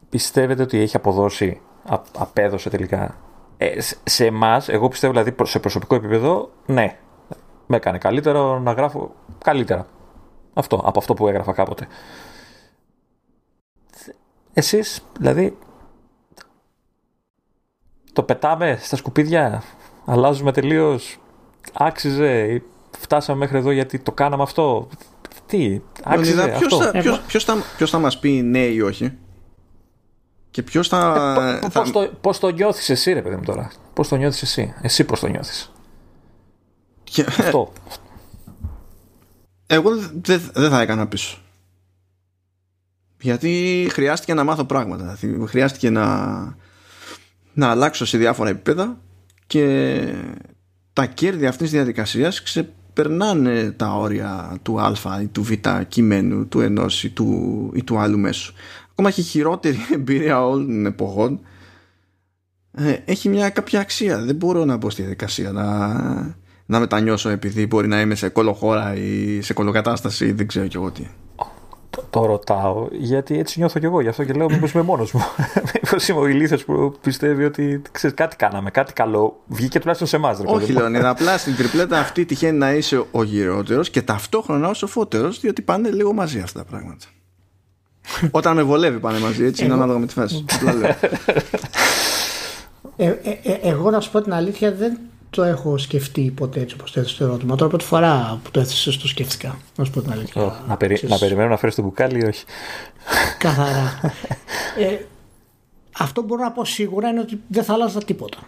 Πιστεύετε ότι έχει αποδώσει α- απέδωσε τελικά; Ε, σε- σε εμάς, εγώ πιστεύω δηλαδή προ- σε προσωπικό επίπεδο ναι με έκανε καλύτερο να γράφω καλύτερα αυτό, από αυτό που έγραφα κάποτε εσείς δηλαδή το πετάμε στα σκουπίδια, αλλάζουμε τελείως. Άξιζε, ή φτάσαμε μέχρι εδώ γιατί το κάναμε αυτό. Τι, άξιζε Λεωνίδα, ποιος, αυτό; θα, ποιος, ποιος, θα, ποιος θα μας πει ναι ή όχι; Και ποιος θα... Πώ θα- Ε, το, πώς το νιώθεις εσύ, ρε παιδί μου τώρα; Πώς το νιώθεις εσύ; Εσύ πώς το νιώθεις; Και- αυτό. Εγώ δεν δεν θα έκανα πίσω. Γιατί χρειάστηκε να μάθω πράγματα. Χρειάστηκε να, να αλλάξω σε διάφορα επίπεδα και τα κέρδη αυτής της διαδικασίας ξεπερνάνε τα όρια του α ή του β κειμένου, του ενός ή του, ή του άλλου μέσου. Ακόμα και η χειρότερη εμπειρία όλων των εποχών ε, έχει μια κάποια αξία. Δεν μπορώ να μπω στη διαδικασία να, να μετανιώσω επειδή μπορεί να είμαι σε κολοχώρα ή σε κολοκατάσταση ή δεν ξέρω κι εγώ τι. το ρωτάω, γιατί έτσι νιώθω κι εγώ. Γι' αυτό και λέω: Μήπως είμαι μόνος μου. Μήπως είμαι ο ηλίθιος που πιστεύει ότι ξέρεις, κάτι κάναμε, κάτι καλό. Βγήκε τουλάχιστον σε εμάς. Όχι, Λεωνίδα. Απλά στην τριπλέτα αυτή τυχαίνει να είσαι ο γυρότερος και ταυτόχρονα ο σοφότερο, διότι πάνε λίγο μαζί αυτά τα πράγματα. Όταν με βολεύει πάνε μαζί, έτσι είναι ανάλογα με τη φάση. Απλά λέω. Ε, ε, ε, εγώ να σου πω την αλήθεια δεν το έχω σκεφτεί ποτέ έτσι όπως το έθεσες το ερώτημα. Τώρα πρώτη φορά που το έθεσες το σκέφτηκα. Να σου πω την αλήθεια. Oh, να, περι... να περιμένω να φέρεις το μπουκάλι ή όχι; Καθαρά. ε, αυτό μπορώ να πω σίγουρα είναι ότι δεν θα άλλαζα τίποτα.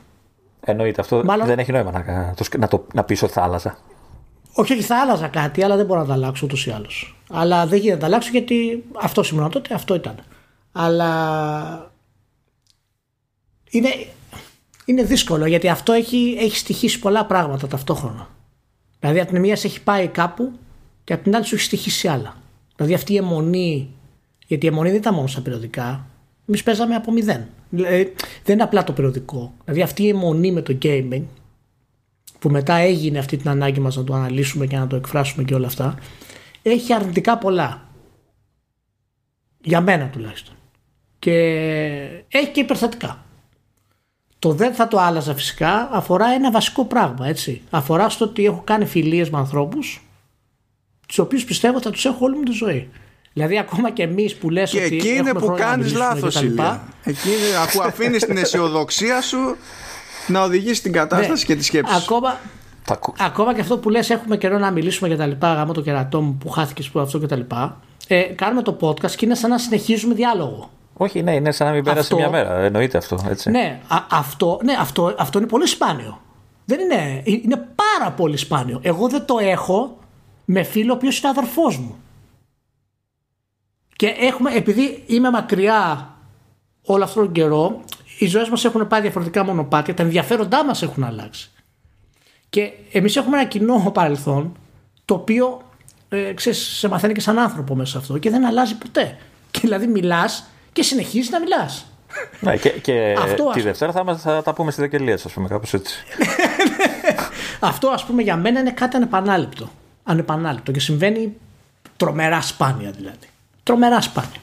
Εννοείται. Αυτό Μάλλον... δεν έχει νόημα να, το, να, το, να πεις ότι θα άλλαζα. Όχι, όχι, θα άλλαζα κάτι, αλλά δεν μπορώ να τα αλλάξω ούτως ή άλλως. Αλλά δεν γίνεται να τα αλλάξω γιατί αυτό ήμουν τότε, αυτό ήταν. Αλλά είναι, είναι δύσκολο γιατί αυτό έχει, έχει στοιχήσει πολλά πράγματα ταυτόχρονα. Δηλαδή, από την μία σε έχει πάει κάπου και από την άλλη σου έχει στοιχήσει άλλα. Δηλαδή, αυτή η αιμονή, γιατί η αιμονή δεν ήταν μόνο στα περιοδικά. Εμείς παίζαμε από μηδέn. Δηλαδή, δεν είναι απλά το περιοδικό. Δηλαδή, αυτή η αιμονή με το gaming, που μετά έγινε αυτή την ανάγκη μας να το αναλύσουμε και να το εκφράσουμε και όλα αυτά, έχει αρνητικά πολλά. Για μένα τουλάχιστον. Και έχει και υπερστατικά. Το δεν θα το άλλαζα φυσικά αφορά ένα βασικό πράγμα, έτσι. Αφορά στο ότι έχω κάνει φιλίες με ανθρώπους τους οποίους πιστεύω θα τους έχω όλη μου τη ζωή. Δηλαδή, ακόμα και εμείς που λες και ότι. εκεί είναι που κάνεις λάθος, Ηλία. Εκεί είναι, αφού αφήνεις την αισιοδοξία σου να οδηγήσει την κατάσταση ναι, και τη σκέψη. Ακόμα, ακόμα και αυτό που λες έχουμε καιρό να μιλήσουμε για τα λοιπά, γάμο το κερατό μου που χάθηκε που αυτό και τα λοιπά. Ε, κάνουμε το podcast και είναι σαν να συνεχίζουμε διάλογο. Όχι, ναι, είναι σαν να μην πέρασε αυτό, μια μέρα. Εννοείται αυτό. Έτσι. Ναι, α, αυτό, ναι αυτό, αυτό είναι πολύ σπάνιο. Δεν είναι, είναι πάρα πολύ σπάνιο. Εγώ δεν το έχω με φίλο ο οποίος είναι αδερφός μου. Και έχουμε, επειδή είμαι μακριά όλο αυτόν τον καιρό, οι ζωές μας έχουν πάει διαφορετικά μονοπάτια, τα ενδιαφέροντά μας έχουν αλλάξει. Και εμείς έχουμε ένα κοινό παρελθόν, το οποίο ε, ξέρεις, σε μαθαίνει και σαν άνθρωπο μέσα σε αυτό και δεν αλλάζει ποτέ. Και δηλαδή μιλάς και συνεχίζεις να μιλάς. Ναι, και, και Αυτό, τη Δευτέρα θα, θα τα πούμε στη Δεκελία, ας πούμε, κάπως έτσι. Αυτό, ας πούμε, για μένα είναι κάτι ανεπανάληπτο. Ανεπανάληπτο και συμβαίνει τρομερά σπάνια δηλαδή. Τρομερά σπάνια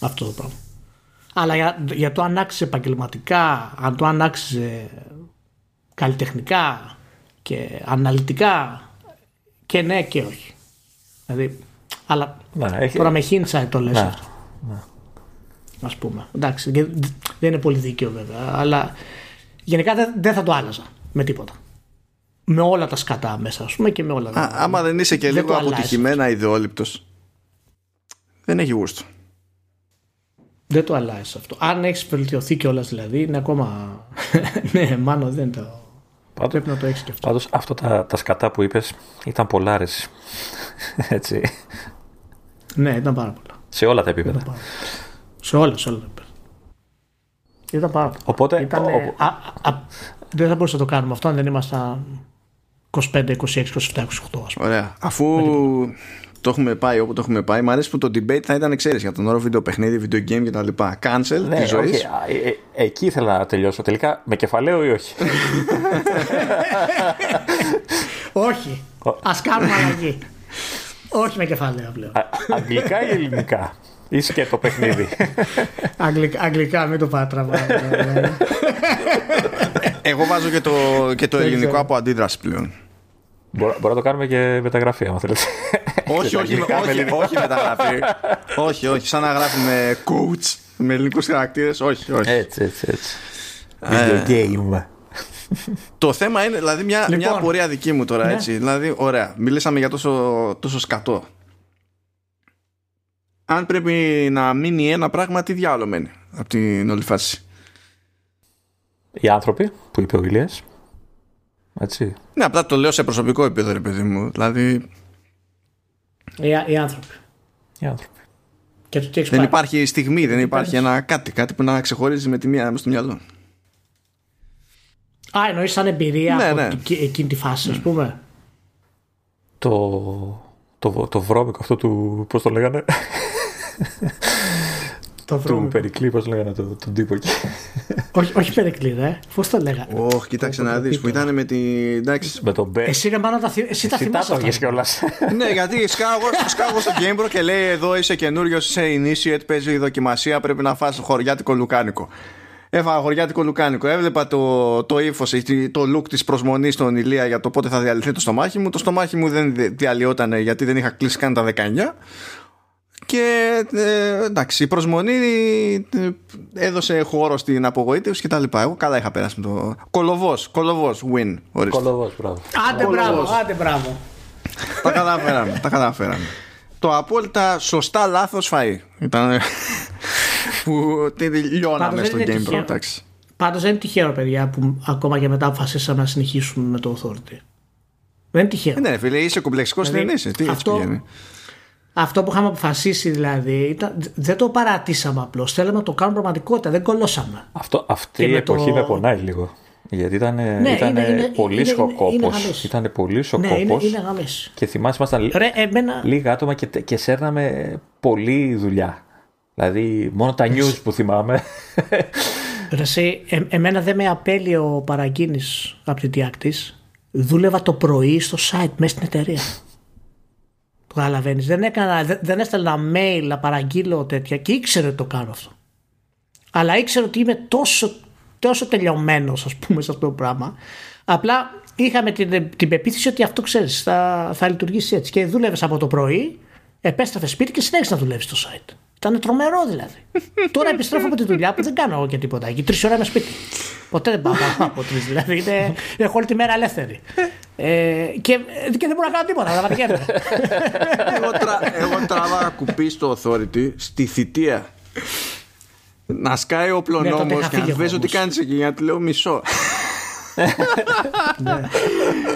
αυτό το πράγμα. Αλλά για, για το αν άξιζε επαγγελματικά, αν το αν άξιζε καλλιτεχνικά και αναλυτικά και ναι και όχι. Δηλαδή, αλλά ναι, έχει... τώρα με hindsight το λες ναι, αυτό. Ναι. Ας πούμε. Εντάξει, δεν είναι πολύ δίκαιο βέβαια, αλλά γενικά δεν, θα το άλλαζα με τίποτα. Με όλα τα σκατά μέσα, ας πούμε, και με όλα τα. Άμα δεν είσαι και δεν λίγο αποτυχημένα ιδεόλειπτος, δεν έχει γούστο. Δεν το αλλάζεις αυτό. Αν έχεις βελτιωθεί κιόλας δηλαδή, είναι ακόμα. ναι, μάλλον δεν το. Πάντως, Πρέπει να το έχεις και αυτό. Πάντως, αυτό τα, τα σκατά που είπες ήταν πολλά Έτσι. Ναι, ήταν πάρα πολλά. Σε όλα τα επίπεδα. Σε όλα, σε όλα τα επίπεδα. Ήταν πάρα πολλά. Οπότε. Ήταν, ο... α, α, δεν θα μπορούσαμε να το κάνουμε αυτό αν δεν ήμασταν 25, 26, 27, 28 Ωραία. Αφού το έχουμε πάει όπου το έχουμε πάει. Μ' αρέσει που το debate θα ήταν, ξέρεις, για τον όρο βιντεοπαιχνίδι, video game κτλ. Cancel ναι, της ζωής. Ε, ε, εκεί ήθελα να τελειώσω. Τελικά με κεφαλαίο ή όχι; όχι. Α κάνουμε αλλαγή. όχι με κεφαλαίο πλέον. αγγλικά ή ελληνικά; Είσαι και το παιχνίδι. αγγλικά, αγγλικά, μην το πάτραμα. Εγώ βάζω και το, και το ελληνικό από αντίδραση πλέον. Μπορώ, να το κάνουμε και μεταγραφή, αν θέλετε. όχι, όχι, όχι, όχι μεταγραφή. όχι, όχι. Σαν να γράφουμε coach με ελληνικούς χαρακτήρες. Όχι, όχι. Έτσι, έτσι, έτσι. Video game. Το θέμα είναι, δηλαδή, μια, λοιπόν, μια απορία δική μου τώρα, ναι. έτσι. Δηλαδή, ωραία, μιλήσαμε για τόσο, τόσο σκατό. Αν πρέπει να μείνει ένα πράγμα, τι διάλογο μένει από την όλη φάση; Οι άνθρωποι που είπε ο Ηλίας έτσι. Ναι, απλά το λέω σε προσωπικό επίπεδο, ρε παιδί μου. Δηλαδή. Οι, οι άνθρωποι. Οι άνθρωποι. Και το τι δεν υπάρχει στιγμή, δεν υπάρχει ένα κάτι, κάτι που να ξεχωρίζει με τη μία μέσα στο μυαλό. Α, εννοείς σαν εμπειρία ναι, από ναι. εκείνη τη φάση, ας πούμε. Το, το, το βρώμικο αυτό του. Πώς το λέγανε; το του Περικλή, πώς λέγανε το, τον τύπο εκεί. όχι, όχι Περικλή, ρε. Πώς το λέγανε; Όχι, κοίταξε να δεις που ήταν με την. Εντάξει. Με τον Μπέ. Εσύ, ρε, μάνα, τα, εσύ τα θυμάσαι. Εσύ κιόλας. ναι, γιατί σκάγω στο Gamebro και λέει εδώ είσαι καινούριος, είσαι initiate, παίζει η δοκιμασία, πρέπει να φας χωριάτικο λουκάνικο. Έφαγα χωριάτικο λουκάνικο. Έβλεπα το, το ύφος, το look της προσμονής στον Ηλία για το πότε θα διαλυθεί το στομάχι μου. Το στομάχι μου δεν διαλυόταν γιατί δεν είχα κλείσει καν τα 19. Και ε, εντάξει, η προσμονή ε, έδωσε χώρο στην απογοήτευση και τα λοιπά. Εγώ καλά είχα περάσει με το. Κολοβός, κολοβός, win. Κολοβός, μπράβο. Άντε μπράβο, άντε μπράβο. τα καταφέραμε, τα καταφέραμε. Το απόλυτα σωστά λάθος φαΐ. Ήταν. που λιώναμε στο Game Pro, εντάξει. Πάντως δεν είναι τυχαίο, παιδιά, που ακόμα και μετά αποφασίσαμε να συνεχίσουμε με το Authority. Δεν είναι τυχαίο. Ναι, φίλε, είσαι κομπλεξικός δηλαδή, δεν είσαι. Τι αυτό, αυτό που είχαμε αποφασίσει δηλαδή ήταν, δεν το παρατήσαμε απλώς. Θέλαμε να το κάνουμε πραγματικότητα. Δεν κολώσαμε. Αυτό, αυτή η εποχή το... με πονάει λίγο. Γιατί ήταν, ναι, ήταν είναι, είναι, πολύ είναι, σκοκόπο. Ήταν πολύ σκοκόπο. Ναι, είναι, είναι και θυμάσαι, ήμασταν Ρε, εμένα... λίγα άτομα και, και σέρναμε πολλή δουλειά. Δηλαδή, μόνο τα news που θυμάμαι. Ρε, ε, εμένα δεν με απέλει ο παραγκίνη από την διάκτη. Δούλευα το πρωί στο site μέσα στην εταιρεία. Το καταλαβαίνεις. Δεν, έκανα, δεν, δεν έστελνα mail να παραγγείλω τέτοια και ήξερε ότι το κάνω αυτό. Αλλά ήξερε ότι είμαι τόσο, τόσο τελειωμένος, ας πούμε, σε αυτό το πράγμα. Απλά είχαμε την, την πεποίθηση ότι αυτό ξέρεις, θα, θα λειτουργήσει έτσι. Και δούλευες από το πρωί, επέστρεφες σπίτι και συνέχισε να δουλεύεις στο site. Ήταν τρομερό δηλαδή. Τώρα επιστρέφω από τη δουλειά που δεν κάνω εγώ και τίποτα. Εκεί τρεις ώρε είμαι σπίτι. Ποτέ δεν πάω από τρεις. Δηλαδή είναι, έχω όλη τη μέρα ελεύθερη. Ε, και, και δεν μπορώ να κάνω τίποτα. Δεν εγώ, τρα, εγώ τράβα κουπί στο authority στη θητεία. Να σκάει ο πλονόμο ναι, και να βάζει ότι κάνεις εκεί. Για να του λέω μισό. Ναι.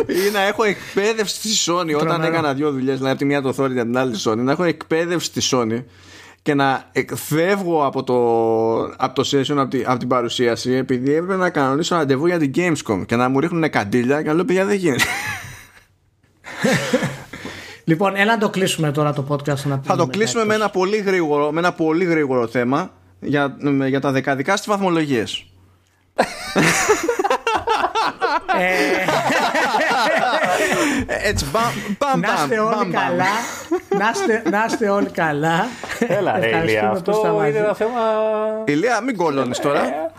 ή να έχω εκπαίδευση στη Sony όταν έκανα δύο δουλειές, δηλαδή από τη μία το Authority από την άλλη τη Sony, να έχω εκπαίδευση στη Sony και να φεύγω από το, από το session, από, από την παρουσίαση, επειδή έπρεπε να κανονίσω ραντεβού για την Gamescom και να μου ρίχνουν καντήλια και να λέω παιδιά δεν γίνεται. λοιπόν, έλα να το κλείσουμε τώρα το podcast. Να Θα το κλείσουμε με ένα, πολύ γρήγορο, με ένα πολύ γρήγορο θέμα για, για τα δεκαδικά στις βαθμολογίες. Ε, έτσι, μπαμ, Να είστε όλοι καλά. Να είστε όλοι καλά. Έλα, ρε Ηλία, αυτό είναι ένα θέμα. Ηλία, μην κολώνεις τώρα.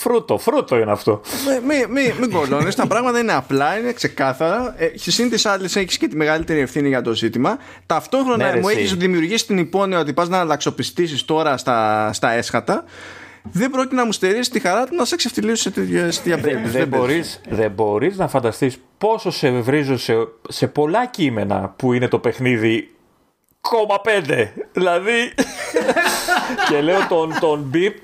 Ε, φρούτο, φρούτο είναι αυτό. Μην μη, μη κολώνεις. Τα πράγματα είναι απλά, είναι ξεκάθαρα. Ε, Συν τη άλλη, έχεις και τη μεγαλύτερη ευθύνη για το ζήτημα. Ταυτόχρονα ναι, μου έχεις δημιουργήσει την υπόνοια ότι πας να αλλαξοπιστήσεις τώρα στα, στα έσχατα δεν πρόκειται να μου στερήσει τη χαρά του να σε ξεφτυλίσω σε τέτοια περίπτωση. Δεν, μπορείς, δεν μπορείς να φανταστείς πόσο σε βρίζω σε, σε πολλά κείμενα που είναι το παιχνίδι κόμμα πέντε. Δηλαδή και λέω τον, τον μπιπ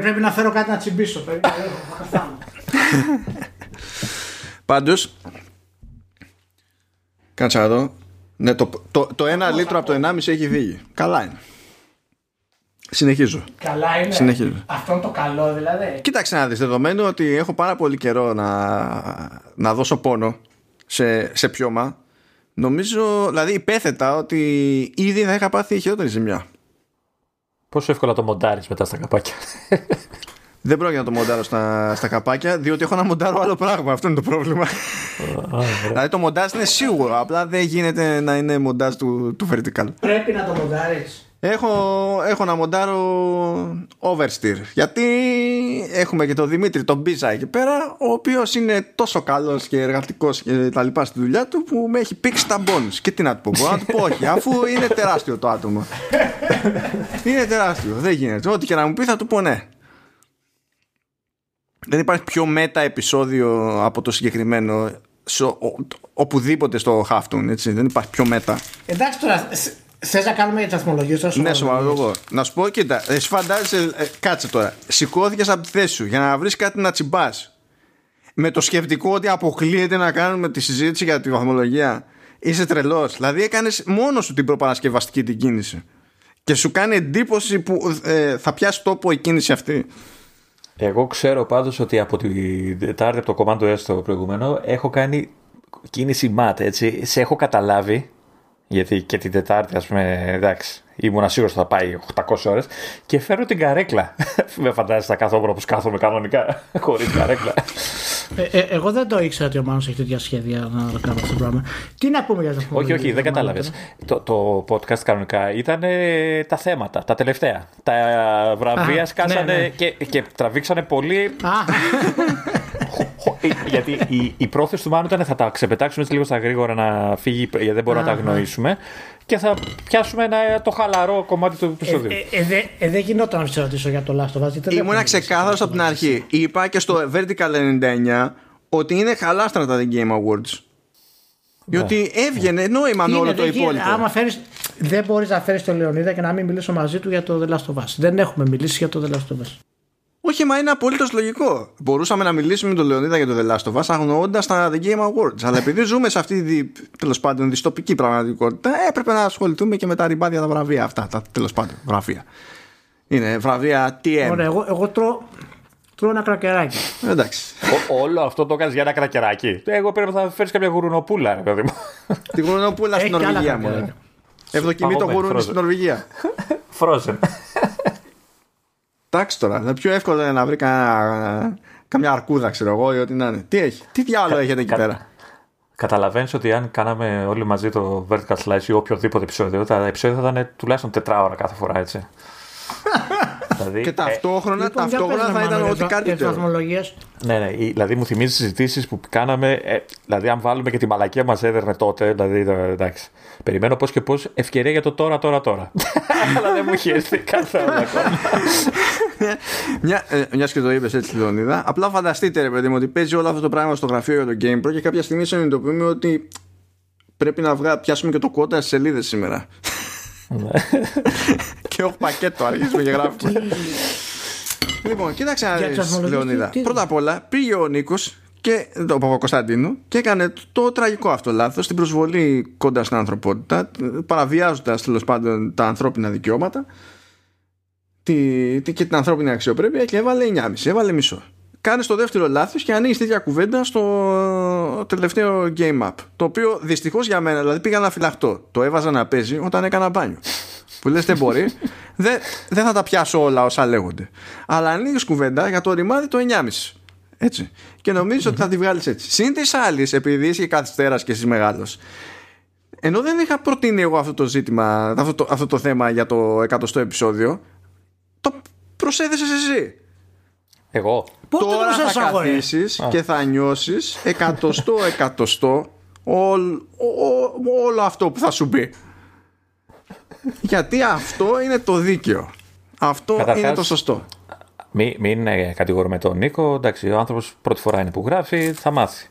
πρέπει να φέρω κάτι να τσιμπήσω. Πάντως Κάτσε εδώ ναι, το, το, το, ένα λίτρο από το 1,5 έχει δίγει. Καλά είναι. Συνεχίζω. Καλά είναι. Συνεχίζω. Αυτό είναι το καλό δηλαδή. Κοίταξε να δεις, δεδομένου ότι έχω πάρα πολύ καιρό να, να δώσω πόνο σε, σε πιώμα, νομίζω, δηλαδή υπέθετα ότι ήδη θα είχα πάθει χειρότερη ζημιά. Πόσο εύκολα το μοντάρεις μετά στα καπάκια. Δεν πρόκειται να το μοντάρω στα, στα καπάκια, διότι έχω να μοντάρω άλλο πράγμα. Αυτό είναι το πρόβλημα. δηλαδή το μοντάζ είναι σίγουρο, απλά δεν γίνεται να είναι μοντάζ του, του vertical. Πρέπει να το μοντάρεις. Έχω, έχω να μοντάρω oversteer γιατί έχουμε και τον Δημήτρη τον Μπίζα εκεί πέρα ο οποίος είναι τόσο καλός και εργατικός και τα λοιπά στη δουλειά του που με έχει πήξει τα bonus. Και τι να του πω, μπορώ να του πω όχι αφού είναι τεράστιο το άτομο. Είναι τεράστιο, δεν γίνεται. Ό,τι και να μου πει θα του πω ναι. Δεν υπάρχει πιο μέτα επεισόδιο από το συγκεκριμένο σε, ο, οπουδήποτε στο Halftone έτσι. Δεν υπάρχει πιο μέτα εντάξει τώρα Θες να κάνουμε τι βαθμολογίε τόσο Ναι, σοβαρό. Να σου πω, κοίτα, εσύ φαντάζεσαι, ε, κάτσε τώρα. Σηκώθηκες από τη θέση σου για να βρεις κάτι να τσιμπάς. Με το σκεπτικό ότι αποκλείεται να κάνουμε τη συζήτηση για τη βαθμολογία. Είσαι τρελός. Δηλαδή, έκανες μόνος σου την προπαρασκευαστική την κίνηση. Και σου κάνει εντύπωση που ε, θα πιάσει τόπο η κίνηση αυτή. Εγώ ξέρω πάντως ότι από την Τετάρτη από το κομμάτι έστω προηγούμενο έχω κάνει κίνηση ΜΑΤ, έτσι. Σε έχω καταλάβει Γιατί και την Τετάρτη, ας πούμε, εντάξει, ήμουν σίγουρος ότι θα πάει 800 ώρες. Και φέρω την καρέκλα. Με φαντάζεσαι να κάθομαι όπω κάθομαι κανονικά, χωρίς καρέκλα. Ε, ε, εγώ δεν το ήξερα ότι ο Μάνος έχει τέτοια σχέδια να κάνω αυτό το πράγμα. Τι να πούμε για αυτό. Όχι, όχι, δεν κατάλαβες. Το, το podcast κανονικά ήταν ε, τα θέματα, τα τελευταία. Τα βραβεία σκάσανε ναι, ναι. Και, και τραβήξανε πολύ. γιατί η, η πρόθεση του Μάνου ήταν θα τα ξεπετάξουμε έτσι λίγο στα γρήγορα να φύγει γιατί δεν μπορούμε να τα αγνοήσουμε και θα πιάσουμε ένα, το χαλαρό κομμάτι του επεισοδίου. Ε, ε, ε, ε, δεν γινόταν να σε ρωτήσω για το Last of Us. Ήμουν ξεκάθαρο από την αρχή. Είπα και στο Vertical 99 ότι είναι χαλάστρα τα The Game Awards. Διότι έβγαινε νόημα με όλο το υπόλοιπο. Άμα φέρεις, δεν μπορείς να φέρεις τον Λεωνίδα και να μην μιλήσω μαζί του για το The Last of Us. Δεν έχουμε μιλήσει για το The Last of Us. Όχι, μα είναι απολύτως λογικό. Μπορούσαμε να μιλήσουμε με τον Λεωνίδα για το The Last of Us αγνοώντας τα The Game Awards. Αλλά επειδή ζούμε σε αυτή τη τέλος πάντων δυστοπική πραγματικότητα, έπρεπε να ασχοληθούμε και με τα ριμπάδια τα βραβεία αυτά. Τα τέλος πάντων βραβεία. Είναι βραβεία TM. Ωραία, εγώ, εγώ τρώω, τρώω ένα κρακεράκι. Εντάξει. Ό, όλο αυτό το κάνει για ένα κρακεράκι. Εγώ πρέπει να φέρεις κάποια γουρουνοπούλα, ρε παιδί μου. Τη γουρουνοπούλα στην Νορβηγία μου. Ευδοκιμεί το γουρούνι στην Νορβηγία. Frozen. Εντάξει τώρα, είναι πιο εύκολο είναι να βρει καμιά, καμιά αρκούδα, ξέρω εγώ, ή ό,τι να είναι. Τι έχει, τι διάλογο Κα, έχετε εκεί κα, πέρα; Καταλαβαίνεις ότι αν κάναμε όλοι μαζί το Vertical Slice ή οποιοδήποτε επεισόδιο, τα επεισόδια θα ήταν τουλάχιστον τετράωρα κάθε φορά, έτσι. δηλαδή, και ταυτόχρονα, λοιπόν, ταυτόχρονα θα ήταν ό,τι κάτι Ναι, ναι. Δηλαδή μου θυμίζει συζητήσεις που κάναμε. Ε, δηλαδή, αν βάλουμε και τη μαλακία μας έδερνε τότε. Δηλαδή, εντάξει. Περιμένω πώς και πώς ευκαιρία για το τώρα, τώρα, τώρα. Αλλά δεν μου έχει έρθει καθόλου ακόμα. Μια ε, και το είπες έτσι, Λεωνίδα. Απλά φανταστείτε, ρε παιδί μου, ότι παίζει όλο αυτό το πράγμα στο γραφείο για το GamePro και κάποια στιγμή συνειδητοποιούμε ότι πρέπει να βγά, πιάσουμε και το κότα στι σελίδες σήμερα. και έχω πακέτο, αρχίζουμε και γράφουμε. λοιπόν, κοίταξε να δεις, Λεωνίδα. Πρώτα απ' όλα πήγε ο Νίκος και το Παπα-Κωνσταντίνου και έκανε το τραγικό αυτό λάθος στην προσβολή κοντά στην ανθρωπότητα, παραβιάζοντας τέλος πάντων τα ανθρώπινα δικαιώματα τη, τη, και την ανθρώπινη αξιοπρέπεια και έβαλε 9,5, έβαλε μισό. Κάνει το δεύτερο λάθος και ανοίγεις τέτοια κουβέντα στο τελευταίο game up. Το οποίο δυστυχώς για μένα, δηλαδή πήγα να φυλαχτώ. Το έβαζα να παίζει όταν έκανα μπάνιο. Που λες δεν μπορεί, δεν, δεν θα τα πιάσω όλα όσα λέγονται. Αλλά ανοίγεις κουβέντα για το ρημάδι το 9,5. Έτσι. Και νομίζω ότι θα τη βγάλεις έτσι. Συν της άλλης, επειδή είσαι καθυστέρας και εσύ μεγάλος, ενώ δεν είχα προτείνει εγώ αυτό το ζήτημα, αυτό το, αυτό το θέμα για το εκατοστό επεισόδιο, το προσέθεσες εσύ. Εγώ. Πότε Τώρα θα καθίσεις και θα νιώσεις εκατοστό εκατοστό όλο, όλο αυτό που θα σου πει. Γιατί αυτό είναι το δίκαιο. Αυτό Καταρχάς, είναι το σωστό. Μην, μην κατηγορούμε τον Νίκο. Εντάξει, ο άνθρωπος πρώτη φορά είναι που γράφει, θα μάθει.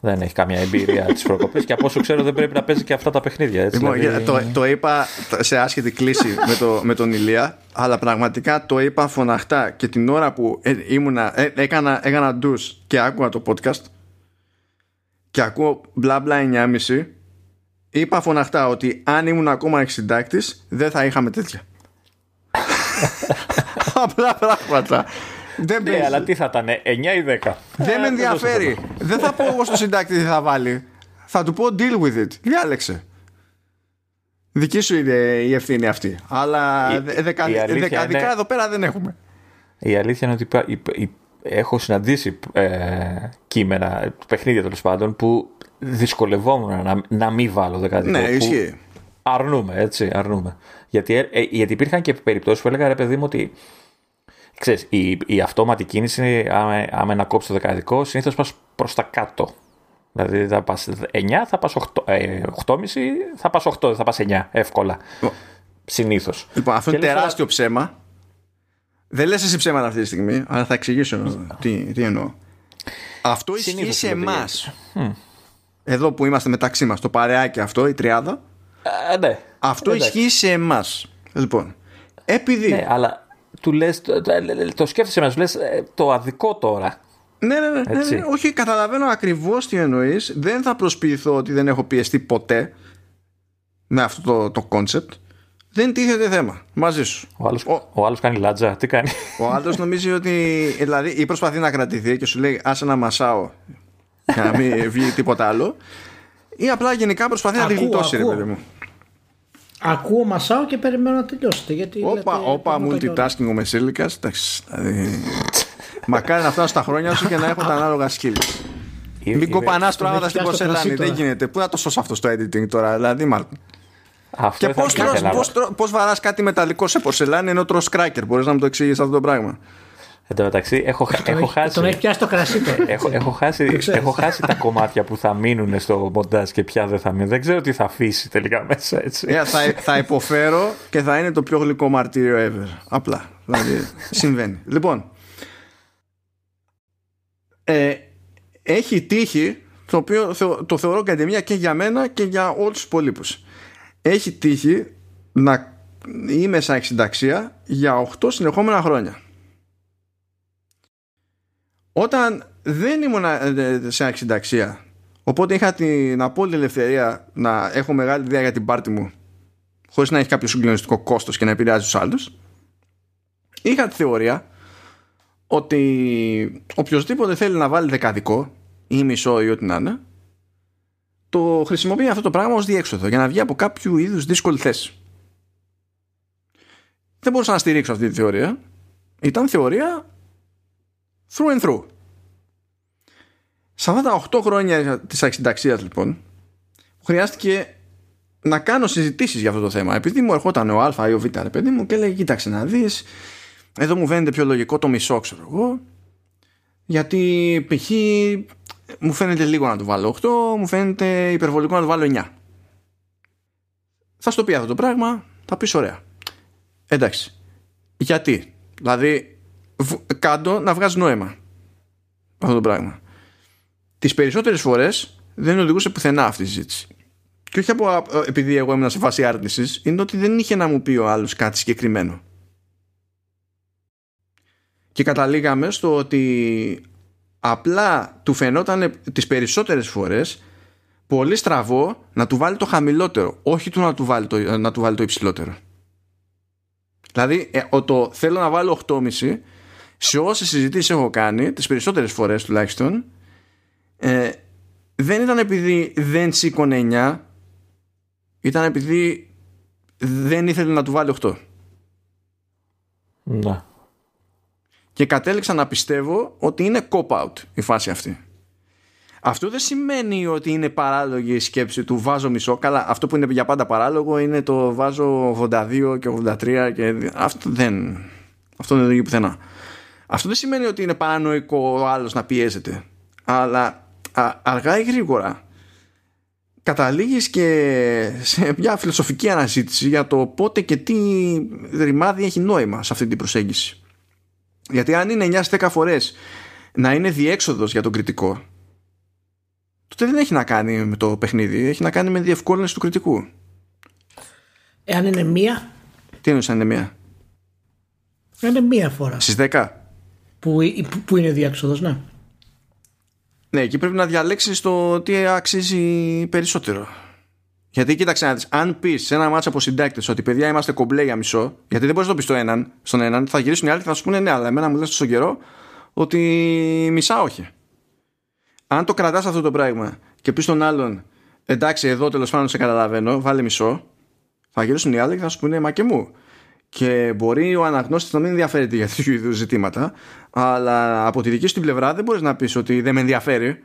Δεν έχει καμία εμπειρία τις προκοπές και από όσο ξέρω δεν πρέπει να παίζει και αυτά τα παιχνίδια. Έτσι, λοιπόν, δηλαδή... το, το είπα σε άσχετη κλίση με, το, με τον Ηλία, αλλά πραγματικά το είπα φωναχτά και την ώρα που ε, ήμουνα, ε, έκανα, έκανα ντους και άκουγα το podcast και ακούω μπλα μπλα 9,5 είπα φωναχτά ότι αν ήμουν ακόμα εξυντάκτης δεν θα είχαμε τέτοια. Απλά πράγματα. Δεν ναι, αλλά τι θα ήταν, 9 ή 10. Δεν με ε, ενδιαφέρει. Δεν θα πω εγώ στο συντάκτη τι θα βάλει. Θα του πω deal with it. Διάλεξε. Δική σου είναι η ευθύνη αυτή. Αλλά δεκαδικά είναι... εδώ πέρα δεν έχουμε. Η αλήθεια είναι ότι έχω συναντήσει ε, κείμενα, παιχνίδια τέλος πάντων, που δυσκολευόμουν να, να μην βάλω δεκαδικό. Ναι, ισχύει. Αρνούμε, έτσι, αρνούμε. Γιατί, ε, ε, γιατί υπήρχαν και περιπτώσεις που έλεγα ρε παιδί μου ότι ξέρεις, η, η αυτόματη κίνηση, άμα, άμα να κόψει το δεκαδικό, συνήθως πας προς τα κάτω. Δηλαδή θα πας 9, θα πας 8, ε, 8,5, θα πας 8, θα πας 9, εύκολα. Συνήθως. Λοιπόν, αυτό είναι τεράστιο ψέμα. Δεν λες εσύ ψέματα αυτή τη στιγμή, αλλά θα εξηγήσω τι, τι εννοώ. Αυτό ισχύει σε εμάς. Εδώ που είμαστε μεταξύ μας, το παρεάκι αυτό, η τριάδα. Ε, ναι. Αυτό ισχύει σε εμάς. Λοιπόν, επειδή. Ναι, αλλά του λες, το, το, το σκέφτεσαι να σου λες ε, το αδικό τώρα. Ναι, ναι, ναι, ναι, ναι. όχι, καταλαβαίνω ακριβώς τι εννοείς. Δεν θα προσποιηθώ ότι δεν έχω πιεστεί ποτέ με αυτό το, το concept. Δεν τίθεται θέμα μαζί σου. Ο άλλος, ο, ο άλλος κάνει λάτζα, τι κάνει; Ο άλλος νομίζει ότι δηλαδή ή προσπαθεί να κρατηθεί και σου λέει άσε να μασάω για να μην βγει τίποτα άλλο ή απλά γενικά προσπαθεί να τη γλιτώσει ρε παιδί μου. Ακούω μασάω και περιμένω να τελειώσετε. Γιατί όπα, λέτε, όπα, έχουμε multitasking ο Μεσήλικας. Εντάξει. Δηλαδή, μακάρι να φτάσουν στα χρόνια σου και να έχουν τα ανάλογα skills. Μην κοπανάς πράγματα στην πιάσει το πορσελάνη. κρασί Δεν τώρα. γίνεται. Πού να το σώσω αυτό στο editing τώρα, δηλαδή, Μάρκο; Αυτό Και θα πώ ήθελα. πώς, τρως- πώς βαράς κάτι μεταλλικό σε πορσελάνη ενώ τρως κράκερ. Μπορείς να μου το εξηγήσεις αυτό το πράγμα; Εν τω μεταξύ, έχω, χα- Τον έχω έχει- χάσει. Τον έχει πιάσει το κρασί του. Έχω, έχω, χάσει, ξέρεις. έχω χάσει τα κομμάτια που θα μείνουν στο μοντάζ και ποια δεν θα μείνουν. Δεν ξέρω τι θα αφήσει τελικά μέσα έτσι. Yeah, θα, θα υποφέρω και θα είναι το πιο γλυκό μαρτύριο ever. Απλά. Δηλαδή, συμβαίνει. Λοιπόν, ε, έχει τύχει, το οποίο θεω- το θεωρώ καντεμία και για μένα και για όλους τους υπολείπους. Έχει τύχει να είμαι σαν εξυνταξία για 8 συνεχόμενα χρόνια. Όταν δεν ήμουν ε, σε εξυνταξία Οπότε είχα την απόλυτη ελευθερία να έχω μεγάλη ιδέα για την πάρτη μου χωρίς να έχει κάποιο συγκλονιστικό κόστος και να επηρεάζει τους άλλους. Είχα τη θεωρία ότι οποιοδήποτε θέλει να βάλει δεκαδικό ή μισό ή ό,τι να είναι το χρησιμοποιεί αυτό το πράγμα ως διέξοδο για να βγει από κάποιο είδους δύσκολη θέση. Δεν μπορούσα να στηρίξω αυτή τη θεωρία. Ήταν θεωρία through and through. Σε αυτά τα 8 χρόνια της αξινταξίας λοιπόν χρειάστηκε να κάνω συζητήσεις για αυτό το θέμα. Επειδή μου ερχόταν ο Α ή ο Β ρε παιδί μου και λέει κοίταξε να δεις εδώ μου φαίνεται πιο λογικό το μισό ξέρω εγώ. Γιατί π.χ. μου φαίνεται λίγο να το βάλω 8 μου φαίνεται υπερβολικό να το βάλω 9 θα στο πει αυτό το πράγμα θα πεις ωραία εντάξει. Γιατί; Δηλαδή β- κάτω να βγάζει νόημα αυτό το πράγμα τις περισσότερες φορές δεν οδηγούσε πουθενά αυτή η συζήτηση. Και όχι από, ε, επειδή εγώ ήμουν σε φάση άρνησης, είναι ότι δεν είχε να μου πει ο άλλος κάτι συγκεκριμένο. Και καταλήγαμε στο ότι απλά του φαινόταν τις περισσότερες φορές πολύ στραβό να του βάλει το χαμηλότερο, όχι του να του βάλει το, να του βάλει το υψηλότερο. Δηλαδή, ε, ο, το θέλω να βάλω 8,5 σε όσες συζητήσεις έχω κάνει, τις περισσότερες φορές τουλάχιστον, ε, δεν ήταν επειδή δεν σήκωνε 9 ήταν επειδή δεν ήθελε να του βάλει 8 Να. και κατέληξα να πιστεύω ότι είναι cop-out η φάση αυτή. Αυτό δεν σημαίνει ότι είναι παράλογη η σκέψη του βάζω μισό καλά αυτό που είναι για πάντα παράλογο είναι το βάζω 82 και 83 και αυτό δεν αυτό δεν οδηγεί πουθενά αυτό δεν σημαίνει ότι είναι παρανοϊκό ο άλλος να πιέζεται αλλά α, αργά ή γρήγορα καταλήγεις και σε μια φιλοσοφική αναζήτηση για το πότε και τι ρημάδι έχει νόημα σε αυτή την προσέγγιση. Γιατί αν είναι 9 10 φορές να είναι διέξοδος για τον κριτικό τότε δεν έχει να κάνει με το παιχνίδι, έχει να κάνει με διευκόλυνση του κριτικού. Εάν είναι μία, Τι εννοείς αν είναι μία, είναι μία φορά στις 10. Που, που, που είναι διέξοδος, ναι. Ναι, εκεί πρέπει να διαλέξεις το τι αξίζει περισσότερο. Γιατί κοίταξε να δεις, αν πεις σε ένα μάτσο από συντάκτες ότι παιδιά είμαστε κομπλέ για μισό, γιατί δεν μπορείς να το πεις στο έναν, στον έναν, θα γυρίσουν οι άλλοι και θα σου πούνε ναι, αλλά εμένα μου λες τόσο καιρό ότι μισά όχι. Αν το κρατάς αυτό το πράγμα και πεις στον άλλον, εντάξει, εδώ τέλος πάντων σε καταλαβαίνω, βάλε μισό, θα γυρίσουν οι άλλοι και θα σου πούνε μα και μου. Και μπορεί ο αναγνώστης να μην ενδιαφέρεται για τέτοιου είδους ζητήματα, αλλά από τη δική σου την πλευρά δεν μπορείς να πεις ότι δεν με ενδιαφέρει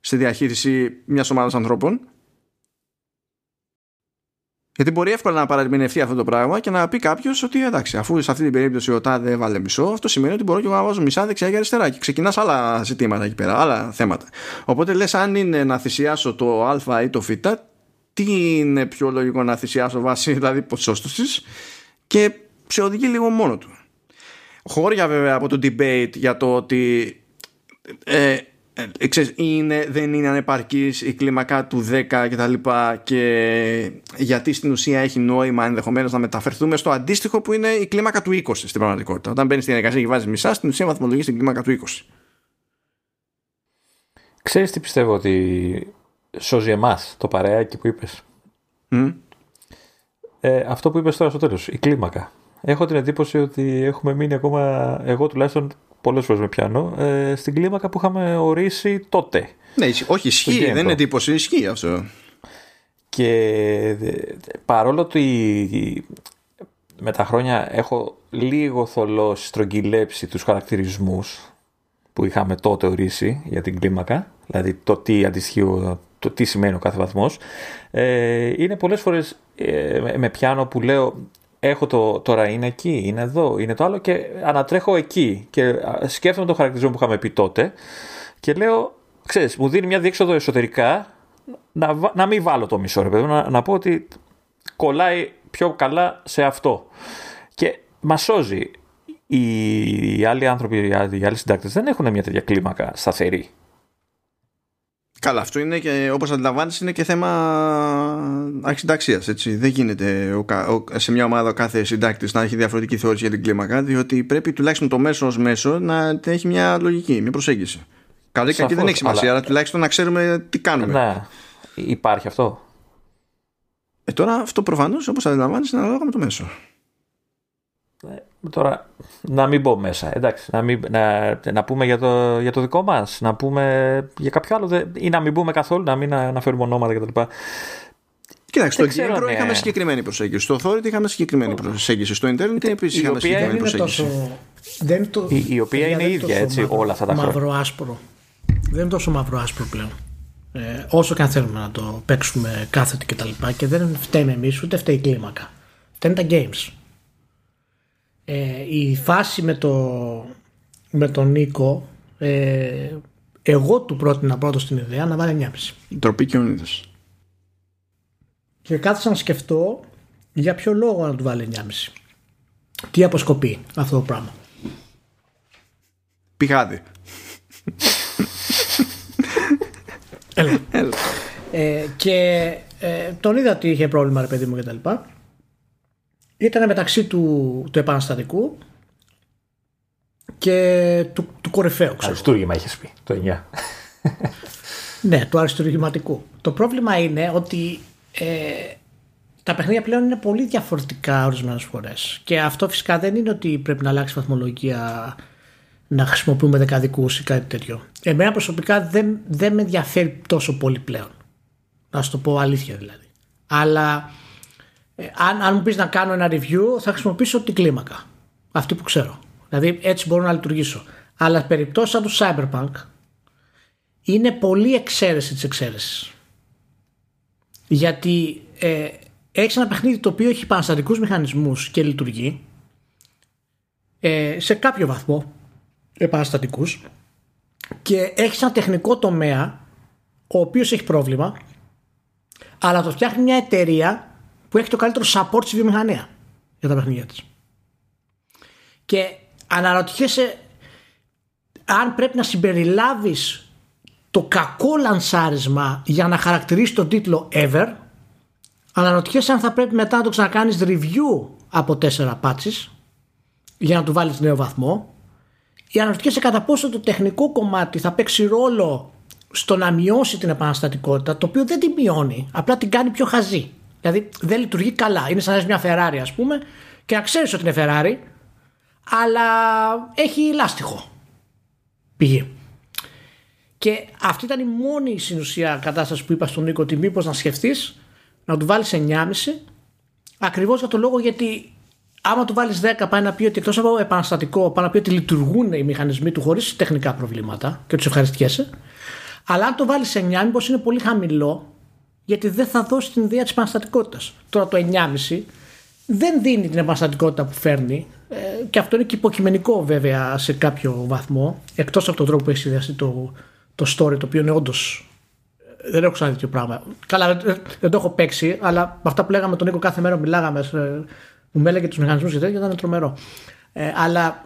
στη διαχείριση μιας ομάδας ανθρώπων. Γιατί μπορεί εύκολα να παραμηνευτεί αυτό το πράγμα και να πει κάποιος ότι εντάξει, αφού σε αυτή την περίπτωση ο Τάδε έβαλε μισό, αυτό σημαίνει ότι μπορώ και εγώ να βάζω μισά δεξιά και αριστερά. Και ξεκινάς άλλα ζητήματα εκεί πέρα, άλλα θέματα. Οπότε λες, αν είναι να θυσιάσω το Α ή το Β, τι είναι πιο λογικό να θυσιάσω βάσει δηλαδή ποσόστοσης και σε οδηγεί λίγο μόνο του. Χώρια βέβαια από το debate για το ότι ε, ε, ξέρεις, είναι, δεν είναι ανεπαρκής η κλίμακα του 10 και τα λοιπά και γιατί στην ουσία έχει νόημα ενδεχομένως να μεταφερθούμε στο αντίστοιχο που είναι η κλίμακα του 20 στην πραγματικότητα. Όταν μπαίνεις στην εργασία και βάζεις μισά, στην ουσία βαθμολογείς στην κλίμακα του 20. Ξέρεις τι πιστεύω ότι σώζει εμάς το παρεάκι που είπες; Μμ. Ε, αυτό που είπες τώρα στο τέλος, η κλίμακα. Έχω την εντύπωση ότι έχουμε μείνει ακόμα, εγώ τουλάχιστον πολλές φορές με πιάνω, ε, στην κλίμακα που είχαμε ορίσει τότε. Ναι, ισχύ- όχι, ισχύει, GamePro. δεν είναι εντύπωση, ισχύει αυτό. Και παρόλο ότι με τα χρόνια έχω λίγο θολώσει, στρογγυλέψει τους χαρακτηρισμούς που είχαμε τότε ορίσει για την κλίμακα, δηλαδή το τι αντιστοιχεί, το τι σημαίνει ο κάθε βαθμός, ε, είναι πολλές φορές ε, με πιάνω που λέω έχω το, τώρα είναι εκεί, είναι εδώ, είναι το άλλο και ανατρέχω εκεί και σκέφτομαι το χαρακτηρισμό που είχαμε πει τότε και λέω, ξέρεις, μου δίνει μια διέξοδο εσωτερικά να, να μην βάλω το μισό ρε παιδί, να, να πω ότι κολλάει πιο καλά σε αυτό. Και μας σώζει. Οι, άλλοι άνθρωποι, οι άλλοι συντάκτες δεν έχουν μια τέτοια κλίμακα σταθερή. Καλά, αυτό είναι και όπως αντιλαμβάνεις είναι και θέμα αρχισυνταξίας, έτσι. Δεν γίνεται ο, ο, σε μια ομάδα ο κάθε συντάκτης να έχει διαφορετική θεώρηση για την κλίμακα, διότι πρέπει τουλάχιστον το μέσος ως μέσο να έχει μια λογική, μια προσέγγιση. Καλή κακή δεν έχει σημασία, αλλά... αλλά τουλάχιστον να ξέρουμε τι κάνουμε. Ναι, υπάρχει αυτό; Ε, τώρα αυτό προφανώς όπως αντιλαμβάνεις είναι ανάλογα με το μέσο. Ε, τώρα να μην μπω μέσα, εντάξει, να, μην, να, να πούμε για το, για το δικό μας, να πούμε για κάποιο άλλο ή να μην μπούμε καθόλου, να μην αναφέρουμε ονόματα κτλ. Κοιτάξτε, στο Game Pro είχαμε συγκεκριμένη προσέγγιση. Στο Authority είχαμε συγκεκριμένη προσέγγιση. Στο Internet επίσης είχαμε συγκεκριμένη προσέγγιση. Τόσο, δεν το, η, η οποία είναι ίδια έτσι όλα αυτά τα χρόνια. Μαύρο άσπρο. Δεν είναι τόσο μαύρο άσπρο πλέον. Ε, όσο και αν θέλουμε να το παίξουμε κάθετη και τα λοιπά και δεν φταίμε εμείς ούτε φταίει η κλίμακα. Φταίνουν τα games. Ε, η φάση με, το, με τον Νίκο ε, εγώ του πρότεινα πρώτο στην ιδέα να βάλει 9,5. Τροπή και ο Και κάθισα να σκεφτώ για ποιο λόγο να του βάλει 9,5. Τι αποσκοπεί αυτό το πράγμα. Πηγάδι. Έλα. Ε, και ε, τον είδα ότι είχε πρόβλημα ρε παιδί μου και τα λοιπά. Ήταν μεταξύ του, του επαναστατικού και του, του κορυφαίου. Αριστούργημα είχες πει το 9. ναι, του αριστούργηματικού. Το πρόβλημα είναι ότι ε, τα παιχνίδια πλέον είναι πολύ διαφορετικά ορισμένες φορές. Και αυτό φυσικά δεν είναι ότι πρέπει να αλλάξει βαθμολογία να χρησιμοποιούμε δεκαδικούς ή κάτι τέτοιο. Εμένα προσωπικά δεν, δεν με ενδιαφέρει τόσο πολύ πλέον. Να σου το πω αλήθεια δηλαδή. Αλλά ε, αν, αν μου πεις να κάνω ένα review, θα χρησιμοποιήσω την κλίμακα. Αυτή που ξέρω. Δηλαδή έτσι μπορώ να λειτουργήσω. Αλλά περιπτώσεις σαν του Cyberpunk είναι πολύ εξαίρεση της εξαίρεσης. Γιατί ε, έχεις ένα παιχνίδι το οποίο έχει επαναστατικού μηχανισμούς και λειτουργεί ε, σε κάποιο βαθμό επαναστατικούς και έχεις ένα τεχνικό τομέα ο οποίος έχει πρόβλημα αλλά το φτιάχνει μια εταιρεία που έχει το καλύτερο support στη βιομηχανία για τα παιχνίδια της. Και αναρωτιέσαι αν πρέπει να συμπεριλάβεις το κακό λανσάρισμα για να χαρακτηρίσει τον τίτλο Ever αναρωτιέσαι αν θα πρέπει μετά να το ξανακάνεις review από τέσσερα patches για να του βάλεις νέο βαθμό ή αναρωτιέσαι κατά πόσο το τεχνικό κομμάτι θα παίξει ρόλο στο να μειώσει την επαναστατικότητα, το οποίο δεν την μειώνει, απλά την κάνει πιο χαζή. Δηλαδή δεν λειτουργεί καλά. Είναι σαν να έχεις μια Ferrari, ας πούμε, και να ξέρεις ότι είναι Ferrari, αλλά έχει λάστιχο. Πηγή. Και αυτή ήταν η μόνη συνουσία κατάστασης που είπα στον Νίκο ότι μήπως να σκεφτείς να του βάλεις 9,5 ακριβώς για το λόγο γιατί άμα του βάλεις 10 πάει να πει ότι εκτός από επαναστατικό, πάει να πει ότι λειτουργούν οι μηχανισμοί του χωρίς τεχνικά προβλήματα και τους ευχαριστιέσαι. Αλλά αν το βάλεις 9, μήπως είναι πολύ χαμηλό, γιατί δεν θα δώσει την ιδέα της επαναστατικότητας. Τώρα το 9,5 δεν δίνει την επαναστατικότητα που φέρνει ε, και αυτό είναι και υποκειμενικό βέβαια σε κάποιο βαθμό, εκτός από τον τρόπο που έχει συνδυαστεί το, το story, το οποίο είναι όντως. Ε, δεν έχω ξαναδεί τέτοιο πράγμα. Καλά, δεν το έχω παίξει, αλλά με αυτά που λέγαμε τον Νίκο κάθε μέρα μιλάγαμε μου έλεγε τους μηχανισμούς και τέτοια ήταν τρομερό. Ε, αλλά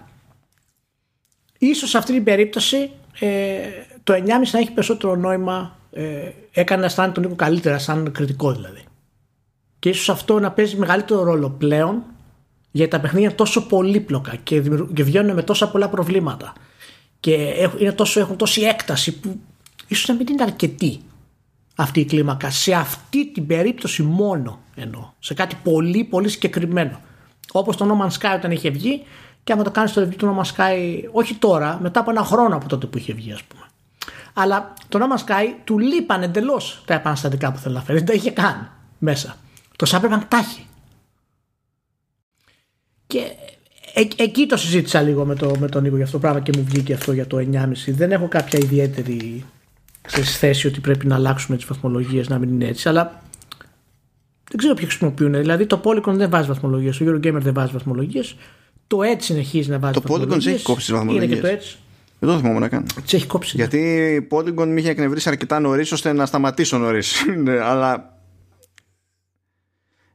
ίσως σε αυτή την περίπτωση ε, το 9,5 να έχει περισσότερο νόημα. Ε, έκανε να αισθάνεται τον Νίκο καλύτερα, σαν κριτικό δηλαδή. Και ίσως αυτό να παίζει μεγαλύτερο ρόλο πλέον γιατί τα παιχνίδια είναι τόσο πολύπλοκα και, και βγαίνουν με τόσα πολλά προβλήματα. Και είναι τόσο, έχουν τόση έκταση που ίσως να μην είναι αρκετή αυτή η κλίμακα. Σε αυτή την περίπτωση μόνο εννοώ. Σε κάτι πολύ πολύ συγκεκριμένο. Όπως το No Man's Sky όταν είχε βγει και άμα το κάνεις το review του No Man's Sky όχι τώρα μετά από ένα χρόνο από τότε που είχε βγει ας πούμε αλλά το No Man's Sky του λείπαν εντελώς τα επαναστατικά που θέλει να φέρει δεν τα είχε καν μέσα. Το Cyberpunk τα έχει. Και ε, εκεί το συζήτησα λίγο με, το, με τον Νίκο για αυτό το πράγμα και μου βγήκε αυτό για το 9,5. Δεν έχω κάποια ιδιαίτερη θέση ότι πρέπει να αλλάξουμε τις βαθμολογίες να μην είναι έτσι, αλλά δεν ξέρω ποιοι χρησιμοποιούν. Δηλαδή το Polygon δεν βάζει βαθμολογίες, το Eurogamer δεν βάζει βαθμολογίες. Το Edge συνεχίζει να βάζει το βαθμολογίες. Το Polygon έχει κόψει βαθμολογίε. Είναι και το Edge. Δεν το θυμόμαι να κάνω. Τι έχει κόψει. Γιατί η Polygon με είχε εκνευρίσει αρκετά νωρίς ώστε να σταματήσω νωρίς. Ναι, αλλά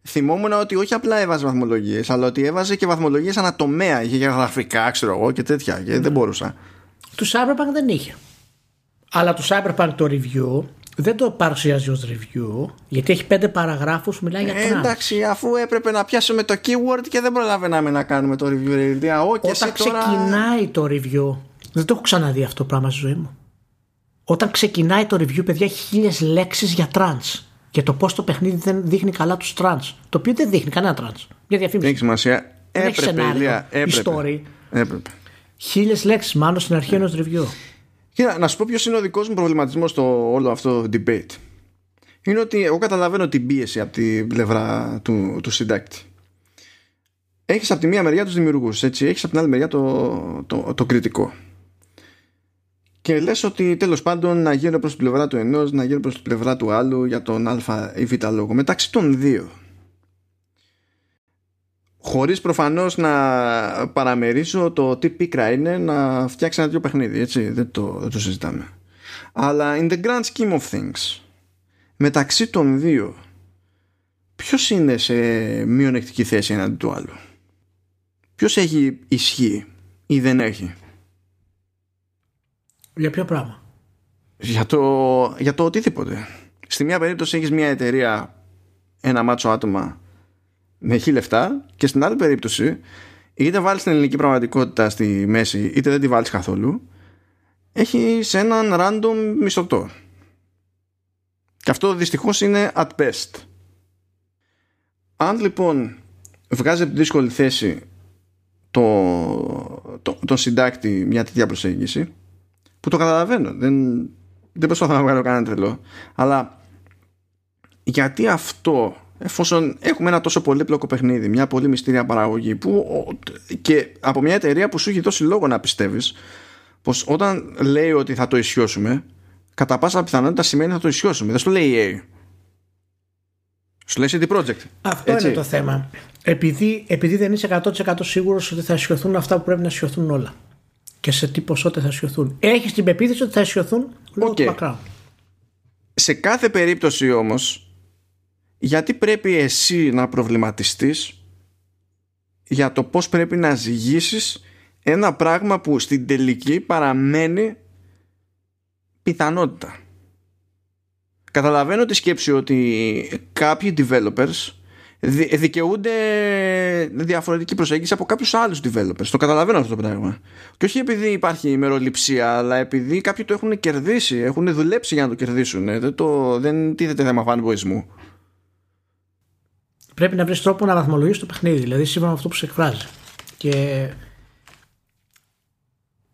θυμόμουν ότι όχι απλά έβαζε βαθμολογίες, αλλά ότι έβαζε και βαθμολογίες ανατομέα. Είχε για γραφικά, ξέρω εγώ και τέτοια. Και δεν ναι. μπορούσα. Τους Cyberpunk δεν είχε. Αλλά τους Cyberpunk το review δεν το παρουσιάζει ως review, γιατί έχει πέντε παραγράφους που μιλάει για ε, Εντάξει, αφού έπρεπε να πιάσουμε το keyword και δεν προλαβαίναμε να κάνουμε το review. Δηλαδή, Όταν ξεκινάει το review, δεν το έχω ξαναδεί αυτό το πράγμα στη ζωή μου. Όταν ξεκινάει το review, παιδιά, έχει χίλιες λέξεις για trans. Για το πώς το παιχνίδι δεν δείχνει καλά τους trans. Το οποίο δεν δείχνει κανένα trans. Για διαφήμιση. Έχει σημασία. Έπρεπε, έχει σενάριο, έπρεπε. Έπρεπε. Χίλιες λέξεις, μάλλον στην αρχή ενός review. Κοίτα, να σου πω ποιος είναι ο δικός μου προβληματισμός στο όλο αυτό το debate. Είναι ότι εγώ καταλαβαίνω την πίεση από την πλευρά του, του συντάκτη. Έχεις από τη μία μεριά τους δημιουργούς, έτσι. Έχεις από την άλλη μεριά το, το, το κριτικό. Και λες ότι τέλος πάντων να γίνω προς την πλευρά του ενός, να γίνω προς την πλευρά του άλλου για τον α ή β λόγο. Μεταξύ των δύο. Χωρίς προφανώς να παραμερίσω το τι πίκρα είναι να φτιάξει ένα τέτοιο παιχνίδι, έτσι, δεν το, δεν το συζητάμε. Αλλά in the grand scheme of things, μεταξύ των δύο, ποιος είναι σε μειονεκτική θέση εναντί του άλλου; Ποιος έχει ισχύ ή δεν έχει; Για ποιο πράγμα; Για το, για το οτιδήποτε. Στη μία περίπτωση έχεις μια εταιρεία ένα μάτσο άτομα με χι λεφτά και στην άλλη περίπτωση είτε βάλεις την ελληνική πραγματικότητα στη μέση είτε δεν τη βάλεις καθόλου έχεις έναν random μισθωτό. Και αυτό δυστυχώς είναι at best. Αν λοιπόν βγάζει από τη δύσκολη θέση το, το, τον συντάκτη μια τέτοια προσέγγιση που το καταλαβαίνω. Δεν, δεν προσπαθώ να βγάλω κανένα τρελό. Αλλά γιατί αυτό εφόσον έχουμε ένα τόσο πολύπλοκο παιχνίδι μια πολύ μυστήρια παραγωγή που, και από μια εταιρεία που σου έχει δώσει λόγο να πιστεύεις πως όταν λέει ότι θα το ισιώσουμε κατά πάσα πιθανότητα σημαίνει θα το ισιώσουμε. Δεν σου λέει EA σου λέει CD Project. Αυτό Έτσι. είναι το θέμα. Επειδή, επειδή δεν είσαι 100% σίγουρος ότι θα ισιωθούν αυτά που πρέπει να ισιωθούν όλα και σε τι ποσότητα θα σιωθούν. Έχεις την πεποίθηση ότι θα σιωθούν λόγω okay. του background. Σε κάθε περίπτωση όμως γιατί πρέπει εσύ να προβληματιστείς για το πώς πρέπει να ζυγίσεις ένα πράγμα που στην τελική παραμένει πιθανότητα. Καταλαβαίνω τη σκέψη ότι κάποιοι developers δικαιούνται διαφορετική προσέγγιση από κάποιους άλλους developers. Το καταλαβαίνω αυτό το πράγμα. Και όχι επειδή υπάρχει ημεροληψία, αλλά επειδή κάποιοι το έχουν κερδίσει, έχουν δουλέψει για να το κερδίσουν. Δεν, το, δεν τίθεται θέμα fanboyισμού. Πρέπει να βρεις τρόπο να βαθμολογήσει το παιχνίδι, δηλαδή σύμφωνα με αυτό που σε εκφράζει. Και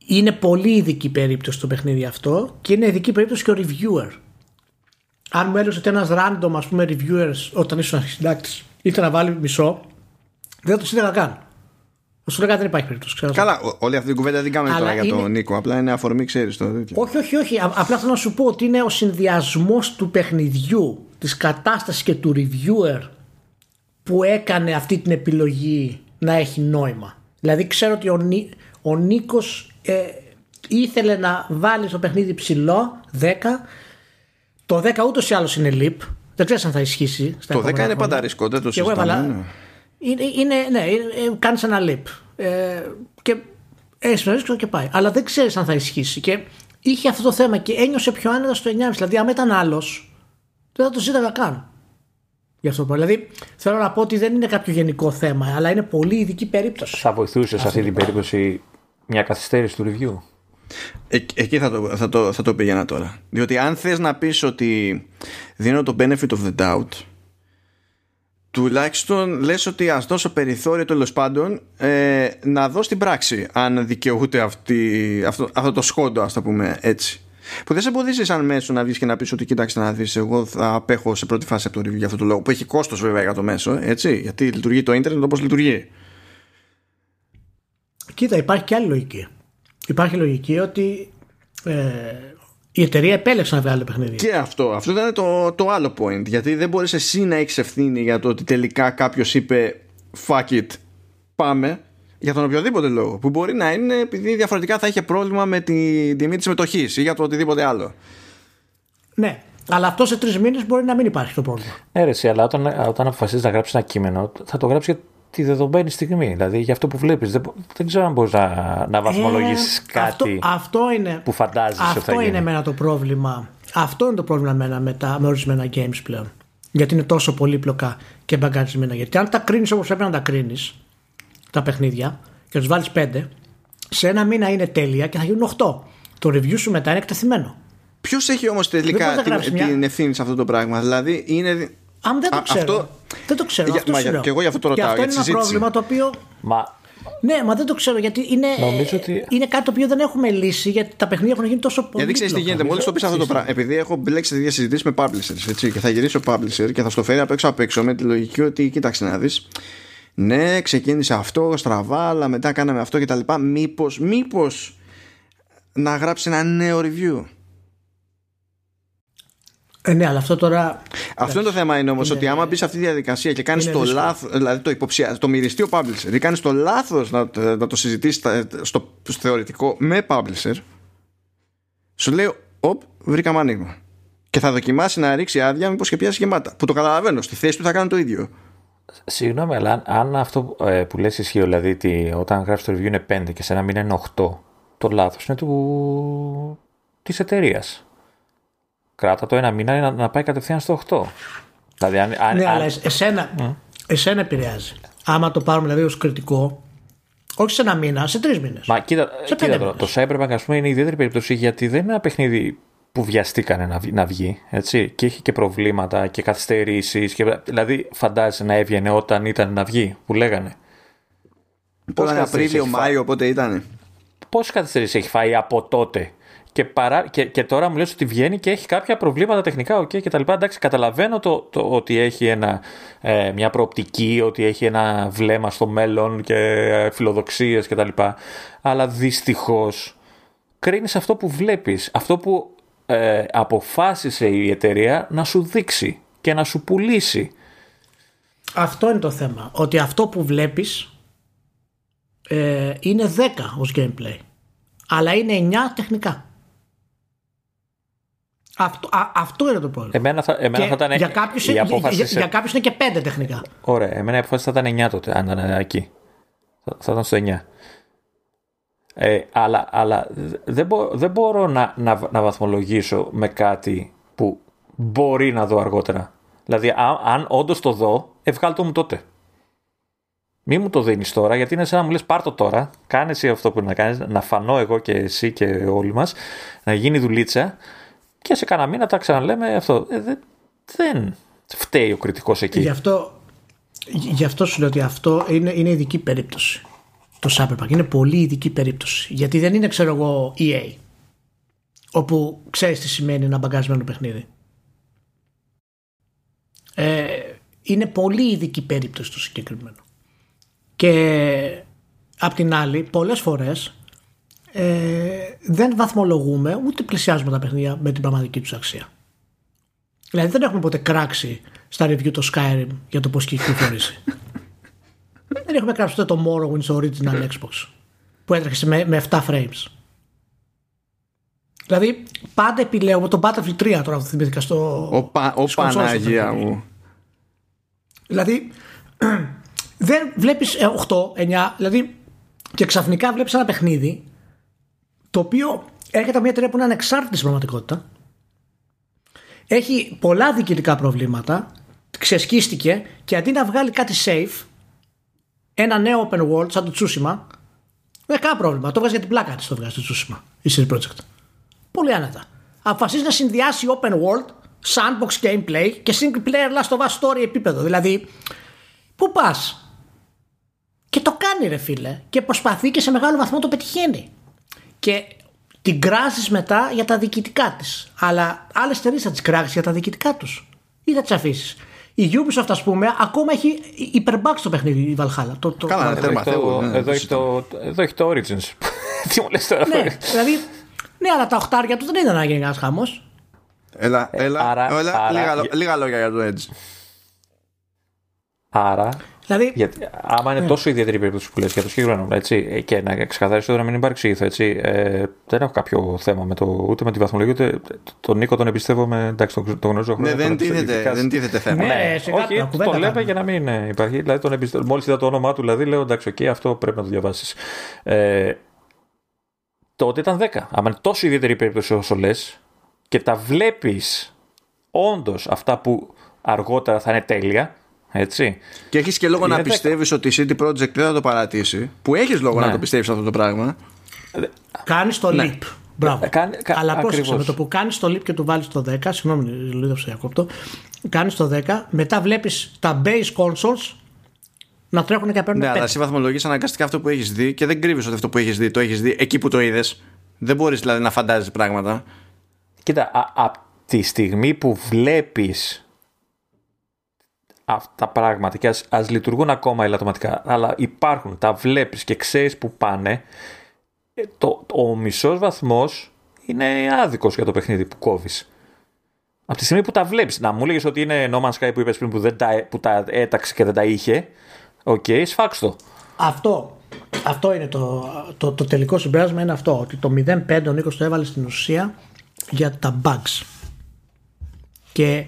είναι πολύ ειδική περίπτωση το παιχνίδι αυτό και είναι ειδική περίπτωση και ο reviewer. Αν μου έλεγε ότι ένας random ας πούμε reviewers όταν ήσουν συντάκτη ήθελε να βάλει μισό, δεν θα το σύνταγα καν. Θα σου λέγα δεν υπάρχει περίπτωση. Ξέρω. Καλά, όλη αυτή την κουβέντα δεν κάνουμε τώρα για τον Νίκο. Απλά είναι αφορμή, ξέρεις το τέτοιο. Όχι, όχι, όχι. Απλά θέλω να σου πω ότι είναι ο συνδυασμός του παιχνιδιού, της κατάστασης και του reviewer που έκανε αυτή την επιλογή να έχει νόημα. Δηλαδή ξέρω ότι ο, Νί, ο Νίκος ε, ήθελε να βάλει στο παιχνίδι ψηλό 10 το 10 ούτως ή άλλως είναι leap δεν ξέρω αν θα ισχύσει. Στα το 10 είναι πάντα ρίσκο, δεν το συζητάμε. Ναι. Είναι, είναι, ναι, ε, κάνεις ένα leap. Ε, και έχεις ένα ρίσκο και πάει. Αλλά δεν ξέρεις αν θα ισχύσει. Και είχε αυτό το θέμα και ένιωσε πιο άνετα στο 9,5. Δηλαδή, αν ήταν άλλος, δεν θα το ζήταγα καν. Γι' αυτό πω. Δηλαδή, θέλω να πω ότι δεν είναι κάποιο γενικό θέμα, αλλά είναι πολύ ειδική περίπτωση. Θα βοηθούσε σε αυτή την περίπτωση μια καθυστέρηση του review; Ε, εκεί θα το, θα, το, θα το πήγαινα τώρα. Διότι αν θες να πεις ότι δίνω το benefit of the doubt τουλάχιστον λες ότι ας δώσω περιθώριο τέλος πάντων ε, να δω στην πράξη αν δικαιούται αυτή, αυτό, αυτό το σκόντο ας το πούμε έτσι. Που δεν σε εμποδίζει σαν μέσο να βγεις και να πεις ότι κοίταξε να δεις. Εγώ θα απέχω σε πρώτη φάση από το review για αυτό το λόγο. Που έχει κόστος βέβαια για το μέσο, έτσι. Γιατί λειτουργεί το ίντερνετ όπως λειτουργεί. Κοίτα, υπάρχει και άλλη λογική. Υπάρχει λογική ότι ε, η εταιρεία επέλεξε να βγάλει παιχνίδι. Και αυτό. Αυτό ήταν το, το άλλο point. Γιατί δεν μπορείς εσύ να έχεις ευθύνη για το ότι τελικά κάποιος είπε fuck it, πάμε για τον οποιοδήποτε λόγο. Που μπορεί να είναι επειδή διαφορετικά θα είχε πρόβλημα με την τιμή της συμμετοχής ή για το οτιδήποτε άλλο. Ναι, αλλά αυτό σε τρεις μήνες μπορεί να μην υπάρχει το πρόβλημα. Έρεση, αλλά όταν, όταν αποφασίζεις να γράψεις ένα κείμενο, θα το γράψει για τη δεδομένη στιγμή. Δηλαδή για αυτό που βλέπεις. Δεν, δεν ξέρω αν μπορείς να, να βαθμολογήσεις ε, κάτι αυτό, αυτό είναι, που φαντάζεσαι αυτό ότι θα γίνει. είναι εμένα το πρόβλημα. Αυτό είναι το πρόβλημα εμένα με, τα, με ορισμένα games πλέον. Γιατί είναι τόσο πολύπλοκα και μπαγκαρισμένα. Γιατί αν τα κρίνεις όπως πρέπει να τα κρίνεις, τα παιχνίδια, και τους βάλεις 5, σε ένα μήνα είναι τέλεια και θα γίνουν 8. Το review σου μετά είναι εκτεθειμένο. Ποιος έχει όμως τελικά την, μια... την ευθύνη σε αυτό το πράγμα; Δηλαδή είναι. Αν δεν το Α, ξέρω. αυτό- Δεν το ξέρω. Για- αυτό μα, σου για- λέω. και εγώ γι' αυτό το Και ρωτάω, αυτό για είναι τη ένα συζήτηση. πρόβλημα το οποίο. Μα Ναι, μα δεν το ξέρω γιατί είναι, Νομίζω ότι- είναι κάτι το οποίο δεν έχουμε λύσει γιατί τα παιχνίδια έχουν γίνει τόσο πολύ. Γιατί ξέρεις τι γίνεται, μόλις το πεις αυτό το πράγμα. Επειδή έχω μπλέξει τέτοιε συζητήσεις με publishers έτσι, και θα γυρίσει ο publisher και θα στο φέρει απ' έξω απ' έξω με τη λογική ότι κοίταξε να δεις. Ναι, ξεκίνησε αυτό στραβά, αλλά μετά κάναμε αυτό και τα λοιπά. Μήπω, μήπως να γράψει ένα νέο review. Ε, ναι, αλλά αυτό τώρα. Αυτό είναι το θέμα είναι όμως Είναι- ότι άμα μπεις σε αυτή τη διαδικασία και κάνεις είναι το δύσκολο. λάθος, δηλαδή το υποψία, το μυριστεί ο publisher ή κάνεις το λάθος να, να το συζητήσεις στα- στο, στο θεωρητικό με publisher, σου λέει, Οπ, βρήκαμε άνοιγμα. Και θα δοκιμάσει να ρίξει άδεια, μήπως και πιάσει γεμάτα. Που το καταλαβαίνω. Στη θέση του θα κάνει το ίδιο. Συγγνώμη, αλλά αν- αν αυτό ε, που λες ισχύει, δηλαδή ότι όταν γράφεις το review είναι 5 και σε ένα μήνα είναι 8, το λάθος είναι του... της εταιρείας. Κράτα το ένα μήνα να, να πάει κατευθείαν στο 8. Δηλαδή, αν, αν, Ναι, αν- αλλά εσ- εσένα, εσένα επηρεάζει. Άμα το πάρουμε δηλαδή ως κριτικό, όχι σε ένα μήνα, σε τρεις μήνες. Μα κοίτα, Σε κοίτα πέντε τώρα, μήνες. το Cyberpunk ας πούμε είναι ιδιαίτερη περίπτωση γιατί δεν είναι ένα παιχνίδι που βιαστήκανε να, βγει- να βγει, έτσι, και έχει και προβλήματα και καθυστερήσεις, και, δηλαδή φαντάζεσαι να έβγαινε όταν ήταν να βγει, που λέγανε. Τώρα είναι καθυστερήσεις Απρίλιο, έχει φάει; Μάιο, πότε ήταν. Πόσες καθυστερήσεις έχει φάει από τότε; Και, παρά, και, και τώρα μου λες ότι βγαίνει και έχει κάποια προβλήματα τεχνικά okay, και τα λοιπά. Εντάξει, καταλαβαίνω το, το ότι έχει ένα, ε, μια προοπτική, ότι έχει ένα βλέμμα στο μέλλον και ε, φιλοδοξίες και τα λοιπά. Αλλά δυστυχώς κρίνεις αυτό που βλέπεις, αυτό που ε, αποφάσισε η εταιρεία να σου δείξει και να σου πουλήσει. Αυτό είναι το θέμα. Ότι αυτό που βλέπεις ε, είναι 10 ως gameplay. Αλλά είναι 9 τεχνικά. Αυτό, α- αυτό είναι το πρόβλημα. Εμένα θα, εμένα Και θα ήταν για κάποιους, η για, απόφαση για, σε- για κάποιους είναι και 5 τεχνικά. Ωραία, εμένα η αποφάση θα ήταν 9 τότε, αν ήταν εκεί. Θα, θα ήταν στο 9. Ε, αλλά αλλά δεν, μπο- δεν μπορώ να, να, να βαθμολογήσω με κάτι που μπορεί να δω αργότερα. Δηλαδή, αν, αν όντως το δω, ευγάλ το μου τότε. Μη μου το δίνεις τώρα, γιατί είναι σαν να μου λες: Πάρ το τώρα, κάνε εσύ αυτό που είναι να κάνεις, να φανώ εγώ και εσύ και όλοι μας, να γίνει δουλίτσα και σε κανένα μήνα τα ξαναλέμε αυτό. Ε, δεν, δεν φταίει ο κριτικός εκεί. Γι' αυτό, γι' αυτό σου λέω ότι αυτό είναι, είναι ειδική περίπτωση. Το Cyberpunk είναι πολύ ειδική περίπτωση. Γιατί δεν είναι, ξέρω εγώ, EA. Όπου ξέρεις τι σημαίνει ένα μπαγκασμένο παιχνίδι. Ε, είναι πολύ ειδική περίπτωση το συγκεκριμένο. Και απ' την άλλη, πολλές φορές ε, δεν βαθμολογούμε ούτε πλησιάζουμε τα παιχνίδια με την πραγματική τους αξία. Δηλαδή δεν έχουμε ποτέ κράξει στα review το Skyrim για το πώς έχει κυκλοφορήσει. δεν έχουμε κράξει ποτέ το Morrowind στο original Xbox που έτρεχε με, με 7 frames. Δηλαδή πάντα επιλέγουμε το Battlefield 3 τώρα που θυμήθηκα στο... Ο, πα, ο στις κονσόλες το Παναγία παιχνίδι. μου. Δηλαδή δεν βλέπεις ε, 8, 9, δηλαδή και ξαφνικά βλέπεις ένα παιχνίδι το οποίο έρχεται από μια εταιρεία που είναι ανεξάρτητη στην πραγματικότητα. Έχει πολλά διοικητικά προβλήματα ξεσκίστηκε και αντί να βγάλει κάτι safe ένα νέο open world σαν το Tsushima δεν κανένα πρόβλημα, το βγάζει για την πλάκα της το βγάζει το Tsushima η CD Projekt πολύ άνετα. Αποφασίζει να συνδυάσει open world sandbox gameplay και single player last of us story επίπεδο. Δηλαδή πού πας; Και το κάνει ρε φίλε και προσπαθεί και σε μεγάλο βαθμό το πετυχαίνει και την κράζεις μετά για τα διοικητικά της. Αλλά άλλες εταιρείες θα τις κράξεις για τα διοικητικά τους. Ή θα τις αφήσεις. Η Ubisoft, ας πούμε, ακόμα έχει υπερμπάξει στο παιχνίδι η Valhalla. Το, το... Καλά, εδώ, έχει το, ναι, εδώ, έχει το, εδώ έχει το Origins. Τι μου λες τώρα. Ναι, δηλαδή, ναι, αλλά τα οχτάρια τους δεν ήταν να γίνει ένας χαμός. Έλα, ε, έλα, άρα, έλα άρα, λίγα, λίγα λόγια για το Edge. Άρα Δηλαδή, Γιατί, άμα είναι ναι. τόσο ιδιαίτερη η περίπτωση που λες για το συγκεκριμένο, έτσι, και να ξεκαθαρίσω τώρα να μην υπάρξει έτσι, ε, δεν έχω κάποιο θέμα με το, ούτε με τη βαθμολογία, ούτε τον Νίκο τον εμπιστεύω με. Εντάξει, τον, τον γνωρίζω Ναι, δεν τίθεται, δεν τίθεται θέμα. Ναι, ναι όχι, το λέμε για να μην ε, υπάρχει. Δηλαδή, τον εμπιστεύω. Μόλις είδα το όνομά του, δηλαδή, λέω εντάξει, okay, αυτό πρέπει να το διαβάσεις. Ε, τότε ήταν 10. Άμα είναι τόσο ιδιαίτερη η περίπτωση όσο λες και τα βλέπεις όντως αυτά που αργότερα θα είναι τέλεια, έτσι. Και έχεις και λόγο να πιστεύεις ότι η CD Projekt δεν θα το παρατήσει. Που έχεις λόγο ναι. να το πιστεύεις αυτό το πράγμα. Κάνεις το ναι. leap. Μπράβο. Κάν, Αλλά πρόσεξε με το που κάνεις το leap και του βάλεις το 10. Συγγνώμη, Λίδο, διακόπτω. Κάνεις το 10, μετά βλέπεις τα base consoles να τρέχουν και παίρνουν. Ναι, αλλά εσύ βαθμολογείς αναγκαστικά αυτό που έχεις δει και δεν κρύβεις ότι αυτό που έχεις δει το έχεις δει εκεί που το είδες. Δεν μπορείς δηλαδή να φαντάζει πράγματα. Κοίτα, από τη στιγμή που βλέπεις αυτά τα πράγματα. Και ας, ας λειτουργούν ακόμα ελαττωματικά. Αλλά υπάρχουν, τα βλέπεις και ξέρεις που πάνε. Ε, το, ο μισός βαθμός είναι άδικος για το παιχνίδι που κόβεις. Από τη στιγμή που τα βλέπεις. Να μου λέγεις ότι είναι No Man's Sky που είπες πριν που, δεν τα, που τα έταξε και δεν τα είχε. OK, okay, σφάξ το αυτό. Αυτό είναι το, το, το τελικό συμπέρασμα. Είναι αυτό. Ότι το 0-5 ο Νίκος το έβαλε στην ουσία για τα bugs. Και ε,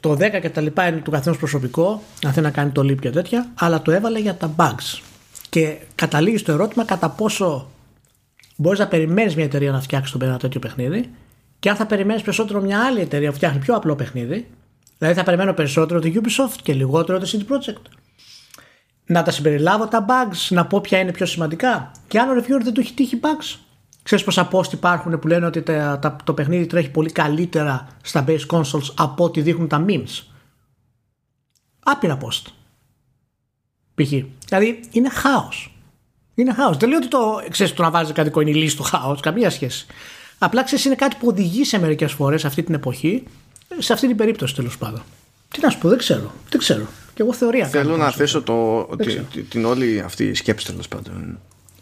το 10 και τα λοιπά είναι του καθένα προσωπικό, αν θέλει να κάνει το leap και τέτοια, αλλά το έβαλε για τα bugs. Και καταλήγει στο ερώτημα κατά πόσο μπορείς να περιμένεις μια εταιρεία να φτιάξει το ένα τέτοιο παιχνίδι και αν θα περιμένεις περισσότερο μια άλλη εταιρεία που φτιάχνει πιο απλό παιχνίδι. Δηλαδή θα περιμένω περισσότερο το Ubisoft και λιγότερο το CD Projekt. Να τα συμπεριλάβω τα bugs, να πω ποια είναι πιο σημαντικά. Και αν ο reviewer δεν του έχει τύχει bugs, Ξέρεις πόσα post υπάρχουν που λένε ότι τα, τα, το παιχνίδι τρέχει πολύ καλύτερα στα base consoles από ό,τι δείχνουν τα memes. Άπειρα post. Π.χ. Δηλαδή είναι χάος. Είναι χάος. Δεν λέω ότι το, ξέρεις, το να βάζεις κάτι κοινιλί στο χάος. Καμία σχέση. Απλά ξέρεις είναι κάτι που οδηγεί σε μερικές φορές αυτή την εποχή σε αυτή την περίπτωση τέλος πάντων. Τι να σου πω, δεν ξέρω. Δεν ξέρω. Και εγώ θεωρία. Θέλω να θέσω το, την, την όλη αυτή σκέψη τέλος πάντων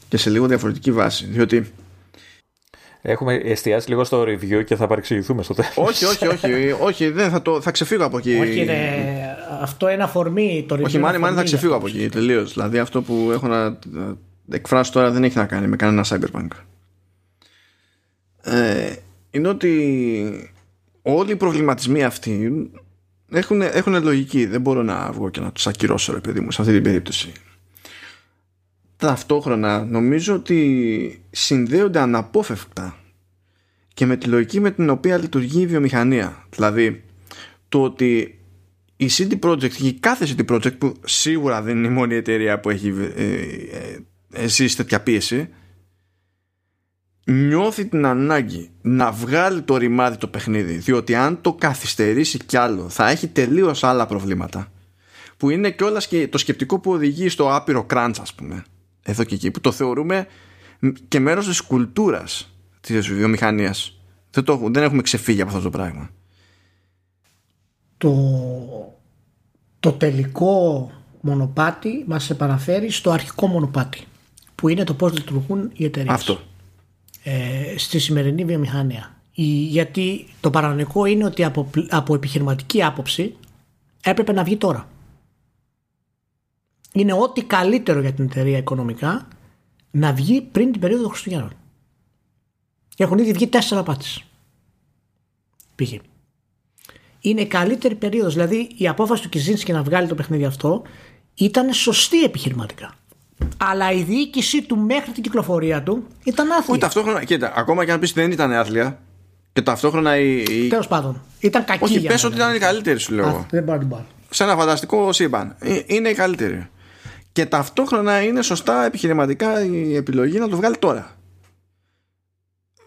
και σε λίγο διαφορετική βάση. Διότι Έχουμε εστιάσει λίγο στο review και θα παρεξηγηθούμε στο τέλος. Όχι, όχι, όχι, όχι δεν θα, το, θα ξεφύγω από εκεί. Όχι, ρε, αυτό είναι αφορμή. Το review όχι, μάλλον μάλλον θα ξεφύγω από εκεί τελείως. Δηλαδή αυτό που έχω να εκφράσω τώρα δεν έχει να κάνει με κανένα cyberpunk. Ε, είναι ότι όλοι οι προβληματισμοί αυτοί έχουν, έχουν λογική. Δεν μπορώ να βγω και να τους ακυρώσω, ρε παιδί μου, σε αυτή την περίπτωση ταυτόχρονα νομίζω ότι συνδέονται αναπόφευκτα και με τη λογική με την οποία λειτουργεί η βιομηχανία. Δηλαδή, το ότι η CD Projekt και η κάθε CD Projekt που σίγουρα δεν είναι η μόνη εταιρεία που έχει ε, ε, ε, ζήσει τέτοια πίεση νιώθει την ανάγκη να βγάλει το ρημάδι το παιχνίδι. Διότι αν το καθυστερήσει κι άλλο θα έχει τελείως άλλα προβλήματα. Που είναι κιόλας και το σκεπτικό που οδηγεί στο άπειρο crunch ας πούμε εδώ και εκεί που το θεωρούμε και μέρος της κουλτούρας της βιομηχανίας δεν, το, δεν έχουμε ξεφύγει από αυτό το πράγμα το, το τελικό μονοπάτι μας επαναφέρει στο αρχικό μονοπάτι που είναι το πώς λειτουργούν οι εταιρείες. Αυτό. Ε, στη σημερινή βιομηχανία. γιατί το παρανομικό είναι ότι από, από επιχειρηματική άποψη έπρεπε να βγει τώρα είναι ό,τι καλύτερο για την εταιρεία οικονομικά να βγει πριν την περίοδο των Χριστουγέννων. Έχουν ήδη βγει τέσσερα πάτες. Πήγε. Είναι καλύτερη περίοδος. Δηλαδή η απόφαση του Κιζίνσκι να βγάλει το παιχνίδι αυτό ήταν σωστή επιχειρηματικά. Αλλά η διοίκησή του μέχρι την κυκλοφορία του ήταν άθλια. Όχι, ταυτόχρονα. Κοίτα, ακόμα και αν πεις δεν ήταν άθλια. Και ταυτόχρονα η. η... Τέλος πάντων. Ήταν κακή. Όχι, πες ότι ήταν η καλύτερη σου λέω. δεν πάρει την Σε ένα φανταστικό σύμπαν. Ε, είναι η καλύτερη και ταυτόχρονα είναι σωστά επιχειρηματικά η επιλογή να το βγάλει τώρα.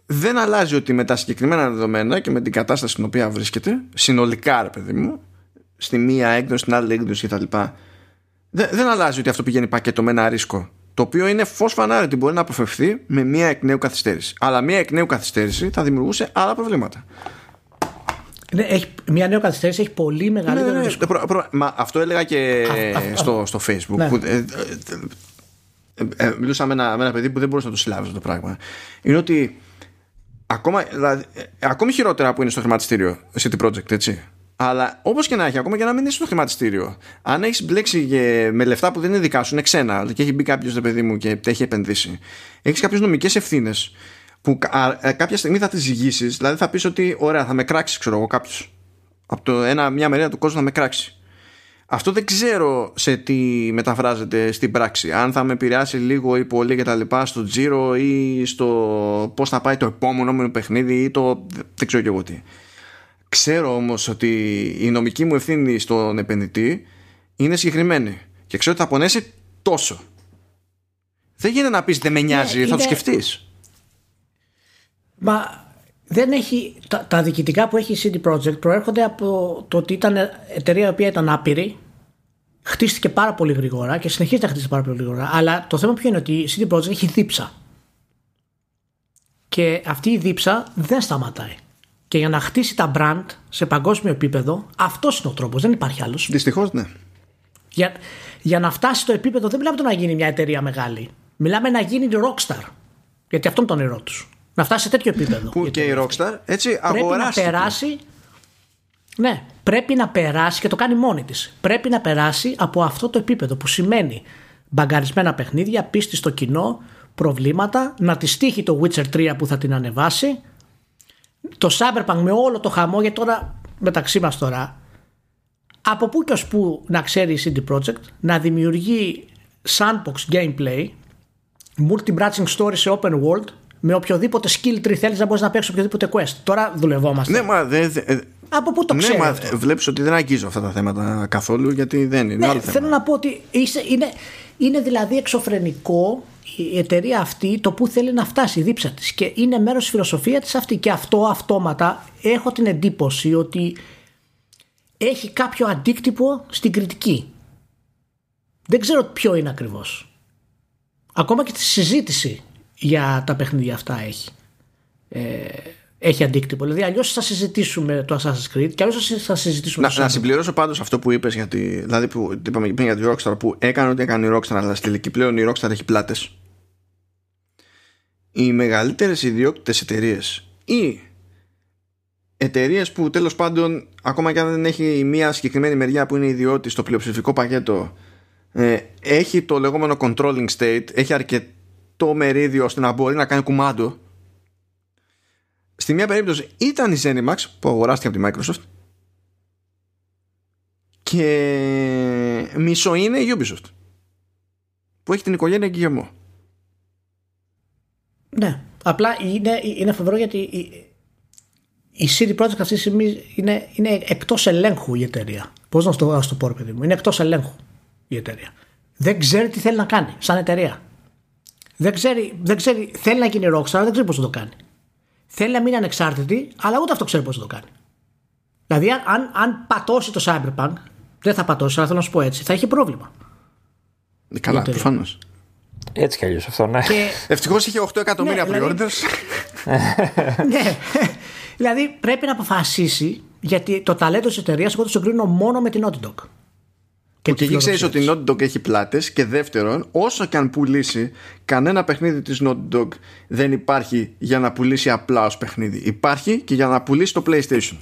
Δεν αλλάζει ότι με τα συγκεκριμένα δεδομένα και με την κατάσταση στην οποία βρίσκεται, συνολικά ρε παιδί μου, στη μία έκδοση, στην άλλη έκδοση κτλ. Δεν, δεν αλλάζει ότι αυτό πηγαίνει πακέτο με ένα ρίσκο Το οποίο είναι φως φανάρι ότι μπορεί να αποφευθεί με μία εκ νέου καθυστέρηση. Αλλά μία εκ νέου καθυστέρηση θα δημιουργούσε άλλα προβλήματα. Ναι, έχει, μια νέα καθυστέρηση έχει πολύ μεγαλύτερο Ναι, ναι, ρίσκο. προ- προ- μα αυτό έλεγα και Α, α, στο, στο facebook Ναι. που, ε, ε, ε, ε, μιλούσα με ένα, με ένα παιδί που δεν μπορούσε να το συλλάβει αυτό το πράγμα. Είναι ότι ακόμα, δηλαδή, ε, ακόμη χειρότερα που είναι στο χρηματιστήριο City Project έτσι. Αλλά όπως και να έχει, ακόμα και να μην είσαι στο χρηματιστήριο, αν έχεις μπλέξει και με λεφτά που δεν είναι δικά σου, είναι ξένα, και έχει μπει κάποιος ρε παιδί μου και τα έχει επενδύσει, έχεις κάποιες νομικές ευθύνες που κα- α, ε, κάποια στιγμή θα τις ζυγίσεις, δηλαδή θα πεις ότι ωραία, θα με κράξεις, ξέρω εγώ, κάποιος. Από το ένα, μια μερίδα του κόσμου θα με κράξει. Αυτό δεν ξέρω σε τι μεταφράζεται στην πράξη. Αν θα με επηρεάσει λίγο ή πολύ και τα λοιπά στο τζίρο ή στο πώς θα πάει το επόμενο μου παιχνίδι ή το δεν ξέρω και εγώ τι. Ξέρω όμως ότι η νομική μου ευθύνη στον επενδυτή είναι συγκεκριμένη και ξέρω ότι θα πονέσει τόσο. Δεν γίνεται να πεις δεν με νοιάζει, θα είναι- το σκεφτείς. Μα δεν έχει, τα, τα διοικητικά που έχει η CD Projekt προέρχονται από το ότι ήταν εταιρεία η οποία ήταν άπειρη, χτίστηκε πάρα πολύ γρήγορα και συνεχίζει να χτίζεται πάρα πολύ γρήγορα. Αλλά το θέμα ποιο είναι ότι η CD Projekt έχει δίψα. Και αυτή η δίψα δεν σταματάει. Και για να χτίσει τα brand σε παγκόσμιο επίπεδο, αυτός είναι ο τρόπος. Δεν υπάρχει άλλος. Δυστυχώς ναι. Για, για να φτάσει στο επίπεδο, δεν μιλάμε το να γίνει μια εταιρεία μεγάλη. Μιλάμε να γίνει rockstar. Γιατί αυτό είναι το όνειρό τους. Να φτάσει σε τέτοιο επίπεδο. Που η και η εταιρεία. Rockstar έτσι πρέπει να αγοράστηκε. περάσει. Ναι, πρέπει να περάσει και το κάνει μόνη της. Πρέπει να περάσει από αυτό το επίπεδο που σημαίνει μπαγκαρισμένα παιχνίδια, πίστη στο κοινό, προβλήματα, να τη στήχει το Witcher 3 που θα την ανεβάσει, το Cyberpunk με όλο το χαμό, γιατί τώρα μεταξύ μας τώρα, από πού και ως πού να ξέρει η CD Projekt να δημιουργεί sandbox gameplay, multi-branching story σε open world, με οποιοδήποτε skill tree θέλεις να μπορείς να παίξεις οποιοδήποτε quest. Τώρα δουλευόμαστε. Ναι, μα δεν. δε- Από πού το ναι, ξέρει μα αυτό; βλέπεις ότι δεν αγγίζω αυτά τα θέματα καθόλου γιατί δεν είναι. Ναι, άλλο θέλω θέμα. να πω ότι είσαι, είναι, είναι δηλαδή εξωφρενικό η εταιρεία αυτή το που θέλει να φτάσει, η δίψα της και είναι μέρος της φιλοσοφίας της αυτή και αυτό αυτόματα έχω την εντύπωση ότι έχει κάποιο αντίκτυπο στην κριτική. Δεν ξέρω ποιο είναι ακριβώς. Ακόμα και στη συζήτηση για τα παιχνίδια αυτά έχει. Ε, έχει αντίκτυπο. Δηλαδή, αλλιώς θα συζητήσουμε το Assassin's Creed και αλλιώς θα συζητήσουμε Να, το να Cyberpunk. συμπληρώσω πάντως αυτό που είπες, γιατί, δηλαδή που είπαμε πριν για τη Rockstar που έκανε ό,τι έκανε η Rockstar, αλλά στη τελική πλέον η Rockstar έχει πλάτες. Οι μεγαλύτερες ιδιόκτητε εταιρείες ή εταιρείες που τέλος πάντων, ακόμα και αν δεν έχει μία συγκεκριμένη μεριά που είναι ιδιώτη στο πλειοψηφικό πακέτο, ε, έχει το λεγόμενο controlling state, έχει αρκετό μερίδιο ώστε να μπορεί να κάνει κουμάντο. Στη μία περίπτωση ήταν η Zenimax που αγοράστηκε από τη Microsoft και μισό είναι η Ubisoft που έχει την οικογένεια Γκυγεμό. Ναι. Απλά είναι, είναι φοβερό γιατί η, η CD Projekt αυτή τη στιγμή είναι, είναι εκτός ελέγχου η εταιρεία. Πώς να στο, να στο πω, ρε παιδί μου. Είναι εκτός ελέγχου η εταιρεία. Δεν ξέρει τι θέλει να κάνει σαν εταιρεία. Δεν ξέρει, δεν ξέρει θέλει να γίνει rockstar, αλλά δεν ξέρει πώς θα το κάνει. Θέλει να μείνει ανεξάρτητη, αλλά ούτε αυτό ξέρει πώς θα το κάνει. Δηλαδή, αν, αν, αν πατώσει το Cyberpunk, δεν θα πατώσει, αλλά θέλω να σου πω έτσι, θα έχει πρόβλημα. Καλά, εταιρεία. προφανώς. Έτσι κι αλλιώς αυτό, ναι. Και Ευτυχώς είχε 8 εκατομμύρια Ναι, δηλαδή- pre-orders. ναι. δηλαδή πρέπει να αποφασίσει γιατί το ταλέντο της εταιρείας εγώ το συγκρίνω μόνο με την Naughty Dog. Και τη εκεί ξέρεις φιλοδοξία ότι η Naughty Dog έχει πλάτες. Και δεύτερον, όσο και αν πουλήσει, κανένα παιχνίδι της Naughty Dog δεν υπάρχει για να πουλήσει απλά ως παιχνίδι. Υπάρχει και για να πουλήσει το PlayStation.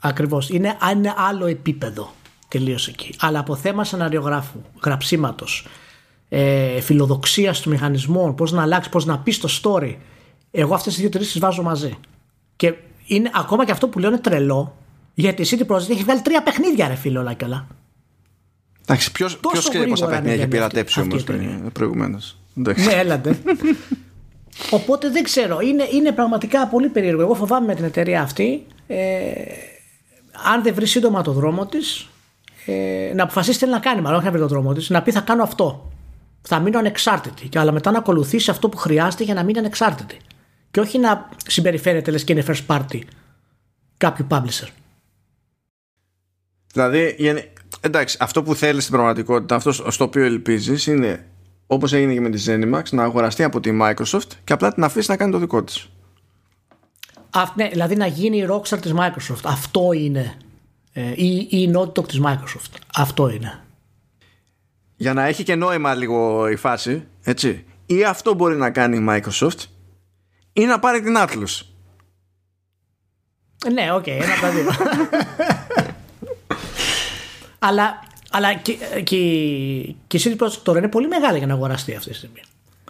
Ακριβώς. Είναι, είναι άλλο επίπεδο τελείω εκεί. Αλλά από θέμα σεναριογράφου, γραψίματος, ε, φιλοδοξίας του μηχανισμών, πώς να αλλάξει, πώς να πεις το story. Εγώ αυτές τις δύο-τρει τις βάζω μαζί. Και είναι ακόμα και αυτό που λέω είναι τρελό. Γιατί η CD Projekt έχει βγάλει τρία παιχνίδια, ρε φίλε, όλα και όλα. Εντάξει, ποιο Τόσο ξέρει πόσα γρήγορα παιχνίδια έχει ανεβαίνει πειρατέψει αυτή- όμως αυτή η εταιρεία. προηγουμένω. ναι, έλατε. Οπότε δεν ξέρω. Είναι, είναι πραγματικά πολύ περίεργο. Εγώ φοβάμαι με την εταιρεία αυτή. Ε, αν δεν βρει σύντομα το δρόμο της, ε, να αποφασίσει τι θέλει να κάνει, μάλλον όχι να βρει το δρόμο της, να πει θα κάνω αυτό. Θα μείνω ανεξάρτητη. Και αλλά μετά να ακολουθήσει αυτό που χρειάζεται για να μείνει ανεξάρτητη. Και όχι να συμπεριφέρεται λες και είναι first party κάποιου publisher. Δηλαδή, γενε- εντάξει, αυτό που θέλεις στην πραγματικότητα, αυτός στο οποίο ελπίζεις είναι όπως έγινε και με τη ZeniMax να αγοραστεί από τη Microsoft και απλά την αφήσει να κάνει το δικό της. Α, ναι, δηλαδή να γίνει η Rockstar της Microsoft. Αυτό είναι. Ε, ή, ή η Naughty Dog της Microsoft. Αυτό είναι. Για να έχει και νόημα λίγο η φάση, έτσι. Ή αυτό μπορεί να κάνει η Microsoft ή να πάρει την Atlas. Ναι, OK, okay, ένα από τα δύο. αλλά αλλά και, και, και η CD τώρα είναι πολύ μεγάλη για να αγοραστεί αυτή τη στιγμή.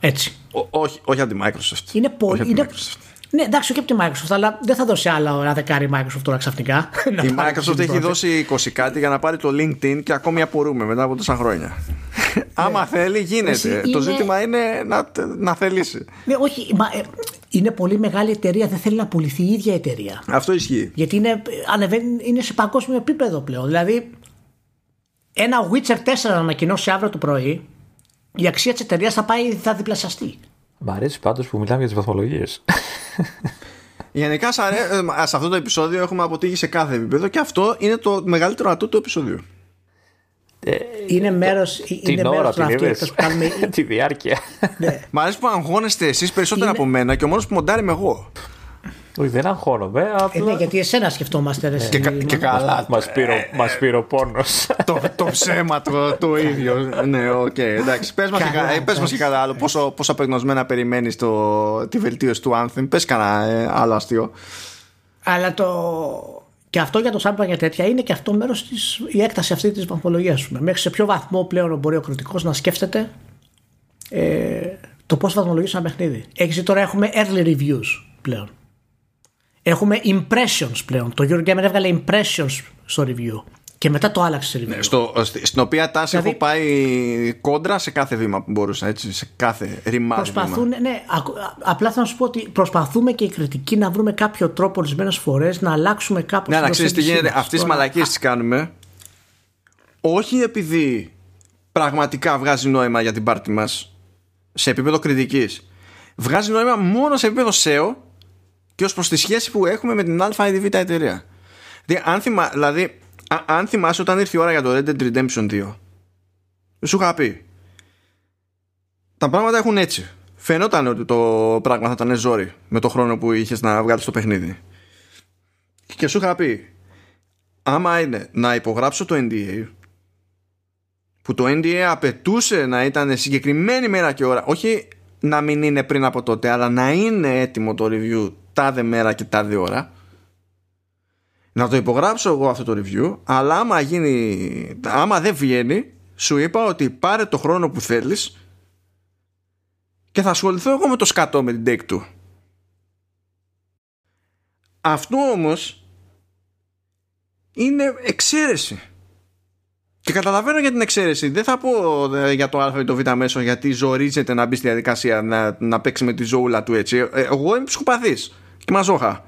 Έτσι. Ό, όχι, όχι από τη Microsoft. Είναι πολύ. Είναι... Ναι, εντάξει, όχι από τη Microsoft, αλλά δεν θα δώσει άλλα ώρα δεκάρι η Microsoft τώρα ξαφνικά. Η Microsoft έχει δώσει 20 κάτι για να πάρει το LinkedIn και ακόμη απορούμε μετά από τόσα χρόνια. Ναι. Άμα θέλει, γίνεται. Το ζήτημα είναι να, να θελήσει. Ναι, όχι. Μα, ε, είναι πολύ μεγάλη εταιρεία, δεν θέλει να πουληθεί η ίδια εταιρεία. Αυτό ισχύει. Γιατί είναι, ανεβαίνει, είναι σε παγκόσμιο επίπεδο πλέον. Δηλαδή, ένα Witcher 4 να ανακοινώσει αύριο το πρωί, η αξία της εταιρείας θα πάει, θα διπλασιαστεί. Μ' αρέσει πάντως που μιλάμε για τις βαθμολογίες. Γενικά ε, σε αυτό το επεισόδιο έχουμε αποτύχει σε κάθε επίπεδο και αυτό είναι το μεγαλύτερο ατού του επεισόδιου. Ε, είναι μέρο την ώρα την είδες, κάνουμε... τη διάρκεια. ναι. Μ' αρέσει που αγχώνεστε εσείς περισσότερο είναι... από μένα και ο μόνος που μοντάρει είμαι εγώ. Όχι, δεν αγχώνομαι. Απλά... Ε, ναι, γιατί εσένα σκεφτόμαστε. Ρε, και, και, και καλά. Μα πήρε, μας πήρε ο πόνος. το, το ψέμα το, το ίδιο. ναι, OK, okay, εντάξει. Πες μας και, και κάτι άλλο. Πόσο, πόσο απεγνωσμένα περιμένεις τη βελτίωση του Anthem. Πες κανένα ε, άλλο αστείο. Αλλά το. Και αυτό για το Cyberpunk για τέτοια είναι και αυτό μέρος τη η έκταση αυτή της βαθμολογίας. Μέχρι σε ποιο βαθμό πλέον μπορεί ο κριτικός να σκέφτεται ε, το πώς βαθμολογήσει ένα παιχνίδι. Έχεις τώρα έχουμε early reviews πλέον. Έχουμε impressions πλέον. Το Eurogamer έβγαλε impressions στο review. Και μετά το άλλαξε σε review. Ναι, στο, στην οποία τάση δηλαδή, έχω πάει κόντρα σε κάθε βήμα που μπορούσα, έτσι, σε κάθε ρημάδι. Προσπαθούν, ναι, απλά θα σου πω ότι προσπαθούμε και οι κριτικοί να βρούμε κάποιο τρόπο ορισμένες φορές να αλλάξουμε κάπως Ναι, να ξέρεις τι γίνεται. Αυτές τις μαλακίες τις κάνουμε. Όχι επειδή πραγματικά βγάζει νόημα για την πάρτη μας σε επίπεδο κριτικής. Βγάζει νόημα μόνο σε επίπεδο SEO και ως προς τη σχέση που έχουμε με την Α ή Β εταιρεία. Δηλαδή, αν, θυμά, δηλαδή, αν θυμάσαι όταν ήρθε η ώρα για το Red Dead Redemption 2, σου είχα πει. Τα πράγματα έχουν έτσι. Φαινόταν ότι το πράγμα θα ήταν ζόρι με το χρόνο που είχες να βγάλεις το παιχνίδι. Και σου είχα πει, άμα είναι να υπογράψω το NDA, που το NDA απαιτούσε να ήταν συγκεκριμένη μέρα και ώρα, όχι να μην είναι πριν από τότε, αλλά να είναι έτοιμο το review τάδε μέρα και τάδε ώρα. Να το υπογράψω εγώ αυτό το review αλλά άμα γίνει άμα δεν βγαίνει σου είπα ότι πάρε το χρόνο που θέλεις και θα ασχοληθώ εγώ με το σκατό με την take του αυτό όμως είναι εξαίρεση και καταλαβαίνω για την εξαίρεση. Δεν θα πω ε, για το Α ή το Β μέσο γιατί ζορίζεται να μπει στη διαδικασία να, να παίξει με τη ζωούλα του έτσι. Ε, εγώ είμαι ψυχοπαθής και μαζόχα.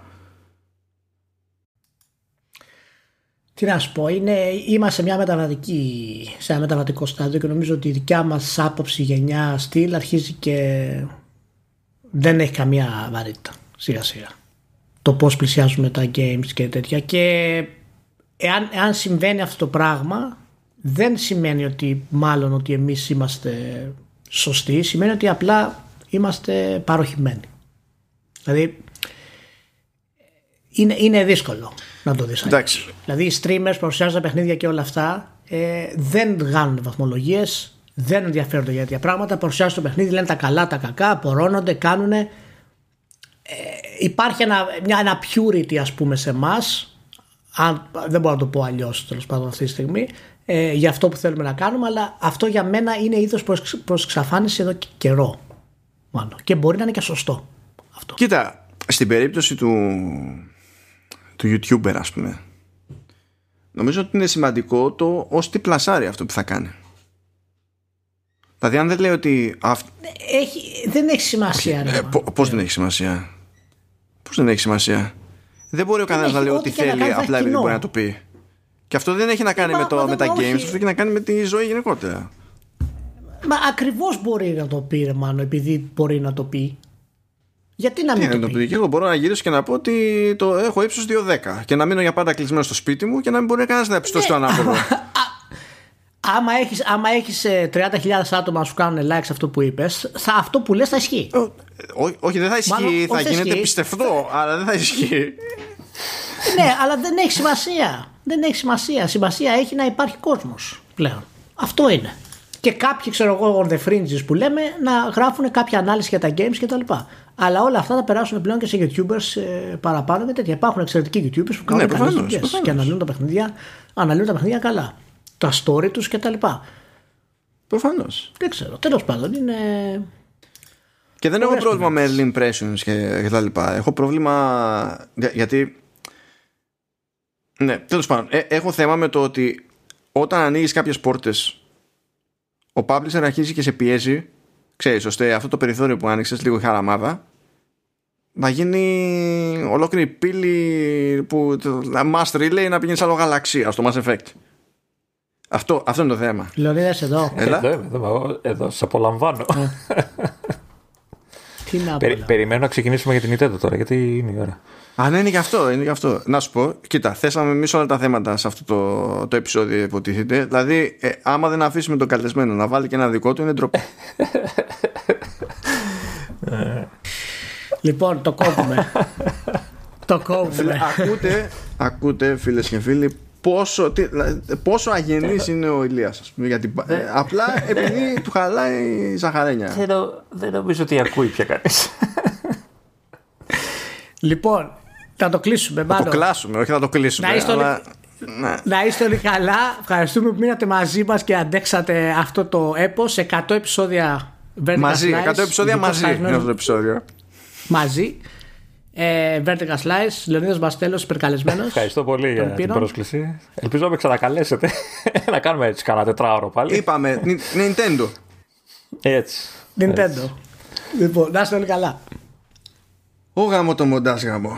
Τι να σου πω, είναι, είμαστε σε μια μεταβατική, σε ένα μεταβατικό στάδιο και νομίζω ότι η δικιά μας άποψη γενιά στυλ αρχίζει και δεν έχει καμία βαρύτητα σιγά σιγά. Το πώς πλησιάζουμε τα games και τέτοια και εάν, εάν συμβαίνει αυτό το πράγμα δεν σημαίνει ότι μάλλον ότι εμείς είμαστε σωστοί, σημαίνει ότι απλά είμαστε παροχημένοι. Δηλαδή είναι, είναι δύσκολο να το δεις. Εντάξει. Δηλαδή οι streamers παρουσιάζουν τα παιχνίδια και όλα αυτά ε, δεν βγάλουν βαθμολογίες, δεν ενδιαφέρονται για τέτοια πράγματα, παρουσιάζουν το παιχνίδι, λένε τα καλά, τα κακά, απορρώνονται, κάνουν. Ε, υπάρχει ένα, μια, ένα purity ας πούμε σε εμάς, δεν μπορώ να το πω αλλιώς τέλος πάντων αυτή τη στιγμή, ε, για αυτό που θέλουμε να κάνουμε, αλλά αυτό για μένα είναι είδος προ εξαφάνιση εδώ και καιρό. Μάλλον. Και μπορεί να είναι και σωστό αυτό. Κοίτα, στην περίπτωση του, του YouTuber, ας πούμε, νομίζω ότι είναι σημαντικό το ως τι πλασάρει αυτό που θα κάνει. Δηλαδή, αν δεν λέει ότι. Έχει, δεν έχει σημασία. Ε, Πώς δεν έχει σημασία; Πώς δεν έχει σημασία; Δεν μπορεί ο κανένας να λέει ό,τι θέλει, απλά επειδή μπορεί να το πει. Και αυτό δεν έχει να κάνει με, το, με τα games, αυτό έχει να κάνει με τη ζωή γενικότερα. Μα ακριβώς μπορεί να το πει, ρε Μάνο, επειδή μπορεί να το πει. Γιατί να μην Τι, το, πει; Και εγώ μπορώ να γυρίσω και να πω ότι το έχω ύψος 2,10 και να μείνω για πάντα κλεισμένο στο σπίτι μου και να μην μπορεί κανένας να επιστώσει το ναι. ανάποδο. άμα έχεις, άμα έχεις 30.000 ε, άτομα να σου κάνουν like σε αυτό που είπες, θα, αυτό που λες θα ισχύει. Ό, όχι, δεν θα ισχύει, Μάλλον, θα όχι, δεν γίνεται ισχύει. πιστευτό, αλλά δεν θα ισχύει. ναι, αλλά δεν έχει σημασία. Δεν έχει σημασία. Σημασία έχει να υπάρχει κόσμος πλέον. Αυτό είναι. Και κάποιοι, ξέρω εγώ, on the fringes που λέμε, να γράφουν κάποια ανάλυση για τα games κτλ. Αλλά όλα αυτά θα περάσουν πλέον και σε YouTubers ε, παραπάνω και τέτοια. Υπάρχουν εξαιρετικοί YouTubers που κάνουν Ναι, καλές προφανώς, δουλειές προφανώς. και αναλύουν τα παιχνίδια, αναλύουν τα παιχνίδια καλά. Τα story τους κτλ. Προφανώς. Δεν ξέρω. Τέλος πάντων είναι. Και δεν έχω Ωραίες πρόβλημα με early impressions και, και τα λοιπά. Έχω πρόβλημα για- γιατί. Ναι, τέλος πάντων. ε, έχω θέμα με το ότι όταν ανοίγεις κάποιες πόρτες, ο publisher αρχίζει και σε πιέζει. Ξέρεις, ώστε αυτό το περιθώριο που άνοιξες λίγο χαραμάδα να γίνει ολόκληρη πύλη που το- must relay να πηγαίνεις σε άλλο γαλαξία στο Mass Effect. Αυτό, αυτό είναι το θέμα. Λεωνίδας εδώ. Έλα. Εδώ, είμαι, εδώ, εγώ- εδώ σε απολαμβάνω. Τι να πω. Περι- λέω. περιμένω να ξεκινήσουμε για την Nintendo τώρα, γιατί είναι η ώρα. Α, ναι, είναι γι' αυτό, είναι γι' αυτό. Να σου πω, κοίτα, θέσαμε εμείς όλα τα θέματα σε αυτό το, το επεισόδιο, υποτίθεται. Δηλαδή, ε, άμα δεν αφήσουμε τον καλεσμένο να βάλει και ένα δικό του, είναι ντροπή. Λοιπόν, το κόβουμε. το κόβουμε. ακούτε, ακούτε, φίλες και φίλοι, πόσο, τι, δηλαδή, πόσο αγενής είναι ο Ηλίας, ας πούμε, γιατί, ε, απλά επειδή του χαλάει η ζαχαρένια. Δεν, νο- δεν νομίζω ότι ακούει πια κανείς. λοιπόν, θα το κλείσουμε. Θα το Μάλλον. κλάσουμε, όχι θα το κλείσουμε. Να είστε όλοι- αλλά, ναι. Να είστε όλοι καλά. Ευχαριστούμε που μείνατε μαζί μας και αντέξατε αυτό το έπος. 100 επεισόδια Vertical Μαζί, Slice, 100 επεισόδια ειδικό μαζί slice είναι αυτό το επεισόδιο. μαζί. Ε, Vertical Slice, Λεωνίδας Μπαστέλος, υπερκαλεσμένος. Ευχαριστώ πολύ για την πήραν. πρόσκληση. Ελπίζω να με ξανακαλέσετε. να κάνουμε έτσι κανένα τετράωρο πάλι. Είπαμε, Ni- Nintendo. Έτσι. Nintendo. Λοιπόν, να είστε όλοι καλά. Ω γάμο το μοντάζ γάμο.